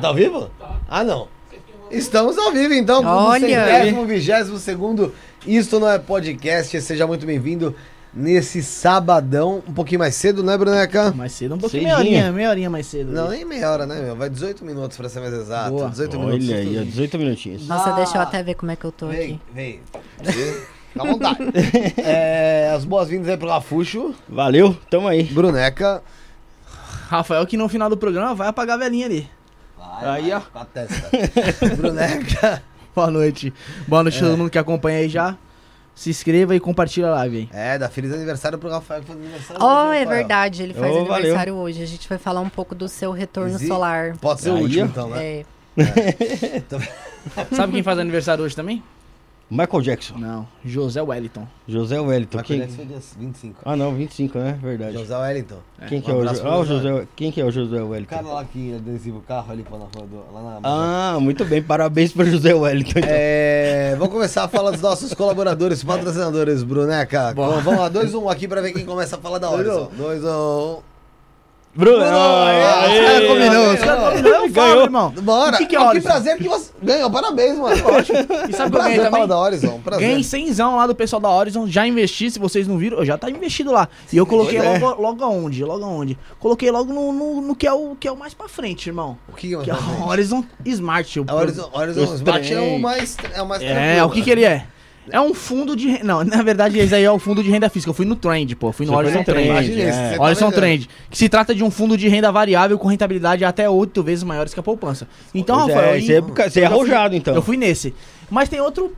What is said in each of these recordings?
Tá ao vivo? Ah, não. Estamos ao vivo, então. Olha. Centésimo, vigésimo segundo. Isto não é podcast. Seja muito bem-vindo nesse sabadão. Um pouquinho mais cedo, né, Bruneca? Mais cedo, um pouquinho, Cedinho. meia horinha, meia horinha mais cedo. Não, nem meia hora, né, meu? Vai 18 minutos pra ser mais exato. Boa. 18 minutos. Olha aí, ó, 18 minutinhos. Nossa, Ah. deixa eu até ver como é que eu tô Vem, aqui. vem. Fica à vontade. É, as boas-vindas aí pro Rafuxo, Valeu, tamo aí. Bruneca. Rafael que no final do programa vai apagar a velhinha ali. Vai, Aí, vai, ó. Com a testa. Bruneca. Boa noite. Boa noite a todo mundo que acompanha aí já. Se inscreva e compartilha a live, hein? É, dá feliz aniversário pro Rafael que faz aniversário. Oh, hoje, é verdade, ele faz Oh, valeu. aniversário hoje. A gente vai falar um pouco do seu retorno Exi- solar. Pode ser o Aí, último, ó. então, né? É. Sabe quem faz aniversário hoje também? Michael Jackson. Não, José Wellington. José Wellington. Michael Quem... Jackson foi dia 25. Ah, não, 25, né? Verdade. José Wellington. Quem que Um é o, Jo- ah, o José. Quem que é o José O Wellington? cara lá que adesiva o carro ali pô, na rua do, lá na. Ah, muito bem. Parabéns pro José Wellington. então. É, vamos começar a falar dos nossos colaboradores, patrocinadores, Bruneca. Com- Vamos lá, 2 1 um aqui pra ver quem começa a falar da hora. 2 1 um. Bruno, Bruno, aê, aê, aê, combinou, aê, os caras combinou, Ganhou. irmão. Bora. O que que é Ah, Horizon? prazer que você ganhou. Parabéns, mano. E sabe o que eu ganhei também? da Horizon. Prazer. Ganhei 100 lá do pessoal da Horizon, já investi, se vocês não viram, eu já tá investido lá. E eu coloquei é. logo, logo aonde? Logo aonde? Coloquei logo no, no, no que, é o, que é o mais pra frente, irmão. O que é Que é o Horizon Smart. o Horizon, Horizon Smart é o mais, é o mais É, tranquilo, o que que ele é? É um fundo de renda. Não, na verdade, esse aí é o fundo de renda física. Eu fui no Trend, pô. Fui no Você Horizon Trend. Trend, é. tá Horizon vendendo. Trend. Que se trata de um fundo de renda variável com rentabilidade até oito vezes maiores que a poupança. Então, Pois Rafael, é, aí- você é, você é eu arrojado, então. Eu fui nesse. Mas tem outro.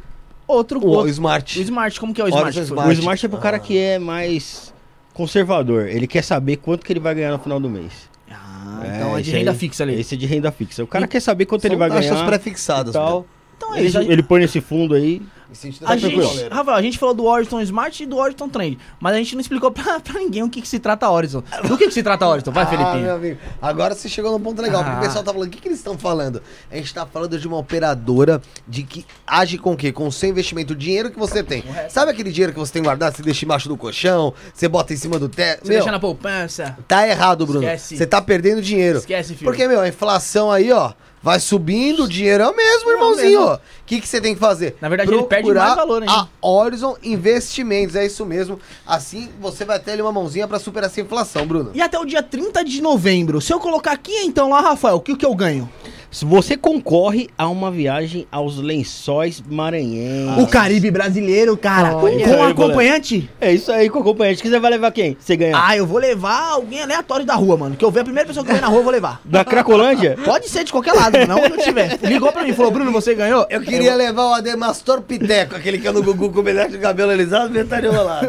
Outro. O, outro- Smart. o Smart, como que é o Smart? Smart. O Smart é pro cara Ah. que é mais conservador. Ele quer saber quanto que ele vai ganhar no final do mês. Ah, então é de renda aí- fixa ali. Esse é de renda fixa. O cara E- quer saber quanto São ele vai taxas ganhar. pré-fixadas. e tal. Então é Ele, ele põe nesse fundo aí. A gente, tranquilo. Rafael, a gente falou do Horizon Smart e do Horizon Trend, mas a gente não explicou pra, pra ninguém o que, que se trata Horizon. Do que, que se trata Horizon? Vai, Ah, amigo. Agora você chegou num ponto legal, porque Ah. o pessoal tá falando, o que, que eles estão falando? A gente tá falando de uma operadora de que age com o quê? Com o seu investimento, o dinheiro que você tem. Sabe aquele dinheiro que você tem guardado, você deixa embaixo do colchão, você bota em cima do teto? Você Meu, deixa na poupança. tá errado, Bruno. Esquece. Você tá perdendo dinheiro. Esquece, filho. Porque, meu, a inflação aí, ó, vai subindo, o dinheiro é o mesmo, É irmãozinho. O que, que você tem que fazer? Na verdade, ele perde Procurar mais valor ainda. A Horizon Investimentos, é isso mesmo. Assim você vai ter ali uma mãozinha pra superar essa inflação, Bruno. E até o dia 30 de novembro, se eu colocar aqui então lá, Rafael, o que, que eu ganho? Se você concorre a uma viagem aos lençóis maranhenses. O Caribe brasileiro, cara. Olha. Com acompanhante? É isso aí, com acompanhante. Que você vai levar quem? Você ganha. Ah, eu vou levar alguém aleatório da rua, mano. Que eu ver a primeira pessoa que eu ver na rua, eu vou levar. Da Cracolândia? Pode ser de qualquer lado, mano. Não onde eu tiver. Ligou pra mim e falou, Bruno, você ganhou? Eu queria levar o Ademastor Piteco, aquele que é no Gugu com metade do cabelo alisado metade enrolado.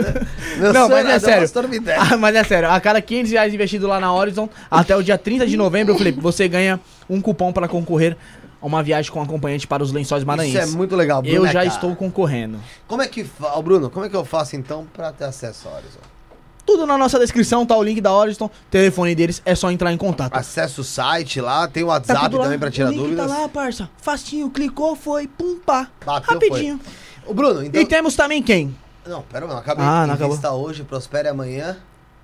Meu Não, sonho mas é sério. Ademastor Piteco. Ah, mas é sério, a cada 500 reais investido lá na Horizon, até o dia 30 de novembro, Felipe, você ganha um cupom para concorrer a uma viagem com acompanhante para os lençóis Isso maranhenses. é muito legal, Bruno. Eu é, já cara. estou concorrendo. Como é que. Ô, Bruno, como é que eu faço então pra ter acesso à Horizon? Tudo na nossa descrição, tá o link da Horizon, telefone deles, é só entrar em contato. Acesso o site lá, tem o Tá WhatsApp lá. também pra tirar o link dúvidas. tá lá, parça. Facinho, clicou, foi, pum, pá. Bateu, Rapidinho. Ô, Bruno, então. E temos também quem? Não, pera, não, acabei. Ah, não Invista hoje, prospere amanhã.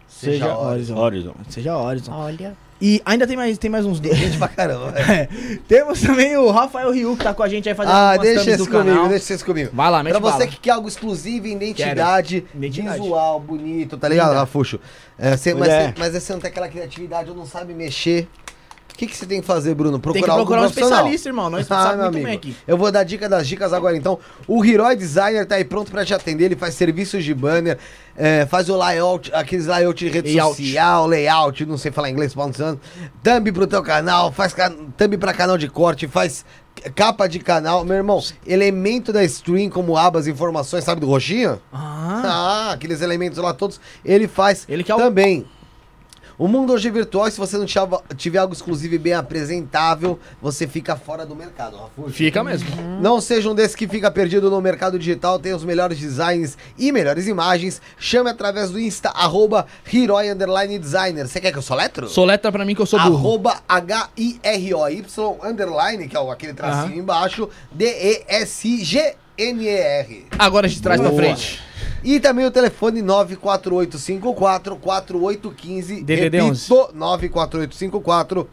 Seja, Seja Horizon. Horizon. Seja Horizon. Olha. E ainda tem mais, tem mais uns dois. Gente pra caramba. É, temos também o Rafael Riu, que tá com a gente aí fazendo Ah, algumas deixa thumbs esse do comigo, canal. deixa esse comigo. Vai lá, mete Pra você bala. que quer algo exclusivo, identidade, Identidade. visual, bonito, tá ligado. Rafuxo? É, mas, é. cê- mas você não tem aquela criatividade ou não sabe mexer. O que, que você tem que fazer, Bruno? Tem Procurar, que algum procurar um especialista, irmão. Nós Ah, muito bem amigo. aqui. Eu vou dar dica das dicas agora, então. O Hiroi Designer tá aí pronto pra te atender. Ele faz serviços de banner, é, faz o layout, aqueles layout de rede Layout. social, layout, não sei falar inglês, falando thumb pro teu canal, faz thumb pra canal de corte, faz capa de canal. Meu irmão, elemento da stream como abas, informações, sabe do roxinho? Ah, Ah, aqueles elementos lá todos, ele faz Ele que é o- também. O mundo hoje é virtual, se você não tiver, algo exclusivo e bem apresentável, você fica fora do mercado, fica mesmo. Não seja um desses que fica perdido no mercado digital, tem os melhores designs e melhores imagens. Chame através do Insta, arroba Hiroi Underline Designer. Você quer que eu soletro? Soletra pra mim que eu sou burro. Arroba H-I-R-O-Y Underline, que é aquele tracinho Aham. embaixo, D-E-S-G-N-E-R. Agora a gente traz pra Boa. frente. E também o telefone 94854-4815. DDD Repito, 11. 94854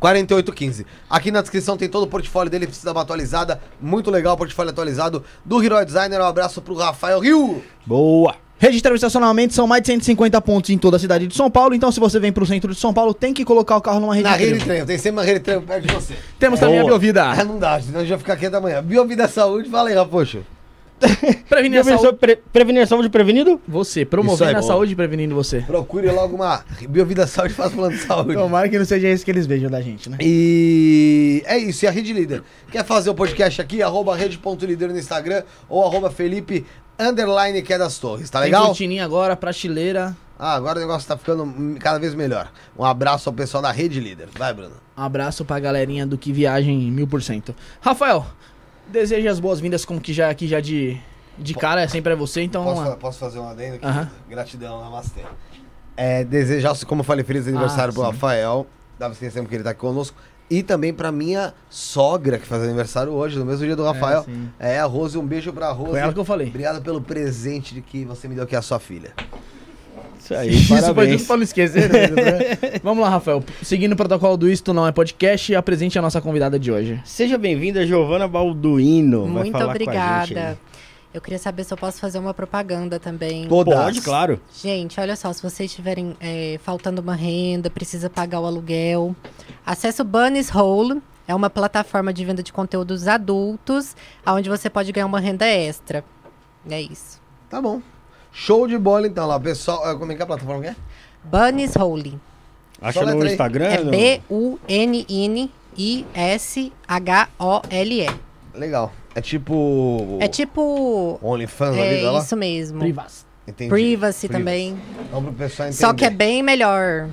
4815. Aqui na descrição tem todo o portfólio dele, precisa dar uma atualizada. Muito legal o portfólio atualizado do Hero Designer. Um abraço pro Rafael Rio. Boa. Registrar o estacionamento são mais de 150 pontos em toda a cidade de São Paulo. Então, se você vem pro centro de São Paulo, tem que colocar o carro numa rede Na de rede de treino. Tem sempre uma rede de treino perto de você. Temos também a Boa. Biovida. Ah, não dá, senão a gente vai ficar aqui até amanhã. Biovida Saúde, fala aí, Rapocho. Prevenir a Prevenir, saúde. pre, prevenir a saúde prevenido? Você, Isso promovendo aí, a bom. saúde e prevenindo você. Procure logo uma Biovida Saúde e faça plano de saúde. Tomara que não seja isso que eles vejam da gente, né? E é isso, e a Rede Líder. Quer fazer o podcast aqui? Arroba rede.líder no Instagram ou arroba Felipe underline que é das torres, tá Tem legal? cortininha agora, prateleira. Ah, agora o negócio tá ficando cada vez melhor. Um abraço ao pessoal da Rede Líder. Vai, Bruno. Um abraço pra galerinha do Que Viagem mil por cento. Rafael, desejo as boas-vindas como que já aqui já de, de cara, é sempre é você, então lá. posso fazer um adendo aqui? Aham. Gratidão, namastê. É, desejar, como eu falei, feliz aniversário Ah, pro sim. Rafael. Tava esquecendo que ele tá aqui conosco. E também pra minha sogra, que faz aniversário hoje, no mesmo dia do Rafael. sim. É, a Rose, um beijo pra Rose. Foi ela que eu falei. Obrigado pelo presente de que você me deu que é a sua filha. Isso aí, Isso foi parabéns. tudo pra não esquecer. né? Vamos lá, Rafael. Seguindo o protocolo do Isto Não é Podcast, apresente a nossa convidada de hoje. Seja bem-vinda, Giovana Balduino. Vai Muito falar com a gente obrigada. Eu queria saber se eu posso fazer uma propaganda também. Todas. Pode, claro. Gente, olha só, se vocês estiverem é, faltando uma renda, precisa pagar o aluguel, acesse o Bunny's Hole. É uma plataforma de venda de conteúdos adultos, onde você pode ganhar uma renda extra. É isso. Tá bom. Show de bola então lá, pessoal. ah, Como é que é a plataforma que é? Bunny's Hole. Acha no. Instagram? É B-U-N-N-I-S-H-O-L-E. Legal. É tipo. É tipo. OnlyFans É vida lá? isso mesmo. Privas. Entendi. Privacy Privacy. também. Então pro pessoal entender. Só que é bem melhor.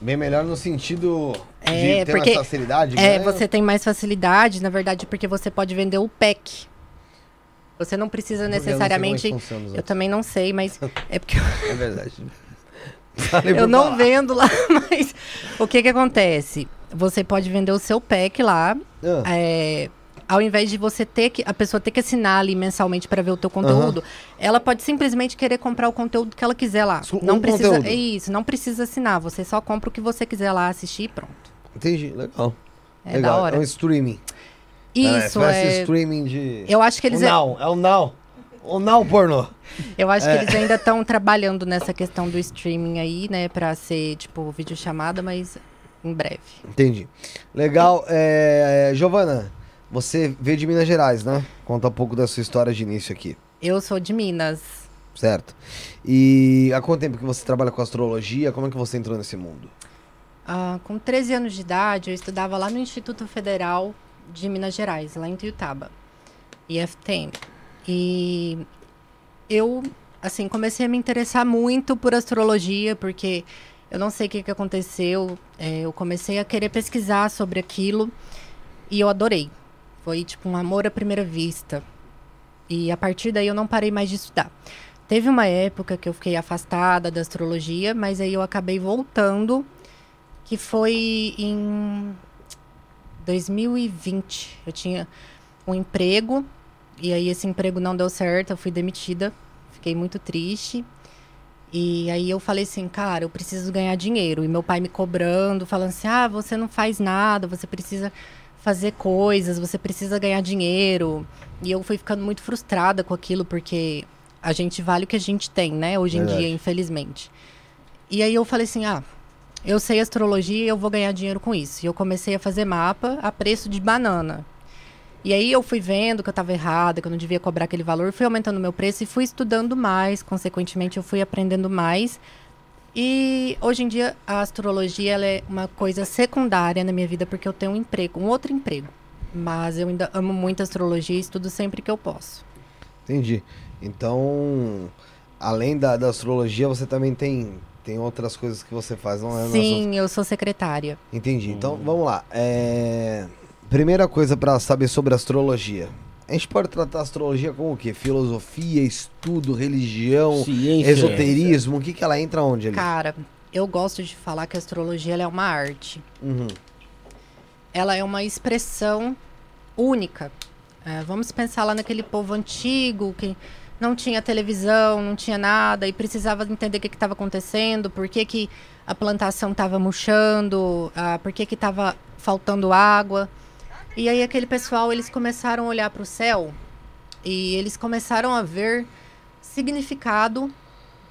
Bem melhor no sentido É, de ter porque- mais facilidade. É, ganho. você tem mais facilidade, na verdade, porque você pode vender o pack. Você não precisa Porque eu não sei necessariamente. como é Eu também não sei, mas é porque É verdade. Eu não falar. vendo lá, mas o que que acontece? Você pode vender o seu pack lá, Ah, é, ao invés de você ter que a pessoa ter que assinar ali mensalmente para ver o teu conteúdo, ela pode simplesmente querer comprar o conteúdo que ela quiser lá. Um não precisa, conteúdo. é isso, não precisa assinar, você só compra o que você quiser lá assistir e pronto. Entendi, legal. É legal. da hora. É um streaming. Isso Parece é. streaming de. Eu acho que eles now, é o now. O now pornô. Eu acho É. que eles ainda estão trabalhando nessa questão do streaming aí, né, Pra ser tipo videochamada, mas em breve. Entendi. Legal. É, Giovana, você veio de Minas Gerais, né? Conta um pouco da sua história de início aqui, Eu sou de Minas. certo? E há quanto tempo que você trabalha com astrologia? Como é que você entrou nesse mundo? Ah, com 13 anos de idade, eu estudava lá no Instituto Federal de Minas Gerais, lá em Tuiutaba, IFTM. E eu, assim, comecei a me interessar muito por astrologia, porque eu não sei o que, que aconteceu. é, eu comecei a querer pesquisar sobre aquilo e eu adorei. Foi tipo um amor à primeira vista. E a partir daí eu não parei mais de estudar. Teve uma época que eu fiquei afastada da astrologia, mas aí eu acabei voltando, que foi em 2020. Eu tinha um emprego e aí esse emprego não deu certo, eu fui demitida. Fiquei muito triste. E aí eu falei assim, cara, eu preciso ganhar dinheiro. E meu pai me cobrando, falando assim: "Ah, você não faz nada, você precisa fazer coisas, você precisa ganhar dinheiro". E eu fui ficando muito frustrada com aquilo porque a gente vale o que a gente tem, né, hoje em Verdade. dia, infelizmente. E aí eu falei assim: "Ah, eu sei astrologia e eu vou ganhar dinheiro com isso. E eu comecei a fazer mapa a preço de banana. E aí eu fui vendo que eu estava errada, que eu não devia cobrar aquele valor, fui aumentando meu preço e fui estudando mais, consequentemente eu fui aprendendo mais. E hoje em dia a astrologia ela é uma coisa secundária na minha vida porque eu tenho um emprego, um outro emprego. Mas eu ainda amo muito astrologia e estudo sempre que eu posso. Entendi. Então, além da, da astrologia, você também tem, tem outras coisas que você faz, não é? Sim, eu sou secretária. Entendi. Então, vamos lá. É, Primeira coisa pra saber sobre astrologia. A gente pode tratar a astrologia como o quê? Filosofia, estudo, religião, Ciência. esoterismo? O que, que ela entra onde ali? Cara, eu gosto de falar que a astrologia ela é uma arte. Uhum. ela é uma expressão única. É, vamos pensar lá naquele povo antigo que não tinha televisão, não tinha nada e precisava entender o que estava acontecendo, por que, que a plantação estava murchando, ah, por que que estava faltando água. E aí aquele pessoal, eles começaram a olhar para o céu e eles começaram a ver significado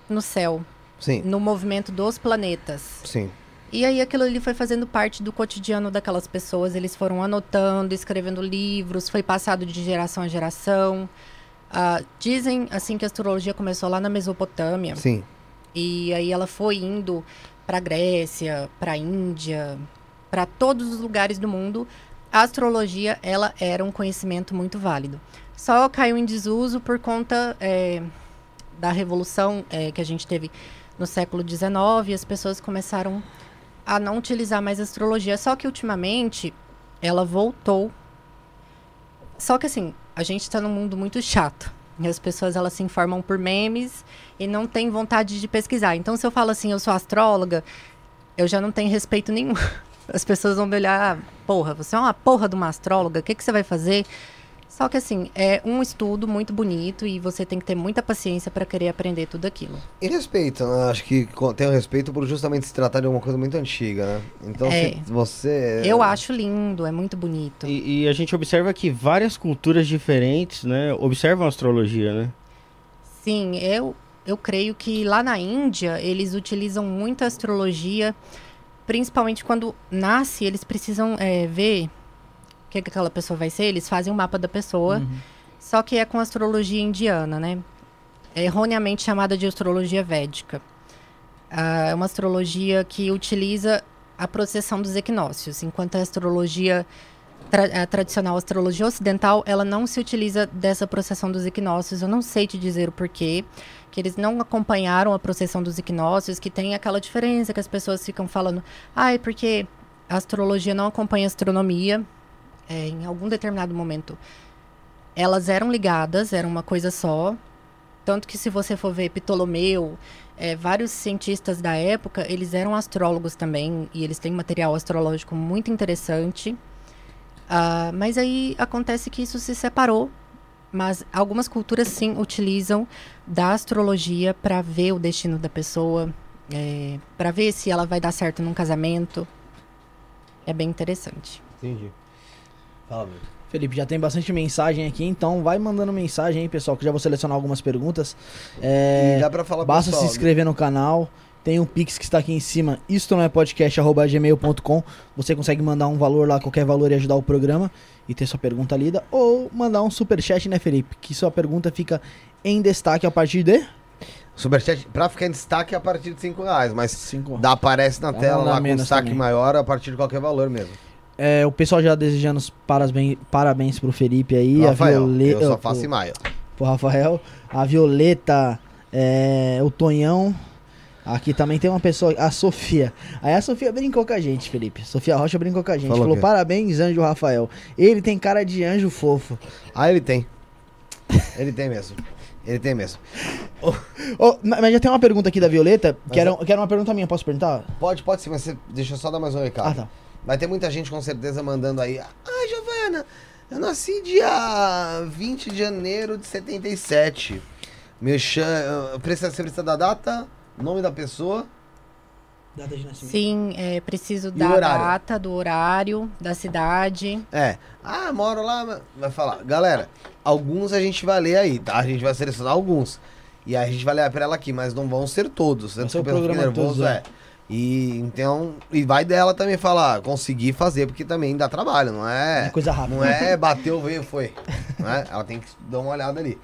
no céu, Sim, no movimento dos planetas. sim. E aí aquilo ali foi fazendo parte do cotidiano daquelas pessoas. Eles foram anotando, escrevendo livros, foi passado de geração a geração. Ah, dizem assim que a astrologia começou lá na Mesopotâmia Sim. e aí ela foi indo para Grécia, para Índia, para todos os lugares do mundo. A astrologia ela era um conhecimento muito válido. Só caiu em desuso por conta eh, da revolução eh, que a gente teve no século XIX e as pessoas começaram a não utilizar mais astrologia. Só que ultimamente ela voltou. Só que assim, a gente está num mundo muito chato. E as pessoas elas se informam por memes e não têm vontade de pesquisar. Então, se eu falo assim, eu sou astróloga, eu já não tenho respeito nenhum. As pessoas vão me olhar, "Ah, porra, você é uma porra de uma astróloga, o que, que você vai fazer? Só que assim, é um estudo muito bonito e você tem que ter muita paciência para querer aprender tudo aquilo. E respeito, né? Acho que tem o respeito por justamente se tratar de uma coisa muito antiga, né? Então, É. se você... Eu acho lindo, é muito bonito. E, e a gente observa que várias culturas diferentes, né, observam a astrologia, né? Sim, eu, eu creio que lá na Índia eles utilizam muito a astrologia, principalmente quando nasce, eles precisam é, ver o que, que aquela pessoa vai ser, eles fazem um mapa da pessoa, só que é com astrologia indiana, né? É erroneamente chamada de astrologia védica. Ah, é uma astrologia que utiliza a processão dos equinócios, enquanto a astrologia tra- a tradicional astrologia ocidental, ela não se utiliza dessa processão dos equinócios. Eu não sei te dizer o porquê, que eles não acompanharam a processão dos equinócios, que tem aquela diferença que as pessoas ficam falando, ah, é porque a astrologia não acompanha a astronomia. É, em algum determinado momento, elas eram ligadas, era uma coisa só. Tanto que se você for ver Ptolomeu, é, vários cientistas da época, eles eram astrólogos também, e eles têm material astrológico muito interessante. Ah, mas aí acontece que isso se separou. Mas algumas culturas sim utilizam da astrologia para ver o destino da pessoa, para ver se ela vai dar certo num casamento. É bem interessante. Entendi. Fala, meu. Felipe, já tem bastante mensagem aqui, então vai mandando mensagem aí, pessoal, que já vou selecionar algumas perguntas. É, E dá pra falar Basta pessoal, se inscrever no canal. Tem um Pix que está aqui em cima. Isto não é podcast.gmail.com. Você consegue mandar um valor lá, qualquer valor e ajudar o programa e ter sua pergunta lida. Ou mandar um superchat, né, Felipe? Que sua pergunta fica em destaque a partir de Superchat, pra ficar em destaque é a partir de 5 reais, mas 5 dá, aparece na Dá tela lá com destaque também. maior a partir de qualquer valor mesmo. É, o pessoal já desejando os parabéns, parabéns pro Felipe aí. Rafael, a Violeta, eu só faço em maio. pro Rafael, a Violeta, é, o Tonhão. Aqui também tem uma pessoa, a Sofia. Aí a Sofia brincou com a gente, Felipe. Sofia Rocha brincou com a gente. Falou Falou, parabéns, anjo Rafael. Ele tem cara de anjo fofo. Ah, ele tem. Ele tem mesmo. Ele tem mesmo. Ô, ma- mas já tem uma pergunta aqui da Violeta, Mas que era, que era uma pergunta minha, posso perguntar? Pode, pode sim, mas você, deixa eu só dar mais um recado. Ah, tá. Vai ter muita gente com certeza mandando aí. Ah, Giovana, eu nasci dia 20 de janeiro de 77. Me chama. Precisa, você precisa da data, nome da pessoa. Data de nascimento. Sim, é preciso o da horário? data, do horário, da cidade. É. Ah, moro lá. mas- Vai falar. Galera, alguns a gente vai ler aí, tá? A gente vai selecionar alguns. E aí a gente vai ler pra ela aqui, mas não vão ser todos. Ser que o programa nervoso, todo, é. E então, e vai dela também falar, conseguir fazer, porque também dá trabalho, não é? É coisa rápida. Não é bateu, veio, foi. Não é? Ela tem que dar uma olhada ali.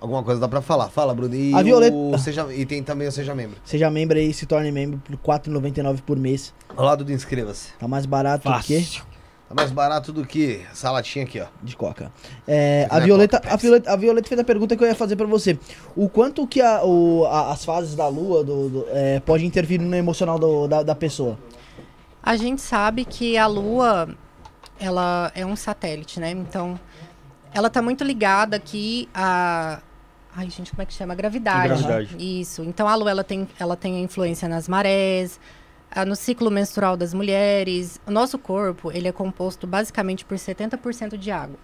Alguma coisa dá pra falar. Fala, Bruno. E, A Violeta- o seja, e tem também o Seja Membro. Seja membro aí, se torne membro por R$ 4,99 por mês. Ao lado do inscreva-se. Tá mais barato do que Fácil. Tá mais barato do que essa latinha aqui, ó. de coca. É, a, Violeta, coca, a. Violeta, a Violeta fez a pergunta que eu ia fazer pra você. O quanto que a- o- a- as fases da lua do, do- é, pode interferir no emocional do- da, da pessoa? A gente sabe que a Lua, ela é um satélite, né? Então, ela tá muito ligada aqui a... Ai, gente, como é que chama? Gravidade. Gravidade. Isso. Então, a Lua, ela tem, ela tem influência nas marés, no ciclo menstrual das mulheres. O nosso corpo, ele é composto basicamente por 70% de água.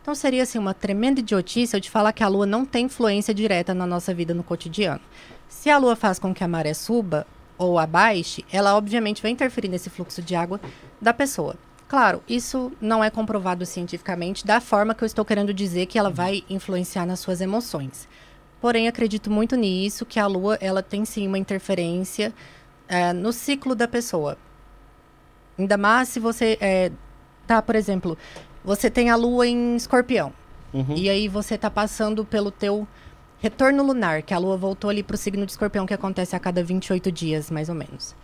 Então, seria, assim, uma tremenda idiotice eu te falar que a Lua não tem influência direta na nossa vida no cotidiano. Se a Lua faz com que a maré suba ou abaixe, ela obviamente vai interferir nesse fluxo de água da pessoa. Claro, isso não é comprovado cientificamente da forma que eu estou querendo dizer que ela vai influenciar nas suas emoções. Porém, acredito muito nisso, que a Lua ela tem sim uma interferência eh, no ciclo da pessoa. Ainda mais se você eh, tá, por exemplo, você tem a Lua em Escorpião. Uhum. E aí você tá passando pelo teu retorno lunar, que a lua voltou ali pro signo de escorpião, que acontece a cada 28 dias, mais ou menos.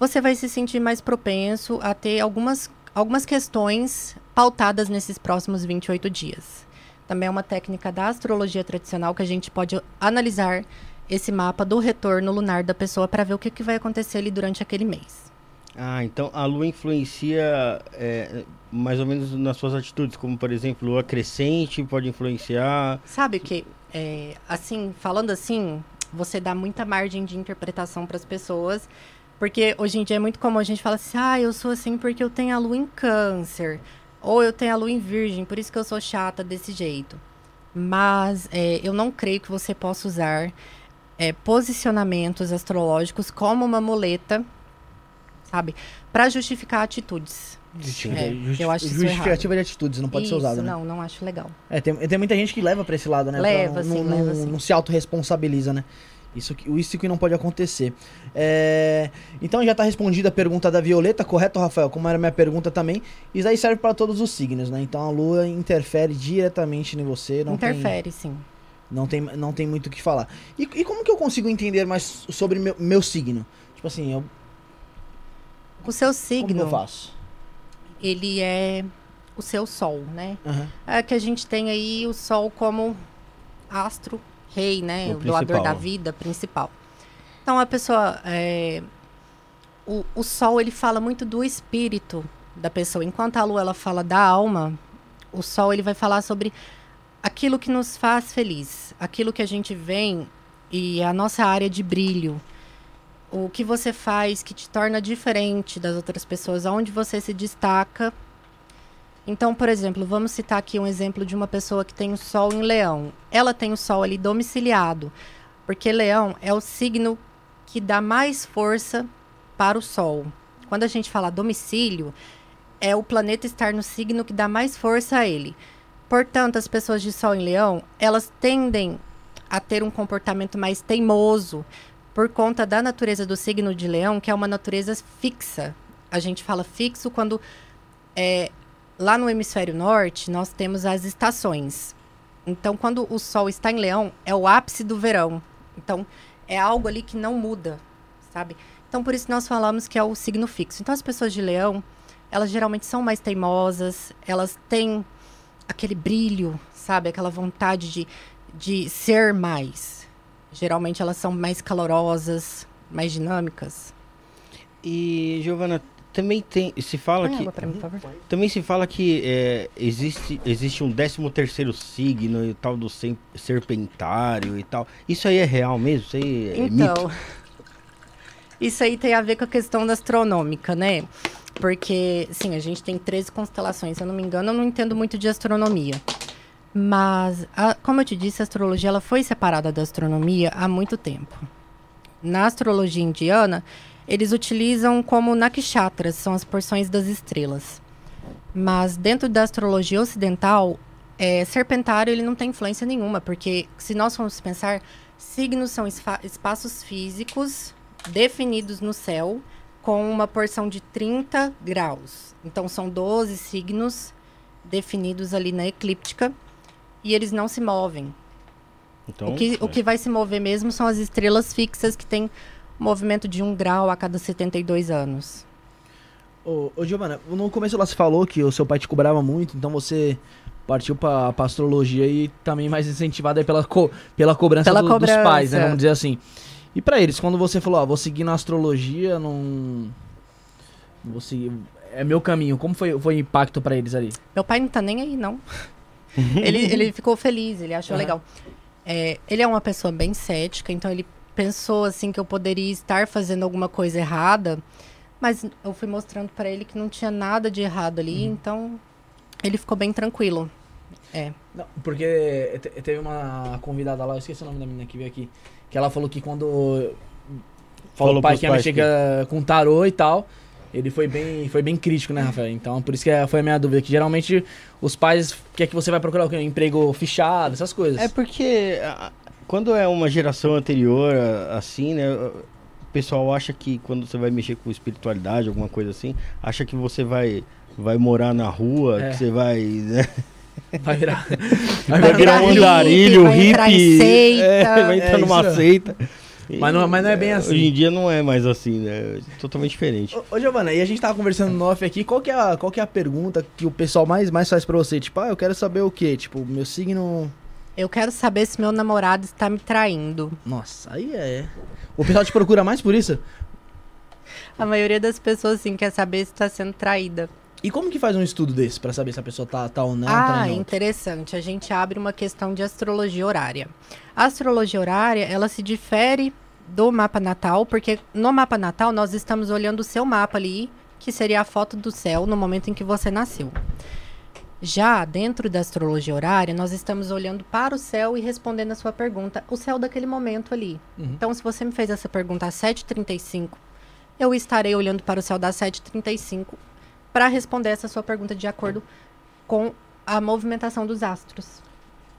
Você vai se sentir mais propenso a ter algumas, algumas questões pautadas nesses próximos 28 dias. Também é uma técnica da astrologia tradicional que a gente pode analisar esse mapa do retorno lunar da pessoa para ver o que, que vai acontecer ali durante aquele mês. Ah, então a lua influencia é, mais ou menos nas suas atitudes, como por exemplo, lua crescente pode influenciar. Sabe o que? É, assim, falando assim, você dá muita margem de interpretação para as pessoas, porque hoje em dia é muito comum a gente falar assim: ah, eu sou assim porque eu tenho a lua em câncer, ou eu tenho a lua em virgem, por isso que eu sou chata desse jeito. Mas é, eu não creio que você possa usar é, posicionamentos astrológicos como uma muleta, sabe, para justificar atitudes. É, Justi- eu acho Justificativa de atitudes, não pode isso, ser usado, né? Não, não acho legal. É, tem, tem muita gente que leva pra esse lado, né? Leva, Pra- sim, não, leva, não, sim. não se autorresponsabiliza, né? Isso que, isso que não pode acontecer. É, então já tá respondida a pergunta da Violeta, correto, Rafael? Como era a minha pergunta também. Isso aí serve para todos os signos, né? Então a lua interfere diretamente em você. Não Interfere, sim. Tem, não, tem, não tem muito o que falar. E, e como que eu consigo entender mais sobre meu, meu signo? Tipo assim, eu, O seu como signo. eu faço? ele é o seu sol, né? Aham. É que a gente tem aí o sol como astro rei, né? O O doador principal. da vida principal. Então a pessoa, é, o, o sol ele fala muito do espírito da pessoa, enquanto a lua ela fala da alma, o sol ele vai falar sobre aquilo que nos faz feliz, aquilo que a gente vem e a nossa área de brilho. O que você faz que te torna diferente das outras pessoas, aonde você se destaca. Então, por exemplo, vamos citar aqui um exemplo de uma pessoa que tem o sol em leão. Ela tem o sol ali domiciliado, porque leão é o signo que dá mais força para o sol. Quando a gente fala domicílio, é o planeta estar no signo que dá mais força a ele. Portanto, as pessoas de sol em leão, elas tendem a ter um comportamento mais teimoso por conta da natureza do signo de leão, que é uma natureza fixa. A gente fala fixo quando é, lá no hemisfério norte nós temos as estações. Então, quando o sol está em leão, é o ápice do verão. Então, é algo ali que não muda, sabe? Então, por isso nós falamos que é o signo fixo. Então, as pessoas de leão, elas geralmente são mais teimosas, elas têm aquele brilho, sabe? Aquela vontade de, de ser mais. Geralmente elas são mais calorosas, mais dinâmicas. E Giovana, também tem, se fala Põe que mim, também se fala que é, existe existe um 13 terceiro signo e tal do sem- serpentário e tal. Isso aí é real mesmo? Isso aí é mito? Então, isso aí tem a ver com a questão da astronômica, né? Porque, sim, a gente tem 13 constelações. Se eu não me engano, eu não entendo muito de astronomia. Mas, a- como eu te disse, a astrologia ela foi separada da astronomia há muito tempo. Na astrologia indiana, eles utilizam como nakshatras, são as porções das estrelas. Mas dentro da astrologia ocidental, é, serpentário ele não tem influência nenhuma, porque se nós formos pensar, signos são espaços físicos definidos no céu com uma porção de 30 graus. Então são 12 signos definidos ali na eclíptica e eles não se movem. Então, o, que, o é. que vai se mover mesmo são as estrelas fixas que têm movimento de um grau a cada 72 anos. Ô, ô Giovana, no começo lá você falou que o seu pai te cobrava muito, então você partiu pra, pra astrologia e também mais incentivado aí pela, co- pela cobrança, Pela do- cobrança. dos pais, né? Vamos dizer assim. E pra eles, quando você falou, ó, vou seguir na astrologia, não. Vou seguir. É meu caminho. Como foi, foi o impacto pra eles ali? Meu pai não tá nem aí, não. ele, ele ficou feliz, ele achou Aham. legal. É, ele é uma pessoa bem cética, então ele pensou assim que eu poderia estar fazendo alguma coisa errada, mas eu fui mostrando pra ele que não tinha nada de errado ali, então ele ficou bem tranquilo. É. Não, porque te- teve uma convidada lá, eu esqueci o nome da menina que veio aqui, que ela falou que quando falou Falou o pai que ia pais mexer com- com tarô e tal, ele foi bem, foi bem crítico, né, Rafael? Então, por isso que é- foi a minha dúvida, que geralmente os pais quer que você vai procurar o quê? Um emprego fechado, essas coisas. É porque a- quando é uma geração anterior, assim, né? O pessoal acha que quando você vai mexer com espiritualidade, alguma coisa assim, acha que você vai, vai morar na rua, É. que você vai. né, Vai virar, Vai virar um hippie, andarilho, vai entrar em hippie. seita. é, vai entrar É, numa isso. seita. Mas não- mas não é bem assim. Hoje em dia não é mais assim, né? É totalmente diferente. Ô, ô Giovana, e a gente tava conversando no off aqui, qual que, é a, qual que é a pergunta que o pessoal mais, mais faz pra você? Tipo, ah, eu quero saber o quê? Tipo, meu signo... Eu quero saber se meu namorado está me traindo. Nossa, aí é... O pessoal te procura mais por isso? A maioria das pessoas, sim, quer saber se está sendo traída. E como que faz um estudo desse pra saber se a pessoa tá, tá ou não? ah, interessante. A gente abre uma questão de astrologia horária. A astrologia horária, ela se difere do mapa natal, porque no mapa natal nós estamos olhando o seu mapa ali, que seria a foto do céu no momento em que você nasceu. Já dentro da astrologia horária, nós estamos olhando para o céu e respondendo a sua pergunta, o céu daquele momento ali. Uhum. Então, se você me fez essa pergunta às 7h35, eu estarei olhando para o céu das 7h35 para responder essa sua pergunta de acordo com a movimentação dos astros.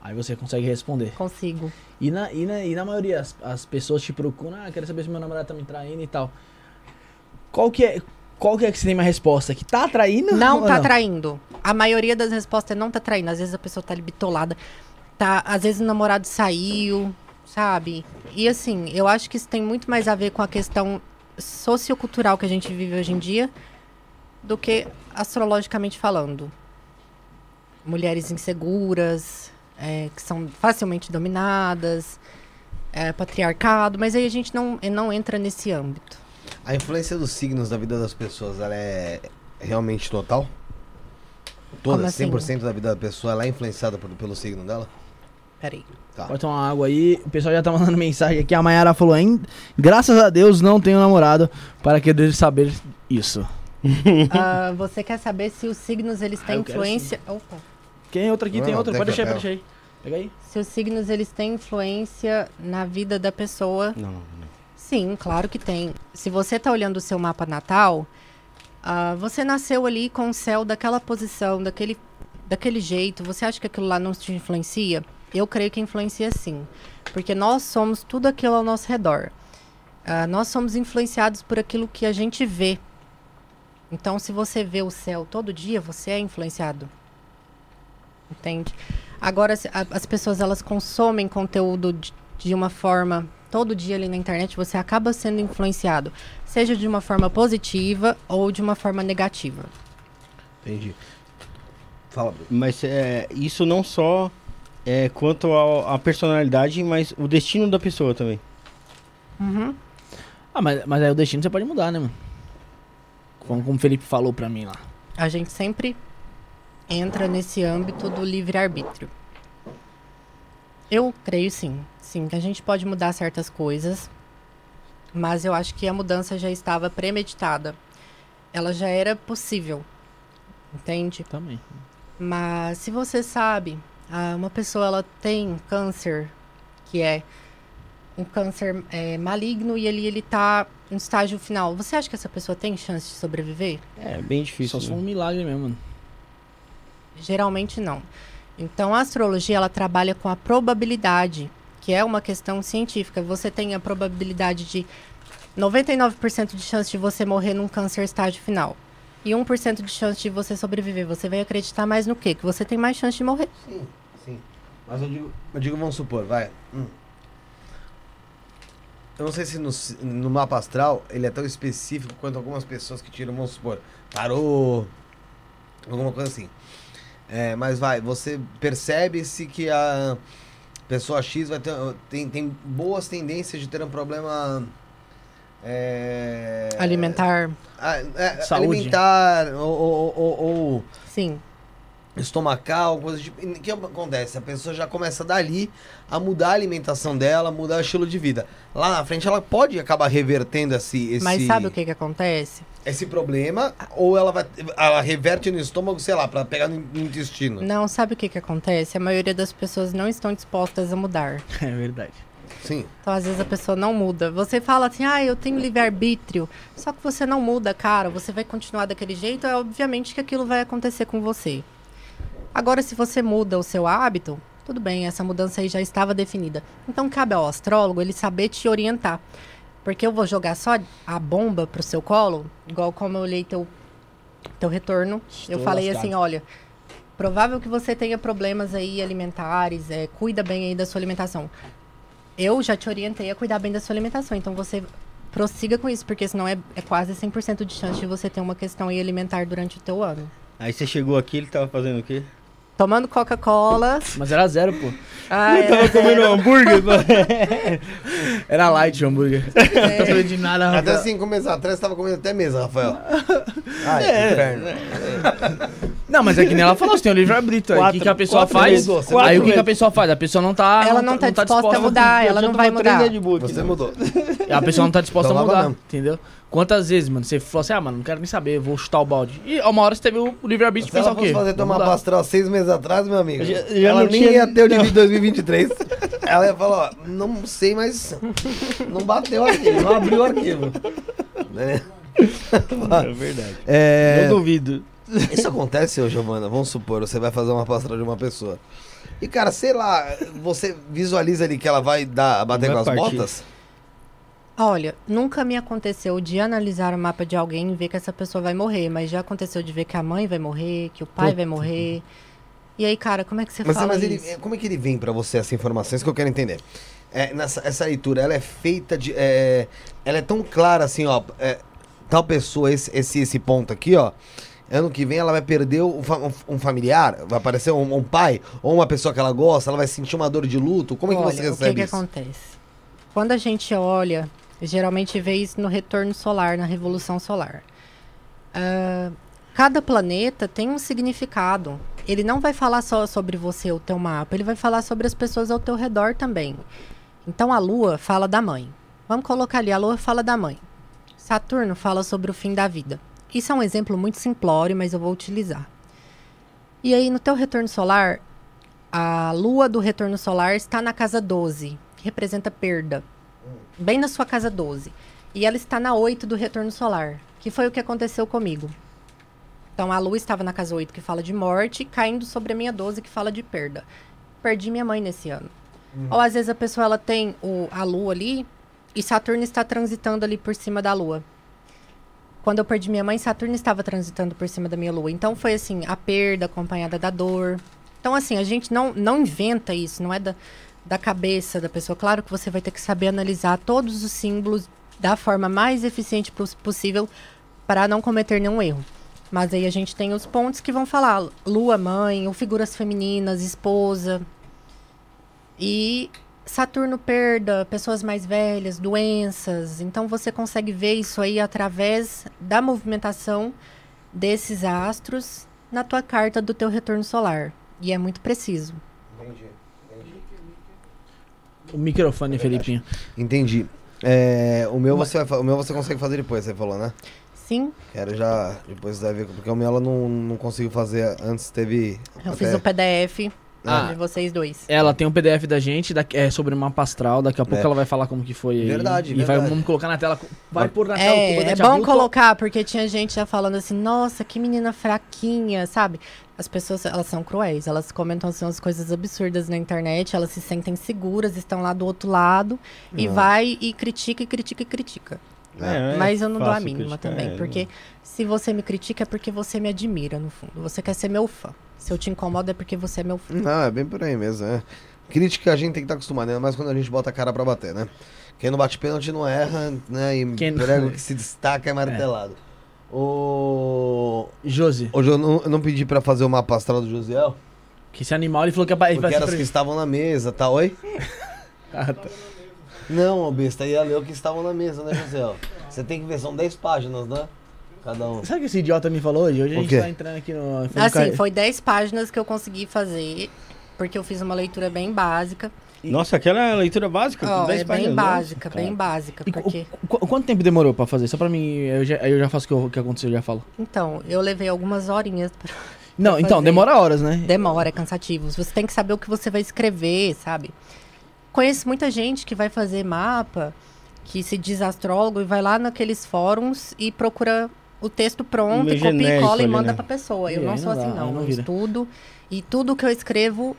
Aí você consegue responder. Consigo. E na, e na, e na maioria, as, as pessoas te procuram, ah, quero saber se meu namorado tá me traindo e tal. Qual que é, qual que é que você tem uma resposta? Que tá traindo? Não tá traindo. A maioria das respostas é não tá traindo. Às vezes a pessoa tá ali bitolada. Tá, às vezes o namorado saiu, sabe? E assim, eu acho que isso tem muito mais a ver com a questão sociocultural que a gente vive hoje em dia do que astrologicamente falando. Mulheres inseguras, é, que são facilmente dominadas, é, patriarcado, mas aí a gente não, não entra nesse âmbito. A influência dos signos na vida das pessoas, ela é realmente total? Toda, assim? 100% da vida da pessoa, ela é influenciada por- pelo signo dela? Peraí. Tá. Pode tomar uma água aí. O pessoal já tá mandando mensagem aqui. A Mayara falou, hein? Graças a Deus não tenho namorado para querer saber isso. Ah, você quer saber se os signos eles Ah, têm quero influência? Opa. Quem outra aqui? Não, tem outra? tem Pode deixar pode deixar aí. Pega aí. Se os signos eles têm influência na vida da pessoa? Não, não. Sim, claro que tem. Se você tá olhando o seu mapa natal, ah, você nasceu ali com o céu daquela posição, daquele, daquele jeito. Você acha que aquilo lá não te influencia? Eu creio que influencia sim. Porque nós somos tudo aquilo ao nosso redor. Ah, nós somos influenciados por aquilo que a gente vê. Então, se você vê o céu todo dia, você é influenciado. Entende? Agora, as pessoas elas consomem conteúdo de, de uma forma todo dia ali na internet, você acaba sendo influenciado, seja de uma forma positiva ou de uma forma negativa. Entendi. Fala. Mas é, isso não só é quanto à personalidade, mas o destino da pessoa também. Uhum. Ah, mas, mas aí o destino você pode mudar, né, mano? Como, como o Felipe falou pra mim lá. A gente sempre entra nesse âmbito do livre-arbítrio. Eu creio sim, sim, que a gente pode mudar certas coisas, mas eu acho que a mudança já estava premeditada. Ela já era possível, entende? Também. Mas se você sabe, ah, uma pessoa ela tem câncer, que é um câncer é, maligno e ele ele tá no estágio final. Você acha que essa pessoa tem chance de sobreviver? É bem difícil. Só né? um milagre mesmo, mano. Geralmente não. Então a astrologia ela trabalha com a probabilidade, que é uma questão científica. Você tem a probabilidade de 99% de chance de você morrer num câncer estágio final. E 1% de chance de você sobreviver. Você vai acreditar mais no quê? Que você tem mais chance de morrer. Sim, sim. Mas eu digo, eu digo vamos supor, vai. hum. Eu não sei se no, no mapa astral ele é tão específico quanto algumas pessoas que tiram, vamos supor, tarô, alguma coisa assim. É, mas vai, você percebe-se que a pessoa X vai ter, tem, tem boas tendências de ter um problema. é, Alimentar, é, Saúde. alimentar ou- ou- ou- ou sim. estomacal, coisa de. O que acontece? A pessoa já começa dali a mudar a alimentação dela, mudar o estilo de vida. Lá na frente ela pode acabar revertendo esse, esse, Mas sabe o que que acontece? Esse problema, ou ela vai. Ela reverte no estômago, sei lá, pra pegar no, no intestino. Não, sabe o que que acontece? A maioria das pessoas não estão dispostas a mudar. É verdade. Sim. Então, às vezes, a pessoa não muda. Você fala assim, ah, eu tenho livre-arbítrio. Só que você não muda, cara. Você vai continuar daquele jeito, é obviamente que aquilo vai acontecer com você. Agora, se você muda o seu hábito, tudo bem, essa mudança aí já estava definida. Então, cabe ao astrólogo ele saber te orientar. Porque eu vou jogar só a bomba pro seu colo, igual como eu olhei teu, teu retorno. eu Estou falei lascado. assim, olha, provável que você tenha problemas aí alimentares, é, cuida bem aí da sua alimentação. Eu já te orientei a cuidar bem da sua alimentação, então você prossiga com isso, porque senão é, é quase 100% de chance de você ter uma questão aí alimentar durante o teu ano. Aí você chegou aqui, ele tava fazendo o quê? Tomando Coca-Cola. Mas era zero, pô. Ah, Ele tava é, comendo hambúrguer. Era light o hambúrguer. Não tô sabendo de nada, Até Rafael. assim começar atrás, tava comendo até mesa, Rafael. Ai, É. inferno. Não, mas é que nem ela falou, você tem o livre-arbítrio. Aí o que, que a pessoa quatro faz? aí o que, que a pessoa faz? A pessoa não tá. Ela não tá disposta a mudar, ela não vai mudar. Você mudou. A pessoa não tá disposta Então a mudar, entendeu? Quantas vezes, mano, você falou assim, ah, mano, não quero nem saber, vou chutar o balde. E uma hora você teve o livre-arbítrio de Se pensar o quê? fazer Vou tomar pastral seis meses atrás, meu amigo, Já- já ela não nem tinha- ia ter o de 2023. ela ia falar, ó, não sei, mas não bateu o arquivo, não abriu o arquivo. Né? É verdade. É, Eu duvido. Isso acontece, ô Giovana, vamos supor, você vai fazer uma pastral de uma pessoa. E, cara, sei lá, você visualiza ali que ela vai dar, bater Vai com as partir. botas? Olha, nunca me aconteceu de analisar o mapa de alguém e ver que essa pessoa vai morrer, mas já aconteceu de ver que a mãe vai morrer, que o pai vai morrer. E aí, cara, como é que você Mas, fala mas ele, isso? como é que ele vem pra você essa informação? Isso que eu quero entender. É, nessa, essa leitura, ela é feita de. é, ela é tão clara assim, ó. é, tal pessoa, esse, esse, esse ponto aqui, ó. Ano que vem ela vai perder um, um- familiar, vai aparecer um, um pai, ou uma pessoa que ela gosta, ela vai sentir uma dor de luto. Como é que Olha, você o que, recebe que isso? acontece? Quando a gente olha, geralmente vê isso no retorno solar, na revolução solar. Ah, cada planeta tem um significado. Ele não vai falar só sobre você, o teu mapa, ele vai falar sobre as pessoas ao teu redor também. Então a Lua fala da mãe. Vamos colocar ali, a Lua fala da mãe. Saturno fala sobre o fim da vida. Isso é um exemplo muito simplório, mas eu vou utilizar. E aí, no teu retorno solar, a lua do retorno solar está na casa 12, que representa perda. Bem na sua casa 12. E ela está na 8 do retorno solar, que foi o que aconteceu comigo. Então a lua estava na casa 8, que fala de morte, caindo sobre a minha 12, que fala de perda. Perdi minha mãe nesse ano. Ou às vezes a pessoa ela tem o, a lua ali e Saturno está transitando ali por cima da lua. Quando eu perdi minha mãe, Saturno estava transitando por cima da minha lua. Então foi assim, a perda acompanhada da dor. Então, assim, a gente não, não inventa isso, não é da, da cabeça da pessoa. Claro que você vai ter que saber analisar todos os símbolos da forma mais eficiente pos- possível para não cometer nenhum erro. Mas aí a gente tem os pontos que vão falar lua, mãe, ou figuras femininas, esposa. E Saturno perda, pessoas mais velhas, doenças. Então você consegue ver isso aí através da movimentação desses astros na tua carta do teu retorno solar. E é muito preciso. Entendi, entendi. O microfone, Felipinho. Entendi. É, o, meu você vai, o meu você consegue fazer depois, você falou, né? Sim, Quero já. Depois vai ver, porque o meu ela não, não conseguiu fazer antes, teve. eu até- fiz o PDF Ah. de vocês dois. Ela tem um PDF da gente da- é, sobre uma pastral. Daqui a pouco É. ela vai falar como que foi aí. Verdade, E vai, vamos colocar na tela. Vai pôr na tela. que o É, é bom abriu, colocar, porque tinha gente já falando assim, nossa, que menina fraquinha, sabe? As pessoas, elas são cruéis, elas comentam assim, umas coisas absurdas na internet, elas se sentem seguras, estão lá do outro lado, e Não. vai e critica, e critica, e critica. É, é Mas eu não dou a mínima criticar, também. é, Porque se você me critica é porque você me admira, no fundo. Você quer ser meu fã. Se eu te incomodo é porque você é meu fã. Não, é bem por aí mesmo, é. Crítica a gente tem que estar acostumado, né? Mas quando a gente bota a cara pra bater, né? Quem não bate pênalti não erra, né? E Quem- prego que se destaca é martelado. O... Josi, Hoje eu não, eu não pedi pra fazer o mapa astral do Josiel, que esse animal ele falou que é pra, ele porque eram as que estavam na mesa, tá? Oi? Ah, tá. Não, ô besta, ia ler o que estavam na mesa, né, Josiel? Você tem que ver, são 10 páginas, né? Cada um. Sabe o que esse idiota me falou hoje? Hoje a gente tá entrando aqui no. foi no Assim, ca- foi 10 páginas que eu consegui fazer, porque eu fiz uma leitura bem básica. Nossa, aquela é a leitura básica? Dez é bem páginas, básica, nossa, bem cara. básica, E qu- porque... qu- quanto tempo demorou pra fazer? Só pra mim, eu já, aí eu já faço o que, eu- que aconteceu, eu já falo. Então, eu levei algumas horinhas pra... Não, então, fazer. demora horas, né? Demora, é cansativo. Você tem que saber o que você vai escrever, sabe? Conheço muita gente que vai fazer mapa, que se diz astrólogo e vai lá naqueles fóruns e procura o texto pronto, Meio e copia e cola e ali, manda né? pra pessoa. Eu É, não sou não assim, dá, não. não eu estudo e tudo que eu escrevo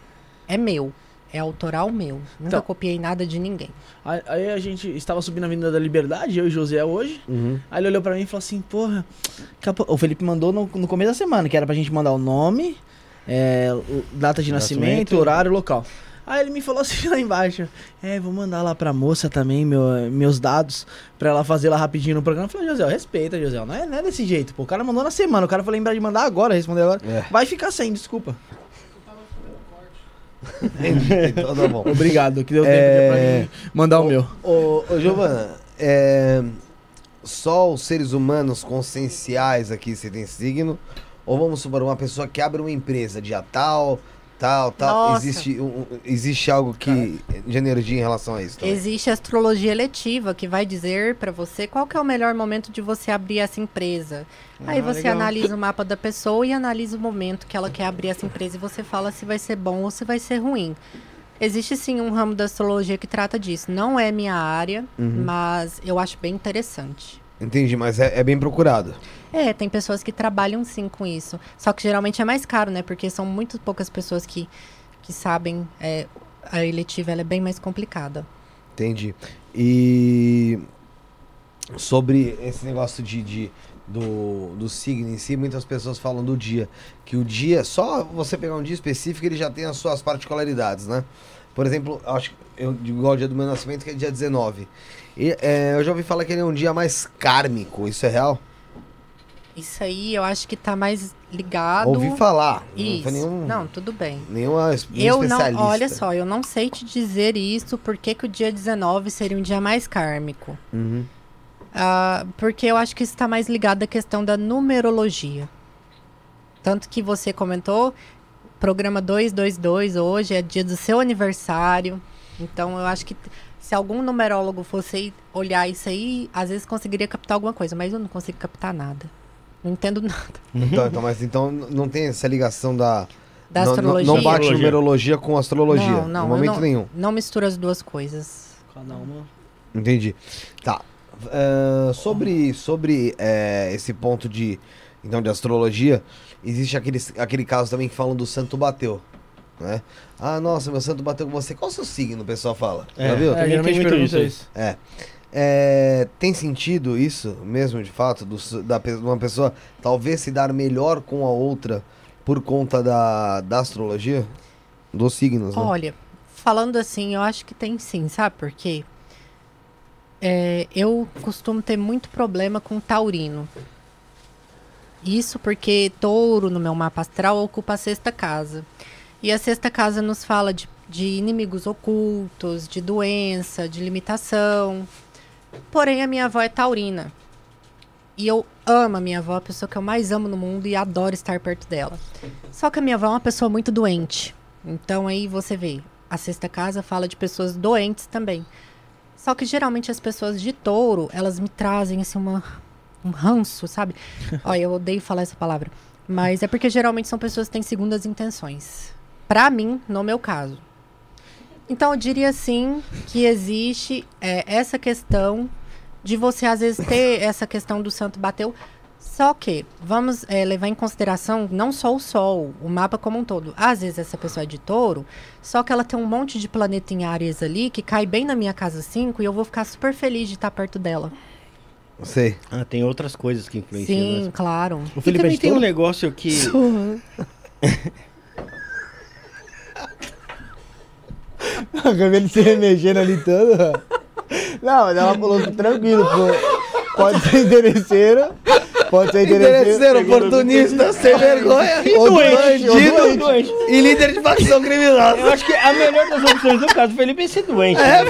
é meu. É autoral meu. Nunca Então- copiei nada de ninguém. Aí, a gente estava subindo a Avenida da Liberdade, eu e José hoje. Uhum. Aí ele olhou pra mim e falou assim, porra. capo- O Felipe mandou no, no começo da semana, que era pra gente mandar o nome, é, o- data de nascimento, Nascimento. horário, local. Aí ele me falou assim lá embaixo, é, vou mandar lá pra moça também meu- meus dados pra ela fazer lá rapidinho no programa. Eu falei, José, respeita, José, não é, não é desse jeito, pô. O cara mandou na semana, o cara foi lembrar de mandar agora, responder agora. É. Vai ficar sem, desculpa. Entendi, então tá bom. Obrigado, que deu tempo É. pra mim mandar o meu. Ô, ô Giovana, é, só os seres humanos conscienciais aqui você tem signo? Ou vamos supor, uma pessoa que abre uma empresa dia tal, tal, tal. Nossa. Existe, um- existe algo que de energia em relação a isso? também? Existe a astrologia eletiva que vai dizer pra você qual que é o melhor momento de você abrir essa empresa. Aí Ah, você legal. analisa o mapa da pessoa e analisa o momento que ela quer abrir essa empresa e você fala se vai ser bom ou se vai ser ruim. Existe sim um ramo da astrologia que trata disso. Não é minha área, Uhum. mas eu acho bem interessante. Entendi, mas é, é bem procurado. É, tem pessoas que trabalham sim com isso. Só que geralmente é mais caro, né? Porque são muito poucas pessoas que, que sabem. é, a eletiva ela é bem mais complicada. Entendi. E sobre esse negócio de, de- do, do signo em si, muitas pessoas falam do dia. Que o dia, só você pegar um dia específico, ele já tem as suas particularidades, né? Por exemplo, acho que eu igual o dia do meu nascimento, que é dia 19. E, é, eu já ouvi falar que ele é um dia mais kármico, isso é real? Isso aí eu acho que tá mais ligado. Ouvi falar. Não Isso. foi nenhum, Não, tudo bem. nenhuma Eu não, especialista. olha só, eu não sei te dizer isso, porque que o dia 19 seria um dia mais kármico. Uhum. Ah, porque eu acho que isso está mais ligado à questão da numerologia. Tanto que você comentou, programa 222 hoje é dia do seu aniversário. Então eu acho que se algum numerólogo fosse olhar isso aí, às vezes conseguiria captar alguma coisa, mas eu não consigo captar nada. Não entendo nada Então, então, mas então não tem essa ligação da. da não, astrologia. Não, bate Astrologia. numerologia com astrologia. Não, não, em momento não- nenhum. Não mistura as duas coisas. Cada uma. Entendi. Tá. Ah, sobre sobre eh, esse ponto de então de astrologia, existe aquele, aquele caso também que falam do santo bateu, né? Ah, nossa, meu santo bateu com você. Qual o seu signo, o pessoal fala? Já É. viu? Também tem geralmente muito pergunta isso isso. É. É, tem sentido isso mesmo, de fato, do, da, uma pessoa talvez se dar melhor com a outra por conta da, da astrologia? Dos signos, né? Olha, falando assim, eu acho que tem sim, sabe por quê? É, eu costumo ter muito problema com taurino. Isso porque touro no meu mapa astral ocupa a sexta casa. E a sexta casa nos fala de, de inimigos ocultos, de doença, de limitação. Porém, a minha avó é taurina. E eu amo a minha avó, a pessoa que eu mais amo no mundo e adoro estar perto dela. Só que a minha avó é uma pessoa muito doente. Então aí você vê, a sexta casa fala de pessoas doentes também. Só que geralmente as pessoas de touro, elas me trazem assim uma, um ranço, sabe? Olha, eu odeio falar essa palavra. Mas é porque geralmente são pessoas que têm segundas intenções. Pra mim, no meu caso. Então eu diria sim que existe é, essa questão de você às vezes ter essa questão do santo bateu. Só que vamos é, levar em consideração não só o Sol, o mapa como um todo. Às vezes essa pessoa é de touro, só que ela tem um monte de planeta em áreas ali que cai bem na minha casa 5 e eu vou ficar super feliz de estar perto dela. Sei. Ah, tem outras coisas que influenciam. Sim, né? claro. O E Felipe é também de tem um touro? negócio que. Acabei de se remexendo ali todo. Não, mas ela falou que tranquilo, pô. Pode ser interesseira. Pode ser interesseira. Interesseiro, oportunista, sem vergonha, Ou doente, doente, ou bandido doente. e líder de facção criminosa. Eu acho que a melhor das opções do caso, Felipe, é ser doente. né?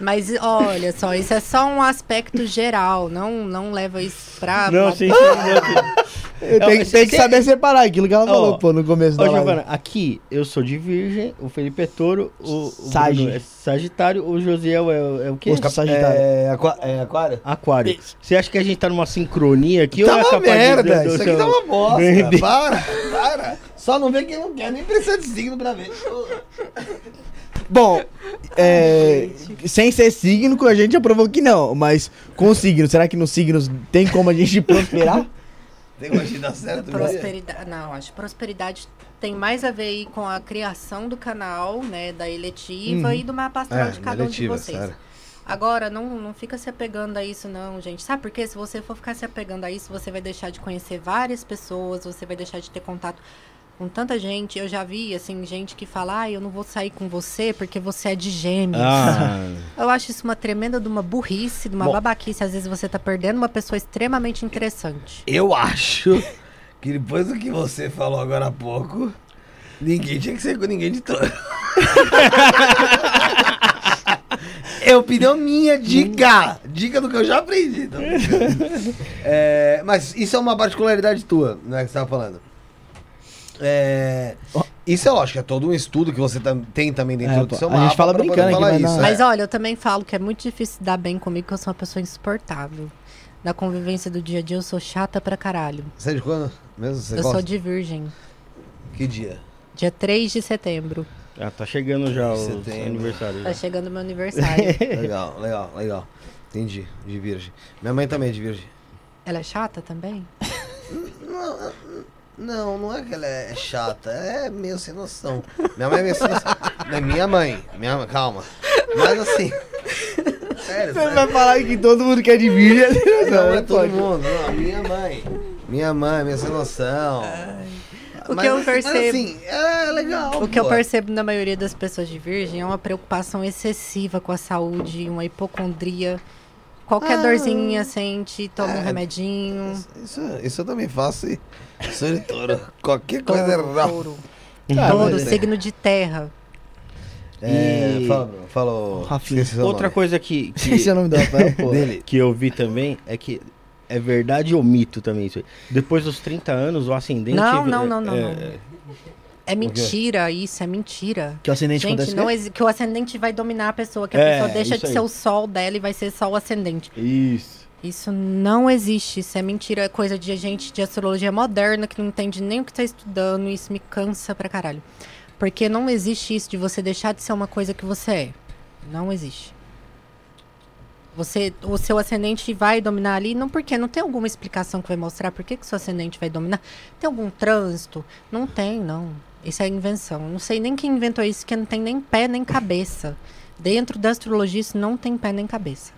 Mas olha só, isso é só um aspecto geral. Não, não leva isso pra. Não, pra- sim, sim. não, sim. Tem, que- tem que saber separar aquilo que ela falou, pô, no começo da live. Giovana, aqui eu sou de Virgem, o Felipe é touro, o, o Sagi. É Sagitário, o Josiel é, o- é o quê? Oscar Sagitário. É, aqua- é aquário? Aquário. Você acha que a gente tá numa sincronia aqui ou Tá é uma capaz de- merda, do isso aqui tá uma bosta. Bem- Para, para. Só não vê quem não quer, nem precisa de signo pra ver. Bom, é, sem ser signo, a gente já provou que não. Mas com signo, será que nos signos tem como a gente prosperar? Tem como te dar certo, Maria? Prosperidade. Não, acho que prosperidade tem mais a ver aí com a criação do canal, né? Da eletiva e do mapa astral É, de cada um de eletiva, vocês. sério. Agora, não, não fica se apegando a isso, não, gente. Sabe por quê? Se você for ficar se apegando a isso, você vai deixar de conhecer várias pessoas, você vai deixar de ter contato com tanta gente. Eu já vi, assim, gente que fala, ah, eu não vou sair com você porque você é de gêmeos. Ah, Eu acho isso uma tremenda de uma burrice, de uma Bom. babaquice. Às vezes você tá perdendo uma pessoa extremamente interessante. Eu acho que depois do que você falou agora há pouco, ninguém tinha que ser com ninguém de todo. É opinião minha, dica! Dica do que eu já aprendi. brincando. É, mas isso é uma particularidade tua, né, que você tava falando. É, isso é lógico, é todo um estudo que você tam- tem também dentro É, do seu a gente mapa fala pra poder brincando aqui, mas isso, não- é. Mas olha, eu também falo que é muito difícil se dar bem comigo, que eu sou uma pessoa insuportável. Na convivência do dia a dia, eu sou chata pra caralho. Você é de quando? Mesmo você eu gosta? sou de virgem. Que dia? Dia 3 de setembro. ah, tá chegando já o Setembro. aniversário. Tá já. chegando meu aniversário. Legal, legal, legal. Entendi, de virgem. Minha mãe também é de virgem. Ela é chata também? Não, não, não é que ela é chata, é meio sem noção. Minha mãe é meio sem noção. Não é minha mãe, minha mãe, calma. Mas assim. Sério, Você sério. vai falar que todo mundo quer de virgem? Não, é todo pode. mundo. Não, minha mãe. Minha mãe, minha sem noção. O que eu mas percebo- assim, é legal. O que eu pô. percebo na maioria das pessoas de virgem é uma preocupação excessiva com a saúde, uma hipocondria. Qualquer Ah. dorzinha sente, toma um É. remedinho. Isso, isso eu também faço e sou de touro. Qualquer coisa é Touro, errada. touro. Ah, Touro, mas- signo de terra. É, E- fala, fala. Rafinha. Outra nome. coisa que, que, Esse é o nome do Rafael, pô. Dele. que eu vi também é que é verdade ou mito também isso aí. Depois dos 30 anos, o ascendente... Não, não, não, não, é- não. É mentira isso, é mentira. Que o ascendente Gente, não exi- que o ascendente vai dominar a pessoa, que a É, pessoa deixa isso de aí. ser o sol dela e vai ser só o ascendente. Isso. Isso não existe, isso é mentira, é coisa de gente de astrologia moderna que não entende nem o que tá estudando, e isso me cansa pra caralho. Porque não existe isso de você deixar de ser uma coisa que você é. Não existe. Você, o seu ascendente vai dominar ali, não porque não tem alguma explicação que vai mostrar por que, que o seu ascendente vai dominar. Tem algum trânsito? Não tem, não. Isso é invenção. Não sei nem quem inventou isso, que não tem nem pé nem cabeça. Dentro da astrologia isso não tem pé nem cabeça.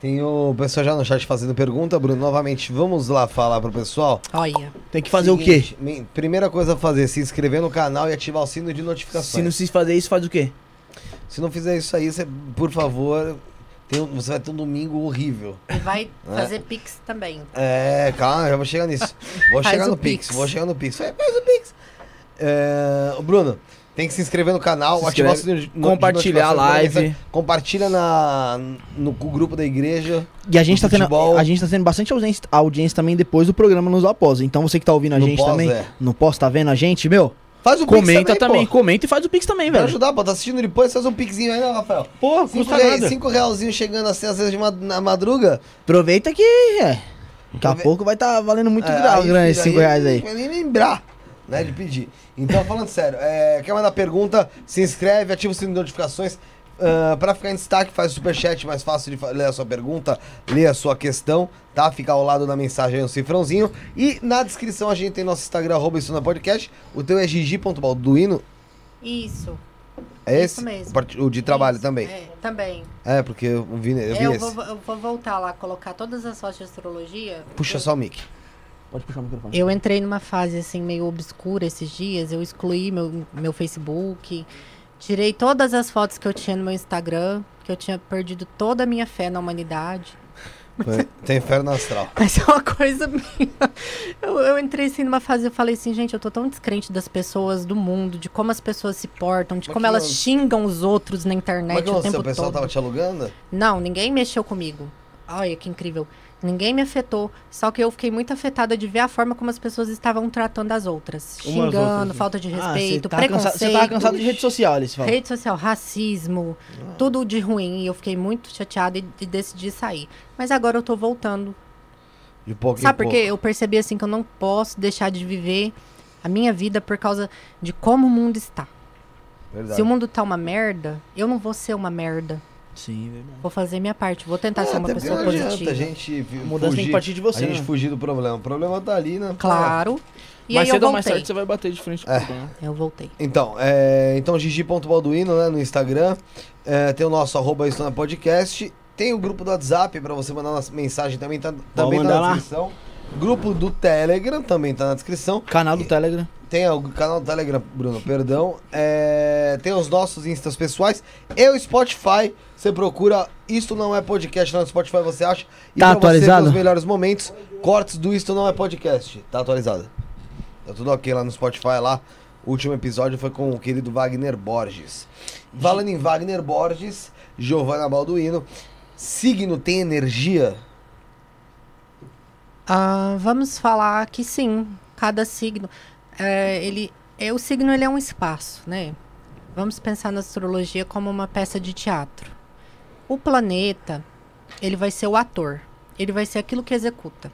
Tem o pessoal já no chat fazendo pergunta, Bruno. Novamente, vamos lá falar pro pessoal. Olha. Tem que fazer o quê? Seguinte, Primeira coisa a fazer, se inscrever no canal e ativar o sino de Se notificações. não se fazer isso, faz o quê? Se não fizer isso aí, você, por favor, tem um- você vai ter um domingo horrível. E vai É. fazer pix também. É, calma, já vou chegar nisso. Vou Faz chegar no Pix. Pix. vou chegar no Pix. Faz o Pix. É, Bruno, tem que se inscrever no canal, Se ativar inscreve, no- compartilhar a live. Compartilha na, no grupo da igreja. E a gente, tá tendo, a gente tá tendo bastante audiência, audiência também depois do programa nos após. Então você que tá ouvindo a No gente pós, também, é. no pós, tá vendo a gente, meu? Faz o Pix Comenta também, pô. comenta e faz o Pix também, velho. ajudar, pô. Tá assistindo depois, faz um pixinho aí, né, Rafael? Pô, Cinco, custa reais, nada. cinco realzinho chegando assim, às vezes de ma- na madruga. Aproveita que, é, daqui a pouco vai tá valendo muito É, grau, grande, 5 reais aí. Nem lembrar, né, de pedir. Então, falando sério, é, quer mandar pergunta, se inscreve, ativa o sininho de notificações. ah, pra ficar em destaque, faz o superchat mais fácil de ler a sua pergunta, ler a sua questão, tá? Fica ao lado da mensagem aí um cifrãozinho. E na descrição a gente tem nosso Instagram, arroba isso na podcast. O teu é gigi.balduino. Isso. É esse? Isso mesmo. O de trabalho Isso, também. É, também. É, porque eu vi, eu vi É, eu, esse. vou, eu vou voltar lá, colocar todas as fotos de astrologia. Puxa eu, só o mic. Pode puxar o microfone. Eu entrei numa fase assim meio obscura esses dias. Eu excluí meu, meu Facebook, tirei todas as fotos que eu tinha no meu Instagram, que eu tinha perdido toda a minha fé na humanidade. Tem inferno astral. Mas é uma coisa minha. Eu, eu entrei assim numa fase, eu falei assim, gente, eu tô tão descrente das pessoas, do mundo, de como as pessoas se portam, de Mas como elas xingam os outros na Mas internet que o você, tempo o pessoal todo. tava te alugando? Não, ninguém mexeu comigo. Olha que incrível. Ninguém me afetou. Só que eu fiquei muito afetada de ver a forma como as pessoas estavam tratando as outras. Umas Xingando, outras, né? falta de Ah, respeito, tava cansado- preconceito. Você tava cansado de rede social, ali, você fala. Rede social, racismo, Ah. tudo de ruim. E eu fiquei muito chateada e, e decidi sair. Mas agora eu tô voltando. De pouco Sabe em por quê? pouco. Eu percebi assim que eu não posso deixar de viver a minha vida por causa de como o mundo está. Verdade. Se o mundo tá uma merda, eu não vou ser uma merda. Sim, verdade. Vou fazer minha parte. Vou tentar É, ser uma pessoa não adianta positiva. a gente A mudança tem que fugir, partir de você, a gente né? fugir do problema. O problema tá ali, né? Claro. E mais aí eu cedo ou mais voltei. tarde você vai bater de frente com É. o problema. Eu voltei. Então, é, então Gigi.balduino, né, no Instagram. É, tem o nosso arroba isso na podcast. Tem o grupo do WhatsApp pra você mandar uma mensagem também, tá, também tá na lá. descrição. Grupo do Telegram também tá na descrição. Canal do Telegram. Tem o canal do Telegram, Bruno, perdão. É, tem os nossos instas pessoais. E o Spotify. Você procura Isto Não É Podcast lá no Spotify, você acha. E Tá pra você atualizado? os melhores momentos, cortes do Isto Não É Podcast. Tá atualizado. Tá tudo ok lá no Spotify lá. O último episódio foi com o querido Wagner Borges. Falando em Wagner Borges, Giovanna Balduino. Signo tem energia? Ah, vamos falar que sim, cada signo, é, ele, é, o signo ele é um espaço, né? Vamos pensar na astrologia como uma peça de teatro. O planeta, ele vai ser o ator, ele vai ser aquilo que executa.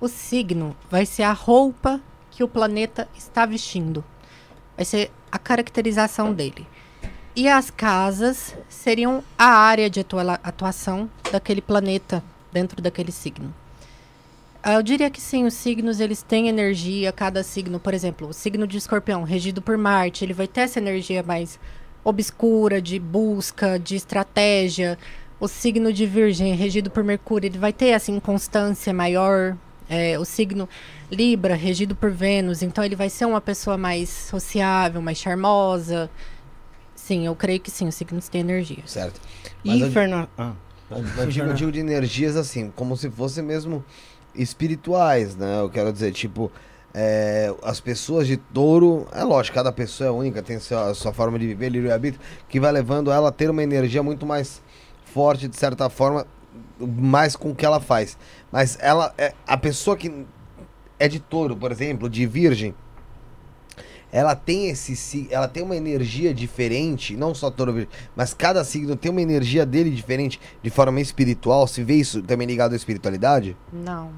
O signo vai ser a roupa que o planeta está vestindo, vai ser a caracterização dele. E as casas seriam a área de atua- atuação daquele planeta dentro daquele signo. Ah, Eu diria que sim, os signos eles têm energia, cada signo, por exemplo, o signo de escorpião, regido por Marte, ele vai ter essa energia mais obscura, de busca, de estratégia. O signo de virgem, regido por Mercúrio, ele vai ter essa inconstância maior. É, o signo Libra, regido por Vênus, então ele vai ser uma pessoa mais sociável, mais charmosa. Sim, eu creio que sim, os signos têm energia. Certo. E Mas eu- inferno... Ah, Eu digo, eu digo de energias assim, como se fossem mesmo espirituais, né? Eu quero dizer, tipo, é, as pessoas de touro, é lógico, cada pessoa é única, tem sua, sua forma de viver, livre arbítrio, que vai levando ela a ter uma energia muito mais forte, de certa forma, mais com o que ela faz. Mas ela, é, a pessoa que é de touro, por exemplo, de virgem, ela tem esse ela tem uma energia diferente, não só touro virgem, mas cada signo tem uma energia dele diferente de forma espiritual. Se vê isso também ligado à espiritualidade? Não.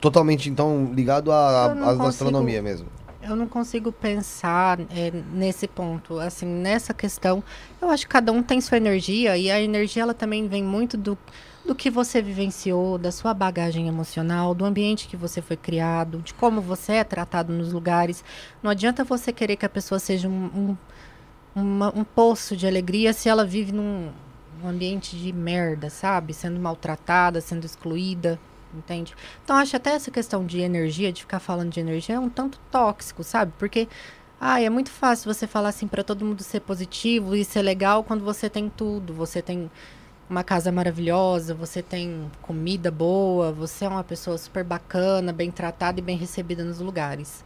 Totalmente então ligado à, astronomia mesmo. Eu não consigo pensar é, nesse ponto, assim, nessa questão. Eu acho que cada um tem sua energia e a energia ela também vem muito do, do que você vivenciou, da sua bagagem emocional, do ambiente que você foi criado, de como você é tratado nos lugares. Não adianta você querer que a pessoa seja um, um, uma- um poço de alegria se ela vive num, num ambiente de merda, sabe? Sendo maltratada, sendo excluída. Entende? Então, acho até essa questão de energia, de ficar falando de energia, é um tanto tóxico, sabe? Porque, ai, é muito fácil você falar assim para todo mundo ser positivo e ser legal quando você tem tudo. Você tem uma casa maravilhosa, você tem comida boa, você é uma pessoa super bacana, bem tratada e bem recebida nos lugares.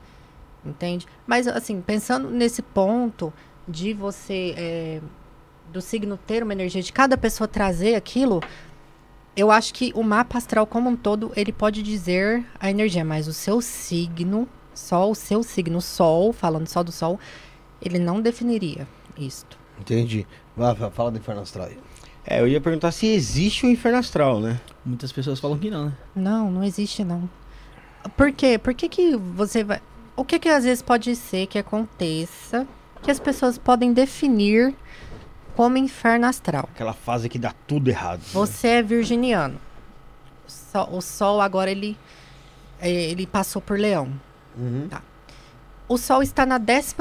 Entende? Mas, assim, pensando nesse ponto de você, é, do signo ter uma energia, de cada pessoa trazer aquilo, eu acho que o mapa astral como um todo, ele pode dizer a energia, mas o seu signo, só o seu signo, Sol, falando só do Sol, ele não definiria isto. Entendi. Vai, fala do inferno astral aí. é, eu ia perguntar se existe o inferno astral, né? Muitas pessoas falam que não, né? Não, não existe não. Por quê? Por que, que você vai. O que, que às vezes pode ser que aconteça que as pessoas podem definir como inferno astral? Aquela fase que dá tudo errado. né? Você é virginiano. O sol, o sol agora ele, é, ele passou por leão. Uhum. O Sol está na 12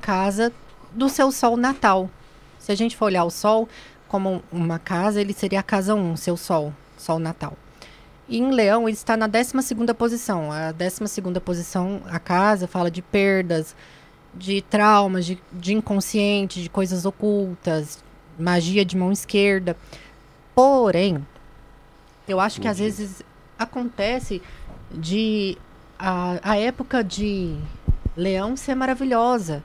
casa do seu Sol natal. Se a gente for olhar o Sol como uma casa, ele seria a casa 1, seu Sol, Sol natal. E em Leão, ele está na 12 posição. A 12 posição, a casa, fala de perdas, de traumas, de, de inconsciente, de coisas ocultas, magia de mão esquerda. Porém, eu acho que às vezes acontece de a, a época de Leão ser maravilhosa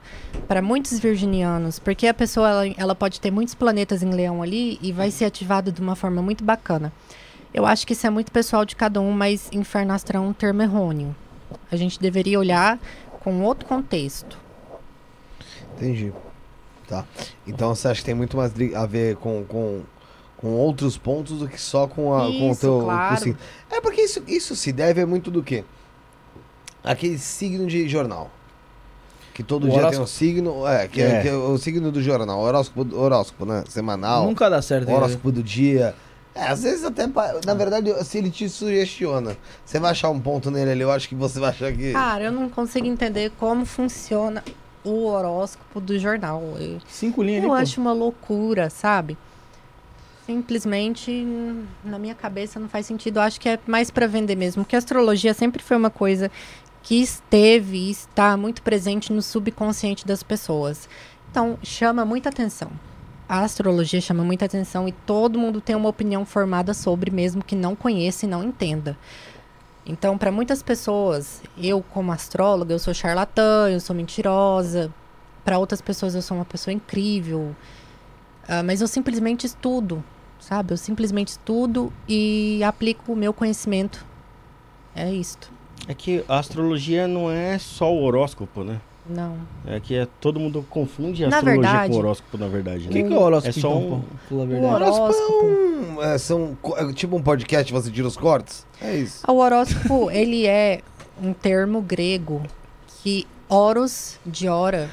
para muitos virginianos, porque a pessoa ela, ela pode ter muitos planetas em Leão ali e vai ser ativado de uma forma muito bacana. Eu acho que isso é muito pessoal de cada um, mas inferno astral é um termo errôneo. A gente deveria olhar com outro contexto. Entendi. Tá. Então você acha que tem muito mais a ver com, com, com outros pontos do que só com, a, com o Isso, teu. com o claro. signo. É porque isso, isso se deve muito do quê? Aquele signo de jornal. Que todo O dia tem horóscopo. um signo. É, que é, É. que é o signo do jornal. Horóscopo, horóscopo né? Semanal. Nunca dá certo. né? horóscopo do dia. É, às vezes até. Na verdade, se ele te sugestiona, você vai achar um ponto nele ali, eu acho que você vai achar que. Cara, eu não consigo entender como funciona o horóscopo do jornal. Eu, Cinco linhas eu ali, pô. acho uma loucura, sabe? Simplesmente na minha cabeça não faz sentido. Eu acho que é mais para vender mesmo. Porque a astrologia sempre foi uma coisa que esteve e está muito presente no subconsciente das pessoas. Então, chama muita atenção. A astrologia chama muita atenção e todo mundo tem uma opinião formada sobre, mesmo que não conheça e não entenda. Então, para muitas pessoas, eu como astróloga, eu sou charlatã, eu sou mentirosa. Para outras pessoas, eu sou uma pessoa incrível. Ah, mas eu simplesmente estudo, sabe? Eu simplesmente estudo e aplico o meu conhecimento. É isto. É que a astrologia não é só o horóscopo, né? Não. É que é, todo mundo confunde a Na astrologia verdade- com o horóscopo, na verdade. O que, né? que é o horóscopo, É só então, um-? Fala a O horóscopo. Hum, é, são é tipo um podcast, você tira os cortes? É isso. O horóscopo, ele é um termo grego que horos de hora.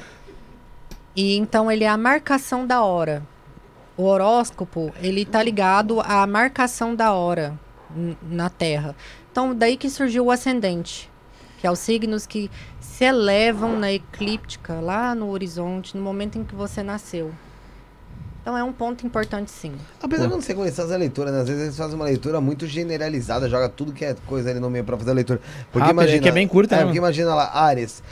E então ele é a marcação da hora. O horóscopo, ele tá ligado à marcação da hora na Terra. Então daí que surgiu o ascendente, que é os signos que se elevam na eclíptica, lá no horizonte, no momento em que você nasceu. Então é um ponto importante sim. Apesar de não ser conhecer as leituras, né? Às vezes eles fazem uma leitura muito generalizada, joga tudo que é coisa ali no meio pra fazer a leitura. Porque Rápido, é imagina. que é bem curta, é, né, porque imagina lá, Ares.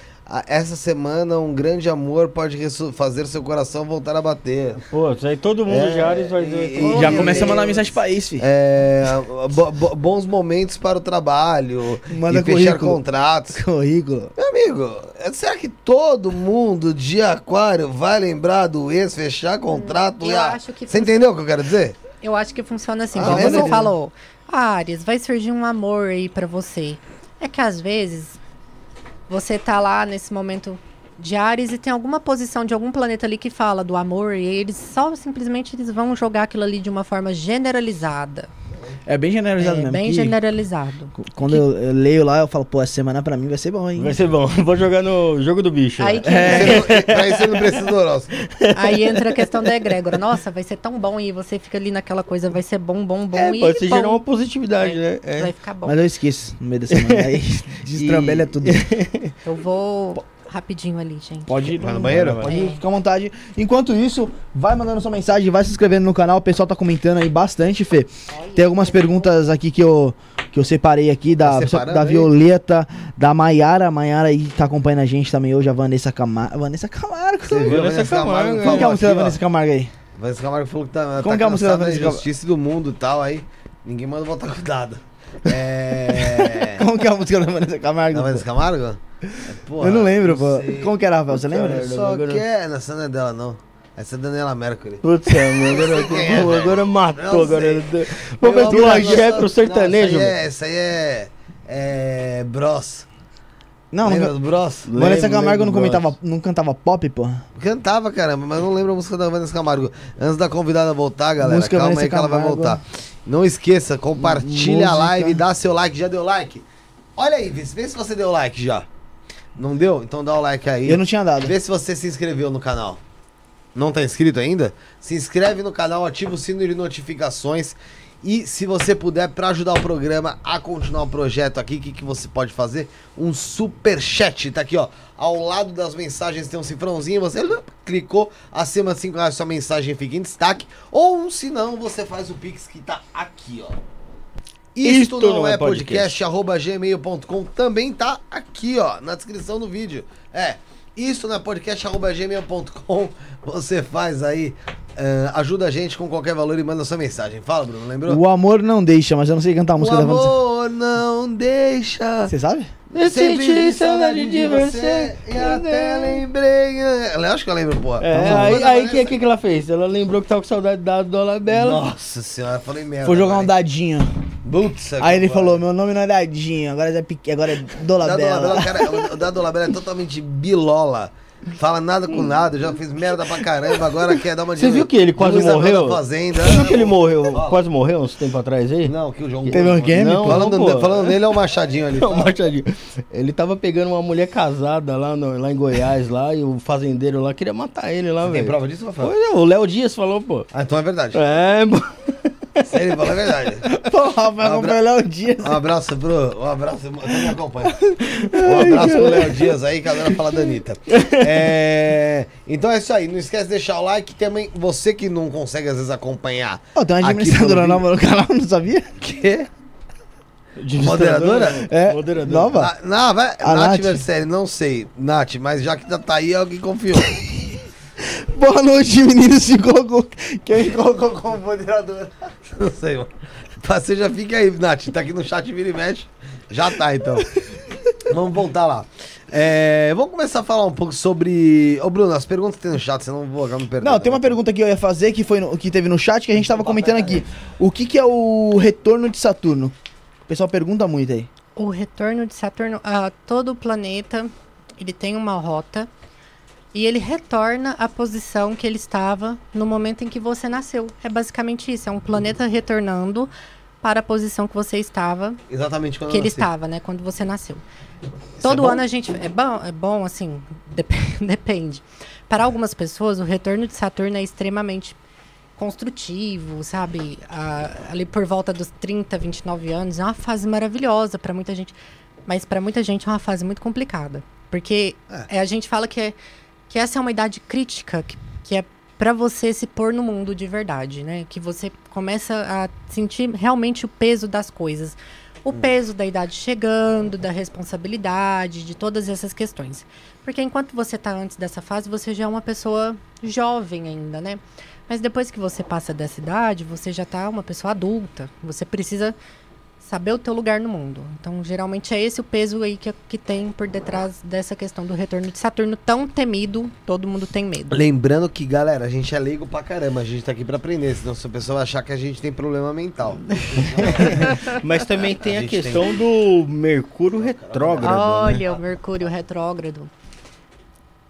Essa semana um grande amor pode fazer seu coração voltar a bater. Pô, isso aí todo mundo É, de Ares vai e- e- Já Meu começa a mandar mensagem pra isso, filho. É, bo- bo- bons momentos para o trabalho. Manda e fechar currículo. contratos. Currículo. Meu amigo, será que todo mundo de aquário vai lembrar do ex fechar contrato? eu Ah, acho que Você entendeu o que eu quero dizer? Eu acho que funciona assim, Ah, como beleza. você falou. Ares, vai surgir um amor aí pra você. É que às vezes você tá lá nesse momento de Ares e tem alguma posição de algum planeta ali que fala do amor e eles só simplesmente eles vão jogar aquilo ali de uma forma generalizada. É bem generalizado É, mesmo. bem que generalizado. Quando eu, eu leio lá, eu falo, pô, essa semana pra mim vai ser bom, hein? Vai ser bom. Vou jogar no jogo do bicho. Aí, que- É. Você não- isso você não precisa do horóscopo. aí entra a questão da egrégora. Nossa, vai ser tão bom e você fica ali naquela coisa, vai ser bom, bom, bom É, e pode ser gerar uma positividade, né? É. Vai ficar bom. Mas eu esqueço no meio da semana. Aí destrambelha tudo. Eu vou rapidinho ali, gente. Pode ir Vai no banheiro? Pode É. ir, fica à vontade. Enquanto isso, vai mandando sua mensagem, vai se inscrevendo no canal. O pessoal tá comentando aí bastante, Fê. Tem algumas perguntas aqui que eu, que eu separei aqui da, Tá da aí? Violeta, da Maiara. Maiara aí tá acompanhando a gente também hoje, a Vanessa Camargo. Vanessa Camargo. Você viu, Vanessa Camargo? Como que é a música da. Vanessa Camargo aí? Vanessa Camargo falou que tá, Como tá que é a música da Vanessa Camargo? injustiça do mundo e tal, aí ninguém manda voltar cuidado. É... Como que é a música da Vanessa Camargo? Da Vanessa Camargo? É, porra, eu não lembro, pô. sei. Como que era, Rafael? Você lembra? Só quer... Essa não é dela, não. Essa é Daniela Mercury. Putz, mano, agora, Quem é, pô, agora matou. Não Agora, vamos ver amo o essa- axé pro sertanejo. Não, essa aí velho. é... Essa aí é... É... Bros. Não, Lembra não. do Bros? Vanessa Lembro, Camargo não, comentava, não cantava pop, pô? Cantava, caramba, mas não lembro a música da Vanessa Camargo. Antes da convidada voltar, galera, Música calma Vanessa aí que ela vai voltar. Não esqueça, compartilha a Música. live, dá seu like. Já deu like? Olha aí, vê, vê se você deu like já. Não deu? Então dá o like aí. Eu não tinha dado. Vê se você se inscreveu no canal. Não tá inscrito ainda? Se inscreve no canal, ativa o sino de notificações. E se você puder, para ajudar o programa a continuar o projeto aqui, o que, que você pode fazer? Um super chat. Tá aqui, ó. Ao lado das mensagens tem um cifrãozinho. Você clicou, acima de 5 reais sua mensagem fica em destaque. Ou se não, você faz o Pix que tá aqui, ó. Isto, não, é podcast, arroba gmail.com também tá aqui, ó, na descrição do vídeo. É, isso não é podcast, arroba gmail.com. Você faz aí, eh, ajuda a gente com qualquer valor e manda sua mensagem. Fala, Bruno, lembrou? O amor não deixa, mas eu não sei cantar a O música da Vanessa. amor não deixa. Você sabe? Eu senti saudade de você. E até lembrei. Eu acho que eu lembro, pô. É, Então, aí, pra que, que que ela fez? Ela lembrou que tava com saudade da Dona Bela. Nossa senhora, falei merda. Foi jogar um dadinho. Putz, Aí ele falou: meu nome não é dadinho, agora é, pequ... agora é O Dado Dolabella. Labella, cara, o- o Dado Labella é totalmente bilola. Fala nada com nada, já fez merda pra caramba, agora quer dar uma de Você viu que ele quase morreu? da Fazenda. Você viu que ele morreu, quase morreu uns tempo atrás aí? Não, que o João Teve um game, Não? Falando, não, falando nele é o Machadinho ali. Não, Machadinho. Ele tava pegando uma mulher casada lá, no- lá em Goiás, lá, e o fazendeiro lá queria matar ele lá, Tem velho. prova disso, Rafael? Pois é, o Léo Dias falou, pô. Ah, então é verdade. É, pô. Ele falou é verdade. Pô, Rafael Abra- comprou o Léo Dias. Um abraço pro. Um abraço, você me acompanha. Um abraço pro Léo Dias aí, que a galera fala da Anitta. É, então é isso aí. Não esquece de deixar o like. Também você que não consegue às vezes acompanhar. Ó, tem uma administradora pelo nova no canal, não sabia? Quê? Moderadora? É, Moderadora. nova. Na, não, vai. A Nath Nath? Vercelli, não sei. Nath, mas já que tá aí, alguém confiou. Boa noite, menino. Se colocou. Quem colocou como moderador? não sei, mano. Você já fica aí, Nath. Tá aqui no chat, vira e mexe. Já tá, então. Vamos voltar lá. É, vamos começar a falar um pouco sobre. Ô, Bruno, as perguntas que tem no chat, senão eu vou acabar me perdendo. Não, tem uma pergunta que eu ia fazer que foi no- que teve no chat que a gente tava comentando aqui. O que, que é o retorno de Saturno? O pessoal pergunta muito aí. O retorno de Saturno a todo o planeta, ele tem uma rota e ele retorna à posição que ele estava no momento em que você nasceu. É basicamente isso, é um planeta retornando para a posição que você estava, Exatamente quando que ele estava, né, quando você nasceu. Isso Todo é ano a gente é bom, é bom assim, dep- depende. Para algumas pessoas, o retorno de Saturno é extremamente construtivo, sabe? Ali por volta dos 30, 29 anos, é uma fase maravilhosa para muita gente, mas para muita gente é uma fase muito complicada, porque é, a gente fala que, é, que essa é uma idade crítica, que, que é para você se pôr no mundo de verdade, né? Que você começa a sentir realmente o peso das coisas. O peso da idade chegando, da responsabilidade, de todas essas questões. Porque enquanto você está antes dessa fase, você já é uma pessoa jovem ainda, né? Mas depois que você passa dessa idade, você já está uma pessoa adulta. Você precisa saber o teu lugar no mundo. Então, geralmente é esse o peso aí que, que tem por detrás dessa questão do retorno de Saturno tão temido, todo mundo tem medo. Lembrando que, galera, a gente é leigo pra caramba, a gente tá aqui pra aprender, senão se a pessoa achar que a gente tem problema mental. Mas também tem A a, questão do Mercúrio retrógrado. né? Olha, o Mercúrio retrógrado.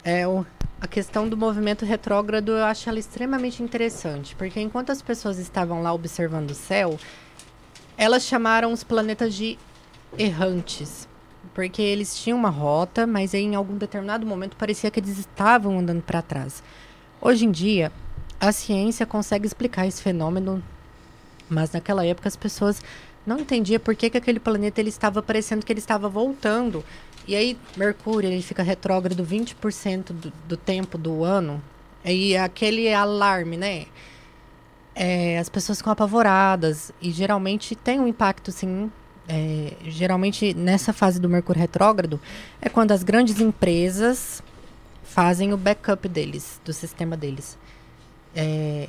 É o, a questão do movimento retrógrado, eu acho ela extremamente interessante, porque enquanto as pessoas estavam lá observando o céu, elas chamaram os planetas de errantes, porque eles tinham uma rota, mas em algum determinado momento parecia que eles estavam andando para trás. Hoje em dia, a ciência consegue explicar esse fenômeno, mas naquela época as pessoas não entendiam por que, que aquele planeta ele estava parecendo que ele estava voltando. E aí, Mercúrio, ele fica retrógrado 20% do, do tempo do ano. E aquele alarme, né? É, as pessoas ficam apavoradas. E geralmente tem um impacto, sim. É, geralmente, nessa fase do Mercúrio retrógrado, é quando as grandes empresas fazem o backup deles, do sistema deles. É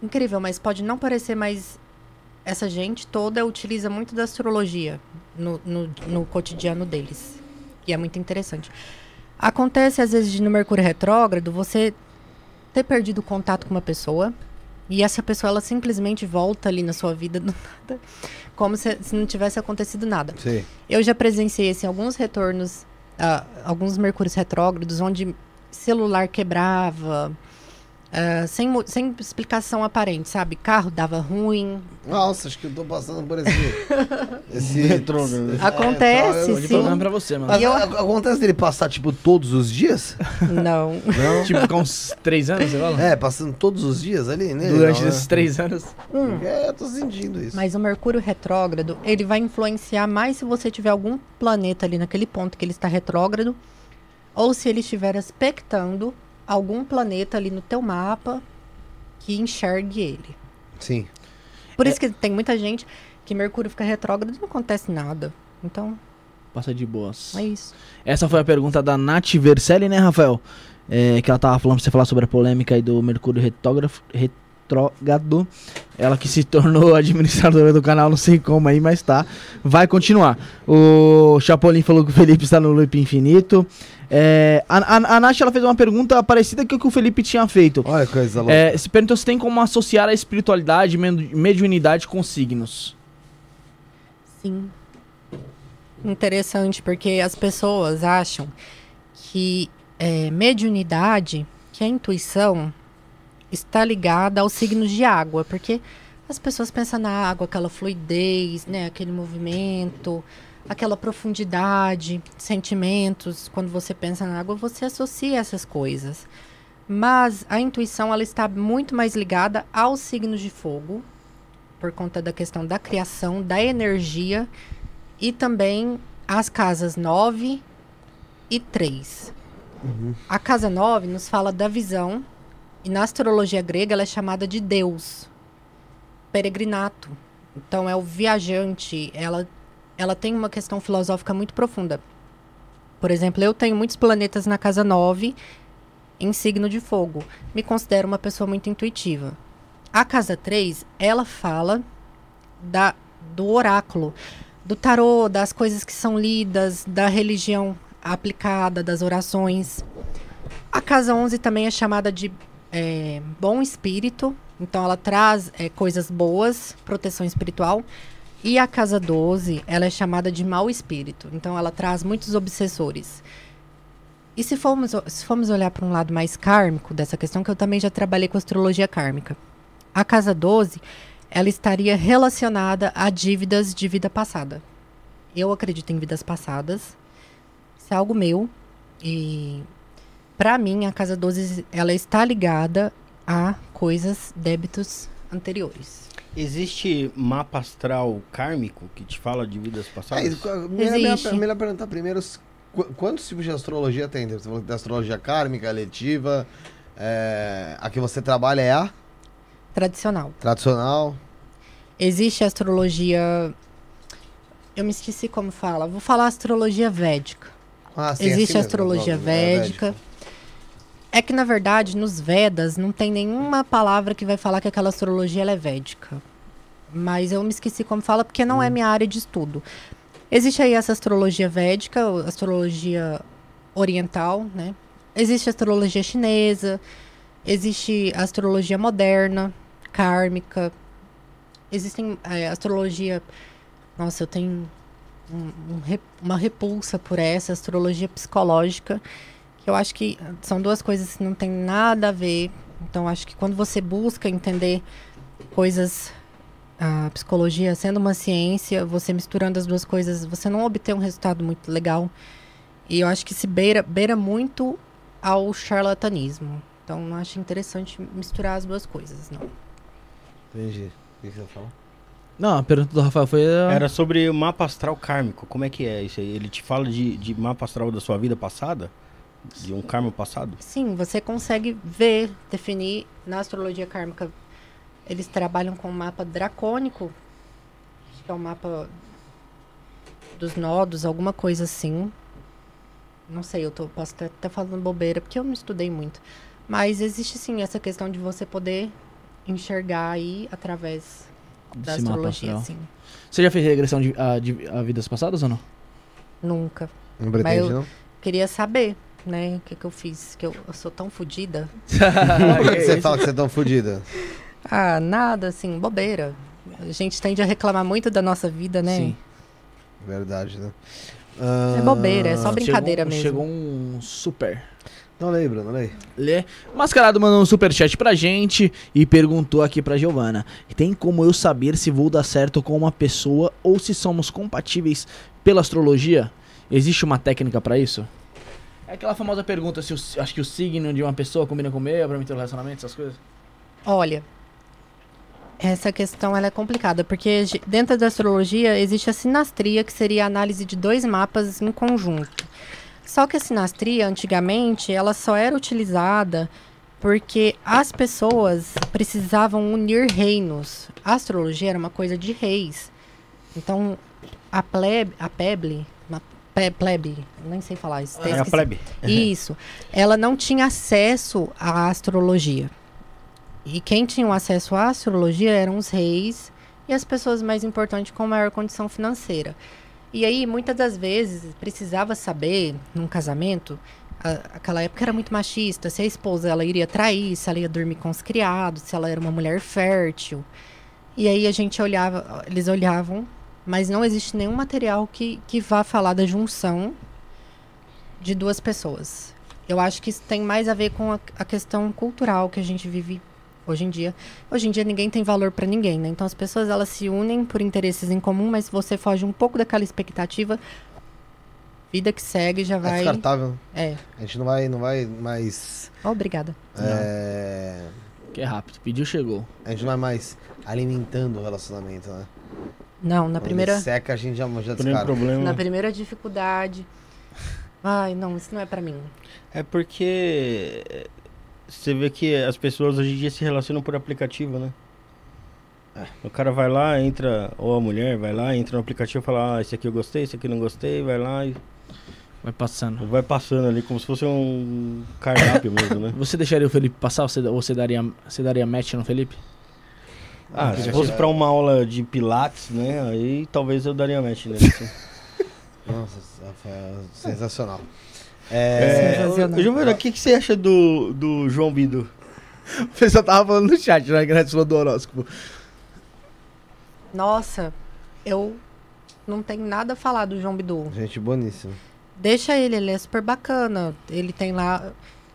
incrível, mas pode não parecer, mas essa gente toda utiliza muito da astrologia no, no, no cotidiano deles. E é muito interessante. Acontece, às vezes, no Mercúrio retrógrado, você ter perdido contato com uma pessoa e essa pessoa, ela simplesmente volta ali na sua vida do nada, como se, se não tivesse acontecido nada. Sim. Eu já presenciei assim, alguns retornos, ah, alguns mercúrios retrógrados, onde celular quebrava, ah, sem, sem explicação aparente, sabe? Carro dava ruim. Nossa, acho que eu tô passando por esse. esse Retrógrado. Acontece, É, Tô de sim. programa pra você, mano. Mas eu- acontece dele passar, tipo, todos os dias? Não. Não. Tipo, ficar uns três anos, você fala? É, passando todos os dias ali, né? Durante Não, né? esses três anos. É, eu tô sentindo isso. Mas o Mercúrio retrógrado, ele vai influenciar mais se você tiver algum planeta ali naquele ponto que ele está retrógrado, ou se ele estiver aspectando algum planeta ali no teu mapa que enxergue ele. Sim. Por isso que tem muita gente que Mercúrio fica retrógrado e não acontece nada. Então, Passa de boas. é isso. Essa foi a pergunta da Nath Vercelli, né, Rafael? É, que ela tava falando pra você falar sobre a polêmica aí do Mercúrio retógrafo, retrógrado. Ela que se tornou administradora do canal, não sei como aí, mas tá. Vai continuar. O Chapolin falou que o Felipe está no loop infinito. É, a, a, a Nath ela fez uma pergunta parecida com o que o Felipe tinha feito. Olha que coisa louca. É, se perguntou se tem como associar a espiritualidade e mediunidade com signos. Sim. Interessante, porque as pessoas acham que é, mediunidade, que a intuição, está ligada aos signos de água, porque as pessoas pensam na água, aquela fluidez, né, aquele movimento, aquela profundidade, sentimentos. Quando você pensa na água, você associa essas coisas. Mas a intuição ela está muito mais ligada aos signos de fogo, por conta da questão da criação, da energia e também as casas 9 e 3. A casa 9 nos fala da visão e na astrologia grega ela é chamada de Deus, peregrinato. Então é o viajante, ela ela tem uma questão filosófica muito profunda. Por exemplo, eu tenho muitos planetas na casa 9 em signo de fogo. Me considero uma pessoa muito intuitiva. A casa 3, ela fala da, do oráculo, do tarô, das coisas que são lidas, da religião aplicada, das orações. A casa 11 também é chamada de é, bom espírito, então ela traz é, coisas boas, proteção espiritual. E a casa 12, ela é chamada de mau espírito, então ela traz muitos obsessores. E se formos, se formos olhar para um lado mais kármico dessa questão, que eu também já trabalhei com astrologia kármica. A casa 12, ela estaria relacionada a dívidas de vida passada. Eu acredito em vidas passadas. Isso é algo meu. E para mim, a casa 12, ela está ligada a coisas, débitos anteriores. Existe mapa astral kármico que te fala de vidas É, passadas? isso, melhor, melhor, perguntar primeiro quantos tipos de astrologia tem? Você falou tem astrologia kármica, letiva. É, a que você trabalha é a Tradicional. tradicional. Existe a astrologia. Eu me esqueci como fala. Vou falar astrologia védica. Ah, sim, Existe assim a mesmo, astrologia é védica. É que, na verdade, nos Vedas não tem nenhuma palavra que vai falar que aquela astrologia é védica. Mas eu me esqueci como fala porque não é minha área de estudo. Existe aí essa astrologia védica, astrologia oriental, né? Existe a astrologia chinesa, existe astrologia moderna, kármica. Existem é, astrologia. Nossa, eu tenho um- um uma repulsa por essa astrologia psicológica, eu acho que são duas coisas que não tem nada a ver. Então, acho que quando você busca entender coisas, a psicologia sendo uma ciência, você misturando as duas coisas, você não obtém um resultado muito legal. E eu acho que se beira, beira muito ao charlatanismo. Então, não acho interessante misturar as duas coisas, não. Entendi. O que você fala? Não, a pergunta do Rafael foi. a- Era sobre o mapa astral kármico. Como é que é isso aí? Ele te fala de, de mapa astral da sua vida passada? De um karma passado? Sim, você consegue ver, definir na astrologia kármica. Eles trabalham com um mapa dracônico, acho que é o mapa dos nodos, alguma coisa assim. Não sei, eu tô, posso estar até falando bobeira, porque eu não estudei muito. Mas existe sim essa questão de você poder enxergar aí através da mapa astrologia, sim. Você já fez regressão de, a, de- a vidas passadas ou não? Nunca. Não pretende, eu- não? Queria saber, né, o que, que eu fiz, que eu, eu sou tão fodida. Por que que você fala que você é tão fodida? Ah, nada, assim, bobeira. A gente tende a reclamar muito da nossa vida, né? Sim. Verdade, né? É bobeira, é só Ah, brincadeira chegou, mesmo. Chegou um super. Não lembro, não lembro. Lê. Mascarado mandou um superchat pra gente e perguntou aqui pra Giovana: Tem como eu saber se vou dar certo com uma pessoa ou se somos compatíveis pela astrologia? Existe uma técnica pra isso? É aquela famosa pergunta se o, acho que o signo de uma pessoa combina com o meu pra mim ter um relacionamento, essas coisas. Olha, essa questão ela é complicada, porque dentro da astrologia existe a sinastria, que seria a análise de dois mapas em conjunto. Só que a sinastria, antigamente, ela só era utilizada porque as pessoas precisavam unir reinos. A astrologia era uma coisa de reis. Então, a plebe, a peble, plebe, nem sei falar isso. até É a plebe. Isso. Ela não tinha acesso à astrologia. E quem tinha acesso à astrologia eram os reis e as pessoas mais importantes com maior condição financeira. E aí, muitas das vezes, precisava saber, num casamento, a- aquela época era muito machista, se a esposa ela iria trair, se ela ia dormir com os criados, se ela era uma mulher fértil. E aí a gente olhava, eles olhavam, mas não existe nenhum material que, que vá falar da junção de duas pessoas. Eu acho que isso tem mais a ver com a, a questão cultural que a gente vive hoje em dia. Hoje em dia ninguém tem valor para ninguém, né? Então as pessoas elas se unem por interesses em comum, mas se você foge um pouco daquela expectativa, vida que segue já É vai. descartável. É. A gente não vai, não vai mais. Obrigada. é, Que é rápido. Pediu, chegou. a gente não vai mais alimentando o relacionamento, né? Não, na Quando primeira seca, a gente já, já problema. na primeira dificuldade. Ai, não, isso não é para mim. É porque eh, você vê que as pessoas hoje em dia se relacionam por aplicativo, né? O cara vai lá, entra, ou a mulher vai lá, entra no aplicativo e fala, ah, esse aqui eu gostei, esse aqui eu não gostei, vai lá e Vai passando. vai passando ali como se fosse um cardápio mesmo, né? Você deixaria o Felipe passar ou você, ou você daria, você daria match no Felipe? Ah, se fosse pra uma aula de pilates, né, aí talvez eu daria match nele. assim. Nossa, Rafael, sensacional. É, É, Sensacional. Giovana, o que, que você acha do, do João Bido? O pessoal tava falando no chat, né? Que a gente falou do horóscopo. Nossa, eu não tenho nada a falar do João Bidu. gente boníssima. Deixa ele, ele é super bacana. Ele tem lá.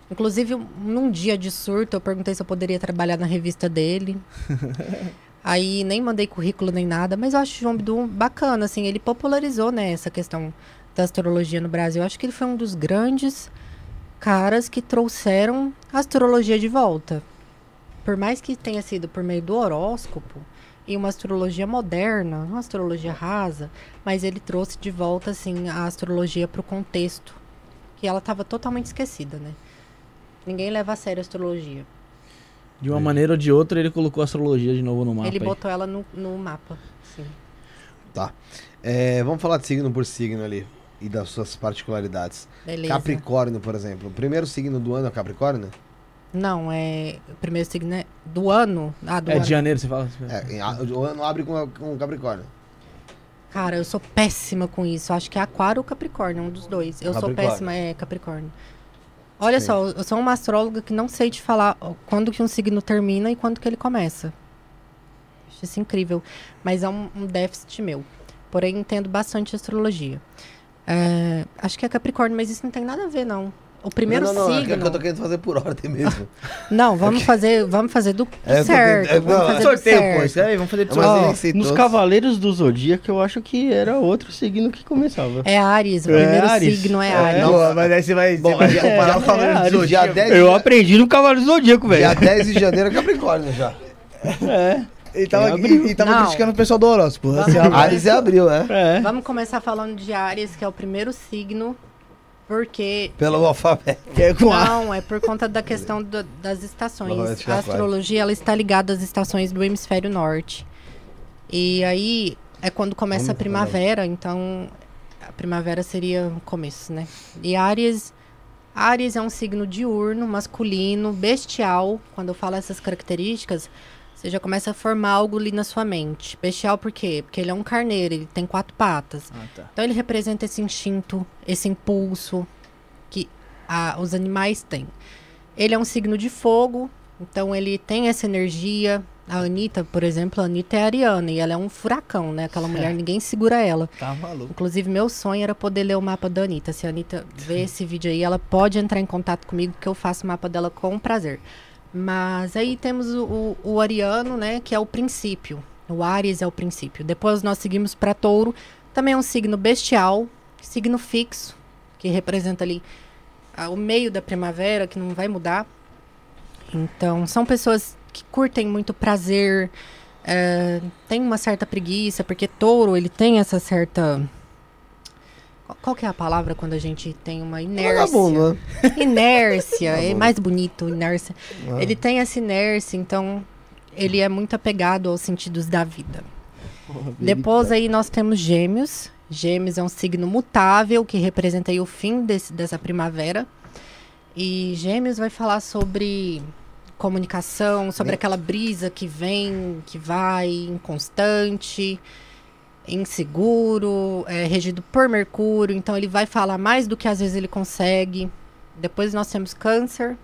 Inclusive, um- num dia de surto, eu perguntei se eu poderia trabalhar na revista dele. Aí nem mandei currículo nem nada, mas eu acho o João Bidu bacana, assim, ele popularizou, né, essa questão da astrologia no Brasil. Eu acho que ele foi um dos grandes caras que trouxeram a astrologia de volta. Por mais que tenha sido por meio do horóscopo e uma astrologia moderna, uma astrologia rasa, mas ele trouxe de volta assim a astrologia para o contexto que ela estava totalmente esquecida, né? Ninguém leva a sério a astrologia. De uma maneira ou de outra, ele colocou a astrologia de novo no mapa. ele aí. botou ela no, no mapa. Sim. É, vamos falar de signo por signo ali. E das suas particularidades. Beleza. Capricórnio, por exemplo. O primeiro signo do ano é Capricórnio? Não, é o primeiro signo é do ano. Ah, do É ano. de janeiro, você fala? É, o ano abre com, com Capricórnio. Cara, eu sou péssima com isso. Acho que é Aquário ou Capricórnio, um dos dois. Eu sou péssima, é Capricórnio. Olha Sim. só, eu sou uma astróloga que não sei te falar quando que um signo termina e quando que ele começa. Acho isso incrível. Mas é um, um déficit meu. Porém, entendo bastante astrologia. É, acho que é Capricórnio, mas isso não tem nada a ver, não. O primeiro não, não, não, signo. É que eu tô querendo fazer por ordem mesmo. Não, vamos fazer, vamos fazer do, do É, certo. tentando- vamos não, fazer do Sorteio, certo. pô. Escreve aí, vamos fazer de Mas sorteio. nem sei Nos. Cavaleiros do Zodíaco eu acho que era outro signo que começava. É Ares, o É primeiro Ares. signo é É, Ares. não, mas aí você vai, Bom, você vai comparar é, o Cavaleiro é, do Dia Zodíaco. 10, Eu aprendi no Cavaleiro do Zodíaco, dia velho. 10 de janeiro é Capricórnio já. É. Ele tava, e, e tava Não. criticando o pessoal do horóscopo. Assim, Ares é abril, né? É. Vamos começar falando de Ares, que é o primeiro signo, porque Pelo alfabeto. é não, é por conta da questão do- das estações. A astrologia ela está ligada às estações do hemisfério norte. E aí é quando começa a primavera, então a primavera seria o começo, né? E Ares Ares é um signo diurno, masculino, bestial. Quando eu falo essas características, você já começa a formar algo ali na sua mente. Bestial por quê? Porque ele é um carneiro, ele tem quatro patas. Ah, tá. Então ele representa esse instinto, esse impulso que a- os animais têm. Ele é um signo de fogo, então ele tem essa energia. A Anitta, por exemplo, a Anitta é ariana e ela é um furacão, né? Aquela mulher, ninguém segura ela. Tá maluco. Inclusive, meu sonho era poder ler o mapa da Anitta. Se a Anitta ver esse vídeo aí, ela pode entrar em contato comigo, que eu faço o mapa dela com prazer. Mas aí temos o, o, o ariano, né? Que é o princípio. O Ares é o princípio. Depois nós seguimos para touro. Também é um signo bestial, signo fixo, que representa ali ah, o meio da primavera, que não vai mudar. Então, são pessoas que curtem muito prazer, é, tem uma certa preguiça, porque touro, ele tem essa certa. Qual- que é a palavra quando a gente tem uma inércia? Vagabundo, né? Inércia, é mais bonito, inércia. Ah. Ele tem essa inércia, então ele é muito apegado aos sentidos da vida. Depois aí nós temos Gêmeos. Gêmeos é um signo mutável que representa aí o fim desse- dessa primavera. E Gêmeos vai falar sobre comunicação, sobre Bem- aquela brisa que vem, que vai, inconstante, inseguro, é, regido por Mercúrio. Então ele vai falar mais do que às vezes ele consegue. Depois nós temos Câncer.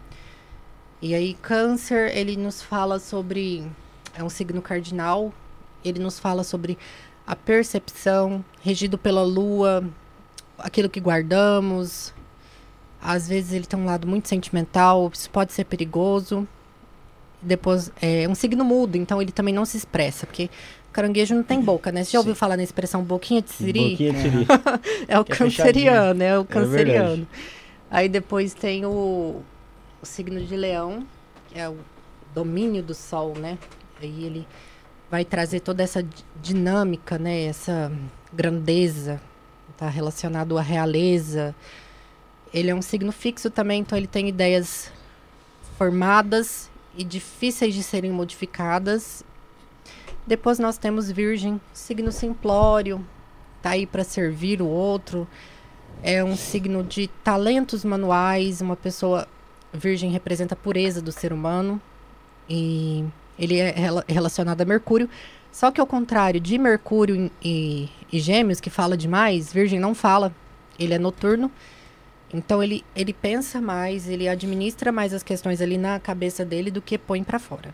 E aí Câncer ele nos fala sobre é um signo cardinal. Ele nos fala sobre a percepção, regido pela lua, aquilo que guardamos. Às vezes ele tem um lado muito sentimental, isso pode ser perigoso. Depois, é um signo mudo, então ele também não se expressa, porque caranguejo não tem boca, né? Você já ouviu falar na expressão boquinha de siri? Boquinha de siri. É o Que é canceriano, é o verdade. canceriano. Aí depois tem o, o signo de leão, que é o domínio do sol, né? Aí ele vai trazer toda essa di- dinâmica, né? Essa grandeza, tá relacionado à realeza. Ele é um signo fixo também, então ele tem ideias formadas e difíceis de serem modificadas. Depois nós temos Virgem, signo simplório, tá aí para servir o outro. É um signo de talentos manuais, uma pessoa virgem representa a pureza do ser humano e ele é rela- relacionado a Mercúrio. Só que ao contrário de Mercúrio e, e Gêmeos, que fala demais, Virgem não fala. Ele é noturno. Então ele, ele pensa mais, ele administra mais as questões ali na cabeça dele do que põe pra fora.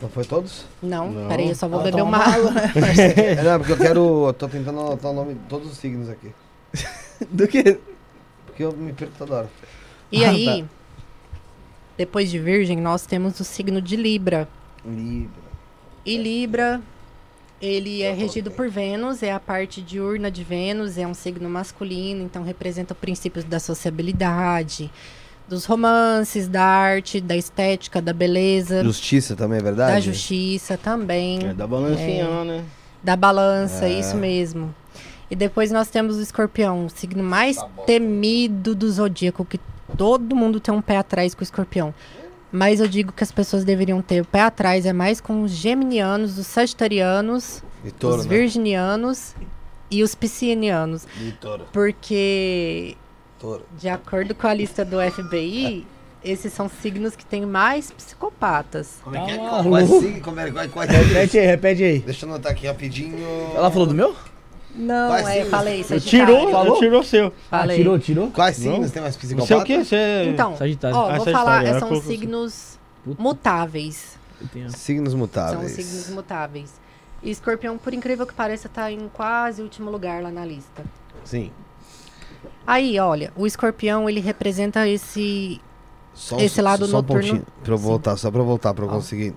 Não foi todos? Não, Não. peraí, eu só vou Ah, beber toma uma água. É, não, porque eu quero. Eu tô tentando anotar o nome de todos os signos aqui. Do que? Porque eu me perco toda hora. E Ah, aí, tá. depois de Virgem, nós temos o signo de Libra. Libra. E Libra, ele é regido por Vênus, é a parte diurna de Vênus, é um signo masculino, então representa princípios da sociabilidade, dos romances, da arte, da estética, da beleza, Justiça também, é verdade? da justiça também, É da balancinha lá, né? da balança, É. isso mesmo. E depois nós temos o escorpião, o signo mais temido do zodíaco, que todo mundo tem um pé atrás com o escorpião. Mas eu digo que as pessoas deveriam ter o pé atrás, é mais com os geminianos, os sagitarianos, E touro, os né? virginianos e os piscianianos. E touro. Porque, Touro. de acordo com a lista do FBI, esses são signos que têm mais psicopatas. Como é que é? Qual, qual, signo? Como é, qual, qual é? Repete aí, repete aí. Deixa eu anotar aqui rapidinho. Ela falou do meu? Não, Quais é, signos? falei, Tirou, sagitário. Falou? tirou o seu. Ah, Falei. tirou, tirou? Quais signos tem mais Não psicopata? sei o que, você... Então, Sagitário. ó, Ah, vou falar, ela são signos Puta. mutáveis. Signos São mutáveis. signos mutáveis. E escorpião, por incrível que pareça, tá em quase último lugar lá na lista. Sim. Aí, olha, o escorpião, ele representa esse... Só Esse lado só noturno- Um pontinho, pra eu Sim. voltar, só pra eu voltar, pra eu Ó. conseguir.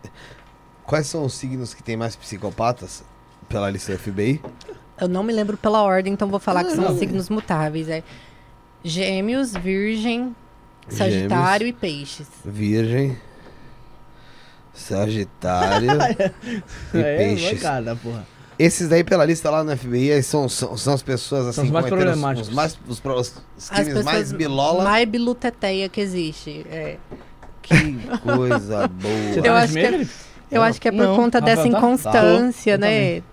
Quais são os signos que tem mais psicopatas pela lista FBI? Eu não me lembro pela ordem, então vou falar que são Não. signos mutáveis. É gêmeos, virgem, sagitário e peixes. Virgem, Sagitário e É, Peixes. mancada, porra. Esses daí pela lista lá no FBI aí são, são, são as pessoas assim São os mais problemáticos. Os, mais, os, pro- os As crimes mais bilola. mais biluteteia que existe. É. Que coisa boa. Eu tá acho nesse meio, que é-? Eu acho que é por Não. conta Rafael dessa tá? inconstância, Tá. Eu né?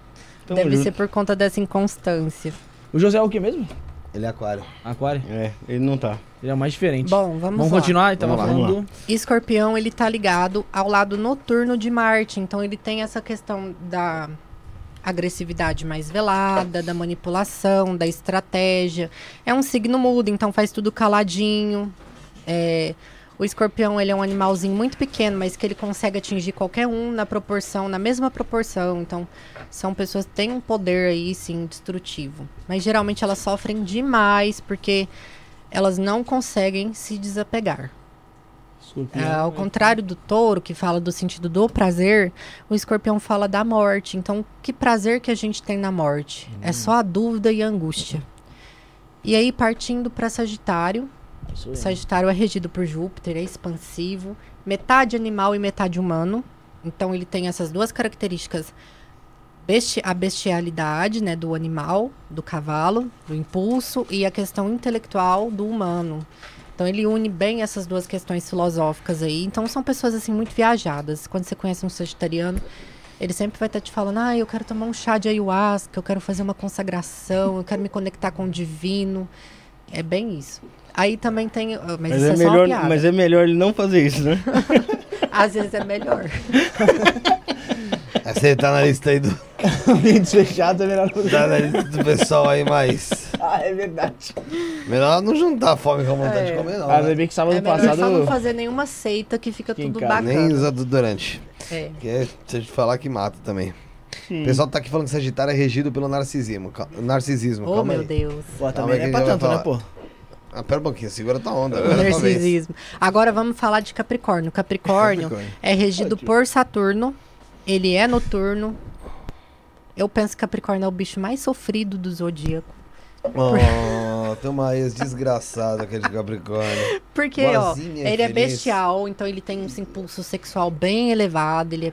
Deve junto. ser por conta dessa inconstância. O José é o que mesmo? Ele é aquário. Aquário. É, ele não tá. Ele é o mais diferente. Bom, vamos, Vamos lá. continuar? Então, Vamos lá, falando vamos do... Escorpião, ele tá ligado ao lado noturno de Marte, então ele tem essa questão da agressividade mais velada, da manipulação, da estratégia. É um signo mudo, então faz tudo caladinho. É, o escorpião, ele é um animalzinho muito pequeno, mas que ele consegue atingir qualquer um na proporção, na mesma proporção. Então, são pessoas que têm um poder aí, sim, destrutivo. Mas geralmente elas sofrem demais porque elas não conseguem se desapegar. Escorpião. Ah, ao contrário do touro, que fala do sentido do prazer, o escorpião fala da morte. Então, que prazer que a gente tem na morte? É só a dúvida e a angústia. E aí, partindo para Sagitário. Sagitário é regido por Júpiter, é expansivo, metade animal e metade humano. Então, ele tem essas duas características a bestialidade, né, do animal, do cavalo, do impulso e a questão intelectual do humano. Então ele une bem essas duas questões filosóficas aí. Então são pessoas assim muito viajadas. Quando você conhece um sagitariano, ele sempre vai estar te falando: "Ah, eu quero tomar um chá de ayahuasca, eu quero fazer uma consagração, eu quero me conectar com o divino". É bem isso. Aí também tem, ah, mas, Mas é, é, melhor, mas é melhor ele não fazer isso, né? Às vezes é melhor. Você tá na lista aí do, Vídeos fechados é melhor não tá na lista do pessoal aí, mas. Ah, é verdade. Melhor não juntar fome com a vontade É. de comer, não. Ah, né? bem que sábado É melhor passado. só não fazer nenhuma seita que fica tudo bacana. Nem usar durante. É. Que é, se falar que mata também. O pessoal tá aqui falando que Sagitário é regido pelo narcisismo. Cal- Narcisismo, Oh, calma meu aí. Deus. Pô, também é pra tanto, né, pô? Ah, pera um pouquinho, segura tua onda. É narcisismo. Agora vamos falar de Capricórnio. Capricórnio Capricórnio. é regido por Saturno. Ele é noturno. Eu penso que Capricórnio é o bicho mais sofrido do zodíaco. Oh, tem uma ex desgraçada que é de Capricórnio. Porque, ó, Boazinha, ele é bestial, então ele tem um impulso sexual bem elevado, ele é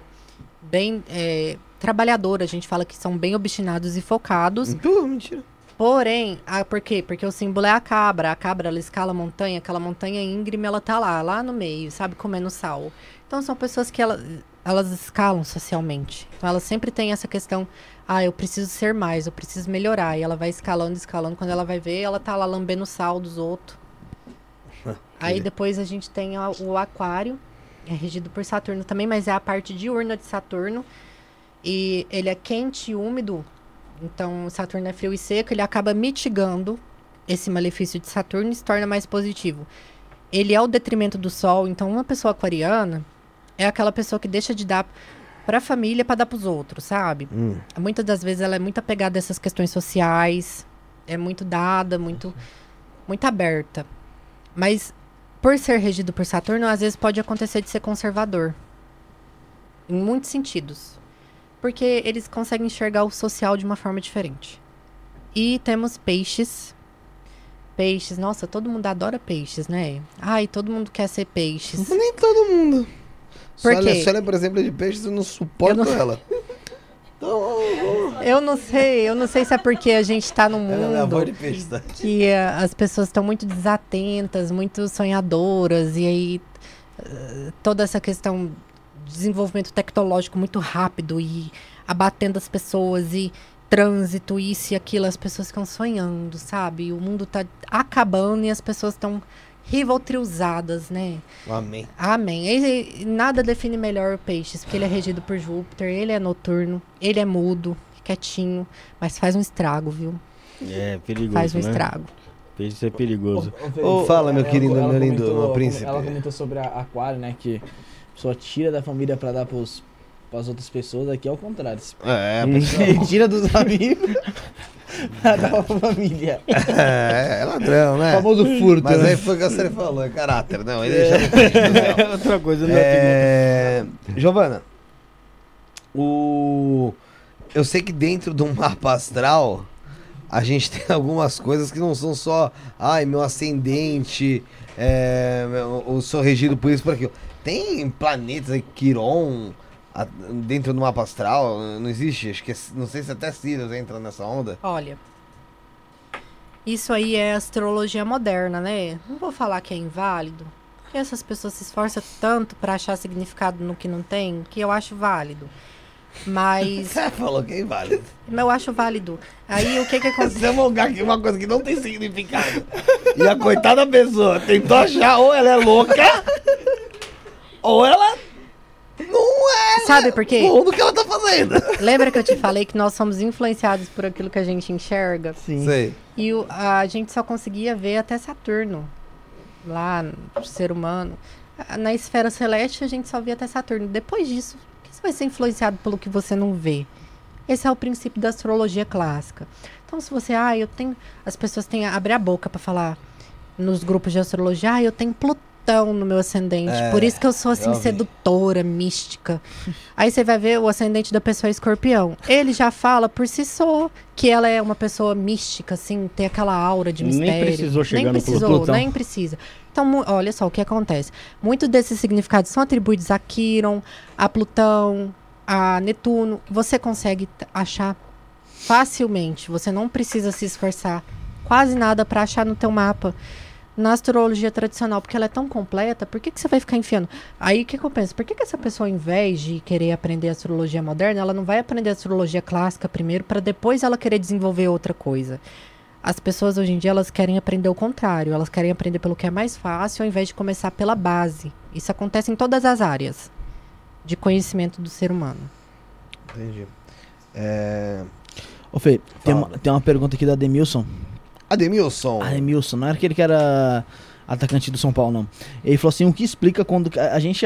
bem é, trabalhador. A gente fala que são bem obstinados e focados. Tu, mentira. Porém, ah, por quê? Porque o símbolo é a cabra. A cabra, ela escala a montanha, aquela montanha íngreme, ela tá lá, lá no meio, sabe? Comendo sal. Então, são pessoas que ela, elas escalam socialmente. Então, elas sempre têm essa questão, ah, eu preciso ser mais, eu preciso melhorar. E ela vai escalando, escalando. Quando ela vai ver, ela tá lá lambendo o sal dos outros. Aí, depois, a gente tem a- o aquário, é regido por Saturno também, mas é a parte diurna de Saturno. E ele é quente e úmido, então, Saturno é frio e seco, ele acaba mitigando esse malefício de Saturno e se torna mais positivo. Ele é o detrimento do Sol, então uma pessoa aquariana é aquela pessoa que deixa de dar para a família para dar para os outros, sabe? Hum. Muitas das vezes ela é muito apegada a essas questões sociais, é muito dada, muito muito aberta. Mas por ser regido por Saturno, às vezes pode acontecer de ser conservador. Em muitos sentidos. Porque eles conseguem enxergar o social de uma forma diferente. E temos peixes. Peixes, nossa, todo mundo adora peixes, né? Ai, todo mundo quer ser peixes. Nem todo mundo. Por quê? Sólia, por exemplo, é de peixes, eu não suporto Eu não- ela. Então, Eu não sei, eu não sei se é porque a gente tá num é mundo de peixe, tá? que eh, as pessoas estão muito desatentas, muito sonhadoras, e aí eh, toda essa questão de desenvolvimento tecnológico muito rápido e abatendo as pessoas e trânsito, isso e aquilo, as pessoas ficam sonhando, sabe? O mundo tá acabando e as pessoas estão rivaltriusadas, né? Amém. Amém. E, e nada define melhor o peixes, porque ele é regido por Júpiter, ele é noturno, ele é mudo, quietinho, mas faz um estrago, viu? É, perigoso, Faz um né? estrago. Peixe é perigoso. Fala, meu querido, meu lindo, meu príncipe. Ela comentou sobre a aquário, né? Que a pessoa tira da família pra dar pros, pras outras pessoas. Aqui é o contrário. É, a pessoa- tira dos amigos dar pra família. é, é ladrão, né? O famoso furto. Mas né? aí foi o que você falou, é caráter. Não, ele já não. É outra coisa, né? É... Giovana, o... eu sei que dentro do mapa astral a gente tem algumas coisas que não são só, ai, meu ascendente, é, eu sou regido por isso, por aquilo. Tem planetas aí, Quiron, a- dentro do mapa astral, não existe? Que é- não sei se até Sirius entra nessa onda. Olha, isso aí é astrologia moderna, né? Não vou falar que é inválido, porque essas pessoas se esforçam tanto pra achar significado no que não tem, que eu acho válido. Mas Você falou que é inválido. eu acho válido. Aí o que que acontece? Você lugar aqui uma coisa que não tem significado. E a coitada pessoa tentou achar ou ela é louca, ou ela não é Sabe por quê? bom no que ela tá fazendo. Lembra que eu te falei que nós somos influenciados por aquilo que a gente enxerga? Sim. Sei. E o- a gente só conseguia ver até Saturno. Lá no ser humano. Ah, Na esfera celeste a gente só via até Saturno. Depois disso, que você vai ser influenciado pelo que você não vê. Esse é o princípio da astrologia clássica. Então, se você, ah, eu tenho. As pessoas têm abre a boca para falar nos grupos de astrologia, ah, eu tenho Plutão no meu ascendente. É, por isso que eu sou assim, eu sedutora, mística. Aí você vai ver o ascendente da pessoa é escorpião. Ele já fala por si só que ela é uma pessoa mística, assim, tem aquela aura de Nem mistério. precisou chegar nem no precisou, Plutão. nem precisa. Então, olha só o que acontece. Muitos desses significados são atribuídos a Quiron, a Plutão, a Netuno, você consegue achar facilmente. Você não precisa se esforçar quase nada para achar no teu mapa. Na astrologia tradicional, porque ela é tão completa, por que, que você vai ficar enfiando? Aí o que, que eu penso? Por que, que essa pessoa, ao invés de querer aprender astrologia moderna, ela não vai aprender astrologia clássica primeiro, para depois ela querer desenvolver outra coisa? As pessoas hoje em dia elas querem aprender o contrário, elas querem aprender pelo que é mais fácil, ao invés de começar pela base. Isso acontece em todas as áreas de conhecimento do ser humano. Entendi. É... Ô, Fê, tem uma, tem uma pergunta aqui da Demilson. Ademilson. Ah, Demilson, não era aquele que era atacante do São Paulo, não. Ele falou assim, o que explica quando... A, gente,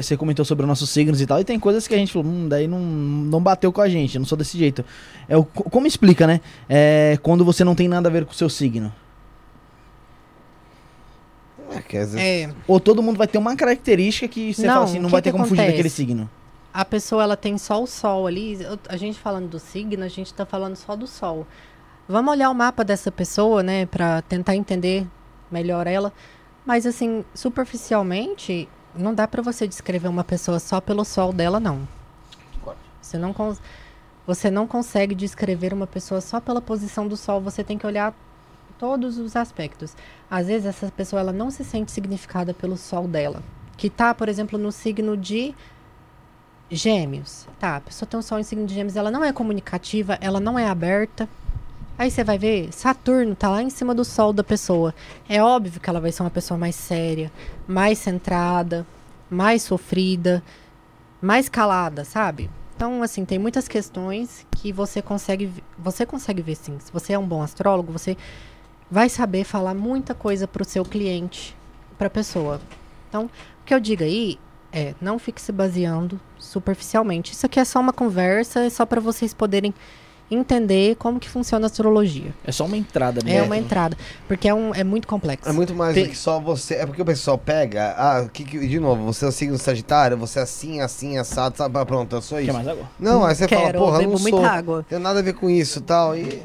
você comentou sobre os nossos signos e tal, e tem coisas que a gente falou, hum, daí não, não bateu com a gente, eu não sou desse jeito. É o, como explica, né? É, quando você não tem nada a ver com o seu signo. É, vezes- É, Ou todo mundo vai ter uma característica que você Não, fala assim, não que vai ter que como fugir acontece? daquele signo. a pessoa ela tem só o sol ali. A gente falando do signo, a gente tá falando só do sol. Vamos olhar o mapa dessa pessoa, né, Pra tentar entender melhor ela. Mas assim, superficialmente, não dá pra você descrever uma pessoa só pelo sol dela, não. Você não, você não consegue descrever uma pessoa só pela posição do sol. Você tem que olhar todos os aspectos. Às vezes essa pessoa ela não se sente significada pelo sol dela, que tá, por exemplo, no signo de Gêmeos. Tá, a pessoa tem um sol em signo de Gêmeos, ela não é comunicativa, ela não é aberta. Aí você vai ver, Saturno tá lá em cima do sol da pessoa. É óbvio que ela vai ser uma pessoa mais séria, mais centrada, mais sofrida, mais calada, sabe? Então, assim, tem muitas questões que você consegue, você consegue ver sim. Se você é um bom astrólogo, você vai saber falar muita coisa pro seu cliente, pra pessoa. Então, o que eu digo aí é, não fique se baseando superficialmente. Isso aqui é só uma conversa, é só para vocês poderem entender como que funciona a astrologia. É só uma entrada É, mesmo. uma entrada, porque é, um, é muito complexo. É muito mais Tem- do que só você. É porque o pessoal pega. Ah, que, que- de novo, você é o signo Sagitário, você é assim, assim, assado, sabe? Ah, Pronto, eu sou Quer isso. mais água? Não, aí você fala, Quero, porra, eu não muita sou. água. Tem nada a ver com isso e tal. E.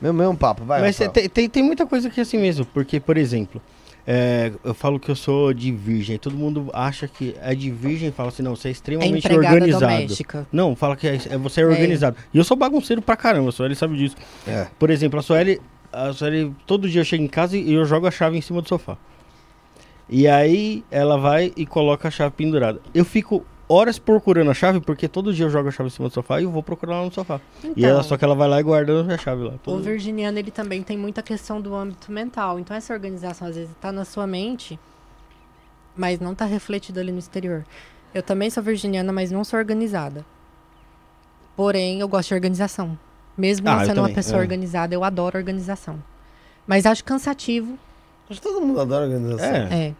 Meu mesmo papo, vai. Mas tem, tem muita coisa que é assim mesmo, porque, por exemplo, é, eu falo que eu sou de virgem, todo mundo acha que é de virgem e fala assim, não, você é É extremamente empregada organizado. doméstica. Não, fala que é, é- você é organizado. E eu sou bagunceiro pra caramba, a Sueli sabe disso. É. Por exemplo, a Sueli, a Sueli, todo dia eu chego em casa e eu jogo a chave em cima do sofá. E aí ela vai e coloca a chave pendurada. Eu fico horas procurando a chave, porque todo dia eu jogo a chave em cima do sofá e eu vou procurar lá no sofá. e Então, ela, só que ela vai lá e guardando a chave lá. O virginiano, ele também tem muita questão do âmbito mental. Então, essa organização, às vezes, tá na sua mente, mas não tá refletido ali no exterior. Eu também sou virginiana, mas não sou organizada. Porém, eu gosto de organização. Mesmo Ah, sendo uma pessoa é. organizada, eu adoro organização. Mas acho cansativo. Acho que todo mundo adora organização. É. É.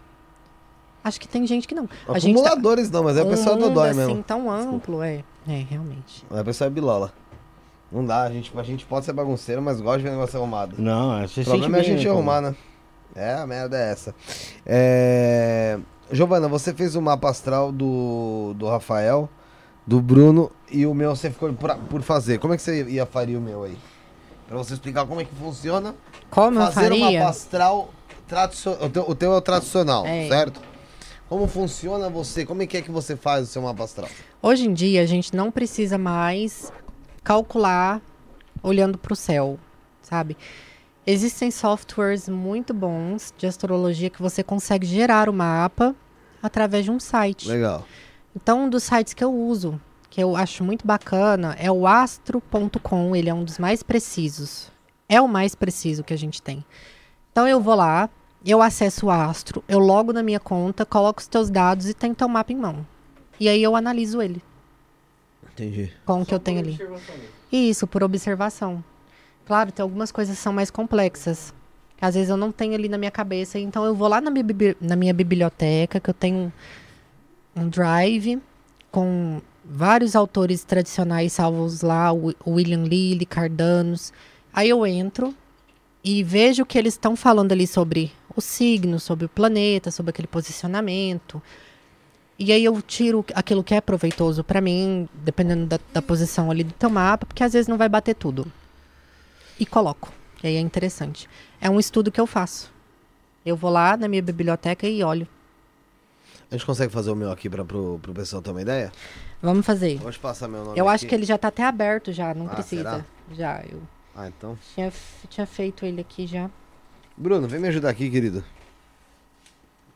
Acho que tem gente que não. A gente tá Acumuladores não, mas é a pessoa mundo, dodói assim, mesmo. tão amplo, é. É, realmente. A pessoa é bilola. Não dá, a gente, a gente pode ser bagunceiro, mas gosta de ver negócio arrumado. Não, é, O problema é a gente arrumar, né? É, a merda é essa. É... Giovana, você fez o mapa astral do, do Rafael, do Bruno e o meu você ficou por, por fazer. Como é que você ia faria o meu aí? Pra você explicar como é que funciona Como eu fazer um mapa faria? astral tradicional. O teu, o teu é o tradicional, É. certo? Como funciona você? Como é que é que você faz o seu mapa astral? Hoje em dia, a gente não precisa mais calcular olhando para o céu, sabe? Existem softwares muito bons de astrologia que você consegue gerar o mapa através de um site. Legal. Então, um dos sites que eu uso, que eu acho muito bacana, é o astro.com. Ele é um dos mais precisos. É o mais preciso que a gente tem. Então, eu vou lá, eu acesso o astro, eu logo na minha conta, coloco os teus dados e tenho teu mapa em mão. E aí eu analiso ele Entendi. com o que eu tenho ali. Isso, por observação. Claro, tem algumas coisas que são mais complexas. que Às vezes eu não tenho ali na minha cabeça, então eu vou lá na minha, bibli- na minha biblioteca, que eu tenho um, drive com vários autores tradicionais salvos lá, William Lilly, Cardanos. Aí eu entro e vejo o que eles estão falando ali sobre o signo, sobre o planeta, sobre aquele posicionamento. E aí eu tiro aquilo que é proveitoso para mim, dependendo da, da posição ali do teu mapa, porque às vezes não vai bater tudo. E coloco. E aí é interessante. É um estudo que eu faço. Eu vou lá na minha biblioteca e olho. A gente consegue fazer o meu aqui pra, pro, pro pessoal ter uma ideia? Vamos fazer. Vou te passar meu nome Eu aqui. acho que ele já tá até aberto já, não Ah, precisa. Já, eu Ah, então. tinha, tinha feito ele aqui já. Bruno, vem me ajudar aqui, querido.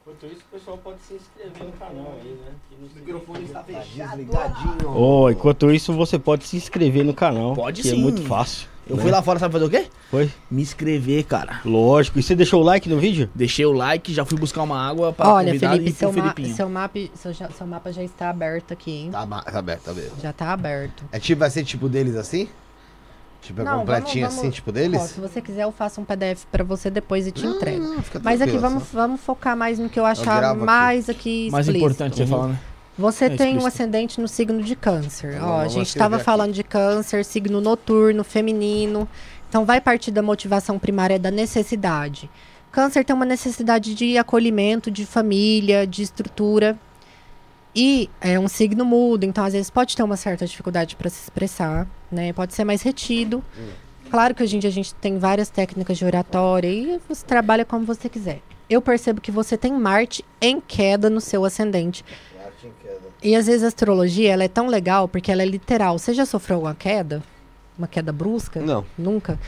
Enquanto isso, o pessoal pode se inscrever no canal aí, né? O microfone está fechado. Desligadinho. Oh, enquanto isso, você pode se inscrever no canal. Pode que sim. é muito fácil. Eu né? fui lá fora, sabe fazer o quê? Foi? Me inscrever, cara. Lógico. E você deixou o like no vídeo? Deixei o like, já fui buscar uma água para Olha, convidado Felipe, e pro seu, ma seu, mapa, seu, seu mapa já está aberto aqui, hein? Tá, tá aberto, tá aberto. Já tá aberto. É tipo, vai ser tipo deles assim? Tipo, é Não, completinho vamos- assim, vamos- tipo Ó, deles? se você quiser, eu faço um PDF pra você depois e te Não, entrego. não, fica Mas aqui vamos, só. vamos focar mais no que eu achar aqui. mais aqui Mais explícito. importante você falar, né? Você É tem um ascendente no signo de câncer. Vamos- Ó, a vamos gente estava aqui. falando de câncer, signo noturno, feminino. Então vai partir da motivação primária da necessidade. Câncer tem uma necessidade de acolhimento, de família, de estrutura. E é um signo mudo, então às vezes pode ter uma certa dificuldade para se expressar, né? Pode ser mais retido. Claro que hoje em dia a gente tem várias técnicas de oratória e você trabalha como você quiser. Eu percebo que você tem Marte em queda no seu ascendente. E às vezes a astrologia ela é tão legal porque ela é literal. Você já sofreu uma queda? Uma queda brusca? Não. Nunca.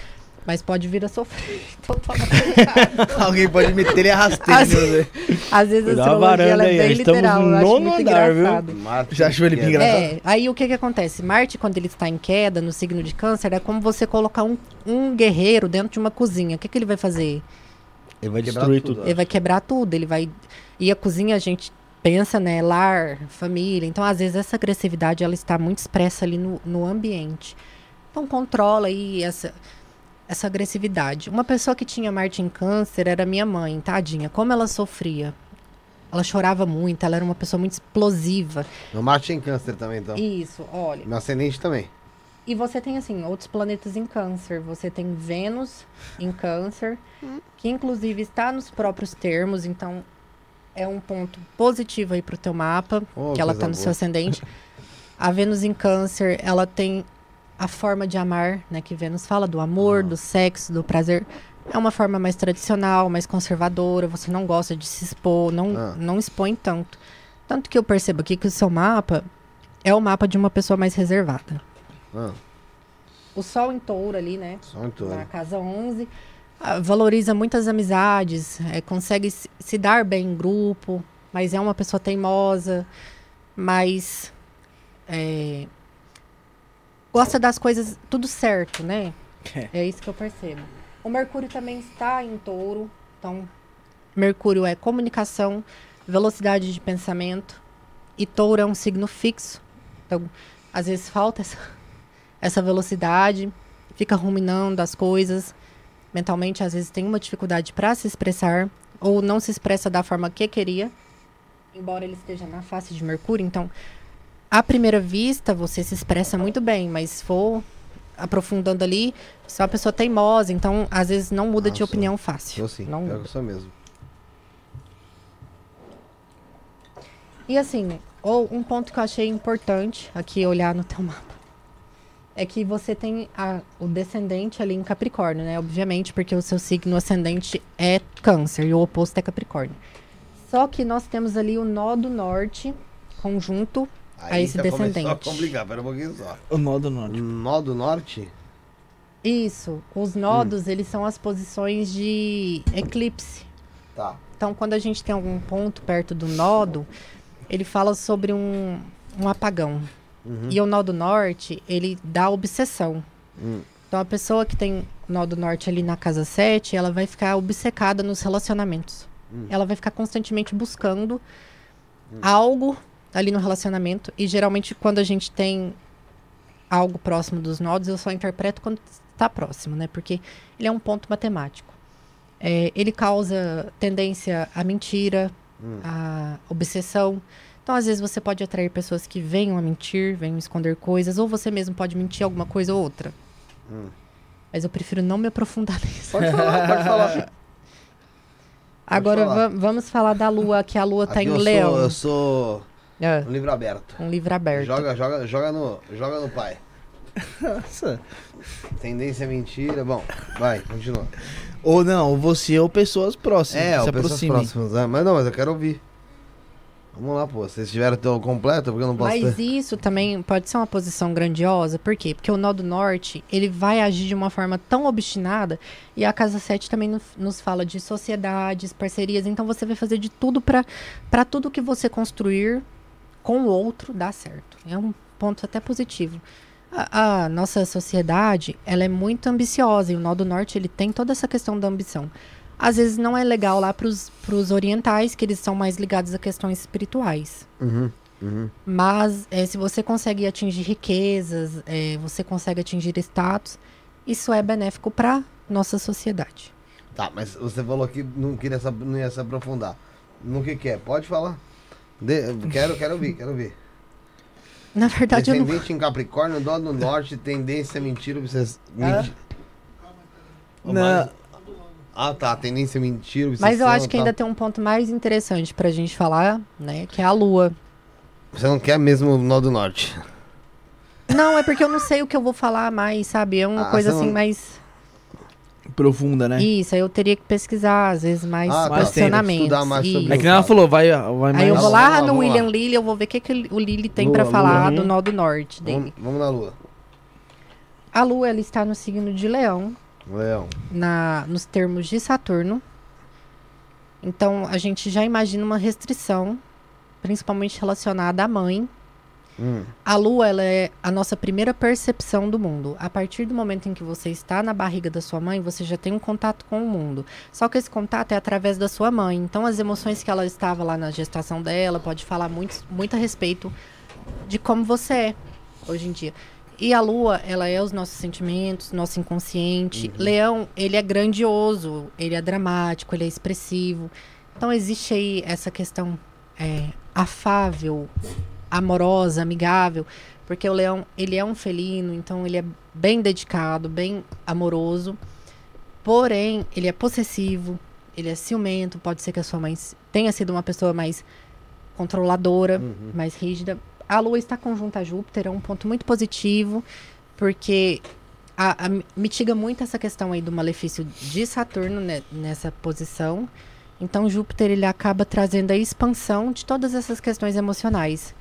Mas pode vir a sofrer. Então cuidado. Alguém pode meter ele a rasteiro. Assim- né? Às vezes a Cuidado a astrologia ela é aí, bem estamos literal. no Eu acho nono muito andar, viu? engraçado. Marte Já achou ele queda. engraçado? É, aí o que que acontece? Marte, quando ele está em queda no signo de câncer, é como você colocar um, um guerreiro dentro de uma cozinha. O que, que ele vai fazer? Ele vai destruir tudo. tudo. Ele vai quebrar tudo, ele vai. E a cozinha a gente pensa, né? Lar, família. Então, às vezes, essa agressividade ela está muito expressa ali no, no ambiente. Então, controla aí essa, essa agressividade. Uma pessoa que tinha Marte em câncer era minha mãe, tadinha. Como ela sofria? Ela chorava muito, ela era uma pessoa muito explosiva. Meu Marte em câncer também, então. Isso, olha. Meu ascendente também. E você tem, assim, outros planetas em câncer. Você tem Vênus em câncer, que inclusive está nos próprios termos, então é um ponto positivo aí pro teu mapa, Oh, que ela coisa tá no seu ascendente. A Vênus em câncer, ela tem a forma de amar, né? Que Vênus fala do amor, Ah. do sexo, do prazer. É uma forma mais tradicional, mais conservadora. Você não gosta de se expor, não, Ah. não expõe tanto. Tanto que eu percebo aqui que o seu mapa é o mapa de uma pessoa mais reservada. Ah, O Sol em touro ali, né? só em tudo. Na casa 11. ah, valoriza muitas amizades, é, consegue se, se dar bem em grupo, mas é uma pessoa teimosa, mas é, gosta das coisas tudo certo, né? É. É isso que eu percebo. O Mercúrio também está em touro, então Mercúrio é comunicação, velocidade de pensamento, e touro é um signo fixo. Então, às vezes falta essa, essa velocidade, fica ruminando as coisas. Mentalmente, às vezes tem uma dificuldade para se expressar, ou não se expressa da forma que queria, embora ele esteja na face de Mercúrio. Então, à primeira vista, você se expressa muito bem, mas se for aprofundando ali, você é uma pessoa teimosa, então às vezes não muda Ah, de sou. opinião fácil. Eu sim, não muda. eu sou mesmo. E assim, ou um ponto que eu achei importante aqui olhar no teu mapa é que você tem a- o descendente ali em Capricórnio, né? Obviamente, porque o seu signo ascendente é Câncer e o oposto é Capricórnio. Só que nós temos ali o nó do norte conjunto a esse já começou a descendente. complicar, pera um pouquinho só. O nó do norte. Nó do norte? Isso, os nodos, eles são as posições de eclipse. Tá. Então, quando a gente tem algum ponto perto do nodo, ele fala sobre um, um apagão. Uhum. E o nó do norte, ele dá obsessão. Hum. Então, a pessoa que tem nó do norte ali na casa 7, ela vai ficar obcecada nos relacionamentos. Hum. Ela vai ficar constantemente buscando algo ali no relacionamento. E geralmente, quando a gente tem algo próximo dos nodos, eu só interpreto quando está próximo, né? Porque ele é um ponto matemático. É, ele causa tendência à mentira, Hum. à obsessão. Então, às vezes, você pode atrair pessoas que venham a mentir, venham esconder coisas, ou você mesmo pode mentir alguma coisa ou outra. Hum. Mas eu prefiro não me aprofundar nisso. Pode falar, pode falar. Agora falar. va- vamos falar da lua, que a lua tá Aqui em eu leão. Sou, eu sou É, um livro aberto. um livro aberto. Joga, joga, joga no, joga no pai. Nossa. Tendência é mentira. Bom, vai, continua. Ou não, ou você ou pessoas próximas. É, que o se pessoas próximas. ah, mas não, mas eu quero ouvir. Vamos lá, pô. Vocês tiveram teu completo, porque eu não posso Mas ter. isso também pode ser uma posição grandiosa, por quê? Porque o nó do norte, ele vai agir de uma forma tão obstinada, e a casa 7 também no- nos fala de sociedades, parcerias, então você vai fazer de tudo para para tudo que você construir com o outro dar certo. É um ponto até positivo. A, a nossa sociedade, ela é muito ambiciosa, e o nó do norte, ele tem toda essa questão da ambição. Às vezes não é legal lá para os orientais, que eles são mais ligados a questões espirituais. Uhum, uhum. Mas eh, se você consegue atingir riquezas, eh, você consegue atingir status, isso é benéfico para nossa sociedade. Tá, mas você falou que não, queria, se- não ia se aprofundar. No que que é? Pode falar. De- quero, quero ouvir, quero ouvir. Na verdade, eu não... Descendente em Capricórnio, dó no norte, tendência mentira, obsessão. Ah? Não. Ah, tá. Tendência mentira, obsessão. Mas eu acho que tal. ainda tem um ponto mais interessante pra gente falar, né? Que é a lua. Você não quer mesmo o nó do norte. Não, é porque eu não sei o que eu vou falar mais, sabe? É uma Ah, coisa assim não- mais. Profunda, né? Isso, aí eu teria que pesquisar, às vezes, mais Ah, tá. posicionamentos. Estudar mais sobre Isso. É que nem ela falou, vai, vai mais. Aí eu vou lá lá, no vamos William lá. Lilly, eu vou ver o que, que o Lilly tem Lua, pra Lua, falar uhum. do nó do norte dele. Vamos, vamos na lua. A lua, ela está no signo de leão, Leão. na, nos termos de Saturno. Então, a gente já imagina uma restrição, principalmente relacionada à mãe. Hum. A lua, ela é a nossa primeira percepção do mundo. A partir do momento em que você está na barriga da sua mãe, você já tem um contato com o mundo. Só que esse contato é através da sua mãe. Então, as emoções que ela estava lá na gestação dela, pode falar muito, muito a respeito de como você é hoje em dia. E a lua, ela é os nossos sentimentos, nosso inconsciente. Leão, ele é grandioso, ele é dramático, ele é expressivo. Então, existe aí essa questão é, afável, amorosa, amigável, porque o leão, ele é um felino, então ele é bem dedicado, bem amoroso. Porém, ele é possessivo, ele é ciumento, pode ser que a sua mãe tenha sido uma pessoa mais controladora, Uhum. mais rígida. A lua está conjunta a Júpiter, é um ponto muito positivo, porque a- a- mitiga muito essa questão aí do malefício de Saturno né, nessa posição. Então, Júpiter ele acaba trazendo a expansão de todas essas questões emocionais.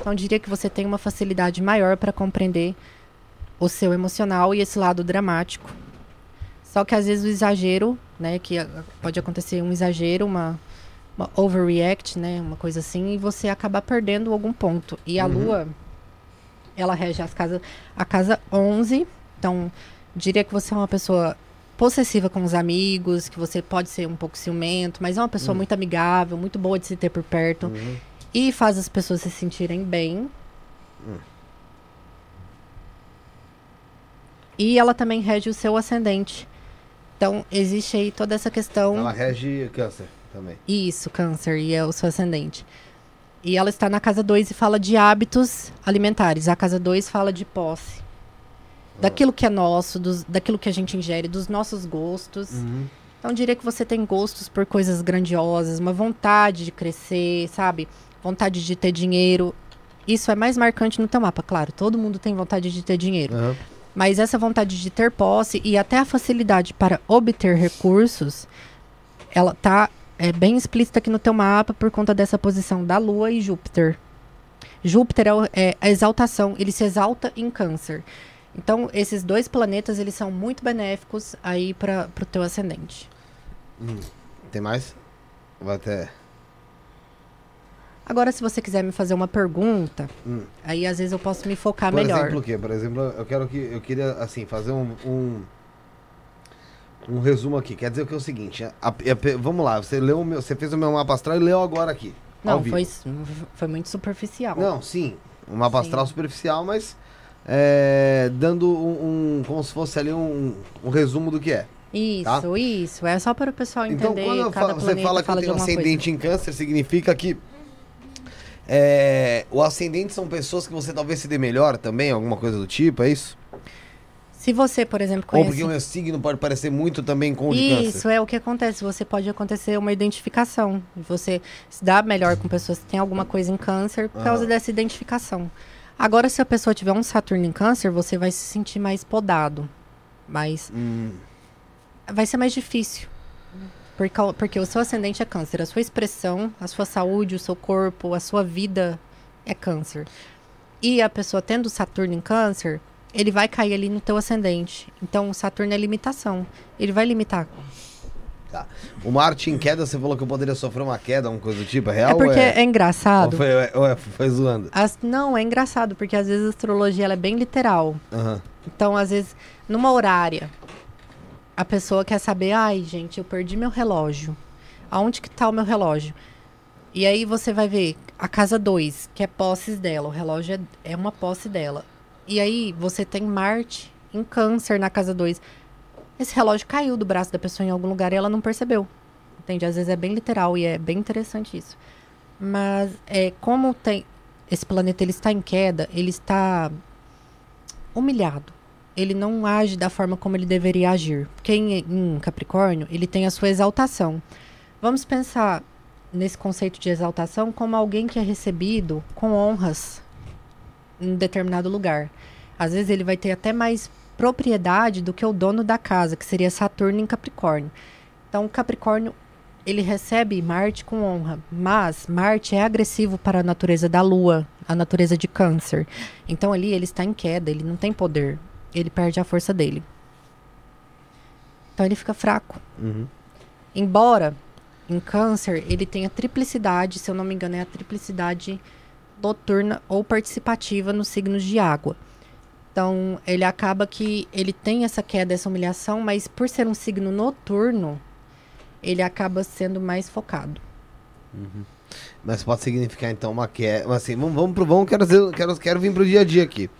Então, eu diria que você tem uma facilidade maior para compreender o seu emocional e esse lado dramático. Só que às vezes o exagero, né, que a- pode acontecer um exagero, uma, uma overreact, né, uma coisa assim, e você acabar perdendo algum ponto. E a Lua, ela rege as casas, a casa 11. Então, diria que você é uma pessoa possessiva com os amigos, que você pode ser um pouco ciumento, mas é uma pessoa muito amigável, muito boa de se ter por perto Uhum. e faz as pessoas se sentirem bem. E ela também rege o seu ascendente. Então, existe aí toda essa questão. Ela rege câncer também. Isso, câncer, e é o seu ascendente. E ela está na casa 2 e fala de hábitos alimentares. A casa 2 fala de posse. Daquilo que é nosso, dos, daquilo que a gente ingere, dos nossos gostos. Então, eu diria que você tem gostos por coisas grandiosas, uma vontade de crescer, sabe? Vontade de ter dinheiro. Isso é mais marcante no teu mapa, claro. Todo mundo tem vontade de ter dinheiro. Aham. Mas essa vontade de ter posse e até a facilidade para obter recursos, ela tá é, bem explícita aqui no teu mapa por conta dessa posição da Lua e Júpiter. Júpiter é, é a exaltação, ele se exalta em câncer. Então, esses dois planetas, eles são muito benéficos aí para o teu ascendente. Tem mais? Vai até. Agora, se você quiser me fazer uma pergunta, Hum. aí às vezes eu posso me focar Por melhor. exemplo, o quê? Por exemplo, eu quero que. Eu queria, assim, fazer um. um... um resumo aqui. Quer dizer que é o seguinte. a- a- vamos lá, você leu o meu. Você fez o meu mapa astral e leu agora aqui. Não, foi, foi muito superficial. Não, sim. Um mapa Sim. astral superficial, mas. É, dando um, um- Como se fosse ali um, um resumo do que é. Isso, Tá? isso. É só para o pessoal Então, entender. quando eu cada falo- você fala que eu fala de tenho um ascendente em câncer, significa que. é, o ascendente são pessoas que você talvez se dê melhor também, alguma coisa do tipo, é isso? coisa. Se você, por exemplo, Ou conhece... porque o meu signo pode parecer muito também com o de Isso, câncer. é o que acontece. Você pode acontecer uma identificação. Você se dá melhor com pessoas que têm alguma coisa em câncer por causa Aham. dessa identificação. Agora, se a pessoa tiver um Saturno em câncer, você vai se sentir mais podado. Mas Hum, vai ser mais difícil. Por cau- Porque o seu ascendente é câncer. A sua expressão, a sua saúde, o seu corpo, a sua vida é câncer. E a pessoa tendo Saturno em câncer, ele vai cair ali no teu ascendente. Então, o Saturno é limitação. Ele vai limitar. Tá. O Marte em queda, você falou que eu poderia sofrer uma queda, alguma coisa do tipo, é real? é porque ou é, Ou engraçado. foi, ou é- foi zoando? As- não, é engraçado, porque às vezes a astrologia é bem literal. Aham. Então, às vezes, numa horária, a pessoa quer saber, ai, gente, eu perdi meu relógio. Aonde que tá o meu relógio? E aí você vai ver a casa 2, que é posses dela, o relógio é, é uma posse dela. E aí você tem Marte em câncer na casa 2. Esse relógio caiu do braço da pessoa em algum lugar e ela não percebeu. Entende? Às vezes é bem literal e é bem interessante isso. Mas é como tem esse planeta ele está em queda, ele está humilhado. Ele não age da forma como ele deveria agir. Porque em, em Capricórnio, ele tem a sua exaltação. Vamos pensar nesse conceito de exaltação como alguém que é recebido com honras em determinado lugar. Às vezes ele vai ter até mais propriedade do que o dono da casa, que seria Saturno em Capricórnio. Então, Capricórnio, ele recebe Marte com honra, mas Marte é agressivo para a natureza da Lua, a natureza de Câncer. Então, ali ele está em queda, ele não tem poder, ele perde a força dele. Então, ele fica fraco. Uhum. Embora em Câncer ele tenha triplicidade, se eu não me engano, é a triplicidade noturna ou participativa nos signos de água. Então, ele acaba que ele tem essa queda, essa humilhação, mas por ser um signo noturno, ele acaba sendo mais focado. Mas pode significar então uma queda. Assim, vamos, vamos pro. Vamos, quero, quero, quero vir pro dia a dia aqui.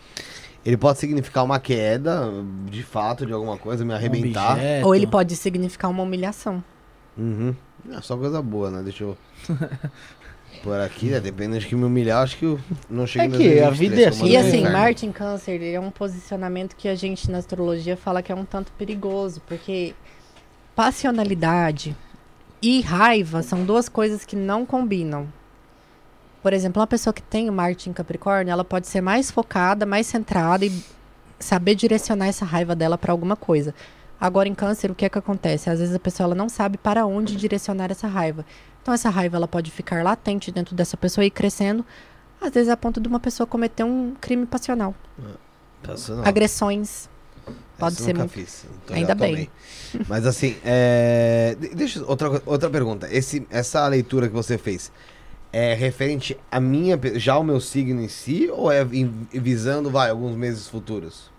Ele pode significar uma queda, de fato, de alguma coisa, me arrebentar. Objeto. Ou ele pode significar uma humilhação. Uhum. É só coisa boa, né? Deixa eu. Por aqui, né? Dependendo de que me humilhar, acho que eu não chego É que a 2023, vida é como assim, E né? assim, inferno. Marte em Câncer ele é um posicionamento que a gente na astrologia fala que é um tanto perigoso, porque passionalidade e raiva são duas coisas que não combinam. Por exemplo, uma pessoa que tem o Marte em Capricórnio, ela pode ser mais focada, mais centrada e saber direcionar essa raiva dela para alguma coisa. Agora em Câncer, o que é que acontece? Às vezes a pessoa ela não sabe para onde direcionar essa raiva. Então essa raiva ela pode ficar latente dentro dessa pessoa e ir crescendo, às vezes a ponto de uma pessoa cometer um crime passional. Pensa não. Agressões. Pode Essa eu ser nunca muito. fiz. Então Ainda bem. Mas assim, é... de- deixa eu- outra, outra pergunta. Esse, essa leitura que você fez é referente a minha, já o meu signo em si, ou é visando, vai, alguns meses futuros?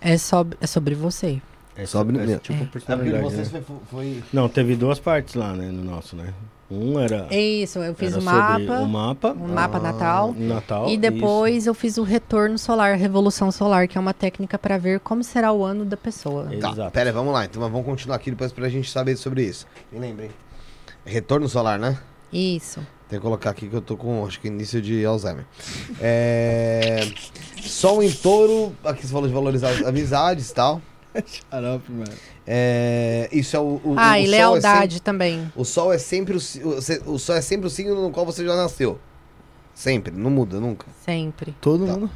É, sob, é sobre você. É Sobre- é, tipo É. personalidade, né? foi, foi... Não, teve duas partes lá, né, no nosso, né? Um era, É isso, eu fiz o mapa, o mapa, um mapa Ah, natal. Natal. E depois eu fiz o retorno solar, revolução solar, que é uma técnica para ver como será o ano da pessoa. É. Tá, Exato. pera vamos lá. Então vamos continuar aqui depois pra gente saber sobre isso. Me lembrem. Retorno solar, né? Isso. Tem que colocar aqui que eu tô com, acho que início de Alzheimer. É... Sol em touro, aqui você falou de valorizar as amizades e tal. Xarope, mano. É... Isso é o, o, ah, o e sol lealdade É também. sempre, o sol é sempre o, o, sol é sempre o signo no qual você já nasceu. Sempre, não muda nunca. Sempre. Todo Tá. mundo.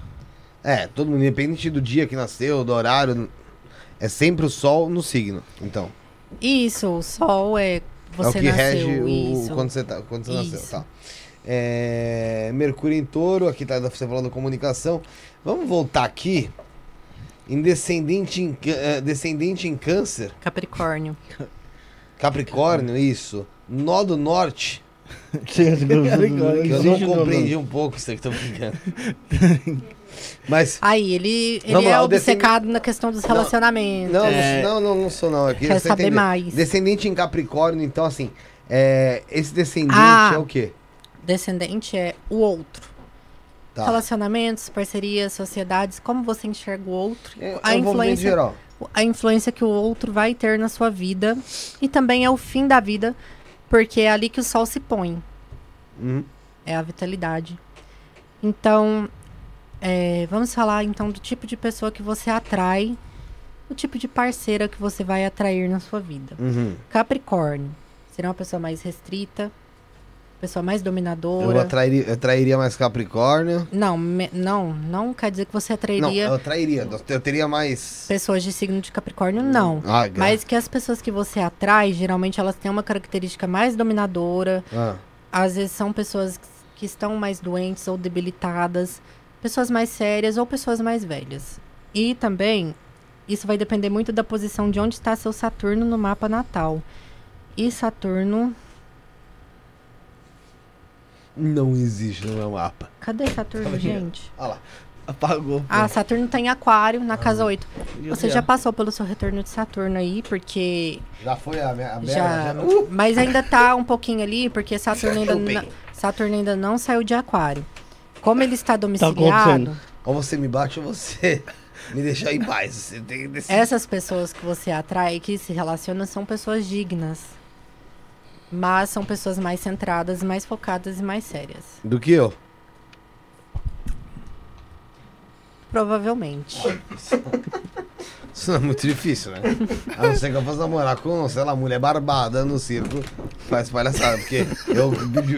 É, todo mundo, independente do dia que nasceu, do horário, é sempre o sol no signo. Então, Isso, o sol é. Você é o que nasceu. rege o, isso. quando você, tá, quando você nasceu. Tá. É, Mercúrio em touro, aqui tá você falando comunicação. Vamos voltar aqui. Em descendente em, eh, descendente em câncer, Capricórnio. Capricórnio, isso. Nó do norte, que eu não compreendi um pouco isso aqui, tô brincando. Mas, Aí, ele, ele é lá, obcecado na questão dos relacionamentos. não, É. não, não, não sou não. Aqui, Quer você saber entender. mais. Descendente em Capricórnio, então assim, é, esse descendente Ah. é o quê? Descendente é o outro. Tá. Relacionamentos, parcerias, sociedades, como você enxerga o outro, É, a é um envolvimento influência, geral. a influência que o outro vai ter na sua vida e também é o fim da vida, porque é ali que o sol se põe, Uhum. é a vitalidade. Então, é, vamos falar então do tipo de pessoa que você atrai, o tipo de parceira que você vai atrair na sua vida. Uhum. Capricórnio seria uma pessoa mais restrita, pessoa mais dominadora. atrairia, eu atrairia mais Capricórnio. Não, me- não, não quer dizer que você Não, atrairia eu atrairia. Eu teria mais. pessoas de signo de Capricórnio, não. Ah, gra- Mas que as pessoas que você atrai, geralmente elas têm uma característica mais dominadora. Ah, Às vezes são pessoas que estão mais doentes ou debilitadas, pessoas mais sérias ou pessoas mais velhas. E também, isso vai depender muito da posição de onde está seu Saturno no mapa natal. E Saturno. Não existe no meu mapa. Cadê Saturno, gente? Olha lá. Apagou. Ah, Saturno tá em Aquário, na casa 8. Meu Você já passou pelo seu retorno de Saturno aí, porque Já foi a minha. A minha já, já- Uh, mas ainda tá um pouquinho ali, porque Saturno ainda, não, Saturno ainda não saiu de Aquário. Como ele está acontecendo. domiciliado, ou você me bate ou você me deixa em paz. Você tem que decidir. essas pessoas que você atrai e que se relacionam são pessoas dignas. Mas são pessoas mais centradas, mais focadas e mais sérias. Do que eu? Provavelmente. Isso não é muito difícil, né? A não ser que eu fosse namorar com, sei lá, mulher barbada no circo, faz palhaçada. Porque eu,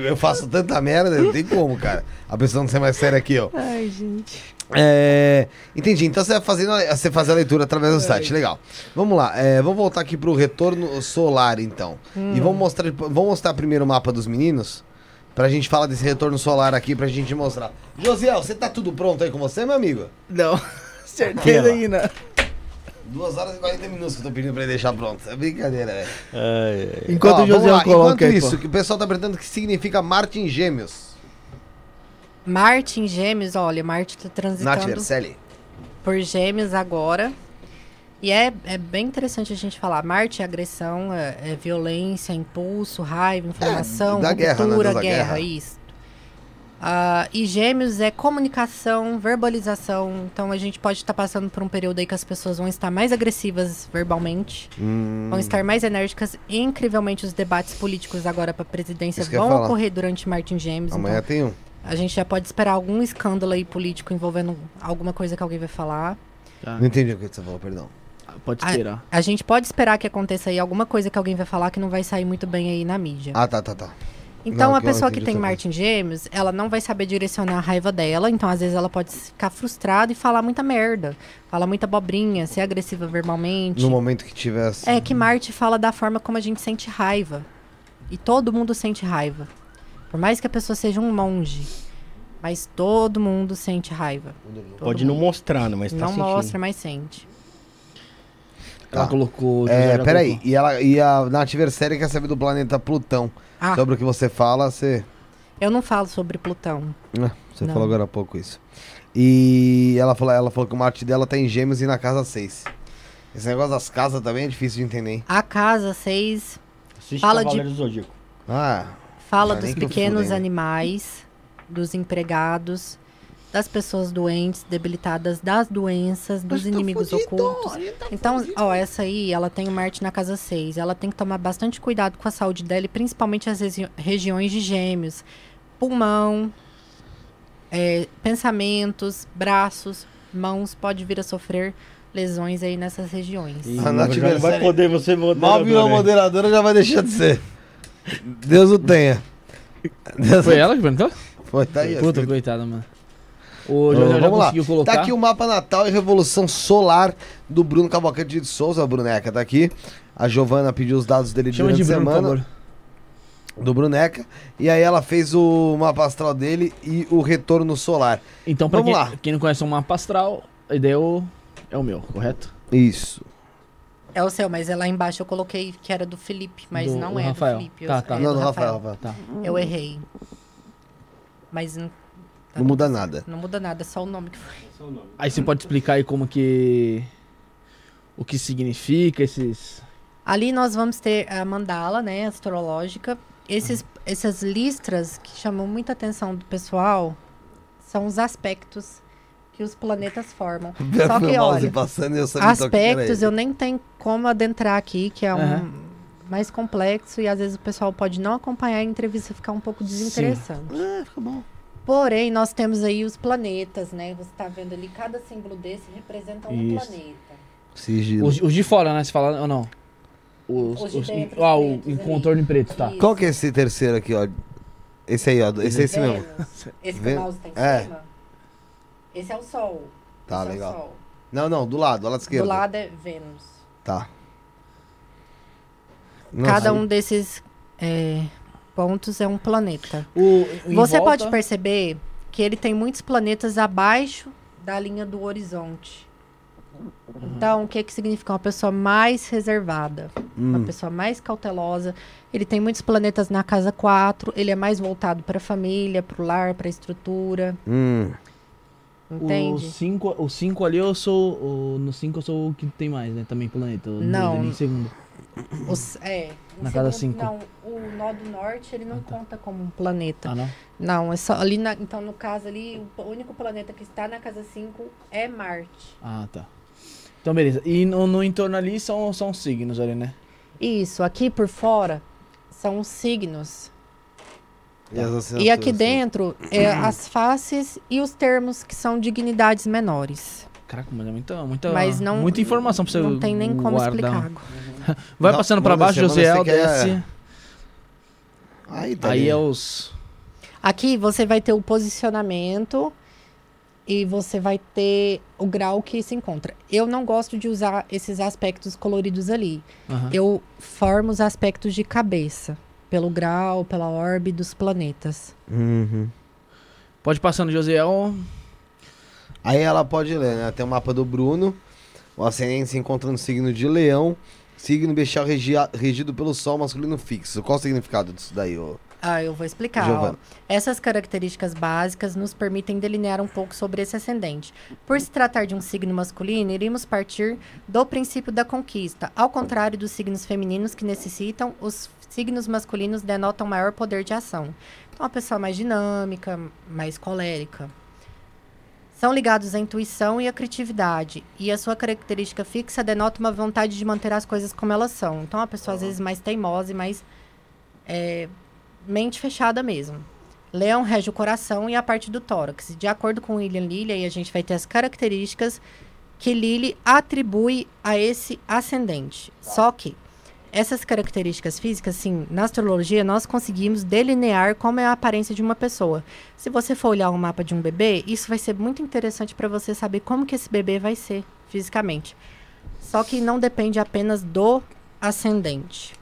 eu faço tanta merda, não tem como, cara. A pessoa não ser mais séria que eu. Ai, gente. É, entendi. Então você vai fazendo, você faz a leitura através do site, legal. Vamos lá. é, vamos voltar aqui pro retorno solar, então. E vamos mostrar, vamos mostrar primeiro o mapa dos meninos. Pra gente falar desse retorno solar aqui, pra gente mostrar. Josiel, você tá tudo pronto aí com você, meu amigo? Não, certeza não. 2 horas e 40 minutos que eu tô pedindo pra ele deixar pronto. É brincadeira, velho. Enquanto Ó, o José lá. coloca Enquanto aí, isso, pô. que o pessoal tá perguntando o que significa Marte em Gêmeos. Marte em Gêmeos, olha, Marte tá Nath transitando Vercelli. por Gêmeos agora. E é, é bem interessante a gente falar. Marte é agressão, é, é violência, impulso, raiva, inflamação, É, da guerra, né? guerra, guerra. isso. Ah, e Gêmeos é comunicação, verbalização. Então a gente pode estar passando por um período aí que as pessoas vão estar mais agressivas verbalmente, Hum, vão estar mais enérgicas. Incrivelmente, os debates políticos agora para a presidência Isso vão ocorrer durante Marte em Gêmeos. amanhã então tem um. A gente já pode esperar algum escândalo aí político envolvendo alguma coisa que alguém vai falar. Tá, Não entendi o que você falou, perdão. pode esperar. A gente pode esperar que aconteça aí alguma coisa que alguém vai falar que não vai sair muito bem aí na mídia. Ah, tá, tá, tá. então não, a pessoa que tem também. Em Gêmeos, ela não vai saber direcionar a raiva dela, então às vezes ela pode ficar frustrada e falar muita merda, falar muita abobrinha, ser agressiva verbalmente. No momento que tivesse. É que Marte fala da forma como a gente sente raiva. E todo mundo sente raiva. Por mais que a pessoa seja um monge, mas todo mundo sente raiva. Todo Pode não mundo. mostrar, né? Mas tá não sentindo. mostra, mas sente. Ela Tá. colocou. É, peraí. colocou. E, ela, e a Nath Vercelli quer saber do planeta Plutão. Ah, Sobre o que você fala, você. eu não falo sobre Plutão. Ah, Você Não. falou agora há pouco isso. E ela falou, ela falou que o Marte dela tá em Gêmeos e na casa 6. Esse negócio das casas também é difícil de entender, hein? A casa 6 Assiste Fala de- Cavaleiro do Zodíaco. Ah, fala Mas dos pequenos animais, dos empregados, das pessoas doentes, debilitadas, das doenças, dos tá inimigos ocultos. Então, ó, essa aí, ela tem o Marte na casa 6. Ela tem que tomar bastante cuidado com a saúde dela e principalmente as regi- regiões de gêmeos. Pulmão, é, pensamentos, braços, mãos, pode vir a sofrer lesões aí nessas regiões. E A Nath vai poder você moderar. mal virou moderadora, já vai deixar de ser. Deus o tenha. Deus Foi ela que perguntou? Foi, tá aí. Puta, coitada, mano. O José já vamos lá. conseguiu colocar. Tá aqui o mapa natal e revolução solar do Bruno Cavalcante de Souza, a Bruneca tá aqui. A Giovana pediu os dados dele Chama durante de a Bruno, por semana. favor. do Bruneca. E aí ela fez o mapa astral dele e o retorno solar. Então, pra Vamos quem, lá. quem não conhece o mapa astral, a ideia é o, é o meu, correto? Isso. É o seu, mas é lá embaixo eu coloquei que era do Felipe, mas Do- não o é Rafael. do Felipe. Tá, eu- tá. é não, do do Rafael, Rafael. Tá. Eu errei. Mas não, tá Não muda nada. Não muda nada, é só o nome que foi. Aí você pode explicar aí como que. O que significa esses. Ali nós vamos ter a mandala, né, astrológica. Esses, essas listras que chamam muita atenção do pessoal são os aspectos que os planetas formam. Só que, olha, passando eu aspectos eu nem tenho como adentrar aqui, que é um Aham. mais complexo e às vezes o pessoal pode não acompanhar a entrevista e ficar um pouco desinteressante. Ah, fica bom. Porém, nós temos aí os planetas, né? Você está vendo ali, cada símbolo desse representa um Isso. planeta. Sigilo. Os, os de fora, né? Você fala ou não? Os, Os de os- dentro, ah, o em contorno em preto, tá. Isso. Qual que é esse terceiro aqui, ó? Esse aí, ó. Esse é esse mesmo. Esse que o mouse tá em é. cima. Esse é o Sol. Tá, Esse é o legal. Sol. Não, não, do lado, do lado esquerdo. Do lado é Vênus. Tá. Não, Cada um desses é, pontos é um planeta. O, Você volta- pode perceber que ele tem muitos planetas abaixo da linha do horizonte. Então, o que, que significa? Uma pessoa mais reservada, uma Hum. pessoa mais cautelosa. Ele tem muitos planetas na casa 4, ele é mais voltado para a família, para o lar, para a estrutura. Hum. O Entende? 5 o cinco ali eu sou. O, no 5 eu sou o que tem mais, né? Também planeta. o Não. Em segundo. Os- é, Na casa segundo- cinco. Não, o nó do norte ele não Ah, tá. conta como um planeta. Ah, não? Não, é só ali na, então no caso ali, o único planeta que está na casa 5 é Marte. Ah, tá. Então, beleza. E no, no entorno ali são, são signos ali, né? Isso, aqui por fora são os signos. E, as E aqui dentro é as faces e os termos que são dignidades menores. Caraca, mas é muita, muita, Mas não muita informação pra você Não tem nem como guardar. explicar. Vai Não, passando pra manda baixo, Josiel, você que é- desce. Aí, tá Aí é os... Aqui você vai ter o posicionamento e você vai ter o grau que se encontra. Eu não gosto de usar esses aspectos coloridos ali. Aham. Eu formo os aspectos de cabeça, pelo grau, pela orbe dos planetas. Uhum. Pode passando, Josiel. Aí ela pode ler, né? Tem o mapa do Bruno. O ascendente se encontra no signo de Leão. Signo bestial regia- regido pelo Sol masculino fixo. Qual o significado disso daí, ô? Ah, eu vou explicar. Essas características básicas nos permitem delinear um pouco sobre esse ascendente. Por se tratar de um signo masculino, iríamos partir do princípio da conquista. Ao contrário dos signos femininos que necessitam, os signos masculinos denotam maior poder de ação. Então, uma pessoa mais dinâmica, mais colérica. São ligados à intuição e à criatividade. E a sua característica fixa denota uma vontade de manter as coisas como elas são. Então, uma pessoa às vezes mais teimosa e mais é, mente fechada mesmo. Leão rege o coração e a parte do tórax. De acordo com William Lilly, aí a gente vai ter as características que Lilly atribui a esse ascendente. Só que essas características físicas, sim, na astrologia nós conseguimos delinear como é a aparência de uma pessoa. Se você for olhar um mapa de um bebê, isso vai ser muito interessante para você saber como que esse bebê vai ser fisicamente. Só que não depende apenas do ascendente.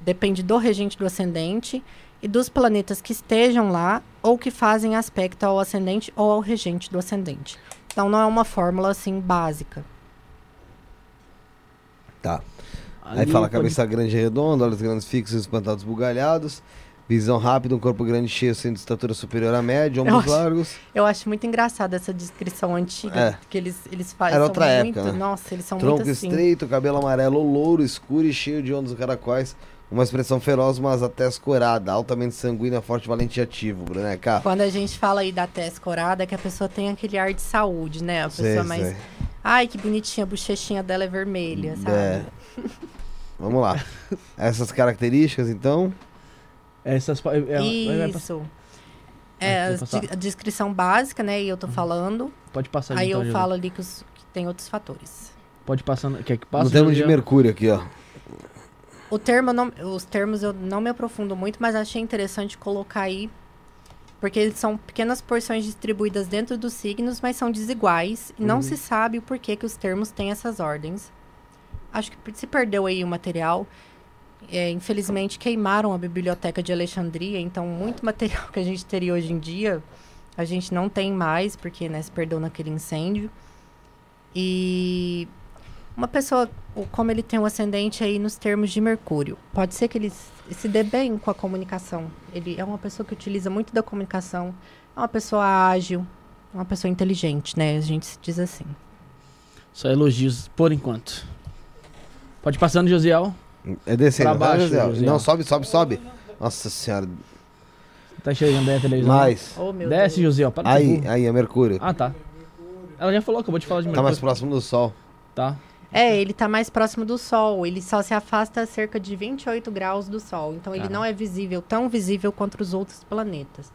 Depende do regente do ascendente e dos planetas que estejam lá ou que fazem aspecto ao ascendente ou ao regente do ascendente. Então não é uma fórmula assim básica. Tá. Aí fala pode- cabeça grande e redonda, olhos grandes fixos, espantados bugalhados. Visão rápida, um corpo grande cheio, sendo de estatura superior à média, ombros acho- largos. Eu acho muito engraçada essa descrição antiga É. que eles eles fazem. Era outra muito, época, né? Nossa, eles são Tronco muito assim. estreito, cabelo amarelo ou louro, escuro e cheio de ondas caracóis. Uma expressão feroz, mas até escorada, altamente sanguínea, forte, valente e ativo, Bruneca. Quando a gente fala aí da testa corada, é que a pessoa tem aquele ar de saúde, né? A pessoa Sei, mais. sei. Ai, que bonitinha, a bochechinha dela é vermelha, sabe? É. Vamos lá. Essas características, então. Essas... é- é- passar- Isso. É, Ah, a, passar. di- a descrição básica, né? E eu tô falando. Pode passar aí então, eu falo ali que, os- que tem outros fatores. Pode passando... Quer que passe? no termo de? Mercúrio aqui, ó. O termo, não- os termos eu não me aprofundo muito, mas achei interessante colocar aí. Porque eles são pequenas porções distribuídas dentro dos signos, mas são desiguais. E não Uhum. se sabe o porquê que os termos têm essas ordens. Acho que se perdeu aí o material. É, infelizmente queimaram a biblioteca de Alexandria, então muito material que a gente teria hoje em dia a gente não tem mais, porque né, se perdeu naquele incêndio. E uma pessoa, como ele tem um ascendente aí nos termos de Mercúrio, pode ser que ele se dê bem com a comunicação. Ele é uma pessoa que utiliza muito da comunicação, é uma pessoa ágil, uma pessoa inteligente, né? A gente se diz assim. Só elogios por enquanto. Pode passando, Josiel. É descendo, Pra tá, baixo, José? José. Não, sobe, sobe, sobe. Nossa senhora. Tá enxergando aí a televisão? Mais. Oh, meu Desce, Deus. Josiel. Para Aí, aí, é Mercúrio. Ah, tá. Ela já falou, acabou de falar de Tá Mercúrio. mais próximo do Sol. Tá. É, ele tá mais próximo do Sol. Ele só se afasta a cerca de 28 graus do Sol. Então ele não é visível, tão visível quanto os outros planetas.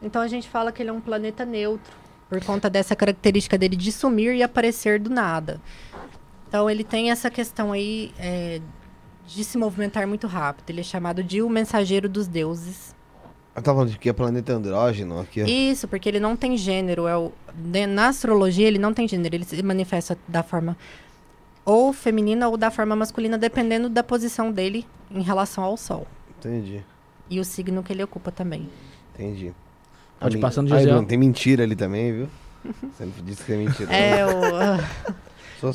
Então a gente fala que ele é um planeta neutro, por conta dessa característica dele de sumir e aparecer do nada. Então ele tem essa questão aí é, de se movimentar muito rápido. Ele é chamado de o mensageiro dos deuses. Eu tava falando de que é planeta andrógeno aqui. Isso, porque ele não tem gênero. É o, de- na astrologia, ele não tem gênero. Ele se manifesta da forma ou feminina ou da forma masculina, dependendo da posição dele em relação ao Sol. Entendi, E o signo que ele ocupa também. entendi. Pode Ah, passar no Aí, José. Bruno, tem mentira ali também, viu? Você não disse que é mentira. É, o ah, Sou só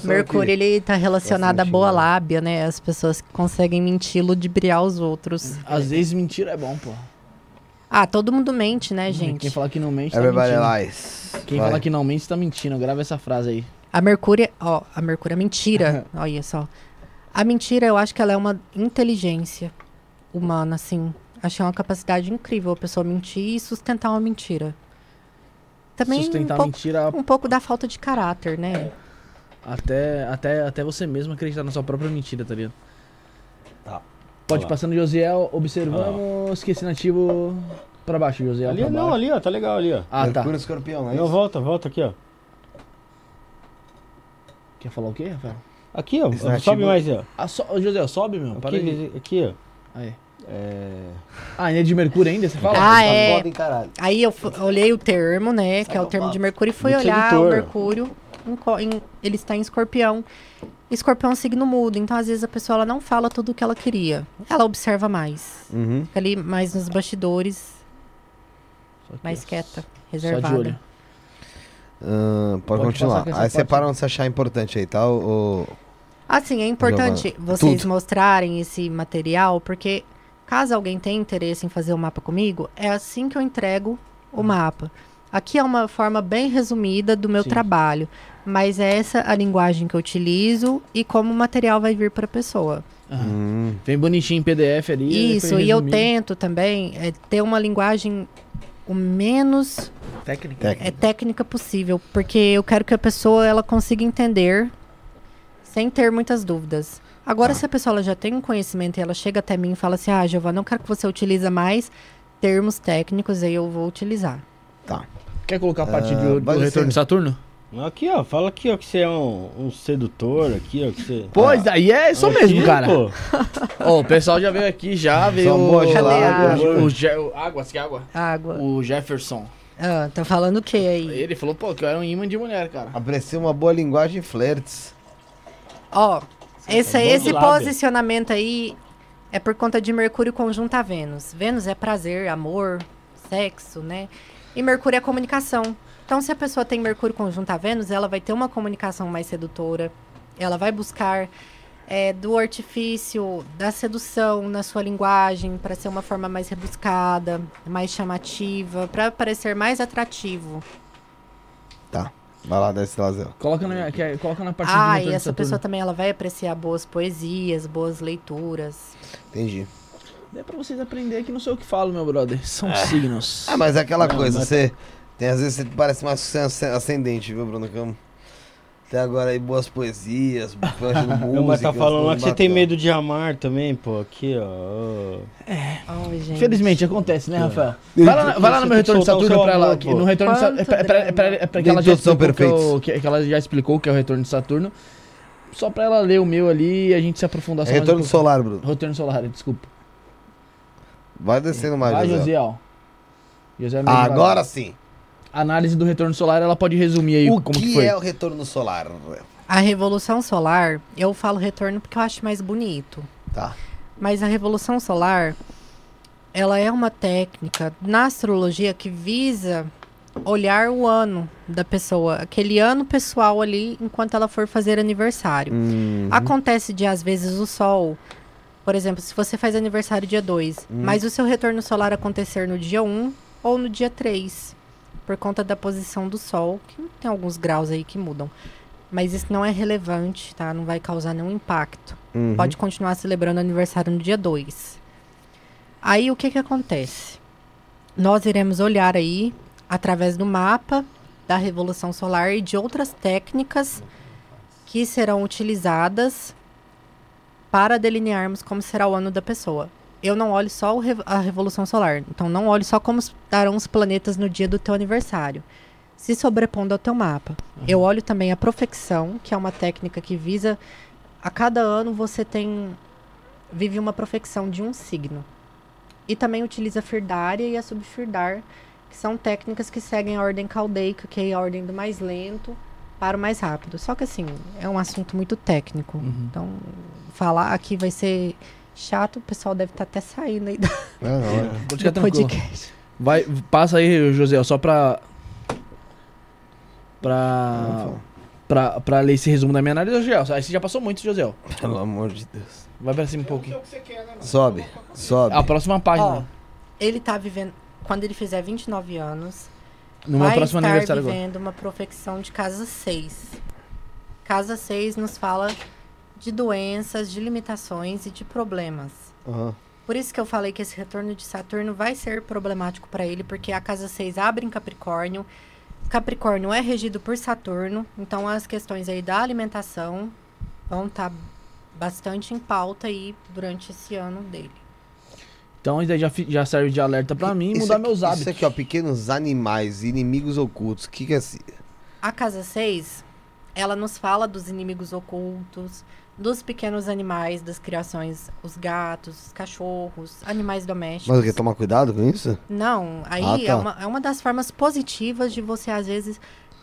Mercúrio, aqui. ele tá relacionado à boa lábia, né? As pessoas que conseguem mentir, ludibriar os outros. Às vezes mentira é bom, pô. Ah, todo mundo mente, né, gente? Quem falar que não mente, tá Everybody mentindo. lies. Quem Vai. falar que não mente, tá mentindo. Grava essa frase aí. A Mercúria, ó, a Mercúria é mentira. Olha só. A mentira, eu acho que ela é uma inteligência humana, assim. Acho que é uma capacidade incrível a pessoa mentir e sustentar uma mentira. Também um Sustentar pouco, mentira um pouco da falta de caráter, né? Até, até, até você mesmo acreditar na sua própria mentira, tá ligado? Tá. Pode Olha lá. passando, Josiel. Observamos. Esqueci nativo pra baixo, Josiel. Ali, não, baixo. ali, ó, tá legal ali, ó. Ah, tá. Mercúrio escorpião, não é Não, isso? volta, volta aqui, ó. Quer falar o quê, Rafael? Aqui, ó. Esse Sobe nativo- mais, ó. Ah, so... Josiel, sobe, meu. Para aí. Aqui, aqui, ó. Aí. É... Ah, ainda é de Mercúrio ainda, você fala? Ah, Tá é. hein, caralho. Aí eu olhei o termo, né? Que é o termo de Mercúrio, e fui olhar sedutor. o Mercúrio. Em em- ele está em escorpião. Escorpião é um signo mudo, então às vezes a pessoa ela não fala tudo o que ela queria. Ela observa mais. Uhum. Fica ali mais nos bastidores, mais quieta, Só de reservada. olho. Ah, pode, Pode continuar. Aí parte. separa onde você achar importante aí, tá? Assim, é importante Giovana, vocês tudo. mostrarem esse material, porque caso alguém tenha interesse em fazer o mapa comigo, é assim que eu entrego o mapa. Aqui é uma forma bem resumida do meu Sim. trabalho, mas é essa a linguagem que eu utilizo e como o material vai vir para a pessoa. Hum, Vem bonitinho em PDF ali. Isso, e eu tento também é, ter uma linguagem o menos Técnica. técnica. é técnica possível, porque eu quero que a pessoa ela consiga entender sem ter muitas dúvidas. Agora, se a pessoa ela já tem um conhecimento e ela chega até mim e fala assim, ah, Giovana, eu quero que você utilize mais termos técnicos, aí eu vou utilizar. Tá. Quer colocar a parte Ah, do, do retorno ser- de Saturno? Aqui, ó. Fala aqui, ó, que você é um, um sedutor aqui, ó. Que você... Pois, daí é isso Aqui, mesmo, cara. Ó, o pessoal já veio aqui, já veio. o- gelada. o, o, Je- o- água, você quer água? Água. O Jefferson. Ah, tá falando o que aí? Ele falou, pô, que eu era um imã de mulher, cara. Aprecia uma boa linguagem flertes. Ó, esse, bom de esse posicionamento aí é por conta de Mercúrio conjunto a Vênus. Vênus é prazer, amor, sexo, né? E Mercúrio é comunicação. Então, se a pessoa tem Mercúrio conjunto a Vênus, ela vai ter uma comunicação mais sedutora. Ela vai buscar é, do artifício, da sedução na sua linguagem, para ser uma forma mais rebuscada, mais chamativa, para parecer mais atrativo. Tá. Vai lá, desce lá, Zé. Coloca na, minha- quer- coloca na parte do Ah, e essa pessoa também ela vai apreciar boas poesias, boas leituras. Entendi. É pra vocês aprenderem que não sou eu que falo, meu brother. São signos. Ah, mas é aquela Não, coisa, mas- você. Tem, às vezes você parece mais é ascendente, viu, Bruno? Eu- Até agora aí boas poesias, música. Não, mas tá falando lá que você tem medo de amar também, pô. Aqui, ó. gente. Infelizmente acontece, né, ó. Rafael? Vai lá, vai lá no meu retorno de o Saturno pra ela. amor, no retorno de Saturno. Quanto É pra, é pra- é pra- é pra que ela já explicou que, eu- que- que ela já explicou que é o retorno de Saturno. Só pra ela ler o meu ali e a gente se aprofundar É retorno solar, Bruno. Retorno solar, desculpa. Vai descendo mais, Vai, José. Josiel. Josiel Ah, agora sim. Análise do retorno solar, ela pode resumir aí O como que, que foi. é o retorno solar? A revolução solar, eu falo retorno porque eu acho mais bonito. Tá. Mas a revolução solar, ela é uma técnica na astrologia que visa olhar o ano da pessoa, aquele ano pessoal ali, enquanto ela for fazer aniversário. Uhum. Acontece de, às vezes, o Sol. Por exemplo, se você faz aniversário dia 2, Hum. mas o seu retorno solar acontecer no dia 1 ou no dia 3, por conta da posição do Sol, que tem alguns graus aí que mudam. Mas isso não é relevante, tá? Não vai causar nenhum impacto. Uhum. Pode continuar celebrando aniversário no dia 2. Aí o que que acontece? Nós iremos olhar aí, através do mapa da Revolução Solar e de outras técnicas que serão utilizadas para delinearmos como será o ano da pessoa. Eu não olho só re- a Revolução Solar, então não olho só como estarão os planetas no dia do teu aniversário, se sobrepondo ao teu mapa. Eu olho também a profecção, que é uma técnica que visa a cada ano você tem vive uma profecção de um signo. E também utiliza a firdária e a subfirdar, que são técnicas que seguem a ordem caldeica, que é a ordem do mais lento para o mais rápido. Só que assim, é um assunto muito técnico. Uhum. Então, falar aqui vai ser chato, o pessoal deve estar até saindo aí do, Não, não, é. Pode ficar do tranquilo. podcast. Vai, passa aí, José, só pra. Pra. Pra, pra ler esse resumo da minha análise, José. Aí você já passou muito, José. Pelo amor de Deus. Vai pra cima um pouquinho. Sobe, sobe. A próxima Ó, página. ele tá vivendo, quando ele fizer 29 anos, no meu vai próximo estar aniversário agora. vivendo uma profecção de casa 6. Casa 6 nos fala de doenças, de limitações e de problemas. Aham. Por isso que eu falei que esse retorno de Saturno vai ser problemático para ele, porque a casa 6 abre em Capricórnio. Capricórnio é regido por Saturno, então as questões aí da alimentação vão estar bastante em pauta aí durante esse ano dele. Então isso daí já, já serve de alerta pra mim Isso mudar aqui- meus hábitos. Isso aqui, ó, pequenos animais, inimigos ocultos. O que, que é assim? A casa 6, ela nos fala dos inimigos ocultos, dos pequenos animais, das criações, os gatos, os cachorros, animais domésticos. Mas o que? Tomar cuidado com isso? Não, aí Ah, tá. é, uma, é uma das formas positivas de você, às vezes,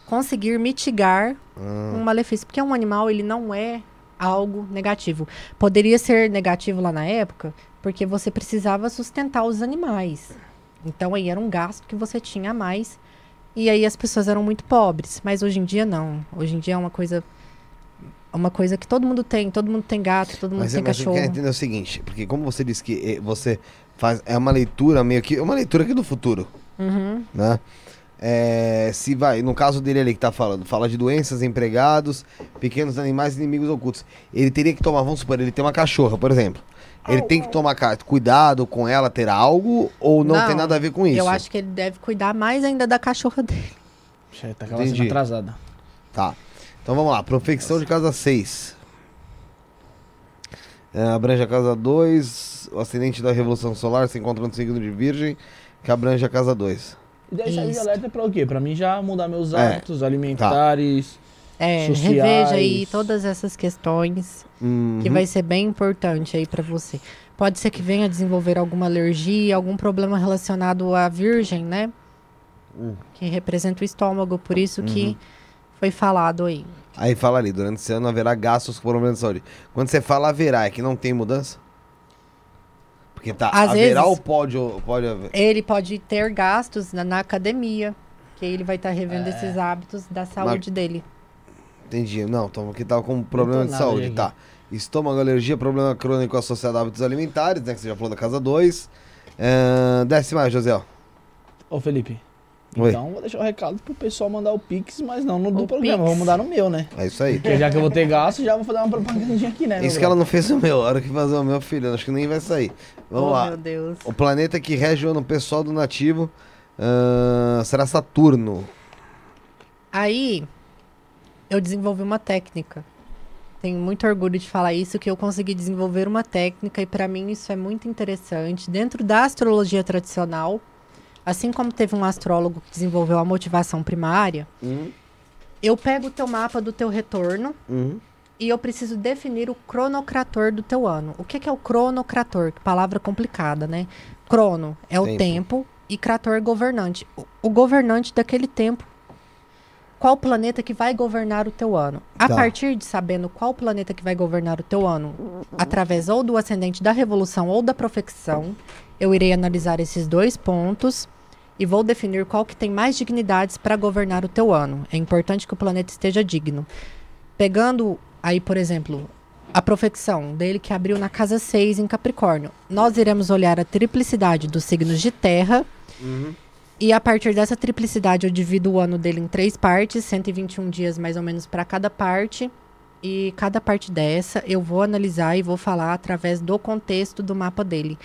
conseguir mitigar Ah, um malefício. Porque um animal, ele não é algo negativo. Poderia ser negativo lá na época, porque você precisava sustentar os animais. Então, aí era um gasto que você tinha a mais. E aí as pessoas eram muito pobres. Mas hoje em dia, não. Hoje em dia é uma coisa... Uma coisa que todo mundo tem. Todo mundo tem gato, todo mundo mas tem mas você cachorro. quer entender o seguinte, porque como você disse que eh, você faz. É uma leitura meio que. É uma leitura aqui do futuro, Uhum. né? É, se vai, no caso dele ali que tá falando, fala de doenças, empregados, pequenos animais inimigos ocultos. Ele teria que tomar, vamos supor, ele tem uma cachorra, por exemplo. Ele tem que tomar cuidado com ela, ter algo, ou não, tem Não, nada a ver com isso? Eu acho que ele deve cuidar mais ainda da cachorra dele. Já tá Entendi. atrasada. Tá. Então vamos lá. Profecção de casa 6. É, abrange a casa 2. O acidente da Revolução Solar se encontra no signo de Virgem, que abrange a casa 2. E daí serve de Isso. alerta pra o quê? Pra mim já mudar meus É. hábitos alimentares. É, Sociais. reveja aí todas essas questões, Uhum. que vai ser bem importante aí pra você. Pode ser que venha desenvolver alguma alergia, algum problema relacionado à virgem, né? Hum. Que representa o estômago, por isso Uhum. que foi falado aí. Aí fala ali, durante esse ano haverá gastos com problemas de saúde. Quando você fala haverá, é que não tem mudança? Porque tá, Às haverá vezes- ou pode, pode haver? Ele pode ter gastos na, na academia, que ele vai estar revendo É. esses hábitos da saúde dele. Entendi. Não, então aqui tava com problema de saúde, tá. Estômago, alergia, problema crônico associado a hábitos alimentares, né? Que você já falou da casa 2. É, desce mais, José. Ô, Felipe. Oi. Então vou deixar o recado pro pessoal mandar o Pix, mas não no do programa. Vou mandar no meu, né? É isso aí. Porque já que eu vou ter gasto, já vou fazer uma propagandinha aqui, né? Isso que ela não fez o meu, a hora que fazer o meu filho, acho que nem vai sair. Vamos oh, lá. meu Deus. O planeta que rege o ano pessoal do nativo ah, será Saturno. Aí, eu desenvolvi uma técnica. Tenho muito orgulho de falar isso, que eu consegui desenvolver uma técnica e para mim isso é muito interessante. Dentro da astrologia tradicional, assim como teve um astrólogo que desenvolveu a motivação primária, Uhum. eu pego o teu mapa do teu retorno Uhum. e eu preciso definir o cronocrator do teu ano. O que, que é o cronocrator? Que palavra complicada, né? Crono é o Tempo. tempo, e crator é governante. O, o governante daquele tempo. Qual planeta que vai governar o teu ano? A Tá. partir de sabendo qual planeta que vai governar o teu ano, através ou do ascendente da revolução ou da profecção, eu irei analisar esses dois pontos e vou definir qual que tem mais dignidades para governar o teu ano. É importante que o planeta esteja digno. Pegando aí, por exemplo, a profecção dele que abriu na casa 6 em Capricórnio, nós iremos olhar a triplicidade dos signos de terra Uhum. E a partir dessa triplicidade eu divido o ano dele em três partes, 121 dias mais ou menos para cada parte. E cada parte dessa eu vou analisar e vou falar através do contexto do mapa dele.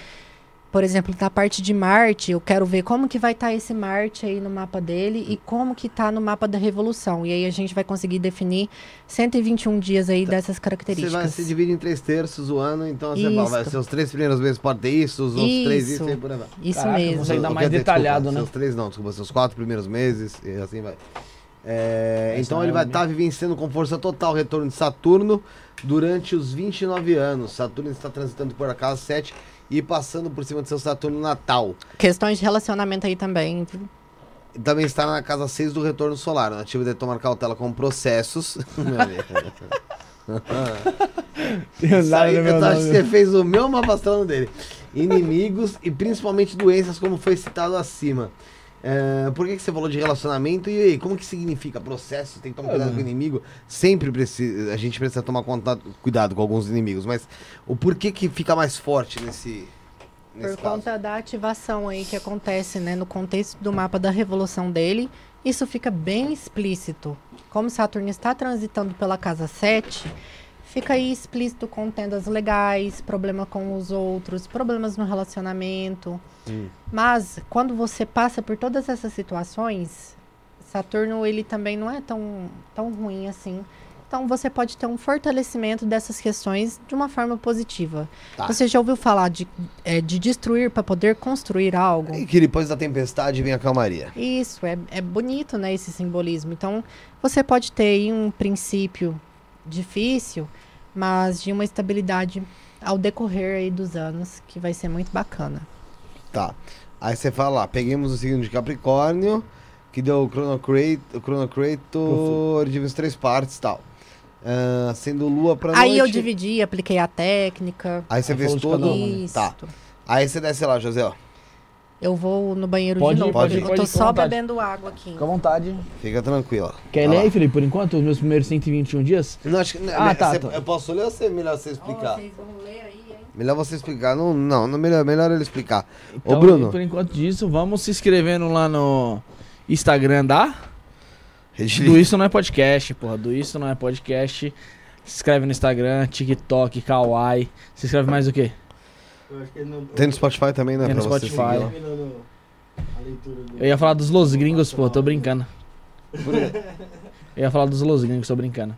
Por exemplo, na parte de Marte, eu quero ver como que vai estar esse Marte aí no mapa dele e como que tá no mapa da Revolução. E aí a gente vai conseguir definir 121 dias aí dessas Você características. vai se divide em três terços o ano, então você fala, vai Isso. ser os três primeiros meses pode ter isso, os outros três isso Isso. e por aí vai. Isso Caraca, mesmo. você- ainda mais quer dizer, detalhado, desculpa, né? Seus três não, desculpa, seus quatro primeiros meses e assim vai. É, então é ele vai estar vivenciando com força total o retorno de Saturno durante os 29 anos. Saturno está transitando por a casa 7 e passando por cima do seu Saturno natal. Questões de relacionamento aí também. viu? Também está na casa 6 do retorno solar. O nativo deve tomar cautela com processos. Isso aí, eu acho que você fez o meu mapa astral dele. Inimigos e principalmente doenças, como foi citado acima. É, por que, que você falou de relacionamento? E aí, como que significa processo? Tem que tomar cuidado com o inimigo? Sempre precisa, a gente precisa tomar contato, cuidado com alguns inimigos, mas o porquê que fica mais forte nesse, nesse Por caso? conta da ativação aí que acontece, né, no contexto do mapa da revolução dele, isso fica bem explícito. Como Saturno está transitando pela casa 7, fica aí explícito com tendas legais, problema com os outros, problemas no relacionamento. Hum. Mas quando você passa por todas essas situações, Saturno ele também não é tão, tão ruim assim. Então você pode ter um fortalecimento dessas questões de uma forma positiva. Tá. Você já ouviu falar de, é, de destruir para poder construir algo? E que depois da tempestade vem a calmaria. Isso, é, é bonito, né, esse simbolismo. Então, você pode ter aí um princípio difícil, mas de uma estabilidade ao decorrer aí dos anos, que vai ser muito bacana. Tá. Aí você fala lá, peguemos o signo de Capricórnio, que deu o Chronocrator, o Chronocrator dividido em três partes e tal. Ah, sendo Lua pra aí eu dividi, apliquei a técnica. Aí você fez todo. uma, né? Isso. Tá. Aí você desce lá, José, ó. Eu vou no banheiro Pode de novo. pode ir, eu pode tô só bebendo água aqui. Fica à vontade. Fica tranquila. Quer ler aí, Felipe, por enquanto, os meus primeiros 121 dias? Não, acho que, Ah, tá, você- tá. Eu posso ler ou você, melhor você explicar? vocês vão ler aí, hein? Melhor você explicar. Não, não, não melhor, melhor ele explicar. Então, Ô, Bruno. por enquanto disso, vamos se inscrevendo lá no Instagram da Do Isso Não É Podcast, porra. Do Isso Não É Podcast. Se inscreve no Instagram, TikTok, Kawaii. Se inscreve mais o quê? Tem no Spotify também, né? Tem no Spotify. Eu ia falar dos Los Gringos, pô, tô brincando. Eu ia falar dos Los Gringos, tô brincando.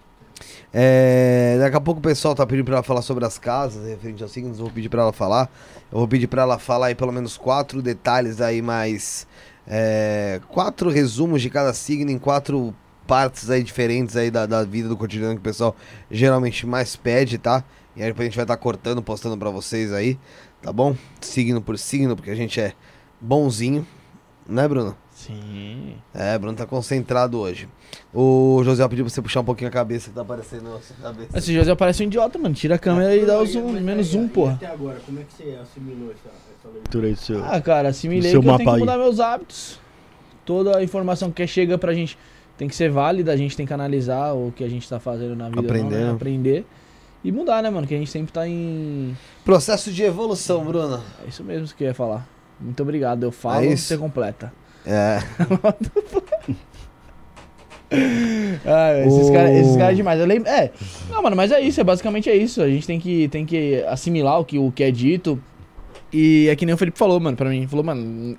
É, daqui a pouco o pessoal tá pedindo pra ela falar sobre as casas, referente aos signos, eu vou pedir pra ela falar. Eu vou pedir pra ela falar aí pelo menos quatro detalhes aí mais... é, quatro resumos de cada signo em quatro partes aí diferentes aí da, da vida do cotidiano que o pessoal geralmente mais pede, tá? E aí depois a gente vai estar cortando, postando pra vocês aí, tá bom? Signo por signo, porque a gente é bonzinho, né Bruno? Sim. É, Bruno tá concentrado hoje. O José pediu pra você puxar um pouquinho a cabeça que tá aparecendo na sua cabeça. Esse José parece um idiota, mano. Tira a câmera e dá o zoom, menos zoom, porra. Até agora, como é que você assimilou essa, essa leitura aí do seu? Ah, cara, assimilei seu que eu tenho mapa que aí. mudar meus hábitos. Toda a informação que chega pra gente tem que ser válida, a gente tem que analisar o que a gente tá fazendo na vida, não, Aprender, né? né? aprender e mudar, né, mano? Que a gente sempre tá em... Processo de evolução, Bruno. É isso mesmo que eu ia falar. Muito obrigado, eu falo, É isso? você completa. É. Ah, esses O- caras esses caras é demais. Eu lembro. É. Não, mano, mas é isso, é basicamente é isso. A gente tem que, tem que assimilar o que, o que é dito. E é que nem o Felipe falou, mano, pra mim. Falou, mano.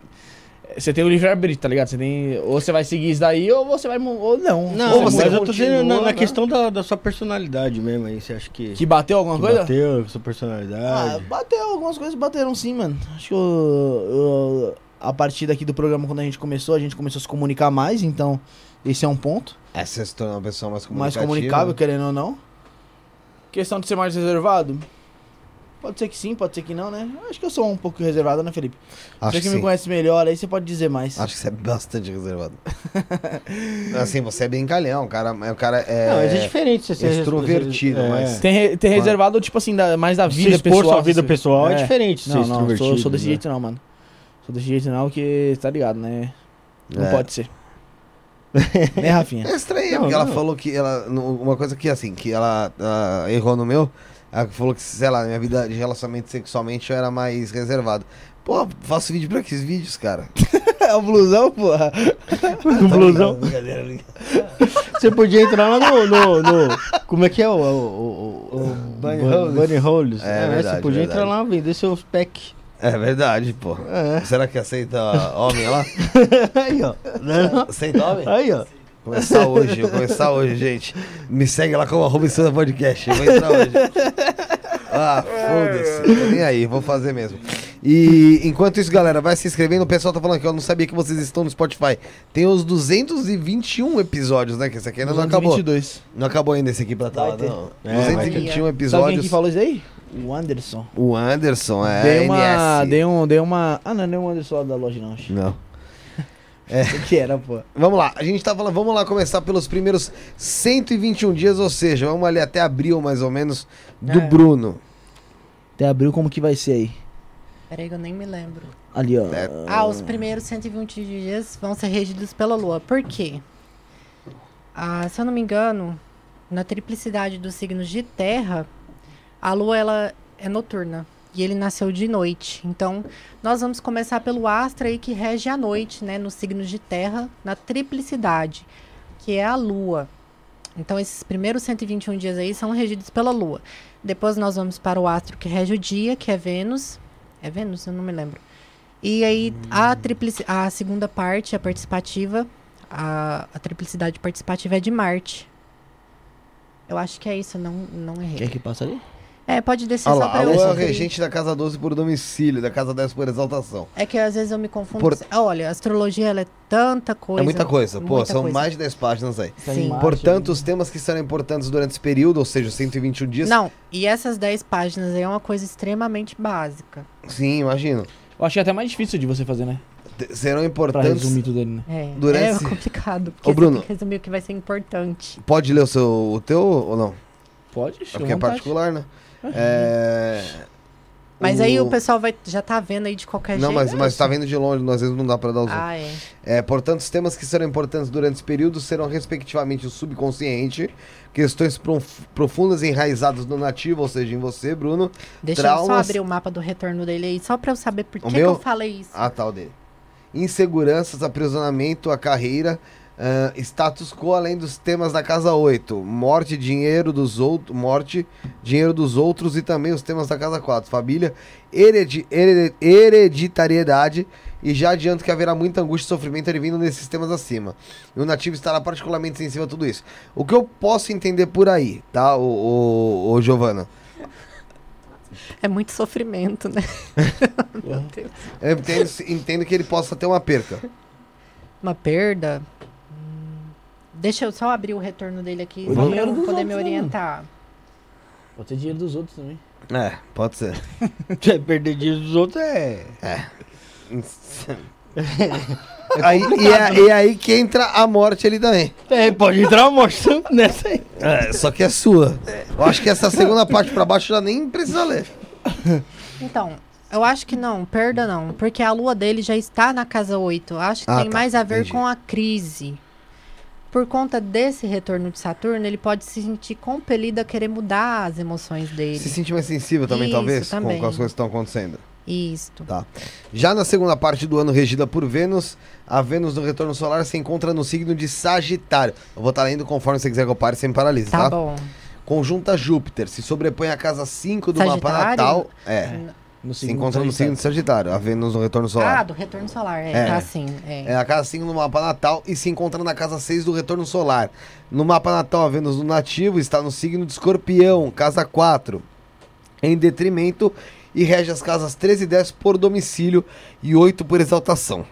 Você tem o livre-arbítrio, tá ligado? Você tem. Ou você vai seguir isso daí, ou você vai. Ou não. Não, Ou você mas eu tô dizendo na, na né? questão da, da sua personalidade mesmo aí. Você acha que, Que bateu alguma que coisa? bateu sua Ah, personalidade? bateu, algumas coisas bateram sim, mano. Acho que eu- eu- a partir daqui do programa, quando a gente começou, a gente começou a se comunicar mais, então esse é um ponto. É, você se torna uma pessoa mais mais comunicativa. comunicável, querendo ou não. Questão de ser mais reservado? Pode ser que sim, pode ser que não, né? Acho que eu sou um pouco reservado, né, Felipe? Acho você que, que me sim. conhece melhor, aí você pode dizer mais. Acho que você é bastante reservado. assim, você é bem calhão, o cara, o cara é... Não, mas é diferente você ser extrovertido, é. mas- Tem, re- tem reservado, tipo assim, da- mais da vida expor pessoal. sua vida assim. pessoal é, É. diferente Não, não, extrovertido. sou, sou desse né? jeito não, mano. Sou desse jeito não, que tá ligado, né? Não É. pode ser. né, Rafinha? É estranho, Não, porque ela não. falou que ela. Uma coisa que assim, que ela ah, errou no meu. Ela falou que, sei lá, na minha vida de relacionamento sexualmente eu era mais reservado. Pô, faço vídeo pra que vídeos, cara? É o blusão, porra. Um blusão. Brincadeira, brincadeira. Você podia entrar lá no. no, no- como é que é o. o, o, o Bunny. Bunny Holes. É verdade, Você podia verdade. entrar lá vender seus packs. É verdade, pô. É. Será que aceita homem lá? Aí, ó. Não, Aceita homem? Aí, ó. Começar hoje, vou começar hoje, gente. Me segue lá como arroba Insana Podcast. Eu vou entrar hoje. Ah, foda-se. Tô nem aí, vou fazer mesmo. E enquanto isso, galera, vai se inscrevendo. O pessoal tá falando que eu não sabia que vocês estão no Spotify. Tem os 221 episódios, né? Que esse aqui ainda não acabou. 222. Não acabou ainda esse aqui pra tela, ter. não. É, vai ter. 221 Sabe quem episódios. que falou isso aí? O Anderson. O Anderson, é. dei uma. Dei, um, dei uma. Ah, não, não é o Anderson lá da loja, não. Acho Não. Que era, pô. Vamos lá, a gente tá falando, vamos lá começar pelos primeiros 121 dias, ou seja, vamos ali até abril mais ou menos do É. Bruno. Até abril, como que vai ser aí? Peraí que eu nem me lembro. Ali, ó. É. Ah, os primeiros 120 dias vão ser regidos pela Lua. Por quê? Ah, se eu não me engano, na triplicidade dos signos de terra, a Lua ela é noturna. E ele nasceu de noite. Então, nós vamos começar pelo astro aí que rege a noite, né? Nos signos de terra, na triplicidade, que é a Lua. Então, esses primeiros 121 dias aí são regidos pela Lua. Depois nós vamos para o astro que rege o dia, que é Vênus. É Vênus? Eu não me lembro. E aí, a, triplici a segunda parte, a participativa, a, a triplicidade participativa é de Marte. Eu acho que é isso, não, não errei. Quer que passa ali? É, pode descer Olha só pra a eu é conferir. regente da casa 12 por domicílio, da casa 10 por exaltação. É que às vezes eu me confundo. Por- Olha, a astrologia ela é tanta coisa. é muita coisa, pô, muita são coisa. mais de 10 páginas aí. Sim. Portanto, os temas que serão importantes durante esse período, ou seja, 121 dias, Não, e essas 10 páginas aí é uma coisa extremamente básica. sim, imagino, Eu achei até mais difícil de você fazer, né? serão Pra importantes. resumir tudo ali, né? É, Durante é complicado. Porque Ô, Bruno. tem que resumir o que vai ser importante. Pode ler o seu o teu ou não? Pode, É porque é particular, né? É... Mas aí o pessoal vai, já tá vendo aí de qualquer Não, jeito. mas, mas tá vendo de longe, às vezes não dá pra dar os Ah, é. É, portanto, os temas que serão importantes durante esse período serão, respectivamente, o subconsciente, questões prof- profundas enraizadas no nativo, ou seja, em você, Bruno. Deixa eu só Traumas- abrir o mapa do retorno dele aí, só pra eu saber por O que, que meu? eu falei isso. Ah, tal dele. Inseguranças, aprisionamento, a carreira, ah, status quo, além dos temas da casa 8. Morte, dinheiro dos outros, morte, dinheiro dos outros e também os temas da casa 4. Família, heredi- heredi- hereditariedade. E já adianto que haverá muita angústia e sofrimento advindo nesses temas acima. E o nativo estará particularmente sensível a tudo isso. O que eu posso entender por aí, tá, o, o, o Giovana? É muito sofrimento, né? Meu Deus. Eu entendo, entendo que ele possa ter uma perca. Uma perda. Deixa eu só abrir o retorno dele aqui, só pra eu poder me outros, orientar. Pode ter dinheiro dos outros também. É, pode ser. Perder dinheiro dos outros é. aí, e, é, e aí que entra a morte ali também. É, pode entrar uma morte nessa aí. É, só que é sua. Eu acho que essa segunda parte pra baixo já nem precisa ler. Então, eu acho que não, perda não, porque a lua dele já está na casa 8. Eu Acho que Ah, tem tá, mais a ver entendi. com a crise. Por conta desse retorno de Saturno, ele pode se sentir compelido a querer mudar as emoções dele. Se sentir mais sensível também, Isso, talvez, com- também. Com, as coisas que estão acontecendo. Isto. Tá. Já na segunda parte do ano regida por Vênus, a Vênus no retorno solar se encontra no signo de Sagitário. Eu vou estar lendo conforme você quiser que eu pare sem paralise, tá? Tá bom. Conjunta Júpiter, se sobrepõe à casa 5 do mapa Sagitário? natal. É. No Se encontra no signo de Sagitário, a Vênus no retorno solar. Ah, do retorno solar. É, É. tá assim. É. É a casa 5 no mapa natal e se encontra na casa 6 do retorno solar. No mapa natal, a Vênus no nativo está no signo de escorpião, casa 4. Em detrimento e rege as casas 13 e 10 por domicílio e 8 por exaltação.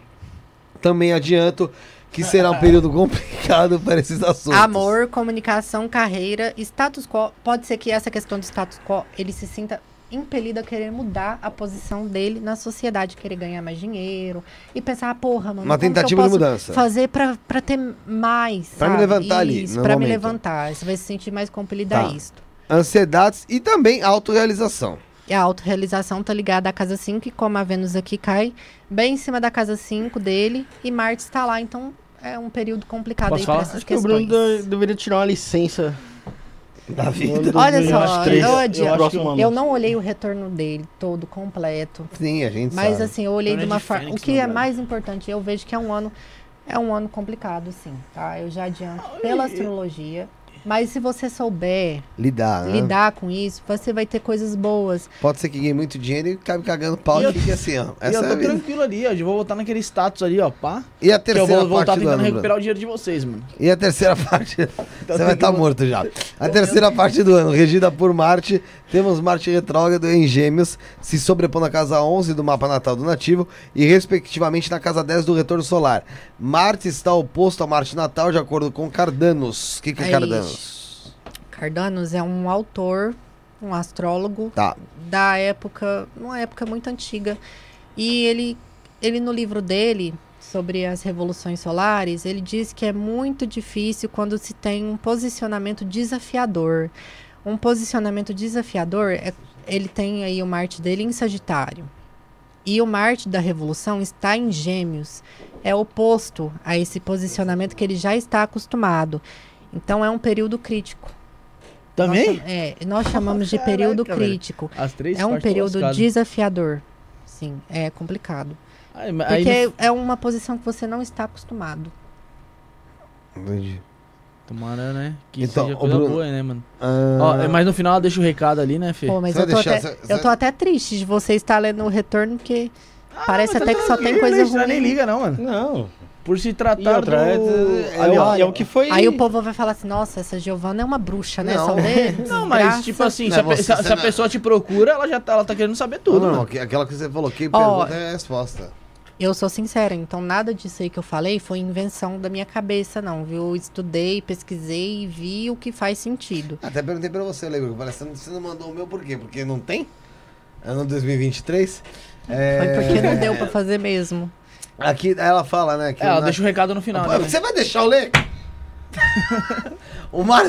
Também adianto que será um período complicado para esses assuntos. Amor, comunicação, carreira, status quo. Pode ser que essa questão do status quo ele se sinta impelido a querer mudar a posição dele na sociedade, querer ganhar mais dinheiro e pensar, ah, porra, mano, Uma como que eu tentativa de mudança. Fazer pra, pra ter mais. Pra me levantar ali, Isso, no pra me levantar. Você vai se sentir mais compelido Tá. a isto. Ansiedades e também autorrealização. E a autorrealização tá ligada à casa 5, e como a Vênus aqui cai bem em cima da casa 5 dele, e Marte está lá, então é um período complicado Posso aí falar? para essas Acho que o Bruno questões. de- deveria tirar uma licença. Da vida. Olha 2023. só, eu- Eu eu- acho próximo ano. Eu não olhei o retorno dele todo completo. Sim, a gente Mas sabe. assim, eu olhei Então de é uma forma. O que é brother. mais importante, eu vejo que é um ano. É um ano complicado, sim, tá? Eu já adianto pela astrologia. Mas se você souber Lidar, né? lidar com isso, você vai ter coisas boas. Pode ser que ganhe muito dinheiro e acabe cagando pau E e, eu- fique assim, ó. E Essa eu é tô vida. tranquilo ali, ó. Eu vou voltar naquele status ali, ó, pá. E a Que eu terceira vou voltar parte do tentando ano, Bruno? recuperar o dinheiro de vocês, mano. E a terceira parte. Então Você vai estar vo- morto já. A terceira parte do ano, regida por Marte, temos Marte retrógrado em Gêmeos, se sobrepondo na casa 11 do mapa natal do nativo e, respectivamente, na casa 10 do retorno solar. Marte está oposto a Marte natal, de acordo com Cardanos. O que, que é Aí, Cardanos? Cardanos é um autor, um astrólogo Tá. da época, uma época muito antiga. E ele, ele no livro dele sobre as revoluções solares, ele diz que é muito difícil quando se tem um posicionamento desafiador. Um posicionamento desafiador é ele tem aí o Marte dele em Sagitário. E o Marte da revolução está em Gêmeos. É oposto a esse posicionamento que ele já está acostumado. Então é um período crítico. Também? Nós, é, nós chamamos de período crítico. As três É um período desafiador. Sim, é complicado. Aí, Porque no- é uma posição que você não está acostumado. Entendi. Tomara, né? Que Então, seja coisa Bruno, boa, né, mano? Ah, Ó, é, mas no final ela deixa o recado ali, né, Fê? Pô, mas eu tô, deixar- até, você- eu tô até triste de você estar lendo o retorno, porque parece mas até tá que só tem coisa né? Ruim. nem liga, não, mano. Não. Por se tratar outra, é, do... é, Ali, ó. é, é o que foi. Aí o povo vai falar assim, nossa, essa Giovana é uma bruxa, né? Não. Só lê Não, mas tipo assim, Não, se, a, você- se se a não- pessoa te procura, ela já tá, ela tá querendo saber Não, tudo, não, mano. aqu- aquela que você falou, quem Ó, pergunta é a resposta. Eu sou sincera, então nada disso aí que eu falei foi invenção da minha cabeça, não, viu? Eu estudei, pesquisei e vi o que faz sentido. Até perguntei pra você, que Parece que você não mandou o meu por quê? Porque não tem? Ano 2023. É... Foi porque não deu pra fazer mesmo. Aqui ela fala, né? Que É, ela na- deixa o recado no final, Pô, né? Você vai deixar eu ler? o Mar...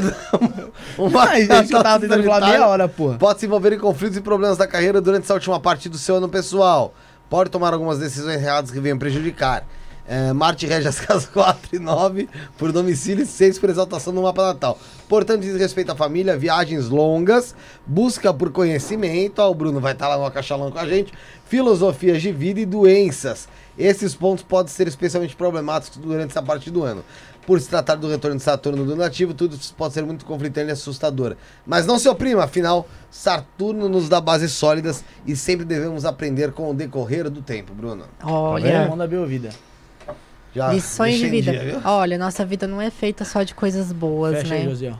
o Mar... Isso que eu tava tentando falar meia hora, porra. Pode se envolver em conflitos e problemas da carreira durante essa última parte do seu ano pessoal. Pode tomar algumas decisões erradas que venham prejudicar. É, Marte rege as casas 4 e 9 por domicílio e 6 por exaltação no mapa natal. Portanto, diz respeito à família, viagens longas, busca por conhecimento. Ó, o Bruno vai estar lá no Acaxalão com a gente. Filosofias de vida e doenças. Esses pontos podem ser especialmente problemáticos durante essa parte do ano. Por se tratar do retorno de Saturno do nativo, tudo isso pode ser muito conflitante e assustador. Mas não se oprima, afinal, Saturno nos dá bases sólidas e sempre devemos aprender com o decorrer do tempo, Bruno. Olha, Manda bem ouvida. Já lições de vida. dia? Olha, nossa vida não é feita só de coisas boas, Fecha aí, né? José, ó.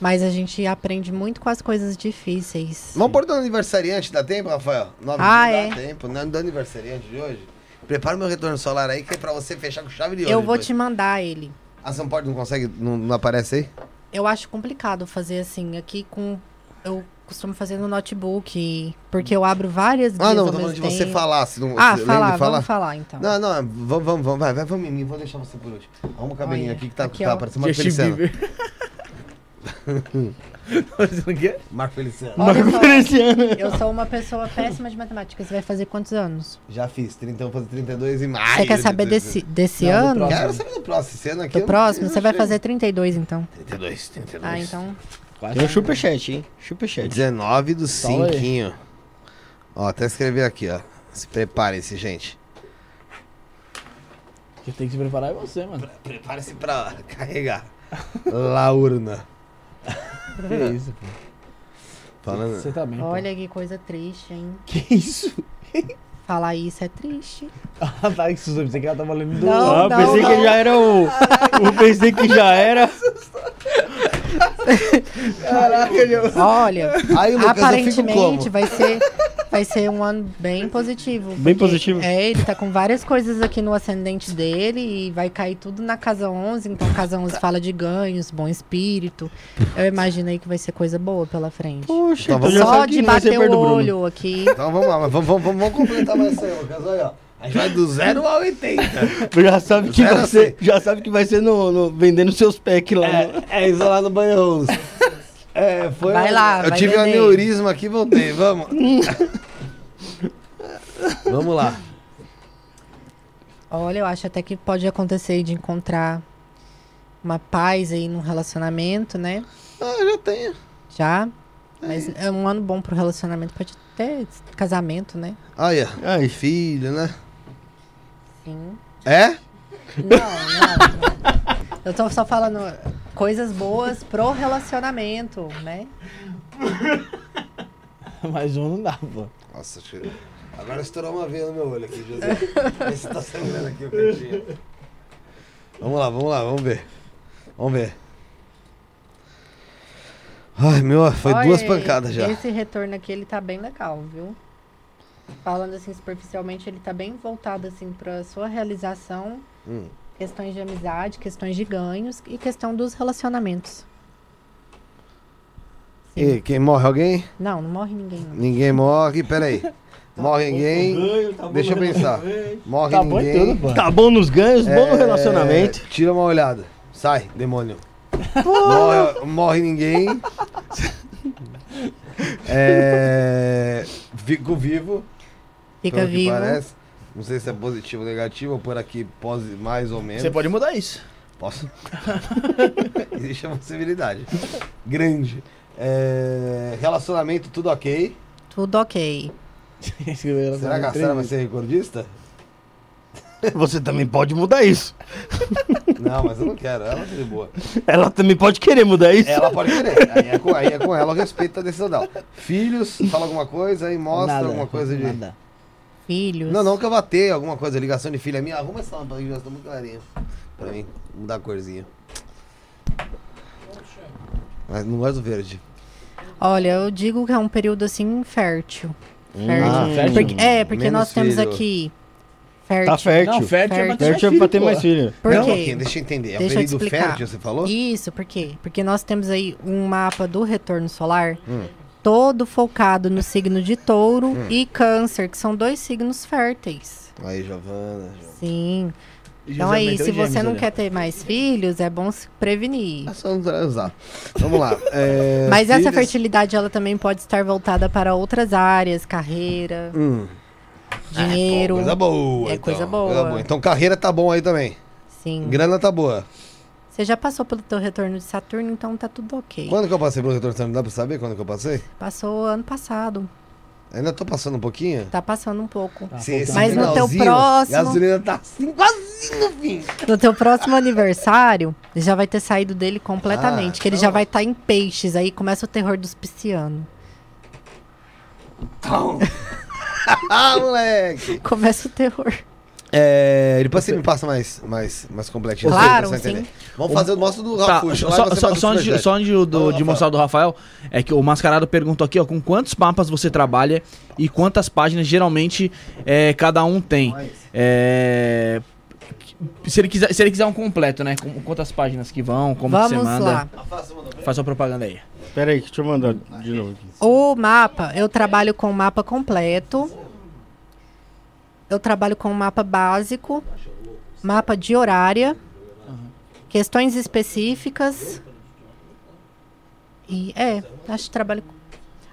Mas a gente aprende muito com as coisas difíceis. Vamos pôr do aniversariante, dá tempo, Rafael? Nove Ah, dá é. tempo. Não do aniversariante de hoje. Prepara o meu retorno solar aí, que é pra você fechar com chave de ouro. Eu vou depois. te mandar ele. Ah, você não pode, não consegue, não, não aparece aí? Eu acho complicado fazer assim, aqui com. Eu costumo fazer no notebook, porque eu abro várias Ah, guias não, tô falando de você falar, se não Ah, se falar, de vamos falar então. Não, não, vamos, vamos, vamos, vai, vai, vamos em mim, vou deixar você por último. Arruma o cabelinho Olha, aqui que tá, aqui, tá ó. parecendo Marco Justin. Marco Feliciano. Olha Marco só, Feliciano. eu sou uma pessoa péssima de matemática. Você vai fazer quantos anos? Já fiz, 30, vou fazer 32 em maio. Você quer saber 32. desse, desse Não, ano? Quero saber do próximo. Esse ano aqui. Do próximo? Você vai fazer 32, então. 32, 32. Ah, então. Quase Tem um superchat, hein? Superchat. 19 do Fala aí. cinquinho. Ó, até escrever aqui, ó. Se preparem-se, gente. Quem tem que se preparar é você, mano. Prepare-se pra carregar. Laurna. Que isso, pô. Falando. Você tá bem. pô. Olha que coisa triste, hein? Que isso? Falar isso é triste. Ah, tá, que susto. Pensei que ela tava lendo do... Não, ah, pensei não. que já era o. Eu pensei que já era. Caraca, eu... Olha, Aí, Lucas, eu aparentemente vai ser, vai ser um ano bem positivo. Bem positivo? É, ele tá com várias coisas aqui no ascendente dele e vai cair tudo na casa 11. Então, casa 11 fala de ganhos, bom espírito. Eu imaginei que vai ser coisa boa pela frente. Poxa, Então então Só de não bater o olho aqui. Então vamos lá, vamos, vamos, vamos completar isso aí, Lucas. Olha, ó. A gente vai do 0 ao 80. Já sabe que Zero vai a ser, já sabe que vai ser no, no- vendendo seus packs lá. no- É, é isso lá no banho. É, foi. Vai lá, Eu vai tive um aneurisma aqui e voltei. Vamos. vamos lá. Olha, eu acho até que pode acontecer de encontrar uma paz aí num relacionamento, né? Ah, eu já tenho. Já. Mas é um ano bom pro relacionamento, pode ter casamento, né? Olha, Ai, filho, né? Sim. É? Não, não, não. Eu tô só falando coisas boas pro relacionamento, né? Mais um não dá, pô. Nossa, tio. Agora estourou uma veia no meu olho aqui, José. Se tá sangrando aqui o cantinho. Vamos lá, vamos lá, vamos ver. Vamos ver. Ai, meu, foi Olha, duas pancadas já. Esse retorno aqui, ele tá bem legal, viu? Falando assim superficialmente, ele tá bem voltado assim pra sua realização, Hum. questões de amizade, questões de ganhos e questão dos relacionamentos. E quem morre alguém? Não, não morre ninguém. Não. Ninguém morre, peraí. Morre ninguém. Deixa eu pensar. Morre Tá bom ninguém. tudo, pô. Tá bom nos ganhos, bom no É, relacionamento. Tira uma olhada. Sai, demônio. Morre, morre ninguém. É, fico vivo. Fica pelo que vivo. Parece. Não sei se é positivo ou negativo, ou por aqui pose mais ou menos. Você pode mudar isso. Posso? Existe a possibilidade. Grande. É, relacionamento, tudo ok. Tudo ok. Será que a Sara vai ser recordista? Você também pode mudar isso. Não, mas eu não quero. Ela tá de boa. Ela também pode querer mudar isso. Ela pode querer. Aí é com, aí é com ela, eu respeito a decisão dela. Filhos, fala alguma coisa aí, mostra Nada, alguma coisa de. Nada. Filhos. Não, não que eu vá ter alguma coisa, ligação de filha minha. Arruma essa lâmpada aí, já tá muito clarinha. Pra mim, mudar a corzinha. Mas não gosto do verde. Olha, eu digo que é um período assim fértil. Ah, fértil? Porque- é, porque Menos nós temos filho. aqui fértil. Tá fértil. Não, fértil é pra ter Fértil é mais pra ter filho, mais filho. Por não, quê? Marquinhos, deixa eu entender. É Deixa o eu fértil, você falou? Isso, por quê? Porque nós temos aí um mapa do retorno solar Hum. todo focado no signo de touro e câncer, que são dois signos férteis. Aí, Giovana. Sim. E Então aí, meteu se gêmeos você não ali, ó. quer ter mais filhos, é bom se prevenir. É só não transar. Vamos lá. é, Mas essa filhos- fertilidade, ela também pode estar voltada para outras áreas, carreira, Hum. Dinheiro. Pô, coisa boa. É então, coisa boa. Então carreira tá bom aí também. Sim. Grana tá boa. Você já passou pelo teu retorno de Saturno, então tá tudo ok. Quando que eu passei pelo retorno? Não dá pra saber quando que eu passei? Passou ano passado. Ainda tô passando um pouquinho? Tá passando um pouco. Tá Se esse Mas no teu próximo- Gasolina tá assim, quase no fim. No teu próximo aniversário, já vai ter saído dele completamente. Ah, que ele então- já vai estar em peixes. Aí começa o terror dos piscianos. ah, moleque. Começa o terror. É, depois você me passa mais, mais, mais completinho. Claro, você entender. sim. Vamos fazer o nosso do Tá, Rafuxo. só, só, só antes, de- superchat. só antes de, do- de mostrar o do Rafael, é que o Mascarado perguntou aqui, ó, com quantos mapas você trabalha e quantas páginas geralmente é, cada um tem. É, se, ele quiser, se ele quiser um completo, né? Com quantas páginas que vão, como que você Vamos manda. lá. Faz sua propaganda aí. Pera aí, deixa eu mandar de novo aqui. O mapa, eu trabalho com o mapa completo. Eu trabalho com o mapa básico, mapa de horária, questões específicas. E é, acho que trabalho com.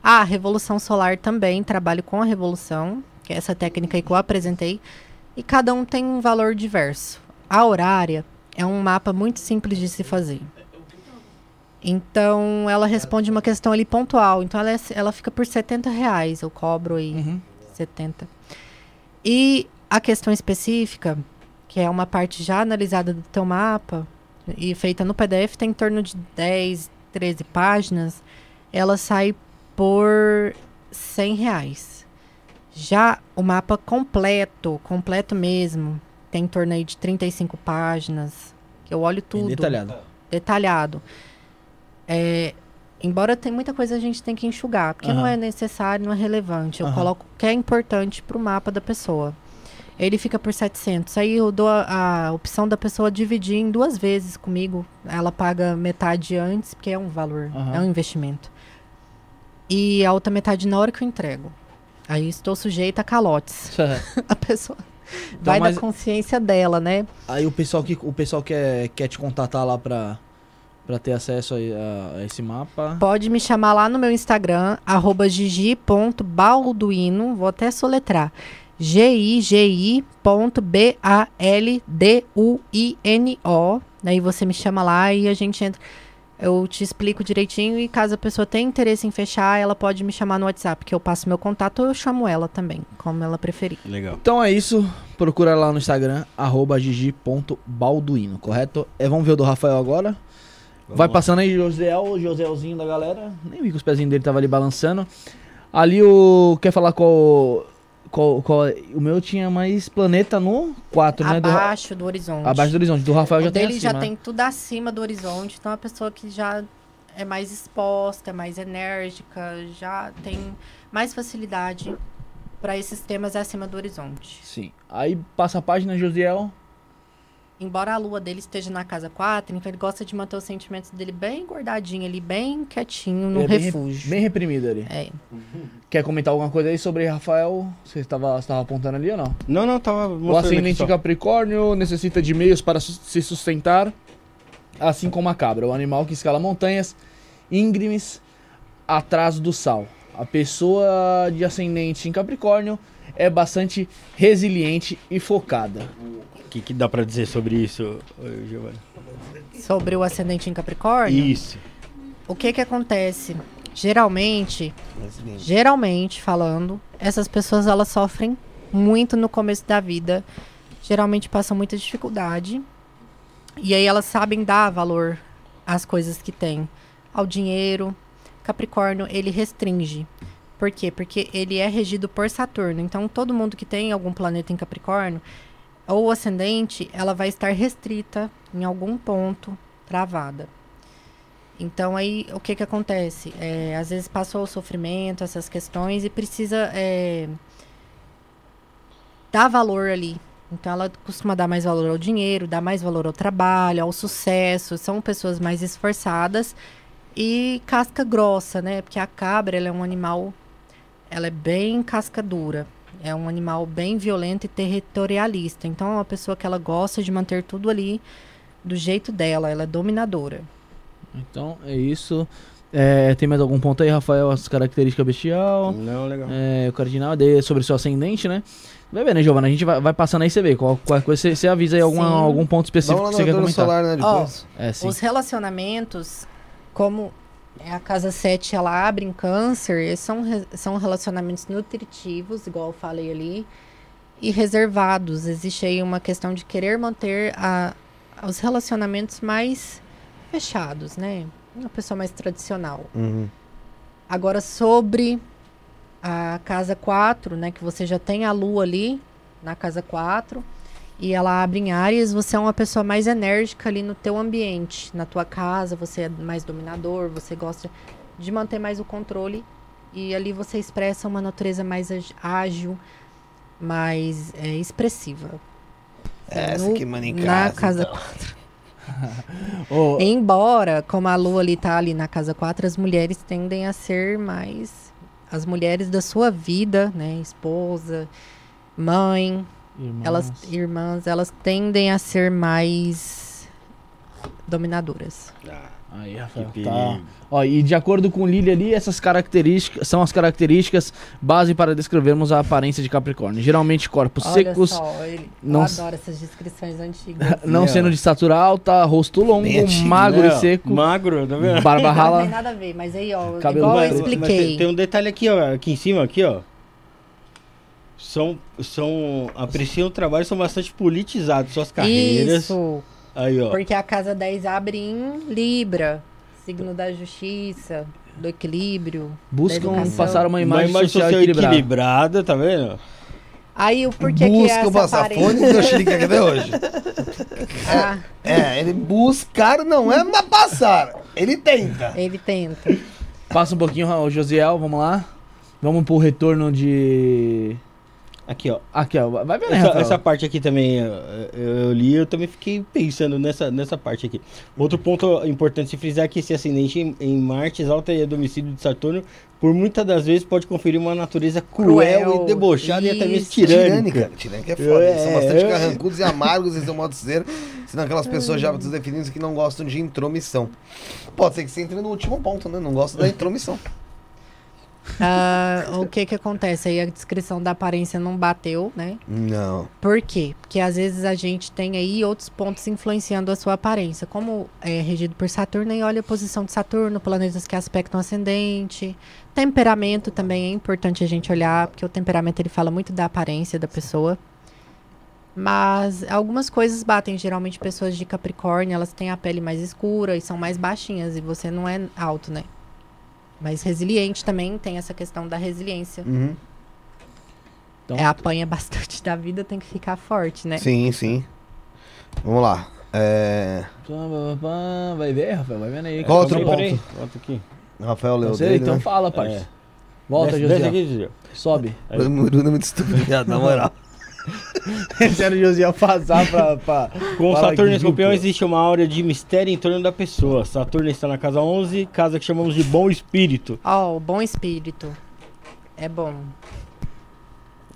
Ah, Revolução Solar também, trabalho com a Revolução, que é essa técnica aí que eu apresentei. E cada um tem um valor diverso. A horária é um mapa muito simples de se fazer. Então, ela responde uma questão ali pontual. Então, ela, é- ela fica por 70 reais. Eu cobro aí Uhum. 70. E a questão específica, que é uma parte já analisada do teu mapa e feita no PDF, tem em torno de 10, 13 páginas. Ela sai por 100 reais. Já o mapa completo, completo mesmo, tem em torno aí de 35 páginas. Que eu olho tudo detalhado. detalhado. É, embora tem muita coisa a gente tem que enxugar, porque não Aham. é necessário, não é relevante. Eu Aham. coloco o que é importante pro mapa da pessoa. Ele fica por 700. Aí eu dou a, a opção da pessoa dividir em duas vezes comigo. Ela paga metade antes, porque é um valor, Aham. é um investimento. E a outra metade na hora que eu entrego. Aí estou sujeita a calotes. A pessoa vai Então, mas- da consciência dela, né? Aí o pessoal que o pessoal quer, quer te contatar lá pra, pra ter acesso a, a- a esse mapa. Pode me chamar lá no meu Instagram, arroba gigi.balduino, vou até soletrar. G-I-G-I.B-A-L-D-U-I-N-O. Daí você me chama lá e a gente entra. Eu te explico direitinho e caso a pessoa tenha interesse em fechar, ela pode me chamar no WhatsApp, que eu passo meu contato ou eu chamo ela também, como ela preferir. Legal. Então é isso. Procura lá no Instagram, arroba gigi.balduino, correto? É, vamos ver o do Rafael agora. Vai passando aí, José, o Joséelzinho da galera. Nem vi que os pezinhos dele tava ali balançando. Ali o. Quer falar qual. Qual, qual o meu tinha mais planeta no 4, né? Do, Ra- Abaixo do horizonte. abaixo do horizonte. Do Rafael já o tem dele acima. já tem tudo acima do horizonte, então é uma pessoa que já é mais exposta, é mais enérgica, já tem mais facilidade para esses temas acima do horizonte. Sim. Aí passa a página, Josiel. Embora a lua dele esteja na casa 4, então ele gosta de manter os sentimentos dele bem guardadinho ali, bem quietinho no Ele é bem re- refúgio. Bem reprimido ali. É. Quer comentar alguma coisa aí sobre Rafael? Você estava, estava apontando ali ou não? Não, não, tava O ascendente Capricórnio necessita de meios para su- se sustentar, assim como a cabra, o animal que escala montanhas íngremes atrás do sal. A pessoa de ascendente em Capricórnio é bastante resiliente e focada. O que, que dá pra dizer sobre isso, ô, Giovanni? Sobre o ascendente em Capricórnio, Isso. o que que acontece? Geralmente, geralmente falando, essas pessoas elas sofrem muito no começo da vida. Geralmente passam muita dificuldade. E aí elas sabem dar valor às coisas que têm, ao dinheiro. Capricórnio, ele restringe. Por quê? Porque ele é regido por Saturno. Então, todo mundo que tem algum planeta em Capricórnio, ou ascendente, ela vai estar restrita em algum ponto, travada. Então, aí, o que que acontece? É, às vezes passou o sofrimento, essas questões, e precisa é, dar valor ali. Então, ela costuma dar mais valor ao dinheiro, dar mais valor ao trabalho, ao sucesso. São pessoas mais esforçadas e casca grossa, né? Porque a cabra, ela é um animal, ela é bem casca dura. É um animal bem violento e territorialista. Então, é uma pessoa que ela gosta de manter tudo ali do jeito dela. Ela é dominadora. Então é isso. É, tem mais algum ponto aí, Rafael? As características bestial. Não, legal. É, o cardinal daí é sobre seu ascendente, né? Vai ver, né, Giovana? A gente vai, vai passando aí, você vê. Qual, qual coisa você, você avisa aí alguma, Sim. algum ponto específico Vamos que lá você quer comentar. solar, né? Depois. É, sim. Os relacionamentos, como a casa 7 ela abre em câncer, esses são, são relacionamentos nutritivos, igual eu falei ali, e reservados. Existe aí uma questão de querer manter a, os relacionamentos mais fechados, né? Uma pessoa mais tradicional. Uhum. Agora, sobre a casa 4, né? Que você já tem a lua ali na casa 4 e ela abre em áreas, você é uma pessoa mais enérgica ali no teu ambiente, na tua casa, você é mais dominador, você gosta de manter mais o controle e ali você expressa uma natureza mais ágil, mais é, expressiva. Essa No- que manda em na casa, casa então. Ô, Embora, como a lua ali tá ali na casa 4, as mulheres tendem a ser mais as mulheres da sua vida, né, esposa, mãe, irmãos. elas irmãs, elas tendem a ser mais dominadoras. Aí, Que Rafael, tá. Ó, e de acordo com o Lili ali, essas características são as características base para descrevermos a aparência de Capricórnio. Geralmente corpos Olha secos, só, ele, não adoro essas descrições antigas. não sendo de estatura alta, rosto longo, magro e seco, Magro, tá vendo? barba Não tem rala. nada a ver, mas aí, ó, Cabelo igual Mas- eu mas expliquei. tem, tem um detalhe aqui, ó, aqui em cima, aqui, ó. São, são, apreciam o trabalho, são bastante politizados, suas carreiras. Isso, Aí, ó. porque a casa 10 abre em Libra, signo da justiça, do equilíbrio. Buscam passar uma Uma imagem, imagem social, social equilibrada. equilibrada, tá vendo? Aí o porquê que Busca essa o passafone aparência... e deu xerique até hoje. Ah, É, ele buscar não é mas passar. Ele tenta. ele tenta. Passa um pouquinho, o Josiel, vamos lá. Vamos pro retorno de. Aqui, ó. Aqui, ó. Vai ver, né, Essa, essa parte aqui também eu, eu li, eu também fiquei pensando nessa, nessa parte aqui. Outro ponto importante se frisar é que esse ascendente em, em Marte exalta e é domicílio de Saturno, por muitas das vezes pode conferir uma natureza cruel, Cruel, e debochada e até mesmo isso. tirânica. Tirânica. Tirânica é foda. Eles são É, bastante é. carrancudos e amargos, eles são modo de ser. Sendo aquelas pessoas já definidas que não gostam de intromissão. Pode ser que você entre no último ponto, né? Não gosta da intromissão. Ah, o que que acontece? Aí a descrição da aparência não bateu, né? Não. Por quê? Porque às vezes a gente tem aí outros pontos influenciando a sua aparência. Como é regido por Saturno, aí olha a posição de Saturno, planetas que aspectam ascendente. Temperamento também é importante a gente olhar, porque o temperamento ele fala muito da aparência da pessoa. Mas algumas coisas batem. Geralmente pessoas de Capricórnio, elas têm a pele mais escura e são mais baixinhas. E você não é alto, né? Mas resiliente também tem essa questão da resiliência. Uhum. Então, É, apanha bastante da vida, tem que ficar forte, né? Sim, sim. Vamos lá. É... Vai ver, Rafael, vai vendo aí. Qual outro Calma aí, ponto? peraí, Volta aqui. Rafael leu Não sei, dele, então né? fala, parça. É. Volta, Josiel. Sobe. Mas o Murilo é muito estúpido, viado, na moral. Esse era o Josiel passar pra. pra Com Saturno em escorpião existe uma aura de mistério em torno da pessoa. Saturno está na casa 11, casa que chamamos de bom espírito. Ó, o bom espírito. É bom.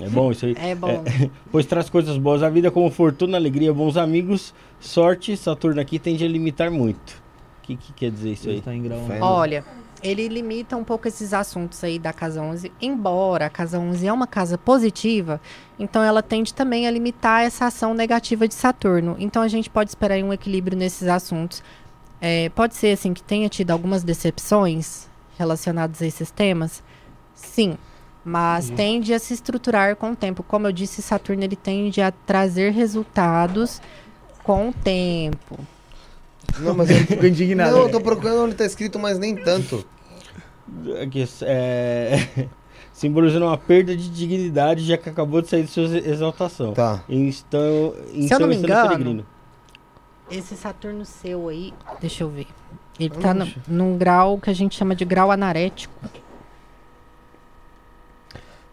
É bom isso aí. É bom. Pois traz coisas boas à vida, como fortuna, alegria, bons amigos, sorte. Saturno aqui tende a limitar muito. O que, que quer dizer isso aí? Ele tá em grau. Fé. Olha, ele limita um pouco esses assuntos aí da casa 11, embora a casa 11 é uma casa positiva, então ela tende também a limitar essa ação negativa de Saturno. Então a gente pode esperar um equilíbrio nesses assuntos. É, pode ser assim que tenha tido algumas decepções relacionadas a esses temas, sim, mas tende a se estruturar com o tempo. Como eu disse, Saturno ele tende a trazer resultados com o tempo. Não, mas Ele ficou indignado. Não, eu tô procurando onde tá escrito, mas nem tanto. Aqui, é... Simbolizando uma perda de dignidade, já que acabou de sair de sua exaltação. Tá. Então, eu então não me engano, peregrino. Esse Saturno seu aí, deixa eu ver. Ele tá no, num grau que a gente chama de grau anarético.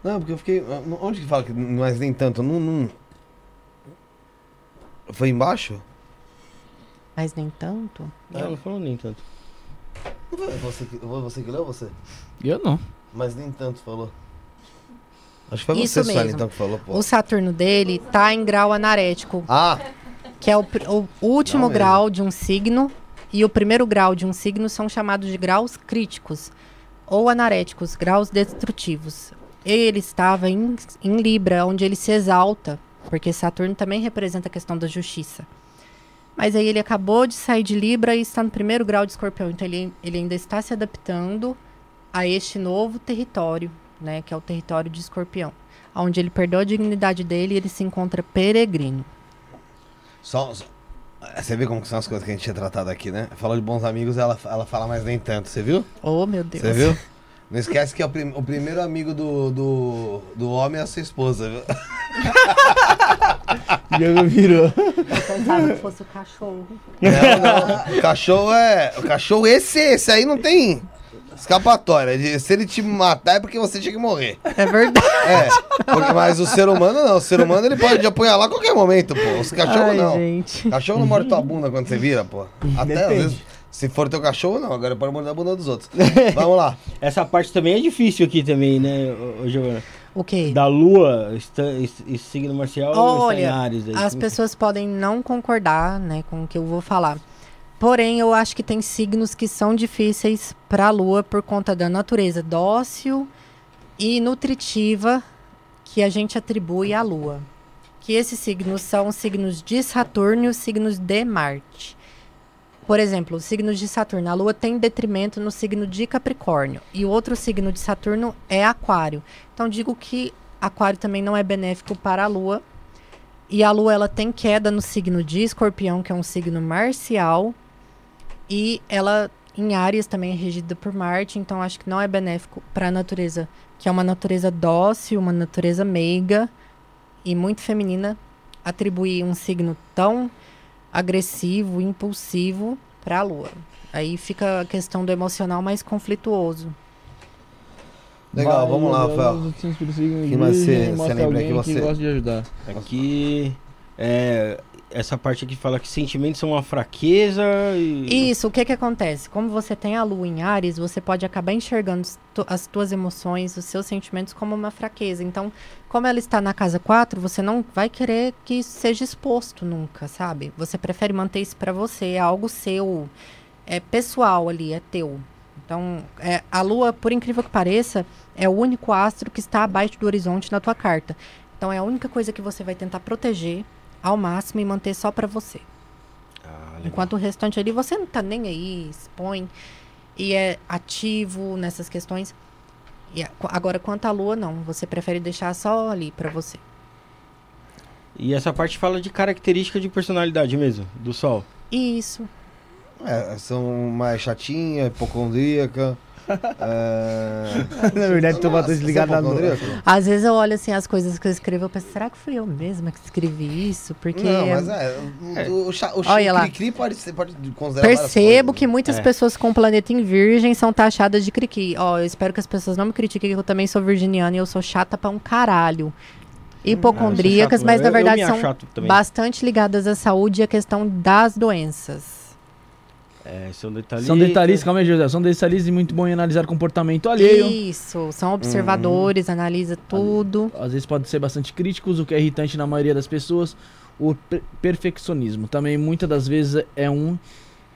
Não, porque eu fiquei. Onde que fala que não é nem tanto? Não, não... Foi embaixo? Mas nem tanto. Não, não falou nem tanto. Foi você que, você que leu ou você? Eu não. Mas nem tanto falou. Acho que foi Isso você, Sueli, mesmo. então, que falou, pô. O Saturno dele tá em grau anarético, Ah, que é o, pr- o último Não mesmo. grau de um signo. E o primeiro grau de um signo são chamados de graus críticos. Ou anaréticos, graus destrutivos. Ele estava em, em Libra, onde ele se exalta. Porque Saturno também representa a questão da justiça. Mas aí ele acabou de sair de Libra e está no primeiro grau de escorpião. Então ele, ele ainda está se adaptando a este novo território, né? Que é o território de escorpião. Onde ele perdeu a dignidade dele e ele se encontra peregrino. só, só- Você vê como que são as coisas que a gente tinha tratado aqui, né? Falou de bons amigos, ela, ela fala mais nem tanto, você viu? Oh, meu Deus. Você viu? Não esquece que é o, prim- o primeiro amigo do, do, do homem é a sua esposa, viu? Diogo virou. Eu pensava que fosse o cachorro. Não, não. O cachorro é. O cachorro, esse, esse aí não tem escapatória. De- Se ele te matar é porque você tinha que morrer. É verdade. É. porque- mas o ser humano não. O ser humano ele pode apunhalar a ququalquer momento, pô. Os cachorros Ai, não. gente. Cachorro não morde tua bunda quando você vira, pô. Até às Depende. vezes. Se for teu cachorro, não. Agora pode morder a bunda dos outros. Vamos lá. Essa parte também é difícil aqui também, né, Giovana? O quê? Da Lua, está, esse, esse signo marcial está em Olha, Ares. aí. as pessoas podem não concordar, né, com o que eu vou falar. Porém, eu acho que tem signos que são difíceis para a Lua por conta da natureza dócil e nutritiva que a gente atribui à Lua. Que esses signos são os signos de Saturno e os signos de Marte. Por exemplo, os signos de Saturno, a Lua tem detrimento no signo de Capricórnio e o outro signo de Saturno é Aquário. Então digo que Aquário também não é benéfico para a Lua. E a Lua ela tem queda no signo de Escorpião, que é um signo marcial, e ela em Áries também é regida por Marte, então acho que não é benéfico para a natureza, que é uma natureza dócil, uma natureza meiga e muito feminina, atribuir um signo tão agressivo, impulsivo para a Lua. Aí fica a questão do emocional mais conflituoso. Legal, Vai, vamos lá, Rafael. Que mais você- você lembra que você- gosta de ajudar. Aqui, é, essa parte aqui fala que sentimentos são uma fraqueza e... Isso, o que que acontece? Como você tem a lua em Ares, você pode acabar enxergando as tu- as tuas emoções, os seus sentimentos como uma fraqueza. Então, como ela está na casa 4, você não vai querer que isso seja exposto nunca, sabe? Você prefere manter isso pra você, é algo seu, é pessoal ali, é teu. Então, é, a lua, por incrível que pareça, é o único astro que está abaixo do horizonte na tua carta. Então, é a única coisa que você vai tentar proteger ao máximo e manter só pra você. Ah. Enquanto o restante ali você não tá nem aí, expõe e é ativo nessas questões. E agora, quanto à lua, não. Você prefere deixar só ali pra você. E essa parte fala de característica de personalidade mesmo, do Sol. Isso. É, são mais chatinha, hipocondríaca. É... Na verdade, tu botou desligado na é? Às vezes eu olho assim as coisas que eu escrevo, eu penso, será que fui eu mesma que escrevi isso? Porque Não, mas é. O, o, o, Olha lá. cri-cri pode, ser- pode considerar percebo que né? muitas É. pessoas com planeta em virgem são taxadas de criqui. Ó, eu espero que as pessoas não me critiquem, que eu também sou virginiana e eu sou chata pra um caralho. hipocondríacas, Ah, sou chato, mas na verdade são bastante ligadas à saúde e à questão das doenças. É, são detalhistas. São detalhistas, calma aí, José. São detalhistas e muito bom em analisar comportamento alheio. Isso, são observadores, analisa tudo. Às vezes pode ser bastante críticos, o que é irritante na maioria das pessoas. O per- perfeccionismo também muitas das vezes é um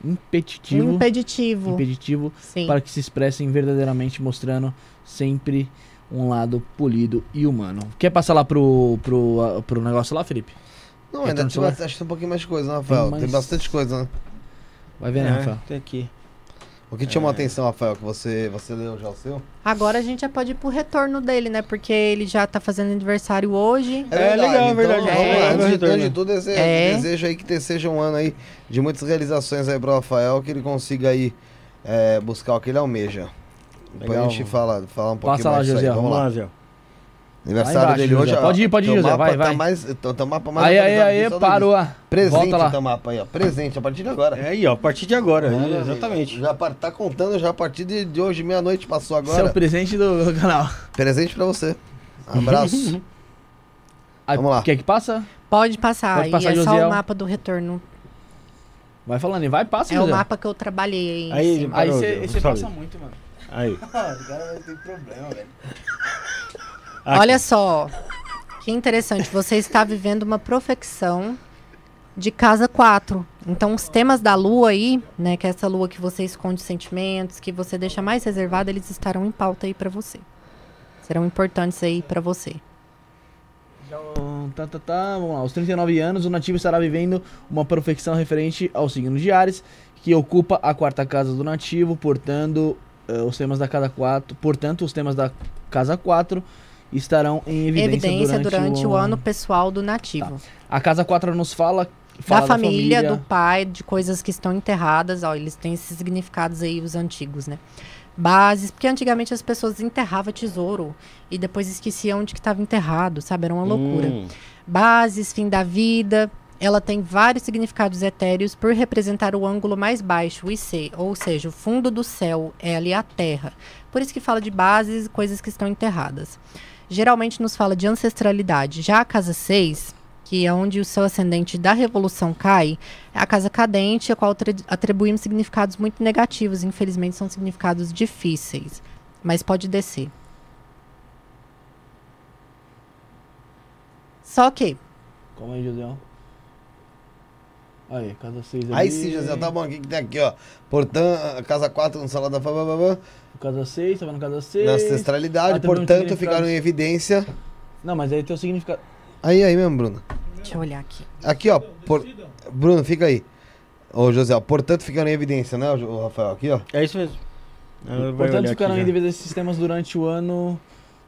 impeditivo, Impeditivo. impeditivo Sim. para que se expressem verdadeiramente, mostrando sempre um lado polido e humano. Quer passar lá pro, pro, pro negócio lá, Felipe? Não, Retorno ainda tem, acho que tem um pouquinho mais de coisa, né, Rafael? Tem Tem, mais- bastante coisa, né? Vai ver, né, É, Rafael? tem aqui. O que te chamou a É. atenção, Rafael, que você, você leu já o seu? Agora a gente já pode ir pro retorno dele, né? Porque ele já tá fazendo aniversário hoje. É legal, é verdade. Então, É. vamos lá, antes, antes de tudo, desejo, É. desejo aí que te- seja um ano aí de muitas realizações aí pro Rafael, que ele consiga aí é, buscar o que ele almeja. Depois Legal. a gente fala, fala um pouquinho Passa lá, mais disso aí. José, Vamos lá. Zé. Aniversário embaixo, dele hoje. Ó, Pode ir, pode ir, José, mapa vai, tá vai. Mais, teu, teu mapa mais Aí, aí, aí, parou. Presente Volta lá. teu mapa aí, ó. Presente, a partir de agora. É aí, ó, a partir de agora. Exatamente. Já tá contando já a partir de, de hoje, meia-noite, passou Esse é agora. o presente do, do canal. Presente pra você. Abraço. Aí, Vamos lá. Quer que passa? Pode passar. Pode passar, e é só o mapa do retorno. Vai falando, e vai, passa, É o José. mapa que eu trabalhei aí. Aí, cima. Aí Parou, você José, você sobe. passa muito, mano. Aí. Aqui. Olha só, que interessante. Você está vivendo uma profecção de casa 4. Então, os temas da lua aí, né, que é essa lua que você esconde sentimentos, que você deixa mais reservada, eles estarão em pauta aí pra você. Serão importantes aí pra você. Então, tá, tá, tá, vamos lá. Aos 39 anos, o nativo estará vivendo uma profecção referente ao signo de Ares, que ocupa a quarta casa do nativo, portanto, eh, os temas da casa 4, portanto, os temas da casa 4 estarão em evidência, Evidência durante, o ano Tá. pessoal do nativo. A casa 4 nos fala, fala da, família, do pai, de coisas que estão enterradas, ó, eles têm esses significados aí, os antigos, né? Bases, porque antigamente as pessoas enterravam tesouro e depois esqueciam onde que estava enterrado, sabe? Era uma loucura. Hum, Bases, fim da vida, ela tem vários significados etéreos por representar o ângulo mais baixo, o IC, ou seja, o fundo do céu é ali a terra. Por isso que fala de bases e coisas que estão enterradas. Geralmente nos fala de ancestralidade. Já a casa 6, que é onde o seu ascendente da revolução cai, é a casa cadente, a qual atribuímos significados muito negativos. Infelizmente, são significados difíceis. Mas pode descer. Só que Calma aí, José. Aí, casa 6 ali. Aí sim, José, tá bom. O que, que tem aqui, ó? Portanto, casa 4 no salão da Casa 6, tá vendo casa 6. na ancestralidade, Atribuindo portanto, ficaram em evidência. Não, mas aí tem o significado. Aí, aí mesmo, Bruno. Deixa eu olhar aqui. Aqui, ó. por- Bruno, fica aí. Ô, José, ó, portanto, ficaram em evidência, né, o Rafael? Aqui, ó. É isso mesmo. Portanto, aqui em já. devido a esses sistemas durante o ano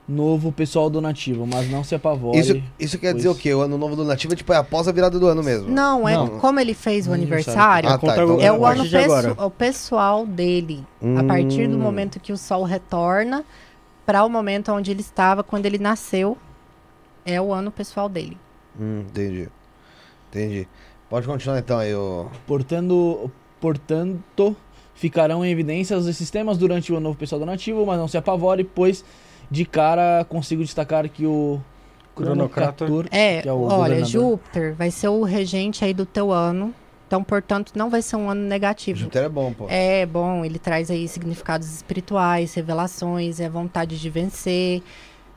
novo pessoal do nativo, mas não se apavore. Isso, isso quer dizer pois- o quê? O ano novo do nativo é tipo é após a virada do ano mesmo. Não, é Não. como ele fez o aniversário. Ah, tá, então É a o ano pesso- o pessoal dele. A partir do Hum. momento que o sol retorna para o momento onde ele estava quando ele nasceu, é o ano pessoal dele. Hum, entendi. Entendi. Pode continuar então aí, ô. Portanto, portanto, ficarão em evidência os sistemas durante o ano novo pessoal do nativo, mas não se apavore, pois de cara consigo destacar que o Cronocrator. Cronocrator, É, que é o olha, governador. Júpiter vai ser o regente aí do teu ano. Então, portanto, não vai ser um ano negativo. Júpiter é bom, pô. É bom, ele traz aí significados espirituais, revelações, é vontade de vencer.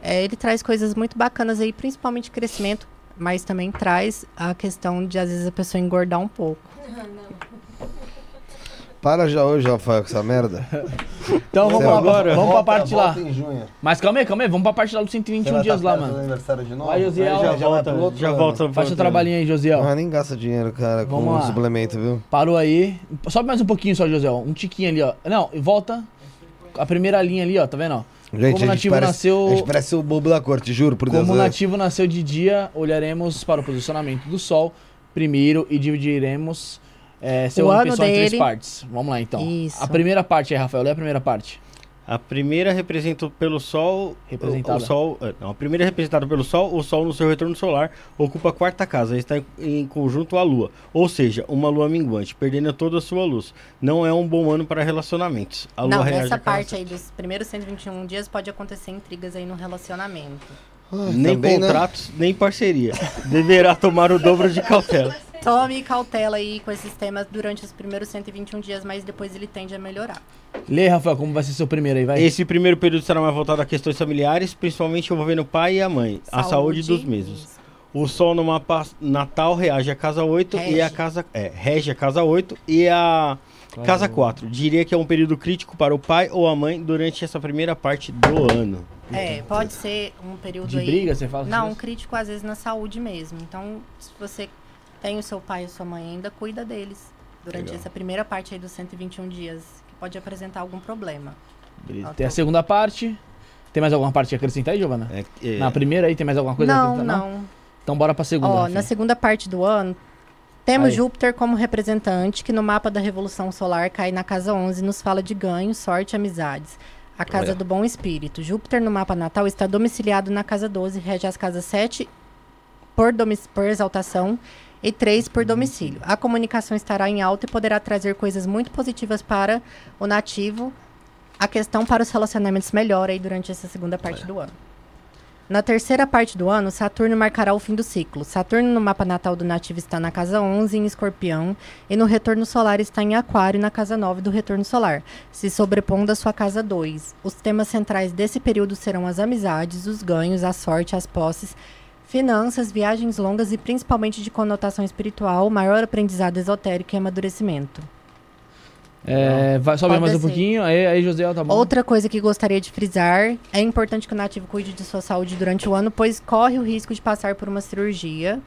É, ele traz coisas muito bacanas aí, principalmente crescimento, mas também traz a questão de às vezes a pessoa engordar um pouco. Para já hoje, Rafael, com essa merda. Então vamos agora? vamos pra parte lá. volta em junho. Mas calma aí, calma aí, vamos pra parte lá dos Você 121 vai dias tá lá, perto do mano. aniversário de novo? Vai, Josiel. Aí Já, vai volta, pro outro já ano. volta. Faz seu volta. trabalhinho aí, Josiel. Ah, nem gasta dinheiro, cara, Vamos com lá. suplemento, viu? Parou aí. Sobe mais um pouquinho só, José. Um tiquinho ali, ó. Não, e volta. A primeira linha ali, ó, tá vendo? ó? Gente, Como a o gente nativo parece, nasceu- A gente parece o bobo da corte, juro, por Deus. Como o né? nativo nasceu de dia, olharemos para o posicionamento do Sol primeiro e dividiremos é, seu O ano ano pessoal em três dele. partes. Vamos lá então. Isso. A primeira parte aí, Rafael, lê a primeira parte. A primeira representa pelo Sol. Representada. O, o Sol. eh, Não, a primeira é representada pelo Sol. O Sol, no seu retorno solar, ocupa a quarta casa. Está em, em conjunto à Lua. Ou seja, uma Lua minguante, perdendo toda a sua luz. Não é um bom ano para relacionamentos. A Lua Não, reage nessa parte aí dos primeiros 121 dias pode acontecer intrigas aí no relacionamento. nem também, né? contratos, nem parceria. Deverá tomar o dobro de cautela. Tome cautela aí com esses temas durante os primeiros 121 dias, mas depois ele tende a melhorar. Lê, Rafael, como vai ser seu primeiro aí, vai. Esse primeiro período será mais voltado a questões familiares, principalmente envolvendo o pai e a mãe, a saúde dos mesmos. isso. O Sol no mapa natal reage à casa 8 e Rege. a casa. É, rege a casa 8 e a casa 4. Diria que é um período crítico para o pai ou a mãe durante essa primeira parte do ano. É, pode ser um período De aí. briga, você fala? Não, um crítico às vezes na saúde mesmo. Então, se você tem o seu pai e sua mãe ainda, cuida deles durante Legal. essa primeira parte aí dos 121 dias, que pode apresentar algum problema. Beleza. Tem a segunda parte. Tem mais alguma parte a acrescentar aí, Giovana? É, é, Na primeira aí tem mais alguma coisa a não, acrescentar? não. Então bora pra segunda. Ó, na segunda parte do ano, temos Aí. Júpiter como representante, que no mapa da Revolução Solar cai na casa 11 e nos fala de ganho, sorte e amizades. A casa Olha. do bom espírito. Júpiter no mapa natal está domiciliado na casa 12, rege as casas 7 por, por exaltação e 3 por domicílio. A comunicação estará em alta e poderá trazer coisas muito positivas para o nativo. A questão para os relacionamentos melhora aí durante essa segunda parte do ano. Na terceira parte do ano, Saturno marcará o fim do ciclo. Saturno no mapa natal do nativo está na casa 11, em Escorpião, e no retorno solar está em Aquário, na casa 9 do retorno solar, se sobrepondo à sua casa 2. Os temas centrais desse período serão as amizades, os ganhos, a sorte, as posses, finanças, viagens longas e principalmente de conotação espiritual, maior aprendizado esotérico e amadurecimento. É, vai, sobe Pode mais um pouquinho. Aí, aí José, tá bom. Outra coisa que gostaria de frisar, é importante que o nativo cuide de sua saúde durante o ano, pois corre o risco de passar por uma cirurgia,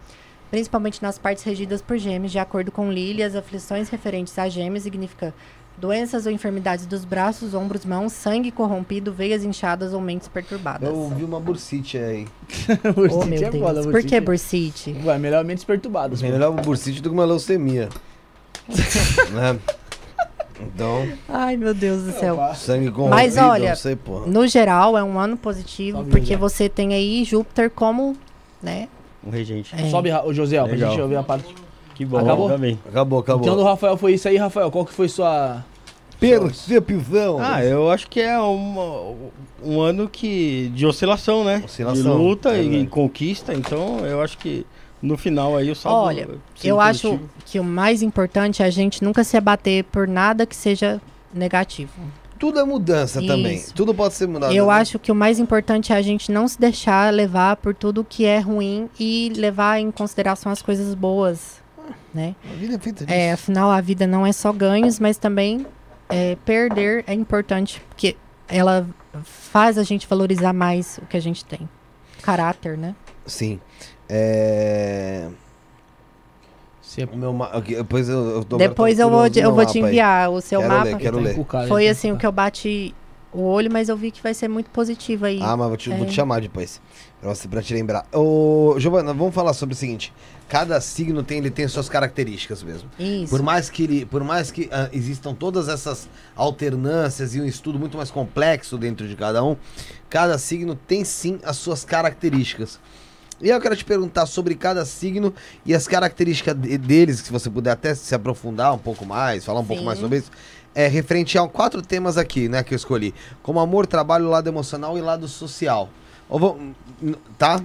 principalmente nas partes regidas por gêmeos. De acordo com Lili, as aflições referentes a gêmeos significa doenças ou enfermidades dos braços, ombros, mãos, sangue corrompido, veias inchadas ou mentes perturbadas. Eu vi uma bursite aí. Oh, Bursite meu é Deus. foda, Por que bursite? Ué, melhor mentes perturbadas. Melhor uma bursite do que uma leucemia. né? Então, Ai, meu Deus do céu. sangue corrompido, Mas olha, sei, porra. No geral, é um ano positivo, Salve, porque você tem aí Júpiter como, né? Um regente. é, Sobe o José, ó, pra gente ouvir a parte. Que bom, Acabou? bem. Acabou, acabou. Então do Rafael foi isso aí, Rafael. Qual que foi sua. Percepção. Ah, eu acho que é uma- um ano que de oscilação, né? Oscilação, De luta é e verdade. conquista. Então, eu acho que no final aí o saldo. Olha, eu acho positivo. que o mais importante é a gente nunca se abater por nada que seja negativo. Tudo é mudança também. Isso. Tudo pode ser mudado. Eu né? acho que o mais importante é a gente não se deixar levar por tudo que é ruim e levar em consideração as coisas boas, né? A vida é feita disso. É, afinal, a vida não é só ganhos, mas também é, perder é importante, porque ela faz a gente valorizar mais o que a gente tem. Caráter, né? Sim. É... O Meu ma... Depois eu, eu tô Depois eu vou, eu vou te mapa aí. enviar o seu Quero mapa. ler, quero ler. Foi né? assim o que eu bati o olho, mas eu vi que vai ser muito positivo aí. Ah, mas vou te, vou te É. chamar depois. Pra, você, pra te lembrar. Ô, Giovana, vamos falar sobre o seguinte. Cada signo tem, ele tem suas características mesmo. Isso. Por mais que, ele, por mais que ah, existam todas essas alternâncias e um estudo muito mais complexo dentro de cada um, cada signo tem sim as suas características. E eu quero te perguntar sobre cada signo e as características de- deles, se você puder até se aprofundar um pouco mais, falar um pouco Sim. mais sobre isso. É referente a quatro temas aqui, né, que eu escolhi. Como amor, trabalho, lado emocional e lado social. Ou vou- tá?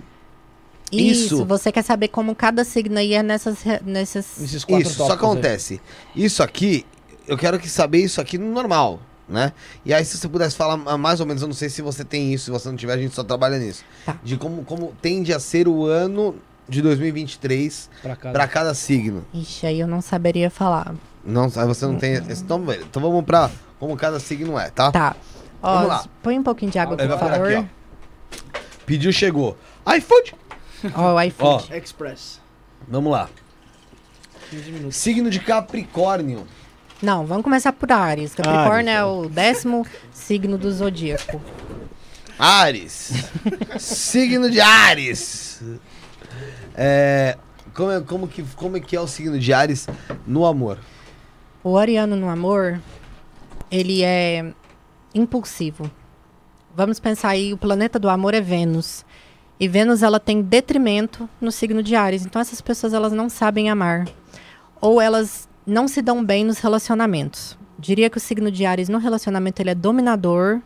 Isso. isso. Você quer saber como cada signo aí é nessas. nessas... Esses quatro Isso, só tópicos aí. acontece. Isso aqui, eu quero que saber isso aqui no normal, né? E aí, se você pudesse falar ah, mais ou menos, eu não sei se você tem isso, se você não tiver, a gente só trabalha nisso. Tá. De como, como tende a ser o ano de 2023 Pra cada. para cada signo. Ixi, aí eu não saberia falar. Não, aí você não tem. Então, beleza. então vamos pra como cada signo é, tá? Tá. Ó, Vamos lá. põe um pouquinho de água, Ele por favor. aqui, ó. Pediu, chegou. iFood! Ó, o iFood. Express. Vamos lá. 15 minutos. Signo de Capricórnio. Não, vamos começar por Ares. Capricórnio Ares, é o décimo signo do zodíaco. Ares. signo de Ares. É, como, é, como, que, como é que é o signo de Ares no amor? O ariano no amor, ele é impulsivo. Vamos pensar aí, o planeta do amor é Vênus. E Vênus, ela tem detrimento no signo de Ares. Então, essas pessoas, elas não sabem amar. Ou elas não se dão bem nos relacionamentos. Diria que o signo de Ares no relacionamento, ele é dominador,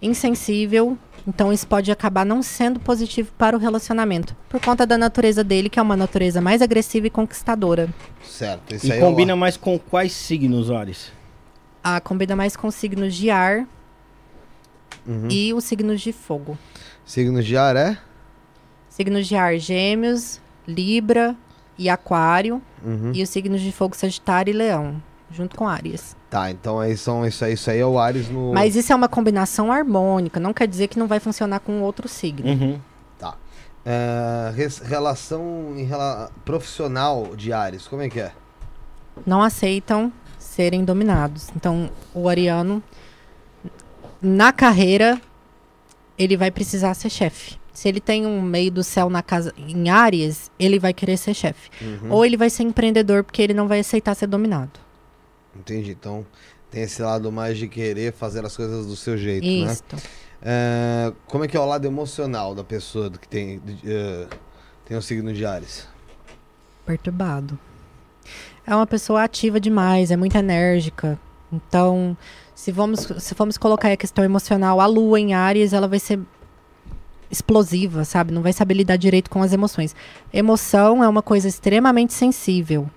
insensível Então isso pode acabar não sendo positivo para o relacionamento, por conta da natureza dele, que é uma natureza mais agressiva e conquistadora. Certo. Isso E aí combina é o... mais com quais signos, Ares? A combina mais com signos de ar Uhum. e os signos de fogo. Signos de ar, é? Signos de ar, gêmeos, libra e aquário. Uhum. E os signos de fogo, sagitário e leão, junto com Áries. Tá, então aí são isso aí, isso aí é o Ares no. Mas isso é uma combinação harmônica, não quer dizer que não vai funcionar com outro signo. Uhum. É, res- relação em rela... profissional de Ares, como é que é? Não aceitam serem dominados. Então, o ariano, na carreira, ele vai precisar ser chefe. Se ele tem um meio do céu na casa em Áries, ele vai querer ser chefe. Uhum. Ou ele vai ser empreendedor porque ele não vai aceitar ser dominado. Entendi. Então tem esse lado mais de querer fazer as coisas do seu jeito, né? Isso. É, como é que é o lado emocional da pessoa que tem, eh, tem o signo de Ares? perturbado. É uma pessoa ativa demais, é muito enérgica. Então, se vamos, se vamos colocar a questão emocional, a lua em Áries, ela vai ser explosiva, sabe? Não vai saber lidar direito com as emoções. Emoção é uma coisa extremamente sensível.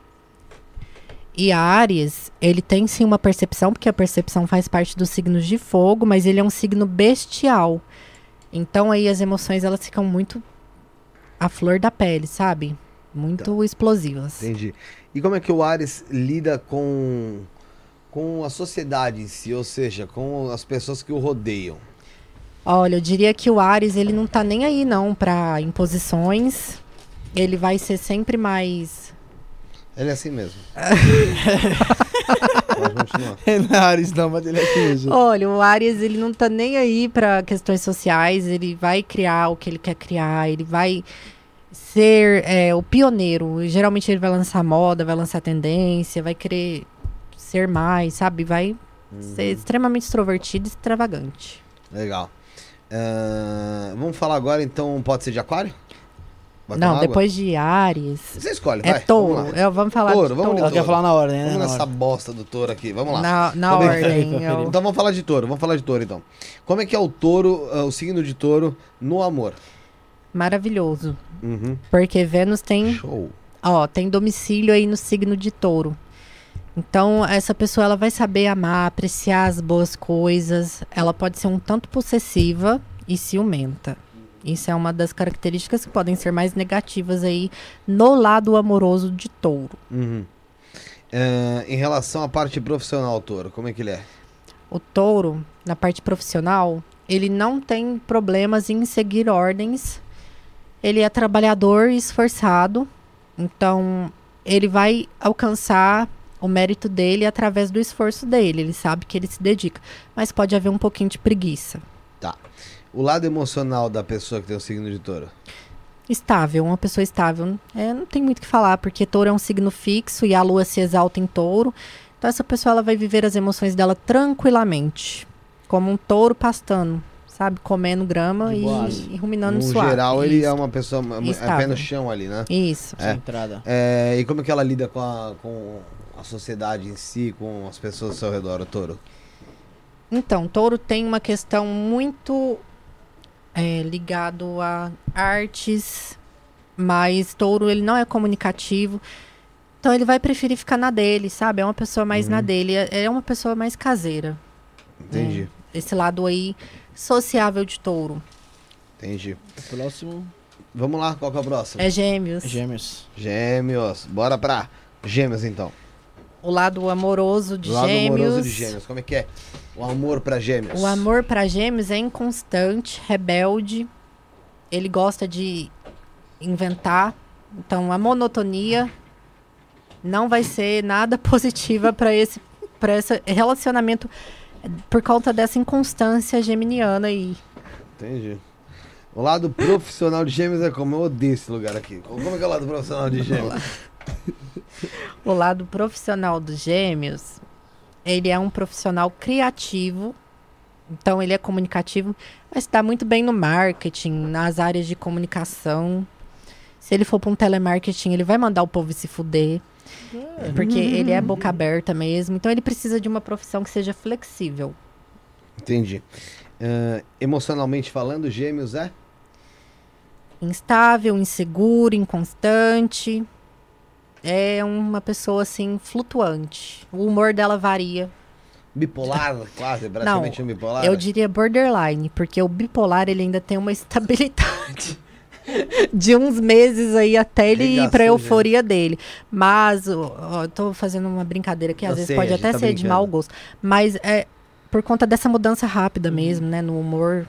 E Áries, ele tem sim uma percepção, porque a percepção faz parte dos signos de fogo, mas ele é um signo bestial. Então aí as emoções elas ficam muito à flor da pele, sabe? Muito explosivas. Entendi. E como é que o Ares lida com, com a sociedade em si, ou seja, com as pessoas que o rodeiam? Olha, eu diria que o Ares, ele não tá nem aí não para imposições. Ele vai ser sempre mais Ele é assim mesmo. Pode continuar. não é Ares não, mas ele é assim mesmo. Olha, o Ares, ele não tá nem aí para questões sociais, ele vai criar o que ele quer criar, ele vai ser é, o pioneiro. Geralmente ele vai lançar moda, vai lançar tendência, vai querer ser mais, sabe? Vai ser extremamente extrovertido e extravagante. Legal. Ah, vamos falar agora então, pode ser de aquário? Vai não, água? depois de Ares, Você escolhe, é vai. touro. Vamos. Eu, vamos falar Touro, de vamos touro. Ela quer falar na ordem, né? vamos Na nessa ordem. bosta do touro aqui. Vamos lá. Na, na Como é- ordem. eu- Então vamos falar de touro, vamos falar de touro então. Como é que é o touro, ah, o signo de touro no amor? Maravilhoso. Uhum. Porque Vênus tem Show. Ó, tem domicílio aí no signo de touro. Então, essa pessoa ela vai saber amar, apreciar as boas coisas. Ela pode ser um tanto possessiva e ciumenta. Isso é uma das características que podem ser mais negativas aí no lado amoroso de touro. Uhum. Ah, em relação à parte profissional, touro, como é que ele é? O touro, na parte profissional, ele não tem problemas em seguir ordens. Ele é trabalhador e esforçado. Então, ele vai alcançar o mérito dele através do esforço dele. Ele sabe que ele se dedica. Mas pode haver um pouquinho de preguiça. O lado emocional da pessoa que tem o signo de touro. Estável, uma pessoa estável. É, não tem muito o que falar, porque touro é um signo fixo e a lua se exalta em touro. Então, essa pessoa ela vai viver as emoções dela tranquilamente. Como um touro pastando, sabe? Comendo grama e, e ruminando No suave. geral, ele é uma pessoa é pé Estável. no chão ali, né? Isso. É. Entrada. É, e como é que ela lida com a, com a sociedade em si, com as pessoas ao seu redor, o touro? Então, touro tem uma questão muito é, ligado a artes, mas touro ele não é comunicativo. Então ele vai preferir ficar na dele, sabe? É uma pessoa mais Uhum. na dele, é é uma pessoa mais caseira. Entendi, Esse lado aí sociável de touro. entendi. O próximo Vamos lá, qual que é o próximo? É gêmeos. é Gêmeos. Gêmeos. Bora pra gêmeos então. O lado amoroso de Do lado gêmeos. amoroso de gêmeos. Como é que é? O amor pra gêmeos. O amor para gêmeos é inconstante, rebelde. Ele gosta de inventar. Então, a monotonia não vai ser nada positiva para esse, pra esse relacionamento por conta dessa inconstância geminiana aí. Entendi. O lado profissional de gêmeos é como? Eu odeio esse lugar aqui. Como é que é o lado profissional de gêmeos? O lado profissional dos gêmeos, ele é um profissional criativo. Então, ele é comunicativo, mas está muito bem no marketing, nas áreas de comunicação. Se ele for para um telemarketing, ele vai mandar o povo se fuder. Porque ele é boca aberta mesmo. Então, ele precisa de uma profissão que seja flexível. Entendi. Ah, emocionalmente falando, gêmeos é? Instável, inseguro, inconstante. É uma pessoa assim flutuante. O humor dela varia. Bipolar, quase, praticamente um bipolar. Eu diria borderline, porque o bipolar ele ainda tem uma estabilidade de uns meses aí até ele ir Regaçou, pra euforia dele. Mas, ó, eu tô fazendo uma brincadeira aqui, às Eu vezes sei, pode gente até tá ser de brincando. mau gosto. Mas é por conta dessa mudança rápida mesmo, né, no humor.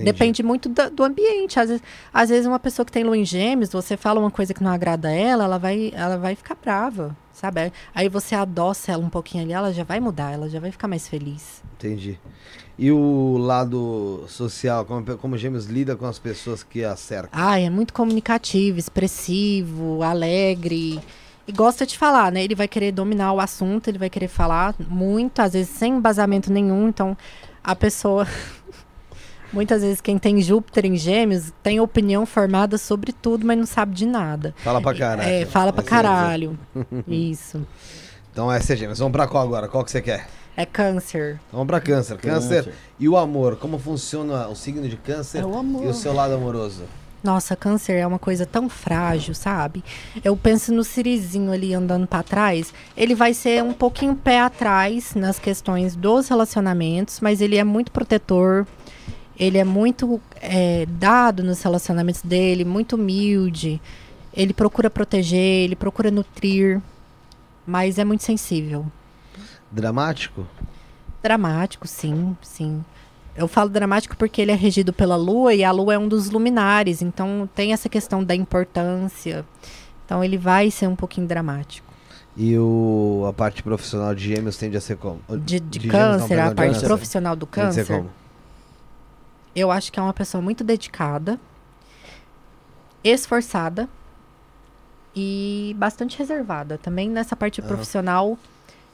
Entendi. Depende muito da- do ambiente. Às vezes, às vezes uma pessoa que tem lua em gêmeos, você fala uma coisa que não agrada a ela, ela vai, ela vai ficar brava, sabe? Aí você adoça ela um pouquinho ali, ela já vai mudar, ela já vai ficar mais feliz. Entendi. E o lado social, como, como gêmeos lida com as pessoas que a cercam? Ai, é muito comunicativo, expressivo, alegre. E gosta de falar, né? Ele vai querer dominar o assunto, ele vai querer falar muito, às vezes sem embasamento nenhum. Então, a pessoa. Muitas vezes quem tem Júpiter em Gêmeos tem opinião formada sobre tudo, mas não sabe de nada. Fala pra caralho. É, fala pra é caralho. Isso. Então essa é gêmeos. Vamos pra qual agora? Qual que você quer? É câncer. Vamos pra câncer. Câncer. Câncer. E o amor? Como funciona o signo de câncer É o amor. e o seu lado amoroso? Nossa, câncer é uma coisa tão frágil, sabe? Eu penso no Sirizinho ali andando pra trás. Ele vai ser um pouquinho pé atrás nas questões dos relacionamentos, mas ele é muito protetor. Ele é muito é, dado nos relacionamentos dele, muito humilde. Ele procura proteger, ele procura nutrir, mas é muito sensível. Dramático? Dramático, sim, sim. Eu falo dramático porque ele é regido pela Lua e a Lua é um dos luminares, então tem essa questão da importância. Então ele vai ser um pouquinho dramático. E o, a parte profissional de gêmeos tende a ser como? De, de, gêmeos não, câncer, perdão, a de parte câncer. profissional do Tende a ser câncer, como? Eu acho que é uma pessoa muito dedicada, esforçada e bastante reservada. Também nessa parte profissional,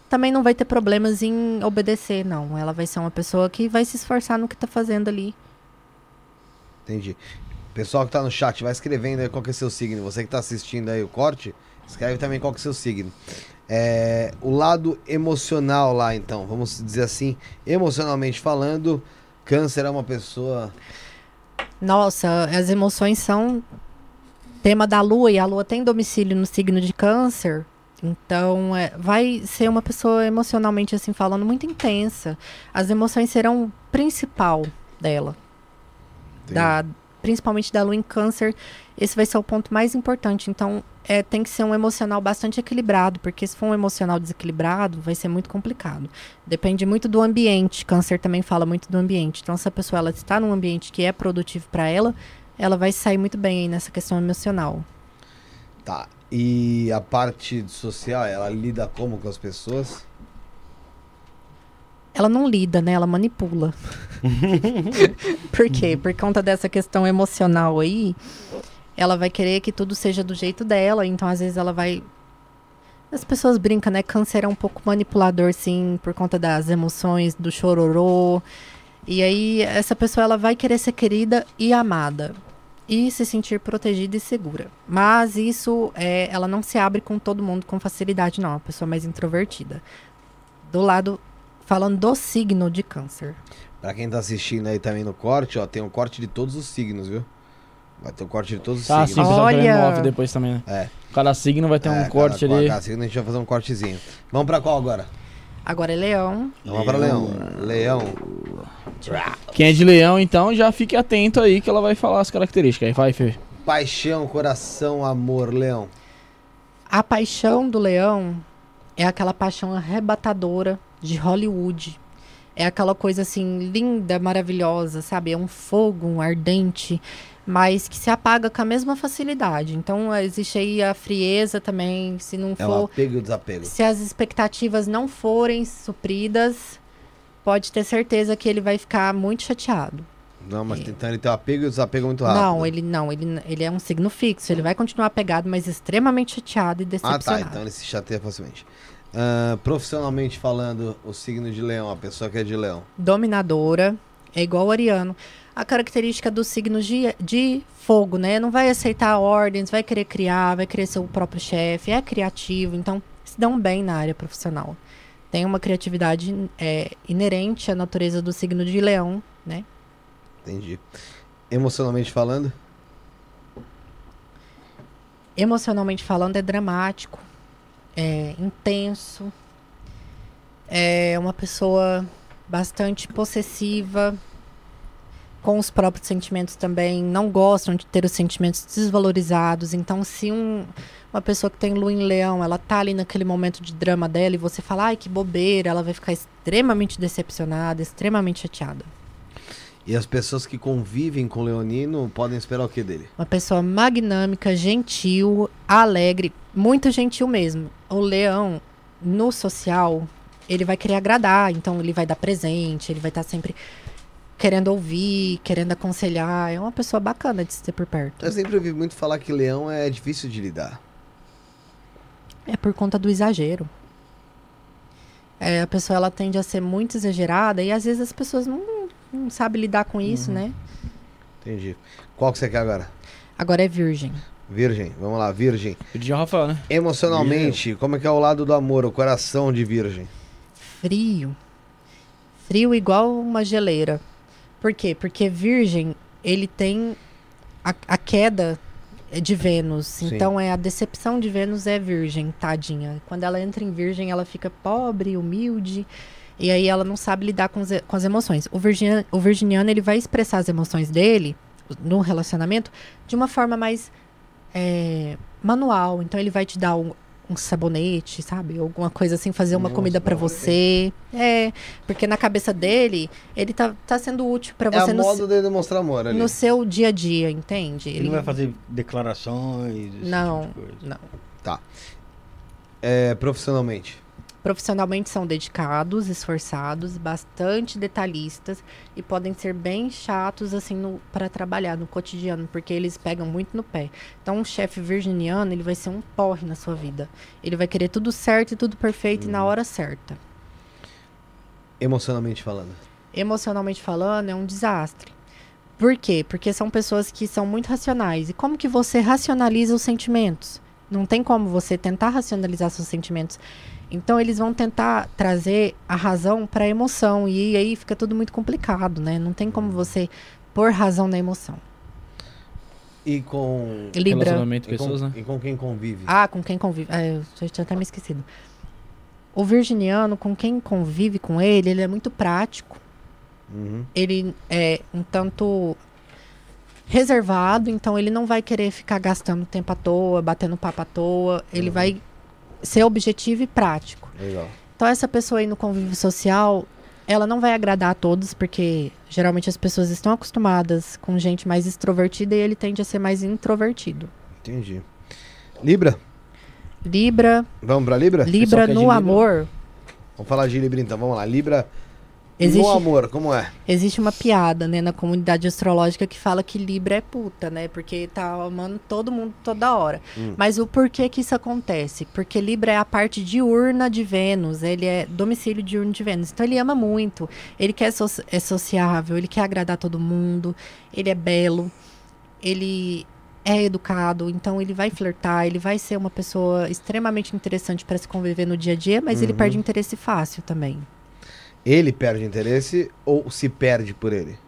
também não vai ter problemas em obedecer, não. Ela vai ser uma pessoa que vai se esforçar no que tá fazendo ali. Entendi. Pessoal que tá no chat, vai escrevendo aí qual que é seu signo. Você que tá assistindo aí o corte, escreve também qual que é seu signo. É, o lado emocional lá, então, vamos dizer assim, emocionalmente falando, câncer é uma pessoa. Nossa, as emoções são tema da lua e a lua tem domicílio no signo de câncer. Então, é, vai ser uma pessoa emocionalmente assim falando muito intensa. As emoções serão o principal dela, da, principalmente da lua em câncer. Esse vai ser o ponto mais importante. Então, é, tem que ser um emocional bastante equilibrado, porque se for um emocional desequilibrado, vai ser muito complicado. Depende muito do ambiente. Câncer também fala muito do ambiente. Então, se a pessoa ela está num ambiente que é produtivo para ela, ela vai sair muito bem aí nessa questão emocional. Tá. E a parte social, ela lida como com as pessoas? Ela não lida, né? Ela manipula. Por quê? Por conta dessa questão emocional aí, ela vai querer que tudo seja do jeito dela, então às vezes ela vai. As pessoas brincam, né? Câncer é um pouco manipulador, sim, por conta das emoções, do chororô. E aí, essa pessoa ela vai querer ser querida e amada. E se sentir protegida e segura. Mas isso, é, ela não se abre com todo mundo com facilidade, não. É uma pessoa mais introvertida. Do lado, falando do signo de câncer. Pra quem tá assistindo aí também no corte, ó, tem um corte de todos os signos, viu? Vai ter um corte de todos os Tá, sim, signos. o pessoal Olha! depois também, né? É. Cada signo vai ter um É, corte cada, ali. Cada signo a gente vai fazer um cortezinho. Vamos pra qual agora? Agora é leão. Vamos pra Leão. Leão. Quem é de leão, então, já fique atento aí que ela vai falar as características. Aí vai, Fê. Paixão, coração, amor, Leão. A paixão do leão é aquela paixão arrebatadora de Hollywood. É aquela coisa assim, linda, maravilhosa, sabe? É um fogo, um ardente, mas que se apaga com a mesma facilidade. Então, existe aí a frieza também, se não É o for. apego e o desapego. Se as expectativas não forem supridas, pode ter certeza que ele vai ficar muito chateado. Não, mas então ele tem o apego e o desapego muito rápido. Não, ele não, ele, ele é um signo fixo, ele vai continuar apegado, mas extremamente chateado e Ah, decepcionado. tá. Então ele se chateia facilmente. Ah, profissionalmente falando, o signo de leão, a pessoa que é de leão. dominadora, é igual o ariano. A característica dos signos de, de fogo, né? Não vai aceitar ordens, vai querer criar, vai querer ser o próprio chefe, é criativo, então se dão bem na área profissional. Tem uma criatividade é, inerente à natureza do signo de leão, né? Entendi. Emocionalmente falando? Emocionalmente falando, é dramático, é intenso, é uma pessoa bastante possessiva, com os próprios sentimentos também, não gostam de ter os sentimentos desvalorizados. Então, se um, uma pessoa que tem lua em leão, ela tá ali naquele momento de drama dela e você fala, ai, que bobeira, ela vai ficar extremamente decepcionada, extremamente chateada. E as pessoas que convivem com o Leonino podem esperar o que dele? Uma pessoa magnâmica, gentil, alegre, muito gentil mesmo. O leão, no social, ele vai querer agradar, então ele vai dar presente, ele vai estar sempre querendo ouvir, querendo aconselhar. É uma pessoa bacana de se ter por perto. Eu sempre ouvi muito falar que leão é difícil de lidar. É por conta do exagero. É, a pessoa ela tende a ser muito exagerada e às vezes as pessoas não, não sabem lidar com isso, né? Entendi. Qual que você quer agora? Agora é virgem. Virgem, vamos lá, Virgem. Pedir ao Rafael, né? Emocionalmente, como é que é o lado do amor, o coração de Virgem? Frio. Frio igual uma geleira. Por quê? Porque Virgem, ele tem a, a queda de Vênus. Sim. Então é a decepção de Vênus é Virgem, tadinha. Quando ela entra em Virgem, ela fica pobre, humilde. E aí ela não sabe lidar com, os- com as emoções. O, virginiano, o virginiano, ele vai expressar as emoções dele no relacionamento de uma forma mais é, manual. Então ele vai te dar um, um sabonete, sabe? Alguma coisa assim, fazer uma Nossa, comida hora, você. É, porque na cabeça dele, ele tá, tá sendo útil pra É você a no, modo dele demonstrar amor ali. no seu dia a dia, entende? Ele não vai fazer declarações. esse Não. tipo de. Não. É, profissionalmente. Profissionalmente são dedicados, esforçados, bastante detalhistas e podem ser bem chatos assim para trabalhar no cotidiano, porque eles pegam muito no pé. Então, um chefe virginiano, ele vai ser um porre na sua vida. Ele vai querer tudo certo e tudo perfeito e na hora certa. Emocionalmente falando. Emocionalmente falando, é um desastre. Por quê? Porque são pessoas que são muito racionais. E como que você racionaliza os sentimentos? Não tem como você tentar racionalizar seus sentimentos. Então eles vão tentar trazer a razão para a emoção e aí fica tudo muito complicado, né? Não tem como você pôr razão na emoção. E com. Libra. Relacionamento, E com, pessoas, né? e com quem convive. Ah, com quem convive. Ah, eu já tinha até me esquecido. O virginiano, com quem convive com ele, ele é muito prático. Uhum. ele é um tanto reservado, então ele não vai querer ficar gastando tempo à toa, batendo papo à toa. Ele Uhum. vai ser objetivo e prático. Legal. Então essa pessoa aí no convívio social, ela não vai agradar a todos, porque geralmente as pessoas estão acostumadas com gente mais extrovertida e ele tende a ser mais introvertido. Entendi. Libra? Libra, Vamos pra Libra? Libra no Libra. amor, Vamos falar de Libra então. Vamos lá. Libra existe no amor, como é? Existe uma piada, né, na comunidade astrológica que fala que Libra é puta, né? Porque tá amando todo mundo toda hora. Hum. Mas o porquê que isso acontece? Porque Libra é a parte diurna de Vênus, ele é domicílio diurno de Vênus. Então ele ama muito, ele quer so é sociável, ele quer agradar todo mundo, ele é belo, ele é educado, então ele vai flertar, ele vai ser uma pessoa extremamente interessante para se conviver no dia a dia, mas ele Uhum. perde interesse fácil também. Ele perde interesse ou se perde por ele?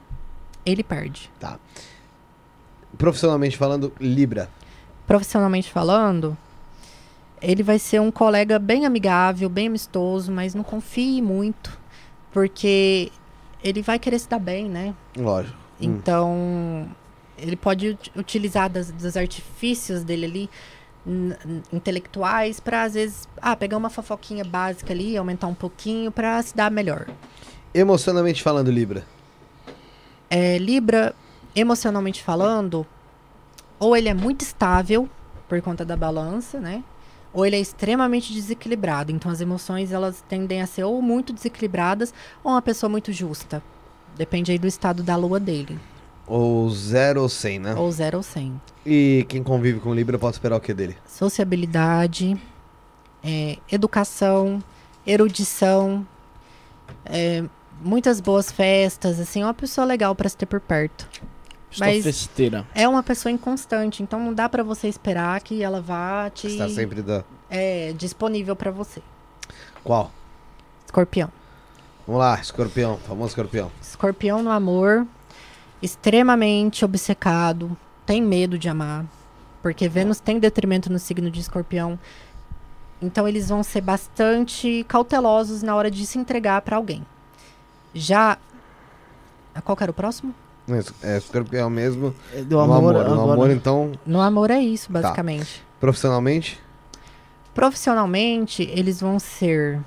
Ele perde. Profissionalmente falando, Libra. profissionalmente falando, ele vai ser um colega bem amigável, bem amistoso, mas não confie muito, porque ele vai querer se dar bem, né? Lógico. Hum. Então, ele pode ut- utilizar das- dos artifícios dele ali, intelectuais, para às vezes, ah, pegar uma fofoquinha básica ali, aumentar um pouquinho, para se dar melhor. Emocionalmente falando, Libra. É, Libra, emocionalmente falando, ou ele é muito estável por conta da balança, né? Ou ele é extremamente desequilibrado. Então as emoções elas tendem a ser ou muito desequilibradas ou uma pessoa muito justa. Depende aí do estado da lua dele. Ou 0 ou 100, né? Ou zero ou cem. E quem convive com Libra pode esperar o que dele? Sociabilidade, é, educação, erudição, é, muitas boas festas, assim, é uma pessoa legal para se ter por perto. Mas- festeira. é uma pessoa inconstante, então não dá pra você esperar que ela vá te Está sempre da. é disponível pra você. Qual? Escorpião. Vamos lá, escorpião, famoso escorpião. Escorpião no amor extremamente obcecado, tem medo de amar, porque Vênus tem detrimento no signo de Escorpião. Então eles vão ser bastante cautelosos na hora de se entregar para alguém. Já qual que era o próximo? É escorpião mesmo. É, Do no amor, amor, no amor, então, No amor é isso, basicamente. profissionalmente. Profissionalmente, eles vão ser.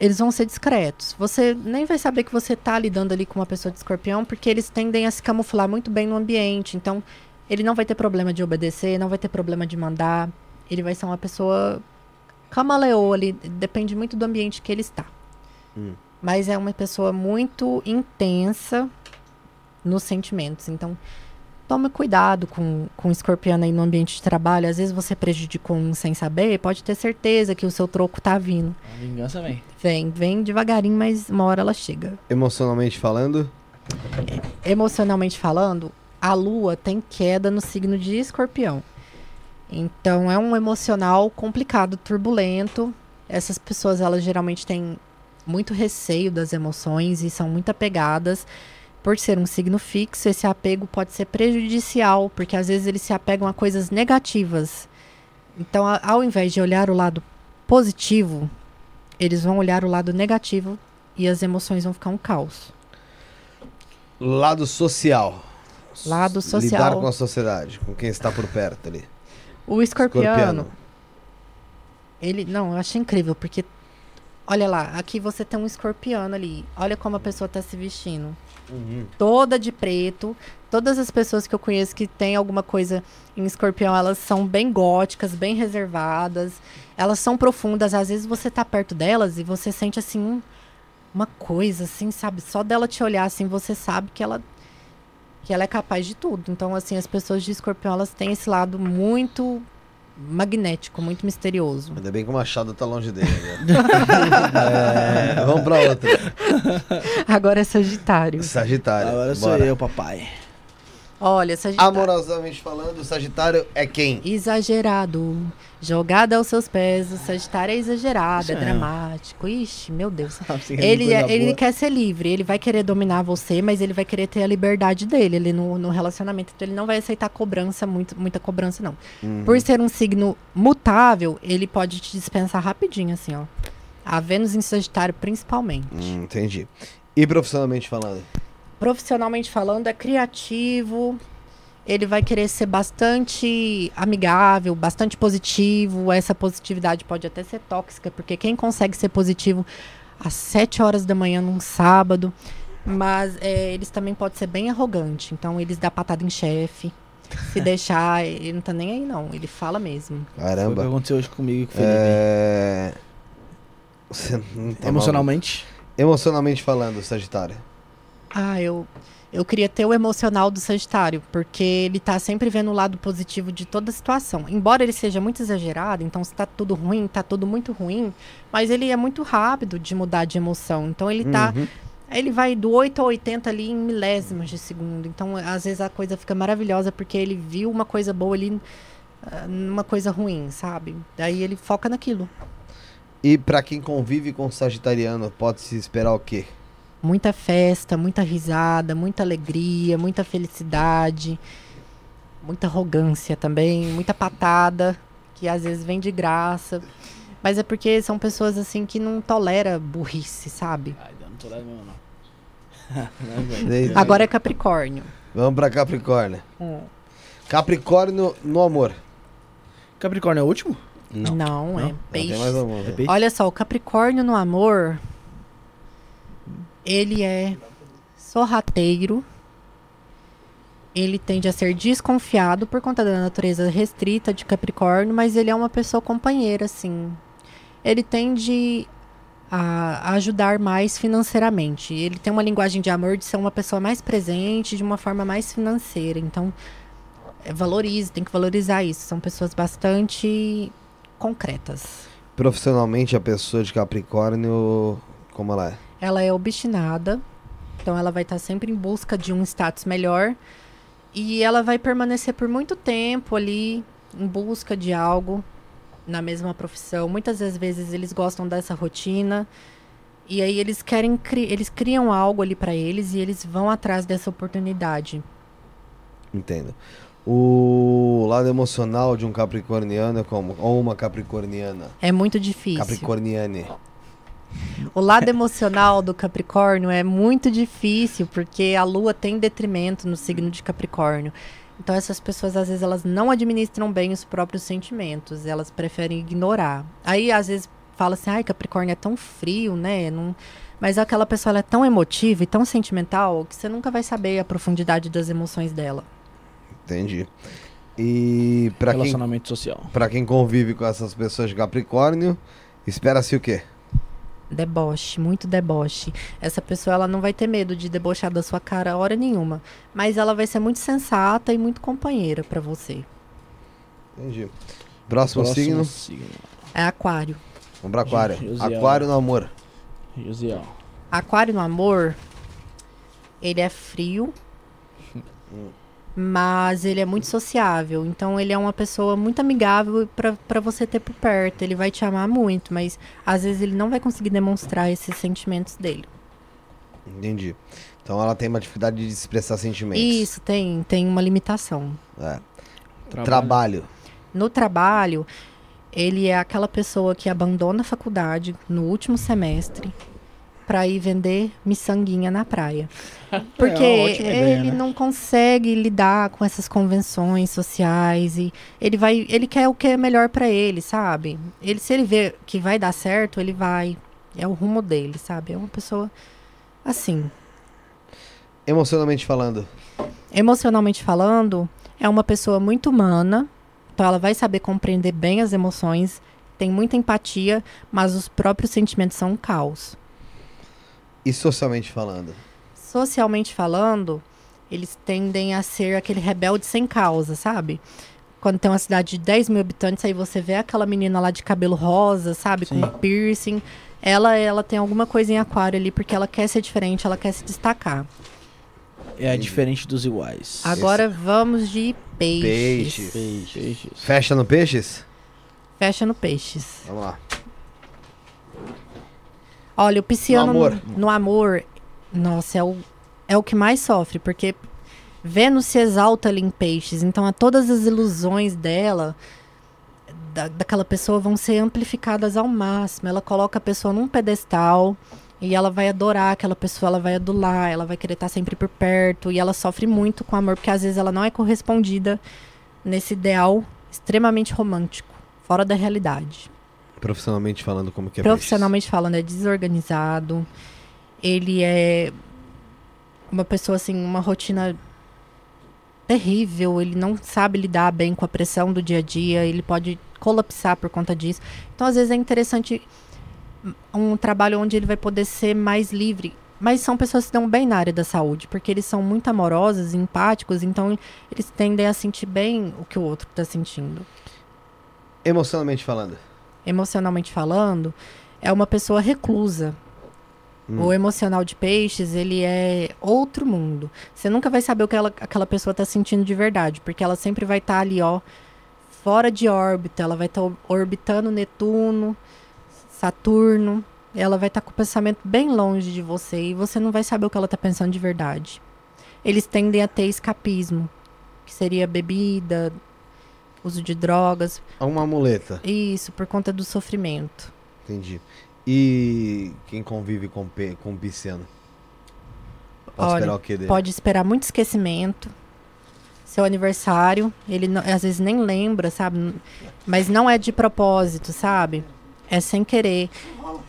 Eles vão ser discretos. Você nem vai saber que você tá lidando ali com uma pessoa de escorpião, porque eles tendem a se camuflar muito bem no ambiente. Então, ele não vai ter problema de obedecer, não vai ter problema de mandar. Ele vai ser uma pessoa camaleoa ali. Depende muito do ambiente que ele está. Hum. Mas é uma pessoa muito intensa nos sentimentos. Então, tome cuidado com, com o escorpião aí no ambiente de trabalho. Às vezes você prejudicou um sem saber, pode ter certeza que o seu troco tá vindo. A vingança vem. Vem, vem devagarinho, mas uma hora ela chega. Emocionalmente falando. Emocionalmente falando, a lua tem queda no signo de escorpião. Então é um emocional complicado, turbulento. Essas pessoas, elas geralmente têm muito receio das emoções e são muito apegadas. Por ser um signo fixo, esse apego pode ser prejudicial, porque às vezes eles se apegam a coisas negativas. Então, ao invés de olhar o lado positivo, eles vão olhar o lado negativo e as emoções vão ficar um caos. Lado social. Lado social. Lidar com a sociedade, com quem está por perto ali. O escorpiano, Escorpiano. ele. Não, eu achei incrível, porque. Olha lá, aqui você tem um escorpiano ali. Olha como a pessoa tá se vestindo. Uhum. Toda de preto. Todas as pessoas que eu conheço que tem alguma coisa em escorpião, elas são bem góticas, bem reservadas. Elas são profundas. Às vezes você tá perto delas e você sente assim. um- Uma coisa assim, sabe? Só dela te olhar assim, você sabe que ela que ela é capaz de tudo. Então, assim, as pessoas de escorpião, elas têm esse lado muito magnético, muito misterioso. Ainda bem que o Machado tá longe dele. Né? É, vamos pra outra. Agora é Sagitário. Sagitário. Agora sou bora. eu, papai. Olha, Sagitário. Amorosamente falando, o Sagitário é quem? Exagerado. Jogada aos seus pés. O Sagitário é exagerado, é É. dramático. Ixi, meu Deus. Você quer Ele, é- ele boa? quer ser livre, ele vai querer dominar você, mas ele vai querer ter a liberdade dele ali no, no relacionamento. Então ele não vai aceitar cobrança, muito, muita cobrança, não. Uhum. Por ser um signo mutável, ele pode te dispensar rapidinho, assim, ó. A Vênus em Sagitário, principalmente. Hum, entendi. E profissionalmente falando? Profissionalmente falando, é criativo. Ele vai querer ser bastante amigável, bastante positivo. Essa positividade pode até ser tóxica, porque quem consegue ser positivo às 7 horas da manhã num sábado. Mas é, eles também podem ser bem arrogantes. Então, eles dão patada em chefe. Se deixar, ele não tá nem aí, não. Ele fala mesmo. Foi o que Caramba. aconteceu hoje comigo com o Felipe. É... Você não tá Emocionalmente? maluco. Emocionalmente falando, Sagitário. Ah, eu, eu queria ter o emocional do Sagitário, porque ele tá sempre vendo o lado positivo de toda a situação. Embora ele seja muito exagerado, então se tá tudo ruim, tá tudo muito ruim, mas ele é muito rápido de mudar de emoção. Então ele tá. Uhum. Ele vai do 8 a 80 ali em milésimos de segundo. Então, às vezes, a coisa fica maravilhosa porque ele viu uma coisa boa ali ah, numa coisa ruim, sabe? Daí ele foca naquilo. E pra quem convive com o Sagitariano, pode se esperar o quê? Muita festa, muita risada, muita alegria, muita felicidade, muita arrogância também, muita patada, que às vezes vem de graça. Mas é porque são pessoas assim que não tolera burrice, sabe? Ai, não lendo mesmo, não. Agora é Capricórnio. Vamos pra Capricórnio. Hum. Capricórnio no amor. Capricórnio é o último? Não, Não? é Não, peixe. algum. É peixe? Olha só, o Capricórnio no amor, ele é sorrateiro. Ele tende a ser desconfiado por conta da natureza restrita de Capricórnio, mas ele é uma pessoa companheira, assim. Ele tende a ajudar mais financeiramente. Ele tem uma linguagem de amor de ser uma pessoa mais presente, de uma forma mais financeira. Então, é, valorize, tem que valorizar isso. São pessoas bastante concretas. Profissionalmente, a pessoa de Capricórnio, como ela é? Ela é obstinada, então ela vai estar sempre em busca de um status melhor e ela vai permanecer por muito tempo ali em busca de algo na mesma profissão. Muitas das vezes eles gostam dessa rotina E aí eles querem, cri- eles criam algo ali pra eles e eles vão atrás dessa oportunidade. Entendo. O lado emocional de um capricorniano é como? Ou uma capricorniana? É muito difícil. Capricorniane. O lado emocional do Capricórnio é muito difícil, porque a Lua tem detrimento no signo de Capricórnio. Então essas pessoas às vezes elas não administram bem os próprios sentimentos, elas preferem ignorar. Aí às vezes fala assim: "Ai, Capricórnio é tão frio, né?" Não... Mas aquela pessoa ela é tão emotiva e tão sentimental que você nunca vai saber a profundidade das emoções dela. Entendi. E pra quem, Relacionamento social. pra quem convive com essas pessoas de Capricórnio, espera-se o quê? Deboche, muito deboche. Essa pessoa ela não vai ter medo de debochar da sua cara hora nenhuma, mas ela vai ser muito sensata e muito companheira pra você. Entendi. Próximo, signo. signo. É aquário. Vamos pra aquário. Josiel. Aquário no amor. Josiel. Aquário no amor, ele é frio, mas ele é muito sociável. Então ele é uma pessoa muito amigável pra você ter por perto. Ele vai te amar muito, mas às vezes ele não vai conseguir demonstrar esses sentimentos dele. Entendi. Então ela tem uma dificuldade de expressar sentimentos. Isso tem tem uma limitação. É. Trabalho. No trabalho, ele é aquela pessoa que abandona a faculdade no último semestre para ir vender miçanguinha na praia. Porque É ideia, ele né? não consegue lidar com essas convenções sociais e ele vai, ele quer o que é melhor para ele, sabe? Ele se ele vê que vai dar certo, ele vai. É o rumo dele, sabe? É uma pessoa assim, Emocionalmente falando. emocionalmente falando, é uma pessoa muito humana, então ela vai saber compreender bem as emoções, tem muita empatia, mas os próprios sentimentos são um caos. E socialmente falando. Socialmente falando, eles tendem a ser aquele rebelde sem causa, sabe? Quando tem uma cidade de 10 mil habitantes, aí você vê aquela menina lá de cabelo rosa, sabe? Sim. Com piercing. Ela, ela tem alguma coisa em aquário ali, porque ela quer ser diferente, ela quer se destacar. É diferente dos iguais. Agora vamos de peixes. Peixes. Peixes. Fecha no peixes? Fecha no peixes. Vamos lá. Olha, o pisciano No no amor. no, amor, nossa, é o, é o que mais sofre, porque Vênus se exalta ali em peixes, então a todas as ilusões dela, da, daquela pessoa, vão ser amplificadas ao máximo. Ela coloca a pessoa num pedestal e ela vai adorar aquela pessoa, ela vai adular, ela vai querer estar sempre por perto e ela sofre muito com o amor, porque às vezes ela não é correspondida nesse ideal extremamente romântico, fora da realidade. Profissionalmente falando, como que é Profissionalmente falando, é desorganizado. Ele é uma pessoa assim, uma rotina terrível. Ele não sabe lidar bem com a pressão do dia a dia. Ele pode colapsar por conta disso. Então, às vezes, é interessante um trabalho onde ele vai poder ser mais livre. Mas são pessoas que estão bem na área da saúde, porque eles são muito amorosos, empáticos, então eles tendem a sentir bem o que o outro está sentindo Emocionalmente falando. Emocionalmente falando, é uma pessoa reclusa. Hum. O emocional de peixes, ele é outro mundo. Você nunca vai saber o que ela- aquela pessoa tá sentindo de verdade, porque ela sempre vai estar ali, ó, fora de órbita. Ela vai estar orbitando Netuno, Saturno. Ela vai estar com o pensamento bem longe de você e você não vai saber o que ela tá pensando de verdade. Eles tendem a ter escapismo, que seria bebida, uso de drogas, Uma muleta. isso, por conta do sofrimento. Entendi. E quem convive com, com pisciano? Pode Olha, esperar o que dele? Pode esperar muito esquecimento. Seu aniversário, ele não- às vezes nem lembra, sabe? Mas não é de propósito, sabe? É sem querer.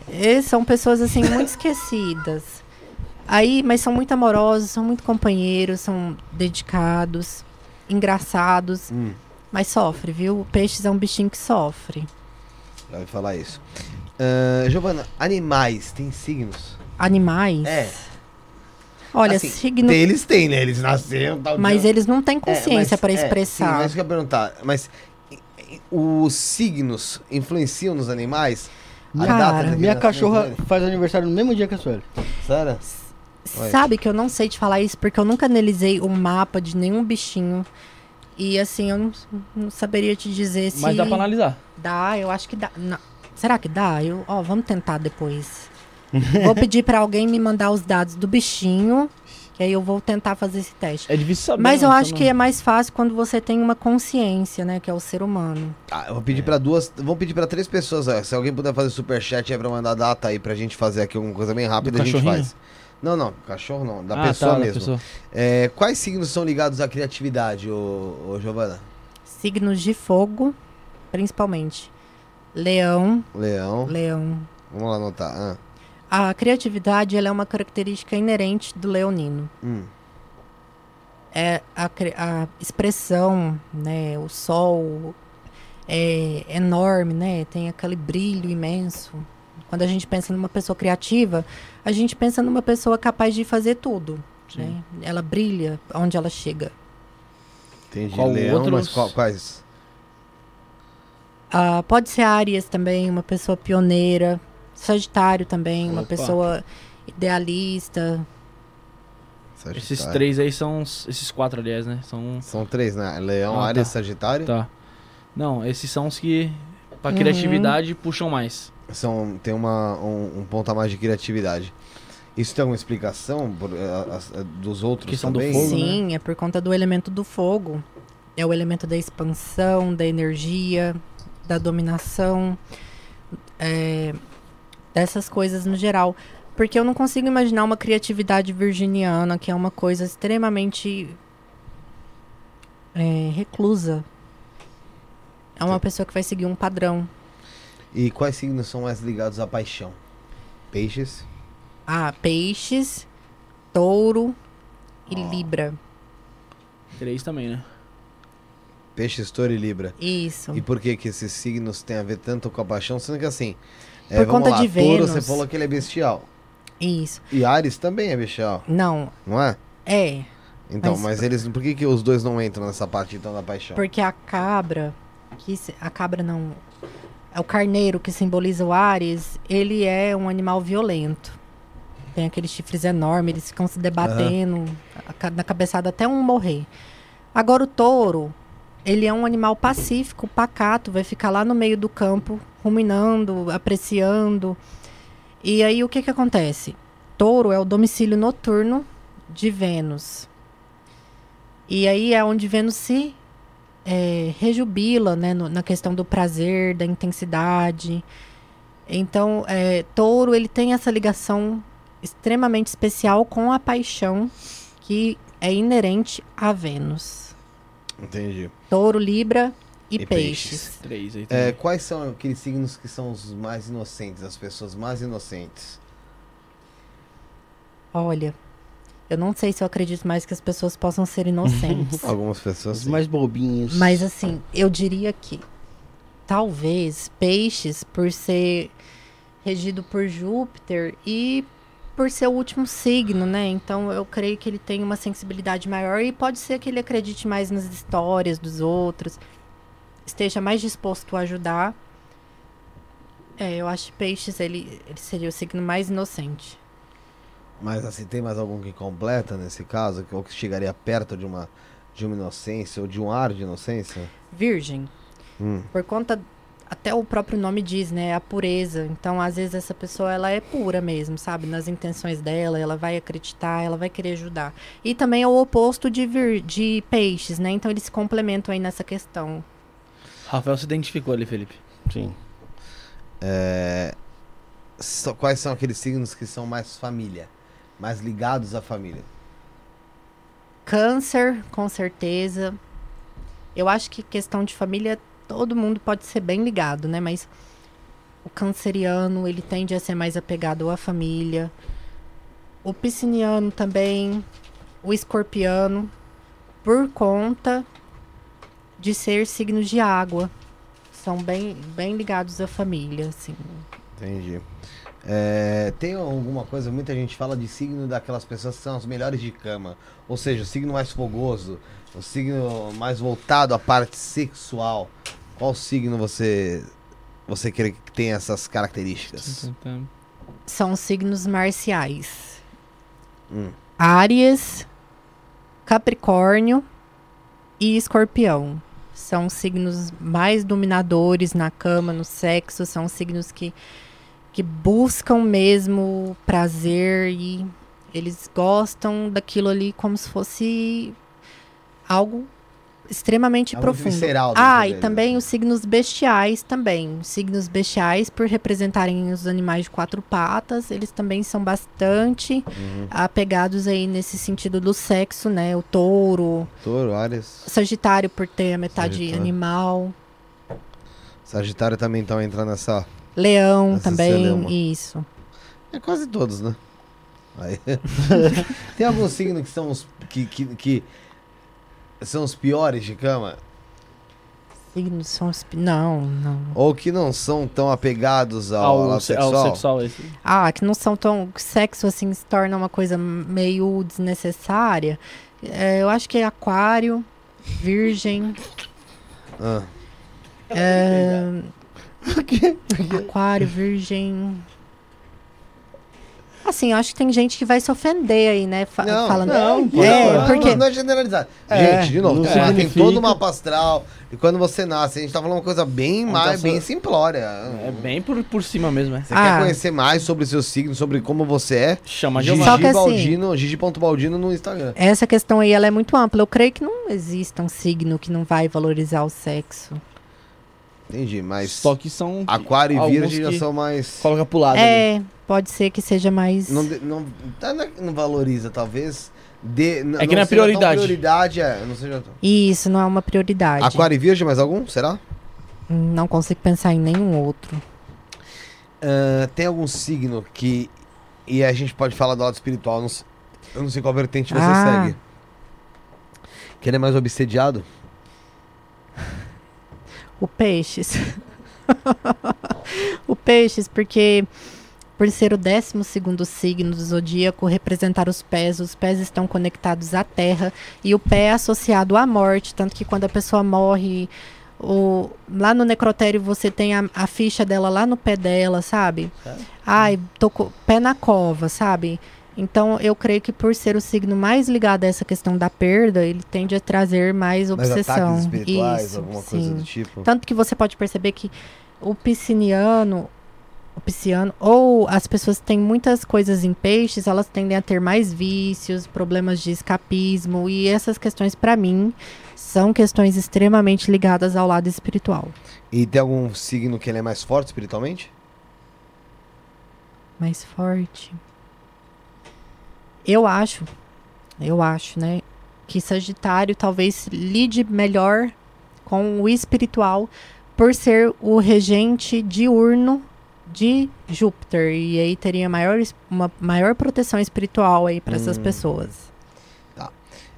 E são pessoas assim muito esquecidas. Aí, mas são muito amorosos, são muito companheiros, são dedicados, engraçados, Hum, mas sofre, viu? O peixes é um bichinho que sofre. vai falar isso. Ah, Giovana, animais têm signos? Animais. É. Olha, Assim, signo. Eles têm, né? Eles nasceram tal Mas dia. eles não têm É, consciência mas- para é, sim, expressar. mas isso que eu ia perguntar. Mas os signos influenciam nos animais? A Cara, Minha cachorra dele? faz aniversário no mesmo dia que a sua. Sério? Sabe que eu não sei te falar isso porque eu nunca analisei um mapa de nenhum bichinho. E assim, eu não, não saberia te dizer se. Mas dá pra analisar. Dá, eu acho que dá. Não. Será que dá? Eu, ó, vamos tentar depois. Vou pedir pra alguém me mandar os dados do bichinho, que aí eu vou tentar fazer esse teste. É difícil saber. Mas eu acho não- que é mais fácil quando você tem uma consciência, né? Que é o ser humano. Ah, eu vou pedir pra duas. Vamos pedir pra três pessoas. ó. Se alguém puder fazer superchat aí pra mandar data aí pra gente fazer aqui alguma coisa bem rápida, Do a gente faz. Não, não, cachorro não, da Ah, pessoa tá, da mesmo. pessoa. É, quais signos são ligados à criatividade, ô, ô Giovana? Signos de fogo, principalmente. Leão, Leão. leão. Vamos lá anotar. Ah, A criatividade ela é uma característica inerente do leonino. hum. É a, a expressão, né? O sol é enorme, né? Tem aquele brilho imenso. Quando a gente pensa numa pessoa criativa, a gente pensa numa pessoa capaz de fazer tudo. Né? Ela brilha onde ela chega. Entendi. Qual Leão, outros? mas qual- quais? Ah, pode ser Áries também, uma pessoa pioneira. Sagitário também, uma Opa. pessoa idealista. Esses Sagitário. três aí são. Esses quatro, aliás, né? São. São três, né? Leão, Ah, Áries, tá. Sagitário. Tá. Não, esses são os que. Pra Uhum. criatividade puxam mais. São, tem uma, um, um ponto a mais de criatividade. Isso tem alguma explicação por, eh, as- eh, dos outros do também? fogo, né? Sim, é por conta do elemento do fogo. É o elemento da expansão, da energia, da dominação, é, dessas coisas no geral. Porque eu não consigo imaginar uma criatividade virginiana, que é uma coisa extremamente é, reclusa. É uma pessoa que vai seguir um padrão. E quais signos são mais ligados à paixão? Peixes. Ah, peixes, touro e Ó. libra. Três também, né? Peixes, touro e libra. Isso. E por que que esses signos têm a ver tanto com a paixão? Sendo que assim... Por vamos conta lá, de touro, Vênus. você falou que ele é bestial. Isso. E Ares também é bestial, Não, não é? é. Então, Mas- mas, eles... Por que que os dois não entram nessa parte então da paixão? Porque a cabra, que se- a cabra não, é o carneiro que simboliza o Ares, ele é um animal violento. Tem aqueles chifres enormes, eles ficam se debatendo ca- na cabeçada até um morrer. Agora o touro, ele é um animal pacífico, pacato, vai ficar lá no meio do campo, ruminando, apreciando. E aí o que que acontece? Touro é o domicílio noturno de Vênus. E aí é onde Vênus se é, rejubila, né, no- na questão do prazer, da intensidade. Então, é, touro, ele tem essa ligação extremamente especial com a paixão que é inerente a Vênus. Entendi. Touro, Libra e, E peixes. peixes. Três aí É, quais são aqueles signos que são os mais inocentes, as pessoas mais inocentes? Olha, eu não sei se eu acredito mais que as pessoas possam ser inocentes. Algumas pessoas Os mais bobinhos. Mas assim, eu diria que talvez peixes, por ser regido por Júpiter e por ser o último signo, né? Então eu creio que ele tem uma sensibilidade maior e pode ser que ele acredite mais nas histórias dos outros, esteja mais disposto a ajudar. É, eu acho que peixes ele, ele seria o signo mais inocente. Mas assim, tem mais algum que completa nesse caso? que- Ou que chegaria perto de uma, de uma inocência ou de um ar de inocência? Virgem, Hum. por conta até o próprio nome diz, né, a pureza. Então, às vezes essa pessoa ela é pura mesmo, sabe, nas intenções dela, ela vai acreditar, ela vai querer ajudar. E também é o oposto de vir, de peixes, né? Então eles se complementam aí nessa questão. Rafael se identificou ali, Felipe. Sim. É, quais são aqueles signos que são mais família? Mais ligados à família? Câncer, com certeza. Eu acho que questão de família todo mundo pode ser bem ligado, né? Mas o canceriano, ele tende a ser mais apegado à família. O pisciniano também, o escorpiano, por conta de ser signos de água. São bem, bem ligados à família, assim. Entendi. É, tem alguma coisa, muita gente fala de signo daquelas pessoas que são as melhores de cama. Ou seja, o signo mais fogoso, o signo mais voltado à parte sexual. Qual signo você você crê que tem essas características? São signos marciais. Hum. Áries, Capricórnio e Escorpião. São signos mais dominadores na cama, no sexo, são signos que que buscam mesmo prazer e eles gostam daquilo ali como se fosse algo extremamente Algo profundo. visceral Ah, e também assim. os signos bestiais também. Os signos bestiais, por representarem os animais de quatro patas, eles também são bastante Uhum. apegados aí nesse sentido do sexo, né? O touro, Touro, Ares. Sagitário por ter a metade Sagitário. animal, Sagitário também então entra nessa. Leão Essa também, celeuma. isso. É quase todos, né? Aí. Tem alguns signos que são os. Que, que, que são os piores de cama? Signos são os... Não, não. Ou que não são tão apegados ao, Ao, sexual? ao sexual. esse. Ah, que não são tão. que Sexo assim se torna uma coisa meio desnecessária. É, eu acho que é aquário, virgem. Ah, é, aquário, virgem. Assim, eu acho que tem gente que vai se ofender aí, né? fa- Não, falando. não, Não, é, não, porque. não é generalizar. É, gente, de novo, não tem, todo uma astral. E quando você nasce, a gente tá falando uma coisa bem Então, mais, bem simplória. É bem por, por cima mesmo, é. Você Ah. quer conhecer mais sobre seu signo, sobre como você é? Chama de Gigi assim- Baldino, Gigi.baldino no Instagram. Essa questão aí, ela é muito ampla. Eu creio que não exista um signo que não vai valorizar o sexo. Entendi, mas Só que são. aquário e virgem já que são mais... Coloca pro lado. ali. É, pode ser que seja mais. Não, não, tá, não, é que não valoriza, talvez. De, n- É que não é prioridade. prioridade, é. Não seja tão- Isso não é uma prioridade. Aquário e virgem, mais algum? Será? Não consigo pensar em nenhum outro. Ah, tem algum signo que. E a gente pode falar do lado espiritual. não eu não sei qual vertente você Ah. segue. Que ele é mais obsediado? O peixes. o peixes, porque por ser o 12 segundo signo do zodíaco, representar os pés, os pés estão conectados à terra e o pé é associado à morte, tanto que quando a pessoa morre, o, lá no necrotério você tem a, a ficha dela lá no pé dela, sabe? Ai, tô com pé na cova, sabe? Então, eu creio que por ser o signo mais ligado a essa questão da perda, ele tende a trazer mais Mais obsessão. ataques espirituais, Isso, alguma coisa sim. do tipo? Tanto que você pode perceber que o pisciniano, o pisciano, ou as pessoas que têm muitas coisas em peixes, elas tendem a ter mais vícios, problemas de escapismo, e essas questões, para mim, são questões extremamente ligadas ao lado espiritual. E tem algum signo que ele é mais forte espiritualmente? Mais forte. Eu acho, eu acho, né, que Sagitário talvez lide melhor com o espiritual por ser o regente diurno de Júpiter e aí teria maior, uma maior proteção espiritual aí para essas Hum. pessoas.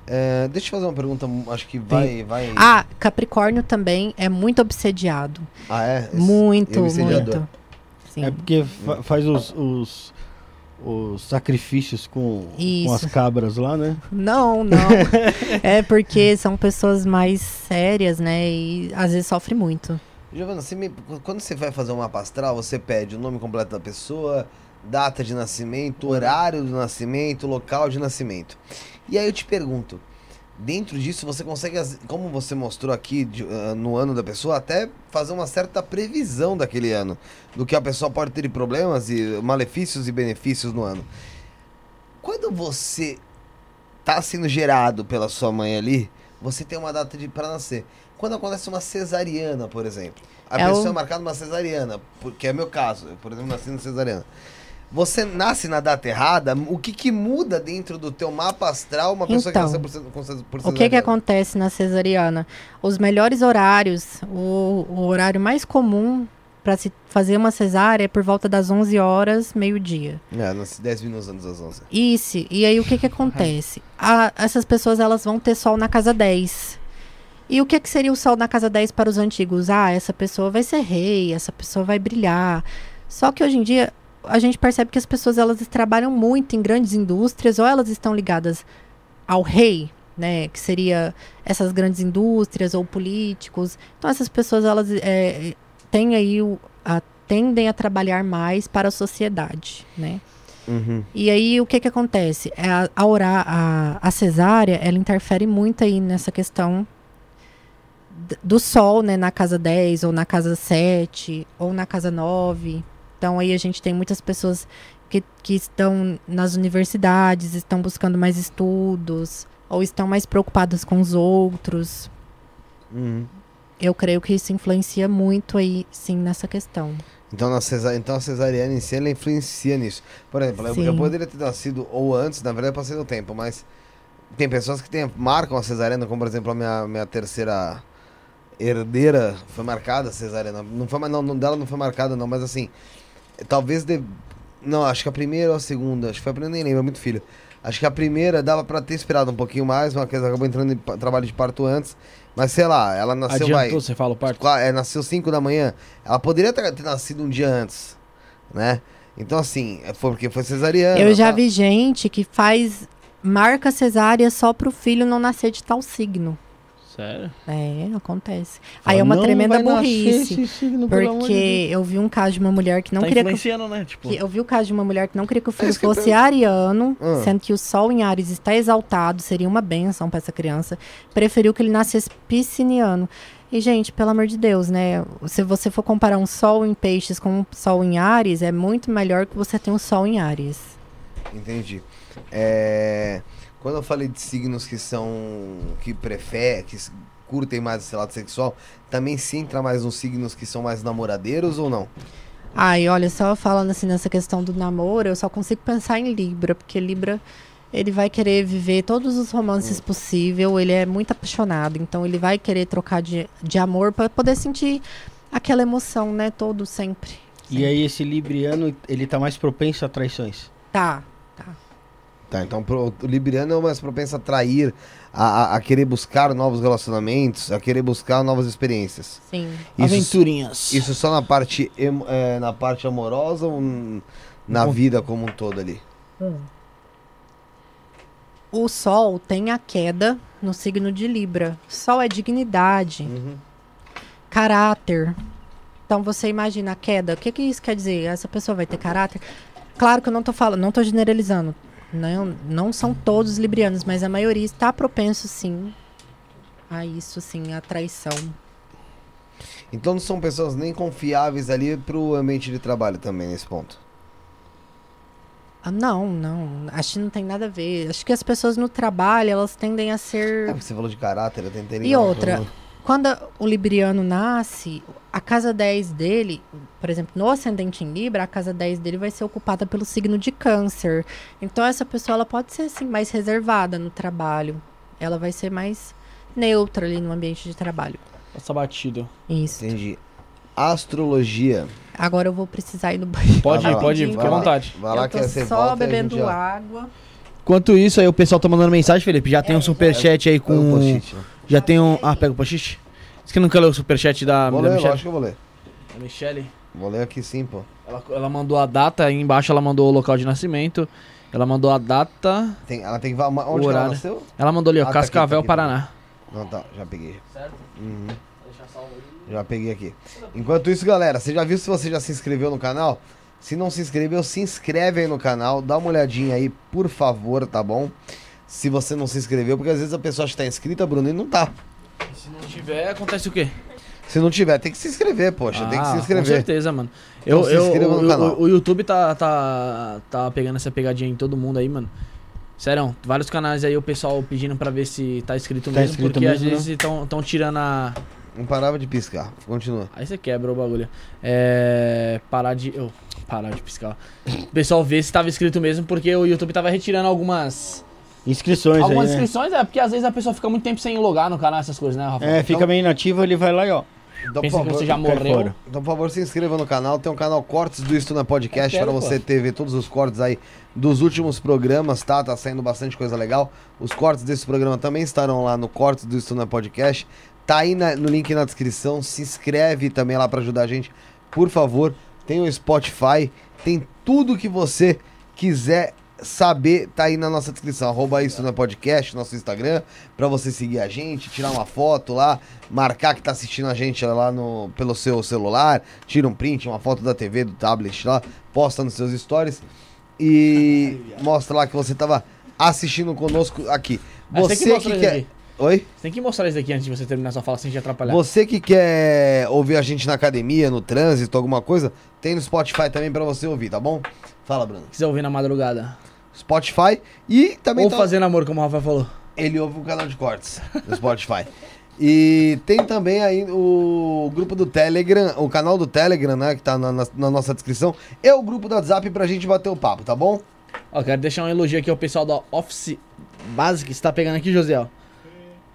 É, deixa eu fazer uma pergunta, acho que vai. vai... Ah, Capricórnio também é muito obsediado, Ah, é? Esse- muito, obsediador. muito. Sim. É porque fa- faz os, os, os sacrifícios com, com as cabras lá, né? Não, não. é porque são pessoas mais sérias, né? E às vezes sofre muito. Giovana, você me- quando você vai fazer um mapa astral, você pede o nome completo da pessoa, data de nascimento, horário do nascimento, local de nascimento. E aí eu te pergunto, dentro disso você consegue, como você mostrou aqui de- ah, no ano da pessoa, até fazer uma certa previsão daquele ano, do que a pessoa pode ter de problemas e malefícios e benefícios no ano. Quando você tá sendo gerado pela sua mãe ali, você tem uma data de para nascer. Quando acontece uma cesariana, por exemplo, a É pessoa o- é marcada uma cesariana, porque é meu caso, eu, por exemplo, nasci na cesariana. Você nasce na data errada, o que que muda dentro do teu mapa astral uma pessoa Então, que nasceu por, ce- por O que que acontece na cesariana? Os melhores horários, o, o horário mais comum para se fazer uma cesárea é por volta das 11 horas, meio-dia. É, nasci 10 minutos antes das 11. Isso. E aí o que que acontece? A- essas pessoas elas vão ter sol na casa 10. E o que que seria o sol na casa 10 para os antigos? Ah, essa pessoa vai ser rei, essa pessoa vai brilhar. Só que hoje em dia a gente percebe que as pessoas elas trabalham muito em grandes indústrias ou elas estão ligadas ao rei, né, que seria essas grandes indústrias ou políticos. Então essas pessoas elas é, têm aí o, a- tendem a trabalhar mais para a sociedade, né? Uhum. E aí, o que que acontece? É a, a, ora- a, a cesárea, ela interfere muito aí nessa questão do sol, né? Na casa 10, ou na casa 7, ou na casa 9. Então aí a gente tem muitas pessoas que, que estão nas universidades, estão buscando mais estudos, ou estão mais preocupadas com os outros. Uhum. Eu creio que isso influencia muito aí, sim, nessa questão. Então, na cesa... então a cesariana em si, ela influencia nisso. Por exemplo, eu, eu poderia ter nascido ou antes, na verdade, eu passei no tempo, mas tem pessoas que tem, marcam a cesariana, como por exemplo a minha, minha terceira herdeira foi marcada a cesariana. Não foi, não, não, dela não foi marcada, não, mas assim, talvez. De... Não, acho que a primeira ou a segunda, acho que foi a primeira, nem lembro, é muito filho. Acho que a primeira dava pra ter esperado um pouquinho mais, uma coisa acabou entrando em trabalho de parto antes. Mas sei lá, ela nasceu, vai. Adiantou, você fala o parto? É, nasceu 5 da manhã. Ela poderia ter, ter nascido um dia antes, né? Então, assim, é, foi porque foi cesariana. Eu já tá? vi gente que faz marca cesárea só pro filho não nascer de tal signo. Sério? É, acontece. Aí é uma Não tremenda nascer burrice. signo, de Porque eu vi um caso de uma mulher que não tá queria que, influenciando, né? Tipo, que- Eu vi o caso de uma mulher que não queria que o filho isso que eu fosse penso. ariano, Ah. sendo que o sol em Ares está exaltado, seria uma benção para essa criança. Preferiu que ele nascesse pisciniano. E, gente, pelo amor de Deus, né? Se você for comparar um sol em peixes com um sol em Ares, é muito melhor que você tenha um sol em Ares. Entendi. É, Quando eu falei de signos que são. que preferem, que curtem mais esse lado sexual, também se entra mais nos signos que são mais namoradeiros ou não? Ai, olha, só falando assim nessa questão do namoro, eu só consigo pensar em Libra, porque Libra ele vai querer viver todos os romances possível, ele é muito apaixonado, então ele vai querer trocar de, de amor para poder sentir aquela emoção, né, todo sempre. E aí esse libriano, ele tá mais propenso a traições. Tá. Tá, então pro, o Libriano é mais propenso a trair, a, a- a querer buscar novos relacionamentos, a querer buscar novas experiências. Sim. Isso, aventurinhas. isso só na parte, é, na parte amorosa ou na vida como um todo ali? O Sol tem a queda no signo de Libra. Sol é dignidade, Uhum. caráter. Então você imagina a queda. O que, que isso quer dizer? Essa pessoa vai ter caráter? Claro que eu não tô falando, não tô generalizando. Não, não são todos librianos, mas a maioria está propenso sim a isso, sim, a traição. Então não são pessoas nem confiáveis ali pro ambiente de trabalho também, nesse ponto. Ah, não, não. Acho que não tem nada a ver. Acho que as pessoas no trabalho, elas tendem a É, ser. porque você falou de caráter, eu tentei E outra. Quando o libriano nasce, a casa 10 dele, por exemplo, no ascendente em Libra, a casa 10 dele vai ser ocupada pelo signo de câncer. Então essa pessoa ela pode ser assim mais reservada no trabalho. Ela vai ser mais neutra ali no ambiente de trabalho. Passa batido. Isso. Entendi. Astrologia. Agora eu vou precisar ir no banheiro. Pode ir, pode ir, fica à vontade. Vai lá eu que tô você só volta e bebendo gente água. Enquanto isso, aí o pessoal tá mandando mensagem, Felipe. Já tem um superchat aí Pega o com. post-it, né? Já tem um. Ah, pega o post-it. Você que não quer ler o superchat da, Vou da ler, Michelle? lógico que eu vou ler. Da Michelle. Vou ler aqui sim, pô. Ela, ela mandou a data, aí embaixo ela mandou o local de nascimento. Ela mandou a data. Tem, ela tem que. Onde O que ela horário. nasceu? Ela mandou ali, ó, Ah, tá aqui, Cascavel, tá aqui, tá Paraná. Não, tá, já peguei. Certo? Uhum. Já peguei aqui. Enquanto isso, galera, você já viu se você já se inscreveu no canal? Se não se inscreveu, se inscreve aí no canal, dá uma olhadinha aí, por favor, tá bom? Se você não se inscreveu, porque às vezes a pessoa acha que tá inscrita, Bruno, e não tá. Se não tiver, acontece o quê? Se não tiver, tem que se inscrever, poxa, tem que se Ah, Com inscrever. certeza, mano. Então Eu, se eu, inscreva no o, canal. o- o YouTube tá, tá, tá pegando essa pegadinha em todo mundo aí, mano. Sério, vários canais aí, o pessoal pedindo pra ver se tá escrito Tá mesmo, porque às mesmo, né? vezes estão tirando a. Não parava de piscar. Continua. Aí você quebra o bagulho. É. Parar de. oh, parar de piscar. O pessoal vê se tava escrito mesmo, porque o YouTube tava retirando algumas. Inscrições Algumas aí, né? inscrições, é, porque às vezes a pessoa fica muito tempo sem logar no canal, essas coisas, né, Rafa? É, fica meio inativo, ele vai lá e ó. Então, Pensa por que favor, você já morreu. fora. Então, por favor, se inscreva no canal. Tem um canal Cortes do Isto na Podcast Eu para você ter ver todos os cortes aí dos últimos programas, tá? Tá saindo bastante coisa legal. Os cortes desse programa também estarão lá no Cortes do Isto na Podcast. Tá aí na- no link na descrição. Se inscreve também lá para ajudar a gente, por favor. Tem o Spotify, tem tudo que você quiser saber, tá aí na nossa descrição. Arroba isso na podcast, nosso Instagram, pra você seguir a gente, tirar uma foto lá, marcar que tá assistindo a gente lá no, pelo seu celular, tira um print, uma foto da TV, do tablet lá, posta nos seus stories e mostra lá que você tava assistindo conosco aqui. Aí Você que quer. Oi? Você tem que mostrar isso aqui antes de você terminar sua fala sem te atrapalhar. Você que quer ouvir a gente na academia, no trânsito, alguma coisa, tem no Spotify também pra você ouvir, tá bom? Fala, Bruno. Se quiser ouvir na madrugada. Spotify e também Ou tá- fazendo amor, como o Rafael falou. ele ouve o canal de cortes no Spotify. E tem também aí o grupo do Telegram, o canal do Telegram, né, que tá na, na- na nossa descrição, e o grupo do WhatsApp pra gente bater o papo, tá bom? Ó, quero deixar um elogio aqui ao pessoal da Office Basic. Você tá pegando aqui, José, ó.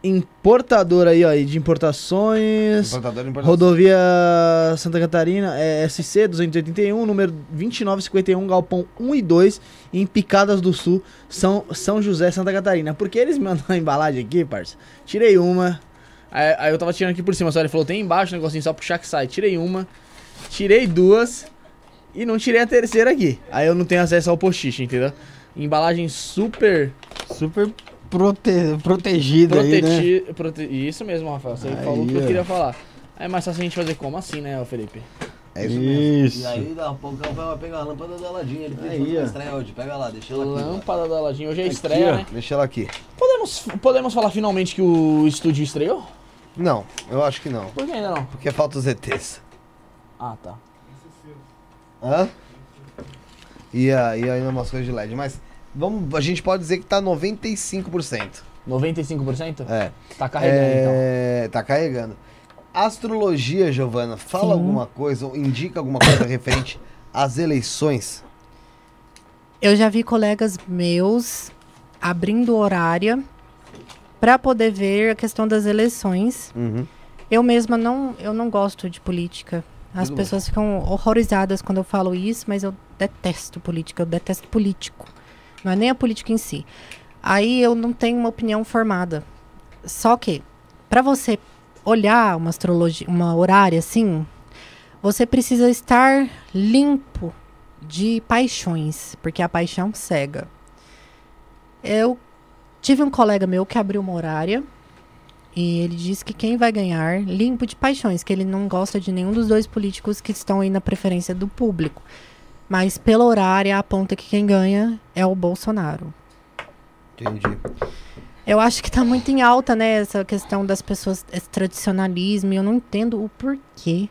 Importador aí, ó, de importações. Importador de importação. Rodovia Santa Catarina, é SC 281, número 2951, galpão 1 e 2, em Picadas do Sul, São, São José, Santa Catarina. Porque eles me mandam a embalagem aqui, parça. Tirei uma. Aí, aí eu tava tirando aqui por cima, só ele falou: tem embaixo um negocinho só puxar que sai. Tirei uma, tirei duas e não tirei a terceira aqui. Aí eu não tenho acesso ao postiche, entendeu? Embalagem super Super prote... protegida aí, né? prote... Isso mesmo, Rafael. Você Aí, falou o que eu queria falar. É mais fácil a gente fazer como assim, né, Felipe? É isso mesmo. Isso. E aí, dá um pouco, vai pegar a lâmpada da Ladinha. Ele fez Aí, fazer uma estreia hoje. Pega lá, deixa ela aqui. Lâmpada da Ladinho. Hoje é Aqui, estreia, ó. né? Deixa ela aqui. Podemos, podemos falar finalmente que o estúdio estreou? Não, eu acho que não. Por que ainda não? Porque falta os ETs. Ah, tá. Hã? E, a- e ainda umas coisas de LED. Mas vamos, a gente pode dizer que tá 95%. 95%? É. Tá carregando, então. É, Tá carregando. Astrologia, Giovana, fala Sim. alguma coisa, ou indica alguma coisa referente às eleições. Eu já vi colegas meus abrindo horária para poder ver a questão das eleições. Uhum. Eu mesma não, eu não gosto de política. As Tudo pessoas ficam horrorizadas quando eu falo isso, mas eu detesto política, eu detesto político. Não é nem a política em si. Aí eu não tenho uma opinião formada. Só que para você olhar uma astrologia, uma horária assim, você precisa estar limpo de paixões, porque a paixão cega. Eu tive um colega meu que abriu uma horária e ele disse que quem vai ganhar, limpo de paixões, que ele não gosta de nenhum dos dois políticos que estão aí na preferência do público. Mas pela horária aponta que quem ganha é o Bolsonaro. Entendi. Eu acho que tá muito em alta, né, essa questão das pessoas, esse tradicionalismo, eu não entendo o porquê.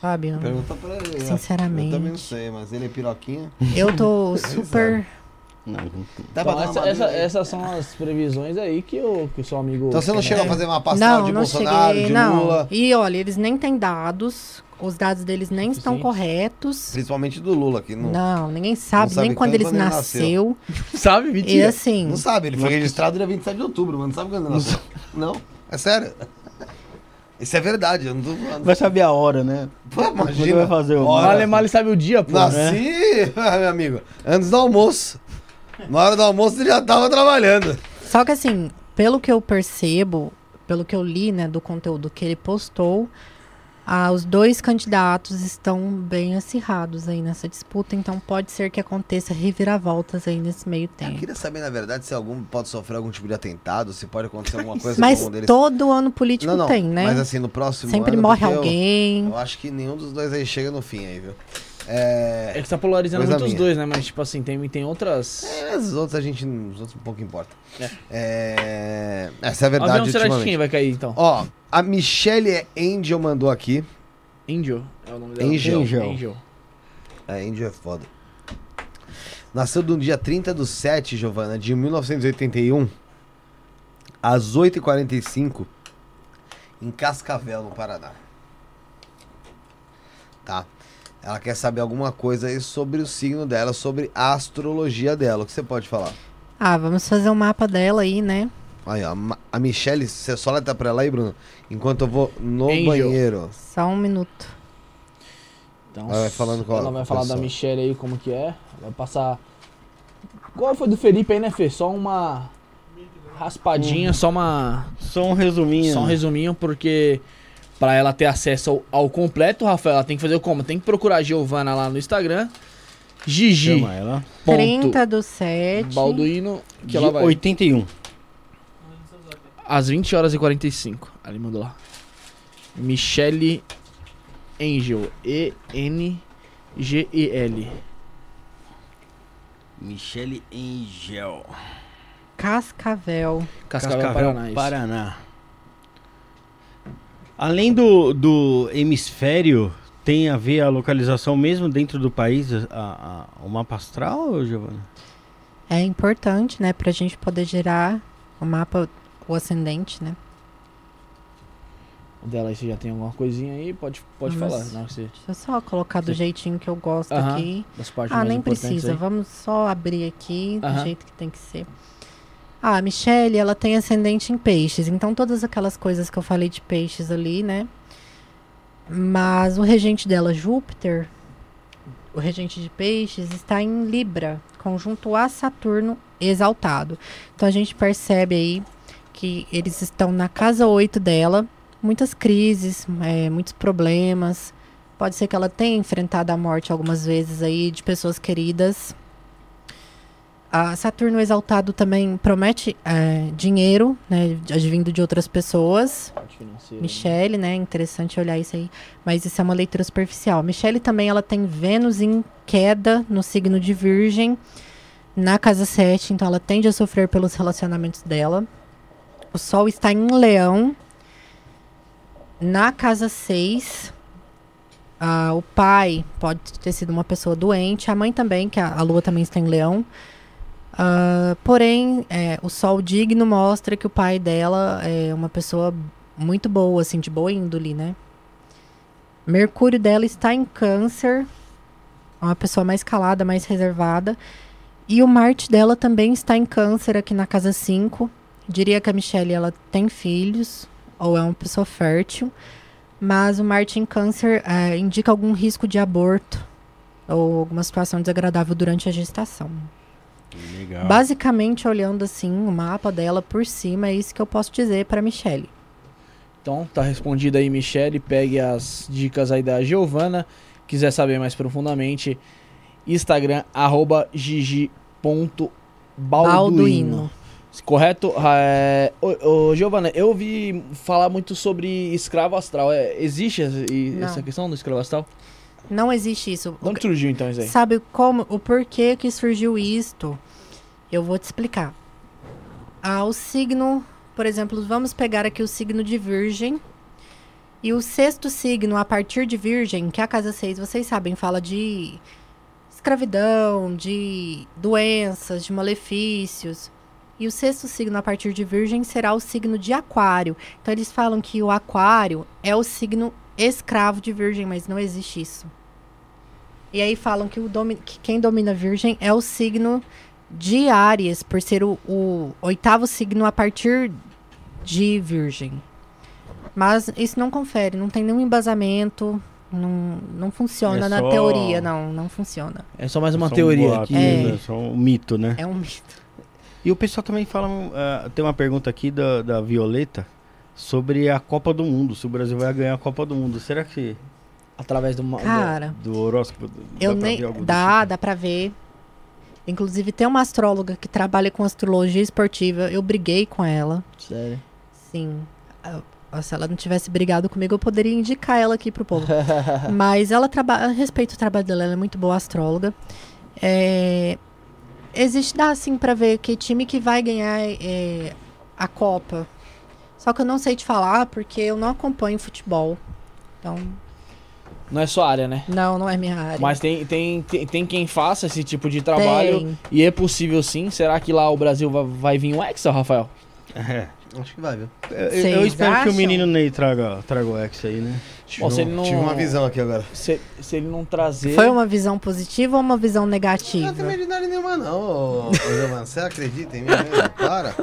Sabe? Pergunta pra ele. Sinceramente. Eu também não sei, mas ele é piroquinha. eu tô super. Não, Dá Então, essa- essa- essas são as previsões aí que o, que o seu amigo. Então você não chegou né? a fazer uma pastel de Bolsonaro, cheguei, de não. Lula, E olha, eles nem têm dados, os dados deles nem estão Sim. corretos. principalmente do Lula, que não, Não, ninguém sabe, sabe nem quando quando eles ele nasceu. Sabe, E mentira. assim, não sabe. Ele foi registrado dia 27 de outubro, mas não sabe quando ele nasceu. Não, é sério. Isso é verdade, eu não tô falando. Vai saber a hora, né? Pô, Quando imagina. vai fazer o Hora. Mal, mal ele sabe o dia, pô. né? Nasci, meu amigo, antes do almoço. Na hora do almoço ele já tava trabalhando. só que assim, pelo que eu percebo, pelo que eu li, né, do conteúdo que ele postou, ah, os dois candidatos estão bem acirrados aí nessa disputa, então pode ser que aconteça reviravoltas aí nesse meio Eu tempo. queria saber, na verdade, se algum pode sofrer algum tipo de atentado, se pode acontecer alguma coisa Mas com um deles. todo ano político Não, não, tem, né? Mas assim, no próximo Sempre ano, morre porque eu- alguém. Eu, acho que nenhum dos dois aí chega no fim aí, viu? É. É que tá polarizando Coisa muito os dois, né? Mas, tipo assim, tem, tem outras. é, Os outros a gente. Os outros pouco importa. É. É, Essa é a verdade. avião será de quem vai cair, então? Ó, a Michelle Angel mandou aqui. Angel é o nome dela. Angel. Angel. A Angel é foda. Nasceu no dia 30 do 7, Giovana, de 1981, às 8h45, em Cascavel, no Paraná. Tá. Ela quer saber alguma coisa aí sobre o signo dela, sobre a astrologia dela. O que você pode falar? Ah, vamos fazer um mapa dela aí, né? Aí, ó, a Michelle, você só letra pra ela aí, Bruno, enquanto eu vou no Angel. banheiro. Só um minuto. Então, Ela vai falando qual- Ela vai falar da. Michelle aí, como que é. Vai passar. Qual foi do Felipe aí, né, Fê? Só uma raspadinha, só uma. Só um resuminho. Só um resuminho, porque pra ela ter acesso ao, ao completo, Rafael, ela tem que fazer como? Tem que procurar a Giovana lá no Instagram. Gigi. Chama ela. Ponto 30 do 7. Balduino, que De ela vai. 81. Às 20 horas e 45. Ali mandou lá. Michelle Angel. E-N-G-E-L. Michele Angel. Cascavel. Cascavel, Paraná. isso. Paraná. Além do, do hemisfério, tem a ver a localização mesmo dentro do país, a, a- o mapa astral, Giovana? É importante, né, pra gente poder gerar o mapa, o ascendente, né? Dela aí você já tem alguma coisinha aí, pode, pode falar. Não, você, Deixa eu só colocar do Sim. jeitinho que eu gosto Aham, aqui. das partes Ah, mais nem precisa. aí. Vamos só abrir aqui do Aham. jeito que tem que ser. Ah, a Michelle, ela tem ascendente em peixes. Então, todas aquelas coisas que eu falei de peixes ali, né? Mas o regente dela, Júpiter, o regente de peixes, está em Libra, conjunto a Saturno exaltado. Então, a gente percebe aí que eles estão na casa 8 dela. Muitas crises, é, muitos problemas. Pode ser que ela tenha enfrentado a morte algumas vezes aí de pessoas queridas. A Saturno exaltado também promete é, dinheiro, né, advindo de outras pessoas. Né? Michele, né, interessante olhar isso aí, mas isso é uma leitura superficial. Michele também ela tem Vênus em queda no signo de Virgem, na casa 7, então ela tende a sofrer pelos relacionamentos dela. O Sol está em Leão, na casa 6. Ah, o pai pode ter sido uma pessoa doente, a mãe também, que a, a lua também está em Leão. Ah, porém, é, o Sol digno mostra que o pai dela é uma pessoa muito boa, assim, de boa índole, né? Mercúrio dela está em Câncer, uma pessoa mais calada, mais reservada. E o Marte dela também está em Câncer, aqui na casa 5. Diria que a Michelle ela tem filhos, ou é uma pessoa fértil. Mas o Marte em Câncer é, indica algum risco de aborto ou alguma situação desagradável durante a gestação. Legal. Basicamente, olhando assim o mapa dela por cima, é isso que eu posso dizer para Michelle. Então, tá respondido aí, Michele. Pegue as dicas aí da Giovana. Quiser saber mais profundamente, Instagram, arroba gigi.balduino. Balduino. Correto? É... Ô, ô, Giovana, eu ouvi falar muito sobre escravo astral. É, existe essa, essa questão do escravo astral? Não existe isso. Onde surgiu então isso aí? Sabe como, o porquê que surgiu isto? Eu vou te explicar. Ah, o signo, por exemplo, vamos pegar aqui o signo de Virgem. E o sexto signo, a partir de Virgem, que é a casa 6, vocês sabem, fala de escravidão, de doenças, de malefícios. E o sexto signo, a partir de Virgem, será o signo de Aquário. Então, eles falam que o Aquário é o signo escravo de Virgem, mas não existe isso. E aí falam que, o domi- que quem domina Virgem é o signo de Áries, por ser o, o oitavo signo a partir de Virgem. Mas isso não confere, não tem nenhum embasamento, não, não funciona É na só- teoria, não, não funciona. É só mais uma Só um teoria boato, aqui. É. né? Só um mito, né? É um mito. E o pessoal também fala. ah, tem uma pergunta aqui da, da Violeta sobre a Copa do Mundo. Se o Brasil vai ganhar a Copa do Mundo. Será que Através do... Cara, do horóscopo. dá eu pra nem. ver algo do Dá, tipo? dá pra ver. Inclusive, tem uma astróloga que trabalha com astrologia esportiva. Eu briguei com ela. Sério. Sim. Ah, Se ela não tivesse brigado comigo, eu poderia indicar ela aqui pro povo. Mas ela trabalha. Respeito o trabalho dela, ela é muito boa astróloga. É, existe, dá assim pra ver que time que vai ganhar é, a Copa. Só que eu não sei te falar porque eu não acompanho futebol. Então, Não é sua área, né? não, não é minha área. Mas tem, tem, tem, tem quem faça esse tipo de trabalho. Tem. E é possível sim. Será que lá o Brasil vai, vai vir um Hexa, Rafael? É. Acho que vai, viu? Eu, eu Vocês espero que o acham? menino Ney traga, traga o X aí, né? Tive, Bom, se um- não- tive uma visão aqui agora. Se, se ele não trazer. Foi uma visão positiva ou uma visão Não negativa? tem mediunidade nenhuma, não, ô, ô, Giovanna. Você acredita em mim mesmo? Para.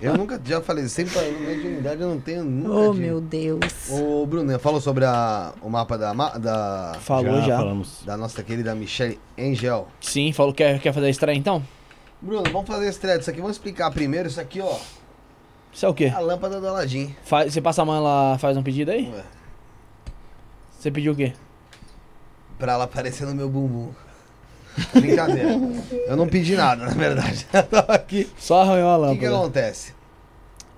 Eu nunca, já falei, sempre falei, mediunidade eu não tenho nunca. Oh, tive. meu Deus. Ô, Bruno, falou sobre a, o mapa da, ma- da, Falou já. falamos. da nossa querida Michelle Angel. Sim, falou que quer, quer fazer a estreia então? Bruno, vamos fazer esse thread. Isso aqui, vamos explicar primeiro. Isso aqui, ó, Isso é o quê? a lâmpada do Aladim. Você passa a mão ela faz um pedido aí? Ué, Você pediu o quê? Pra ela aparecer no meu bumbum. Brincadeira. Eu não pedi nada, na verdade. Eu tava aqui. Só arranhou a O que, que lâmpada. acontece?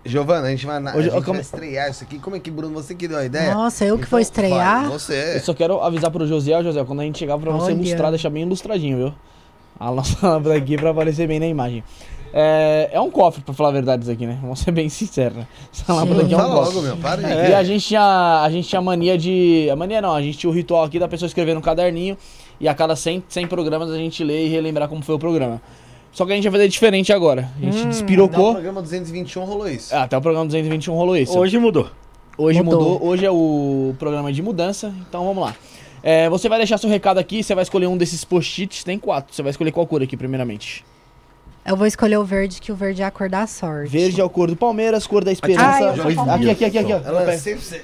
Giovana, a gente vai, na, Hoje- a gente como- vai estrear isso aqui. Como é que, Bruno, você que deu a ideia? Nossa, eu que vou Então, estrear? vai, você. Eu só quero avisar pro José, ó, José, quando a gente chegar pra você Olha. ilustrar, deixar bem ilustradinho, viu? A nossa lâmpada aqui pra aparecer bem na imagem. É, é um cofre, pra falar a verdade, isso aqui, né? Vamos ser bem sinceros, né? Essa lâmpada aqui é um cofre. logo, meu. Para E aí. a gente tinha a gente tinha mania de. A mania não, a gente tinha o ritual aqui da pessoa escrever no caderninho e a cada 100, 100 programas a gente lê e relembrar como foi o programa. Só que a gente vai fazer diferente agora. A gente Até o despirocou. programa 221 rolou isso. Ah, até o programa 221 rolou isso. Hoje mudou. Hoje Mudou. mudou. Hoje é o programa de mudança, então vamos lá. É, você vai deixar seu recado aqui, você vai escolher um desses post-its, tem quatro. Você vai escolher qual cor aqui, primeiramente? Eu vou escolher o verde, que o verde é a cor da sorte. Verde é a cor do Palmeiras, cor da Ah, esperança. vou aqui, aqui, aqui, aqui. Ela é sempre.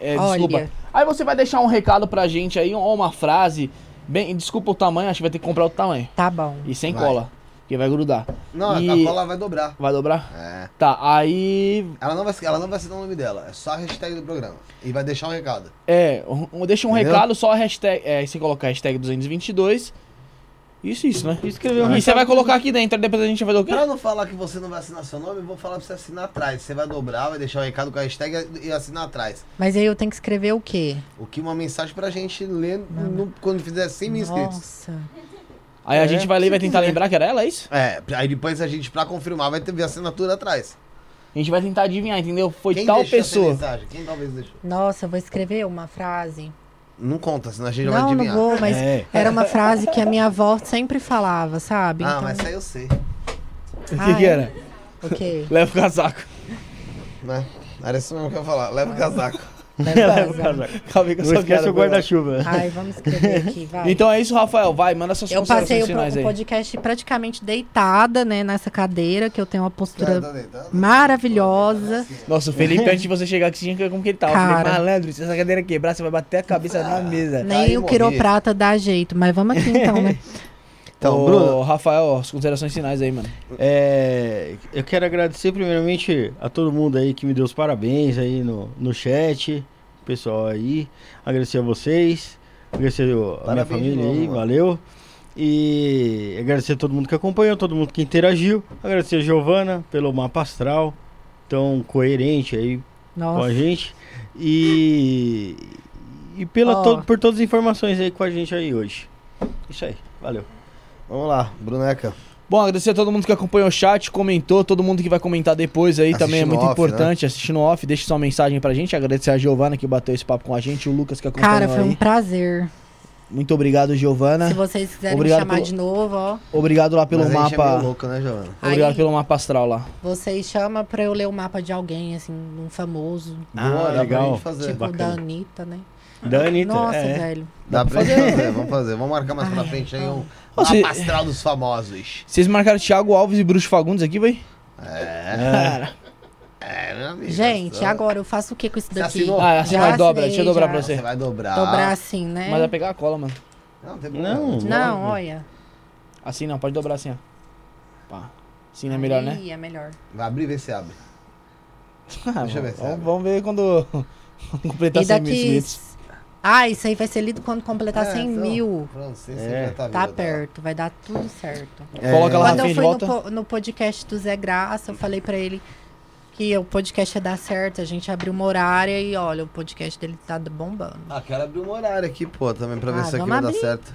É, Olha. desculpa. Aí você vai deixar um recado pra gente aí, ou uma frase. Bem, desculpa o tamanho, acho que vai ter que comprar outro tamanho. Tá bom. E sem Vai. cola, que vai grudar. Não, E- a cola vai dobrar. Vai dobrar? É. Tá, aí. Ela não vai, ela não vai citar o nome dela, é só a hashtag do programa. E vai deixar um recado. É, um- deixa um Entendeu? recado, só a hashtag. É, aí você coloca a hashtag 222. Isso, isso, né? Escreveu E você vai colocar aqui dentro, depois a gente vai fazer o quê? Pra não falar que você não vai assinar seu nome, eu vou falar pra você assinar atrás. Você vai dobrar, vai deixar o recado com a hashtag e assinar atrás. Mas aí eu tenho que escrever o quê? O que uma mensagem pra gente ler no- quando fizer 100 mil inscritos. Nossa. Aí a É, gente vai ler e vai tentar quiser. lembrar que era ela, é isso? É, aí depois a gente, pra confirmar, vai ter ver a assinatura atrás. A gente vai tentar adivinhar, entendeu? Foi Quem tal deixou essa pessoa. mensagem? Quem talvez deixou? Nossa, eu vou escrever uma frase. Não conta, senão a gente vai Não, não adivinhar. vou, mas É. era uma frase que a minha avó sempre falava, sabe? Ah, Então, mas isso aí eu sei. O Ah, que, que é? era? O quê? Leva o casaco. Né? Era isso mesmo que eu ia falar. Leva o casaco. Leva o casaco. Calma aí que eu só esquece quero o guarda-chuva. Ai, vamos escrever aqui, vai. Então é isso, Rafael. Vai, manda suas eu passei o, pro- o aí. podcast praticamente deitada, né, nessa cadeira, que eu tenho uma postura Tá deitado? maravilhosa. Nossa, o Felipe, antes de você chegar aqui, tinha que ver como que ele tava. Eu Cara. falei, malandro, se essa cadeira quebrar, você vai bater a cabeça na mesa. Nem Aí o quiroprata dá jeito, mas vamos aqui então, né? Então, Ô, Bruno. Rafael, as considerações finais aí, mano. É, eu quero agradecer primeiramente a todo mundo aí que me deu os parabéns aí no, no chat, o pessoal aí, agradecer a vocês, agradecer a minha família novo, aí, mano. valeu. E agradecer a todo mundo que acompanhou, todo mundo que interagiu, agradecer a Giovana pelo mapa astral, tão coerente aí com a Nossa. gente e e pela Ó. to- por todas as informações aí com a gente aí hoje. Isso aí, valeu. Vamos lá, Bruneca. Bom, agradecer a todo mundo que acompanhou o chat, comentou, todo mundo que vai comentar depois aí também é muito off, importante, assistindo off, deixe sua mensagem pra gente, agradecer a Giovana que bateu esse papo com a gente, o Lucas que acompanhou Cara, foi aí. um prazer. Muito obrigado, Giovana. Se vocês quiserem Obrigado me chamar pelo- de novo, ó. Obrigado lá pelo Mas a gente é mapa. meio louco, né, Giovana? Obrigado Aí- pelo mapa astral lá. Vocês chamam pra eu ler o mapa de alguém, assim, um famoso. Ah, Boa, pra legal. fazer. tipo bacana. da Anitta, né? Da Anitta, Nossa, é. velho. Dá pra gente fazer, vamos fazer. Vamos marcar mais pra Ai, frente aí um Ô, cê- astral dos famosos. Vocês marcaram Thiago Alves e Bruxo Fagundes aqui, véi? É, é, meu amigo. Gente, só- agora eu faço o que com isso daqui? assinou? Ah, assim vai dobra, assinei, deixa eu dobrar já. pra você. Você vai dobrar. Dobrar assim, né? Mas vai pegar a cola, mano. Não, tem Não, problema. Não, olha. Assim não, pode dobrar assim, ó. Pá. Assim não é melhor, né? Aí é melhor. Vai abrir e ver se abre. Ah, Deixa eu ver se vamos, abre. vamos ver quando completar E 100 mil inscritos. Ah, isso aí vai ser lido quando completar É, 100 então, mil. Você É. já tá, Tá perto, vai dar tudo certo. É, Coloca lá Quando eu fui no, volta. no podcast do Zé Graça, eu falei pra ele que o podcast ia dar certo. A gente abriu uma horária e olha, o podcast dele tá bombando. Ah, quero abrir um horário aqui, pô, também pra ver Ah, se isso aqui vai dar abrir. certo.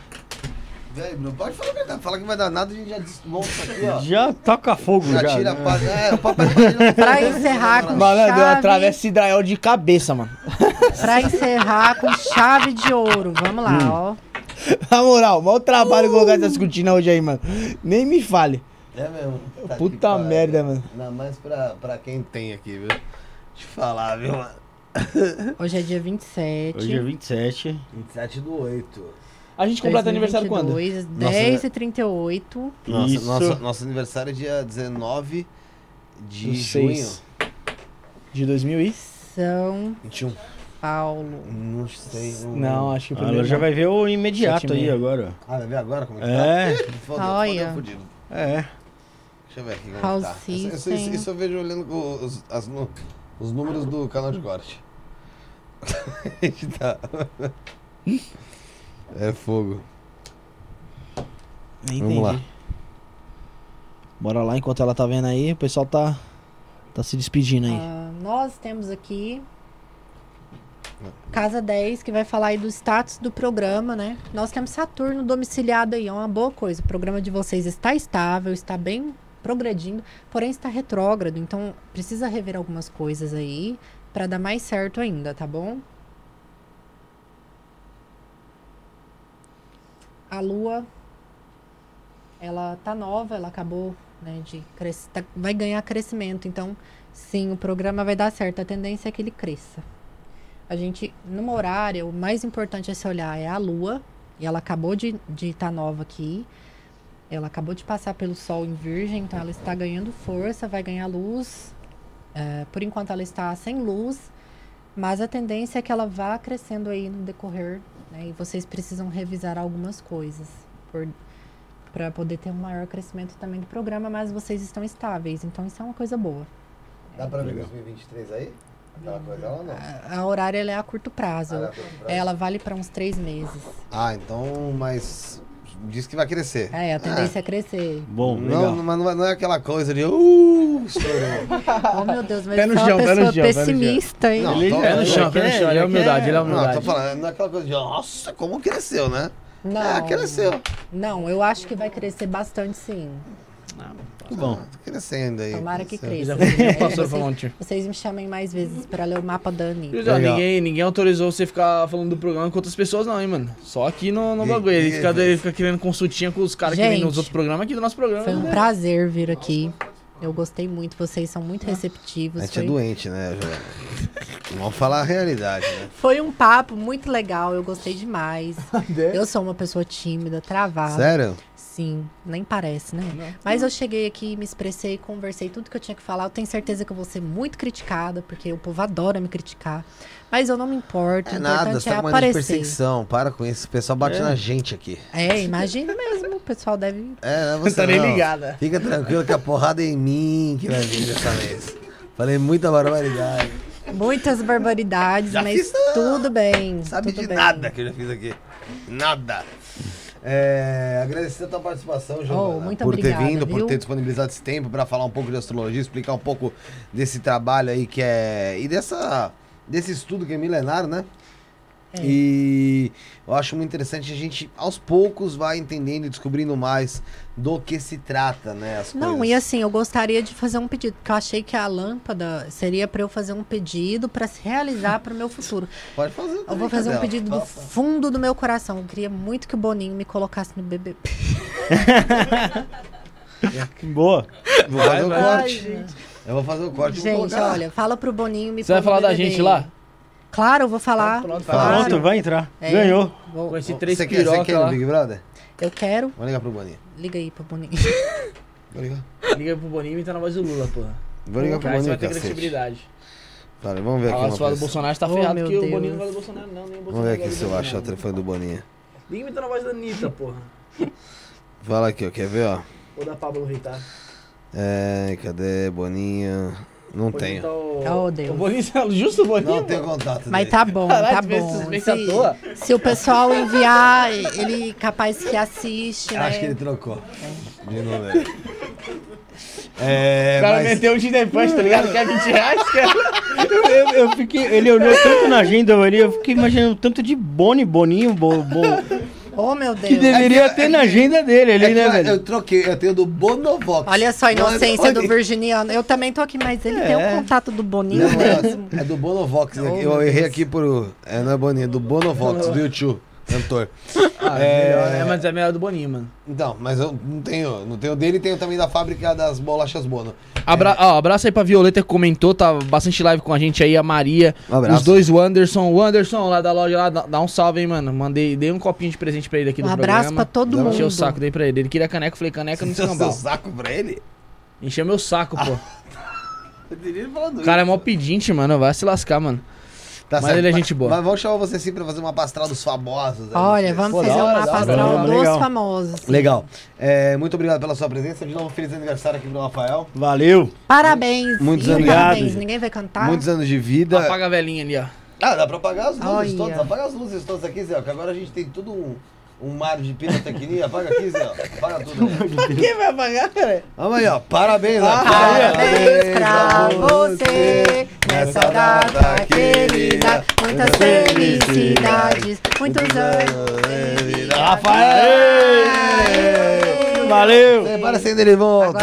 Véi, não pode falar verdade. Fala que vai dar nada, a gente já desmonta isso aqui, ó. Já toca fogo Já já. tira a né? paz. É, o papai Pra encerrar com eu chave, atravesso Hidrael de cabeça, mano. pra encerrar com chave de ouro. Vamos lá, Hum. ó. Na moral, mal trabalho colocar essas cortinas hoje aí, mano. Nem me fale. É mesmo. Tá Puta que merda, mano. Ainda mais pra, pra quem tem aqui, viu? Deixa eu falar, viu, mano? Hoje é dia 27. Hoje é 27. 27 do 8. A gente completa aniversário quando? 2022, Nossa, 10 e 38. Nossa, Isso. nossa, nosso aniversário é dia 19 de Do junho. seis. De 2000 e? São 21. Paulo. Não sei. Não, acho que o Ah, primeiro já não. vai ver o imediato aí agora. Ah, vai ver agora como é que É. tá? Foda, Olha. foda, fudido. É. Deixa eu ver aqui como House tá. Isso, isso, isso, eu vejo olhando os, as os números do canal de corte. A gente tá. É fogo. Entendi. Vamos lá. Bora lá, enquanto ela tá vendo aí, o pessoal tá, tá se despedindo aí. Ah, nós temos aqui Casa 10, que vai falar aí do status do programa, né? Nós temos Saturno domiciliado aí, é uma boa coisa. O programa de vocês está estável, está bem progredindo, porém está retrógrado, então precisa rever algumas coisas aí para dar mais certo ainda, tá bom? A lua ela tá nova, ela acabou, né, de crescer, tá- vai ganhar crescimento, então sim, o programa vai dar certo, a tendência é que ele cresça. A gente, numa horária, o mais importante a se olhar é a lua, e ela acabou de estar de tá nova aqui. Ela acabou de passar pelo Sol em Virgem, então ela está ganhando força, vai ganhar luz. É, por enquanto ela está sem luz, mas a tendência é que ela vá crescendo aí no decorrer, né? E vocês precisam revisar algumas coisas para poder ter um maior crescimento também do programa, mas vocês estão estáveis, então isso é uma coisa boa. Dá pra ver 2023 aí? Aquela coisa lá ou não? A, a horária ela é a curto prazo. Ah, dá pra- pra- Ela vale para uns três meses. Ah, então, mas diz que vai crescer. É, a tendência é crescer. Bom, não, legal. mas não é, não é aquela coisa de uh. Oh, meu Deus, mas Pé no é chão, uma pé no pessoa chão, pé no chão. pessimista, hein? Não, Ele- tô- Pé no é, chão, pé no quer- chão. Ele é ele humildade, ele é Não, eu humildade. tô falando, não é aquela coisa de, nossa, como cresceu, né? Não, É, cresceu. não, eu acho que vai crescer bastante, sim. Muito bom. Tá crescendo aí. Tomara que cresça. Já É, passou vocês, vocês me chamem mais vezes pra ler o mapa da Anitta. Ninguém, ninguém autorizou você ficar falando do programa com outras pessoas, não, hein, mano. Só aqui no, no E- bagulho. Ele fica, ele fica querendo consultinha com os caras que vêm nos outros programas aqui do nosso programa. Foi um prazer vir aqui. Eu gostei muito, vocês são muito receptivos. A gente é Foi, doente, né, Joana? Vamos falar a realidade, né? foi um papo muito legal, eu gostei demais. Eu sou uma pessoa tímida, travada. Sério? Sim, nem parece, né? Mas eu cheguei aqui, me expressei, conversei tudo que eu tinha que falar. Eu tenho certeza que eu vou ser muito criticada, porque o povo adora me criticar. Mas eu não me importo. É o nada, você é tá com de perseguição. Para com isso. O pessoal bate na gente aqui. É, imagina mesmo. O pessoal deve. É, não é Não você tá nem não. ligada. Fica tranquilo que a porrada é em mim que vai vir dessa vez. Falei muita barbaridade. Muitas barbaridades, Já mas fiz, não. tudo bem. Sabe tudo de bem. nada que eu já fiz aqui. Nada. É, agradecer a tua participação, Giovana, Oh, muito por ter obrigada, vindo, por viu? ter disponibilizado esse tempo para falar um pouco de astrologia, explicar um pouco desse trabalho aí que é e dessa desse estudo que é milenário, né? É. E eu acho muito interessante a gente aos poucos vai entendendo e descobrindo mais do que se trata, né? As Não, coisas. e assim, eu gostaria de fazer um pedido, porque eu achei que a lâmpada seria para eu fazer um pedido para se realizar para o meu futuro. Pode fazer. Eu vou fazer um pedido do fundo do meu coração. Eu queria muito que o Boninho me colocasse no BBB. Boa. Vou fazer um vai. corte. Eu vou fazer um corte Gente, olha, fala pro Boninho me Você vai falar da BBB. gente lá? Claro, eu vou falar. Pronto, claro. Pronto, vai entrar. É, Ganhou. vou- Com esse três Você quer, você quer no lá. Big Brother? Eu quero. Vou ligar pro Boninho. Liga aí pro Boninho. Vou ligar. Liga pro Boninho e entra na voz do Lula, porra. Vou ligar pro Aí você Boninho, vai ter cacete. credibilidade. Pera, vamos ver aqui Fala, uma se falar do. Bolsonaro, tá Oh, ferrado, meu porque o Deus. Boninho não gosta do Bolsonaro, não. Nem o Vamos Bolsonaro ver aqui se do eu acho o Boninho. telefone do Boninho. Liga e entra na voz da Anitta, porra. Fala aqui, ó. Quer ver, ó? Ou da Pablo Vittar. É, cadê Boninho? Não tenho. Oh, Deus. O Boninho, justo o Boninho? Não tenho contato Mas dele. tá bom, Caralho, tá tu vê bom. toa? Se, se o pessoal enviar, ele capaz que assiste, né? Acho que ele trocou. De número. É, O cara mas... meteu um Tinder Punch, tá ligado? Quer 20 reais, cara? Eu, eu- eu fiquei, ele olhou tanto na agenda ali, eu fiquei imaginando tanto de Boni, Boninho, bo, bo, Oh, meu que Deus. deveria ter na agenda dele ali, É que né, eu- velho? Eu troquei, eu tenho do Bonovox. Olha só a é inocência do Boninho. virginiano. Eu também tô aqui, mas ele tem É. o contato do Boninho Não, mesmo. é, é do Bonovox. Oh, eu errei Deus. aqui por. É, não é Boninho, é do Bonovox, do YouTube, cantor. Ah, É. melhor, né? Mas é melhor do Boninho, mano. Então, mas eu não tenho. Não tenho dele e tenho também da fábrica das bolachas Bono. Abra ó, abraço aí pra Violeta que comentou, tá bastante live com a gente aí, a Maria. Um abraço. Os dois, o Anderson. O Anderson lá da loja lá, dá, um salve aí, mano. Mandei, dei um copinho de presente pra ele aqui Um do abraço programa. pra todo Dá um mundo. Encheu o saco, dei pra ele. Ele queria caneca, eu falei caneca no Seu escambau. saco pra ele? Encheu meu saco, pô. Eu teria falado O cara é mó pedinte, mano. Vai se lascar, mano. Tá Mas ele é gente boa. Mas vamos chamar você sim pra fazer uma pastral dos famosos. aí, Olha, vamos Pô, fazer hora, uma da hora, dos Legal. famosos. Legal. É, muito obrigado pela sua presença. De novo, feliz aniversário aqui pro Rafael. Valeu. Parabéns. Muitos Ih, anos. parabéns. Obrigado. Ninguém vai cantar? Muitos anos de vida. Apaga a velhinha ali, ó. Ah, dá pra apagar as luzes Olha. todas. Apaga as luzes todas aqui, Zé. Que agora a gente tem tudo um, um mar de pirotecnia. Apaga aqui, Zé. Apaga tudo. Aí. Quem vai apagar, cara? Vamos aí, ó. Parabéns, ó. Parabéns pra você nessa data querida. Muitas felicidades, muitos anos. Rafael! Valeu! Parecendo ele volta.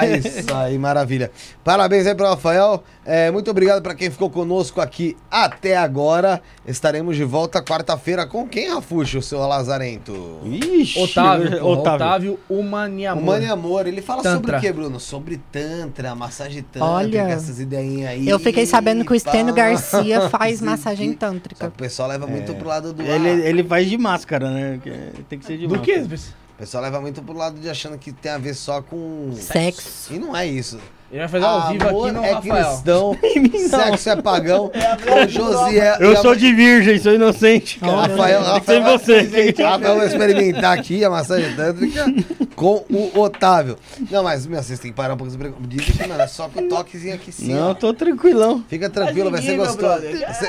É isso aí, maravilha. Parabéns aí pro Rafael. É, muito obrigado pra quem ficou conosco aqui até agora. Estaremos de volta quarta-feira com quem, Rafuxo, o seu Lazarento? Ixi, Otávio, Otávio. Otávio, Humani O Amor. Mani Amor, ele fala sobre Tantra. o que, Bruno? Sobre Tantra, massagem Tantra, Olha, essas ideinhas aí. Eu fiquei sabendo que o Stênio pá. Garcia faz massagem Só tântrica. que o pessoal leva muito pro lado do. Ele, ele faz de máscara, né? Tem que ser de Do máscara. que? O pessoal leva muito pro lado de achando que tem a ver só com. Sexo. E não é isso. Ele vai fazer ao vivo aqui no é Rafael. cristão, sexo é pagão. o Josié. Eu e a- sou de virgem, sou inocente. cara. Rafael, Rafael, você. Rafael vai experimentar aqui a massagem tântrica com o Otávio. Não, mas, meu, vocês têm que parar um pouco. Dizem que, mano, é só com o toquezinho aqui sim. Não, ó. tô tranquilão. Fica tranquilo, vai ser gostoso.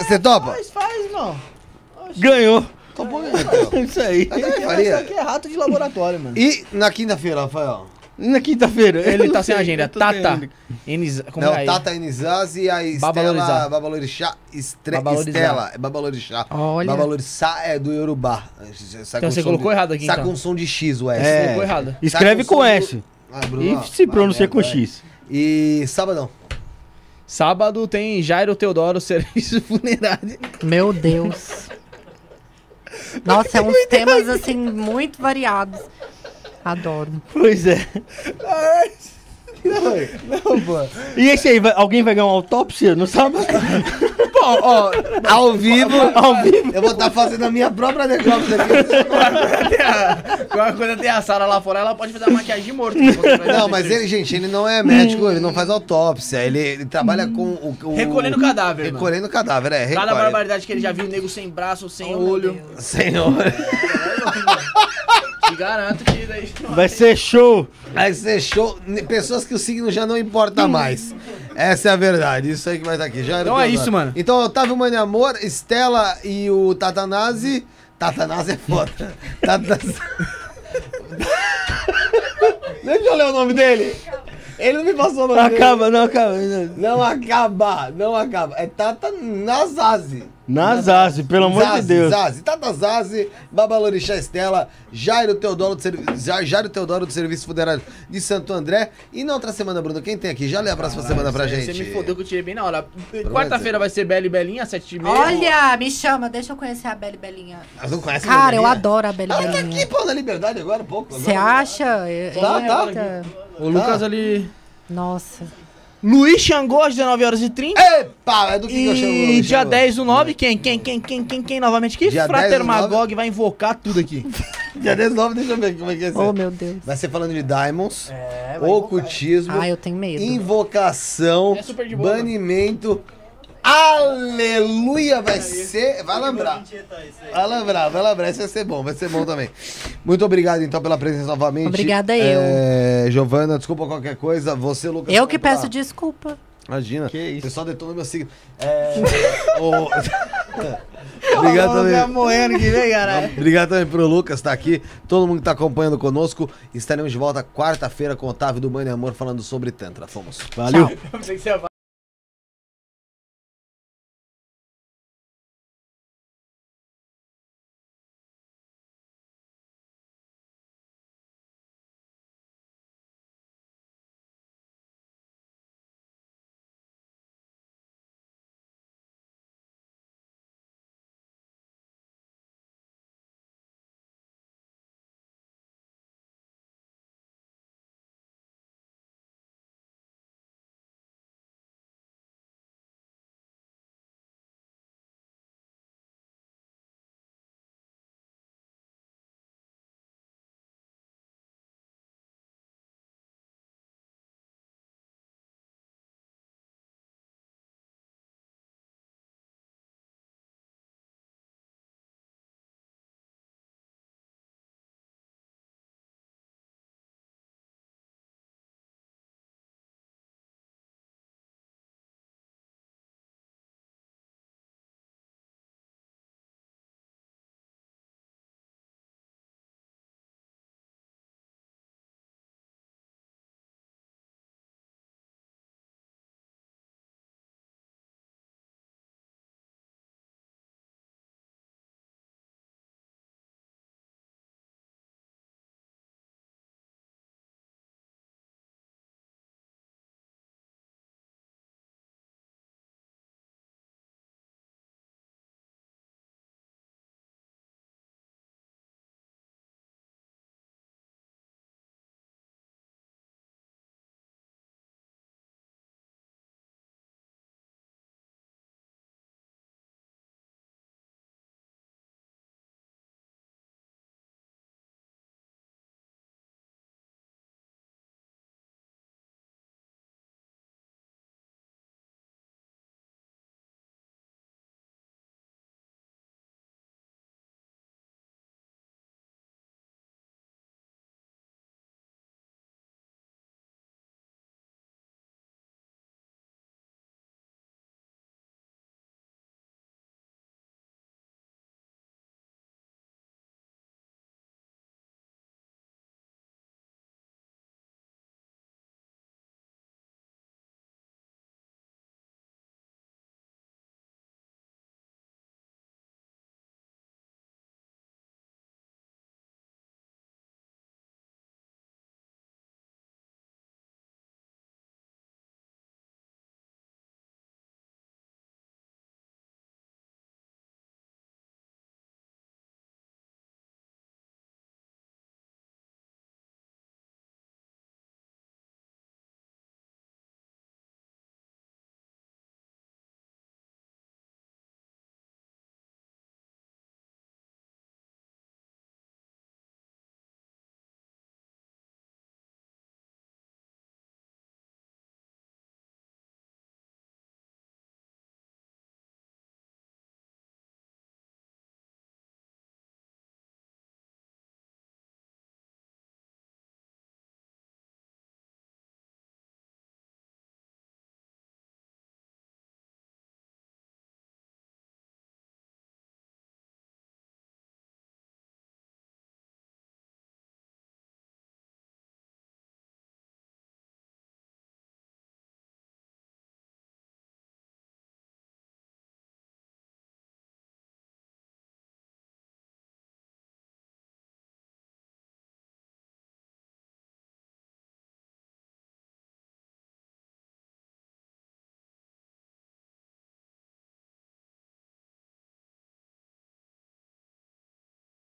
Você topa? Faz, faz, não. Ganhou. Topou mesmo, então. Isso aí. Também Isso faria. aqui é rato de laboratório, mano. E na quinta-feira, Rafael? Na quinta-feira. Ele tá sem agenda. Tata. Enis... Como Não, é aí? Tata Inizaz e a Estela. Babalorixá. Estre... Estela, é Babalorixá. Olha. Babalorixá é do Yorubá. Sai Então você colocou de- errado aqui, Sai então. com som de X, o S. É. Colocou errado. Escreve com com S. do- Ah, Bruno, E se pronuncia com. X. E sabadão. Sábado tem Jairo Teodoro, serviço funerário. Meu Deus. Nossa, é uns temas assim muito variados. Adoro. Pois é. Não, pô. E esse aí, vai- alguém vai ganhar uma autópsia no sábado? Bom, ó, Ao vivo. Ao vivo. Eu vou estar fazendo a minha própria necrópsia aqui. quando, quando tem a Sara lá fora, ela pode fazer a maquiagem de morto. Não, mas ele, gente, ele não é médico, ele não faz autópsia. Ele, ele trabalha com o. o Recolhendo cadáver, mano. Recolhendo cadáver, é. Cada barbaridade que ele já viu, nego sem braço, sem Oh, olho. Deus. Senhor. Te garanto que daí. Vai ser show. Vai ser show. Pessoas que o signo já não importa mais. Essa é a verdade. Isso aí que vai estar aqui. Já Então é isso, mano. Então, Otávio Mani Amor, Estela e o Tatanase. Tatanase é foda. Tatanase. Deixa eu ler o nome dele. Ele não me passou o nome dele. Acaba, não acaba. Não acaba, não acaba. É Tata Nazazi. Nazazi, pelo amor de Zazi, Deus. Zazi, Tata Zazi, Babalorixá Estela, Jairo Teodoro, do Servi- Ja- Jairo Teodoro do Serviço Funerário de Santo André. E na outra semana, Bruno, quem tem aqui? Já lê a próxima semana pra gente. Você me fodeu que eu tirei bem na hora. Quarta-feira vai ser Bela e Belinha, sete e meia. Olha, me chama, deixa eu conhecer a Bela e Belinha. Mas não conhece a Cara, eu Belinha? adoro a Bela e Ela tá aqui, Belinha. pô, na Liberdade agora, um pouco. Você acha? Eu- Tá, tá. Eita. O Lucas ali. Nossa. Luiz Xangô, às 19 horas e 30. Epa, é do que, eu chamo? E dia chamo? 10 do 9, quem? Quem, quem, quem, quem, quem novamente? Que Dia 10 Frater do nove? Magog vai invocar tudo aqui. Dia 19, deixa eu ver como é que é. Oh, meu Deus. Vai ser falando de Diamonds, É, ocultismo, Ah, eu tenho medo. invocação, É super de boa, banimento. Aleluia! Vai ser. Vai lembrar. Vai lembrar, vai lembrar. Isso vai ser bom, vai ser bom também. Muito obrigado, então, pela presença novamente. Obrigada eu. É, Giovana, desculpa qualquer coisa. Você, Lucas. Eu que peço desculpa. Imagina. Que isso. O pessoal detona meu signo. É. o- Obrigado também. morrendo que vem. Obrigado também pro Lucas estar aqui, todo mundo que tá acompanhando conosco. Estaremos de volta quarta-feira com o Otávio do Mãe e Amor falando sobre Tantra. Fomos. Valeu.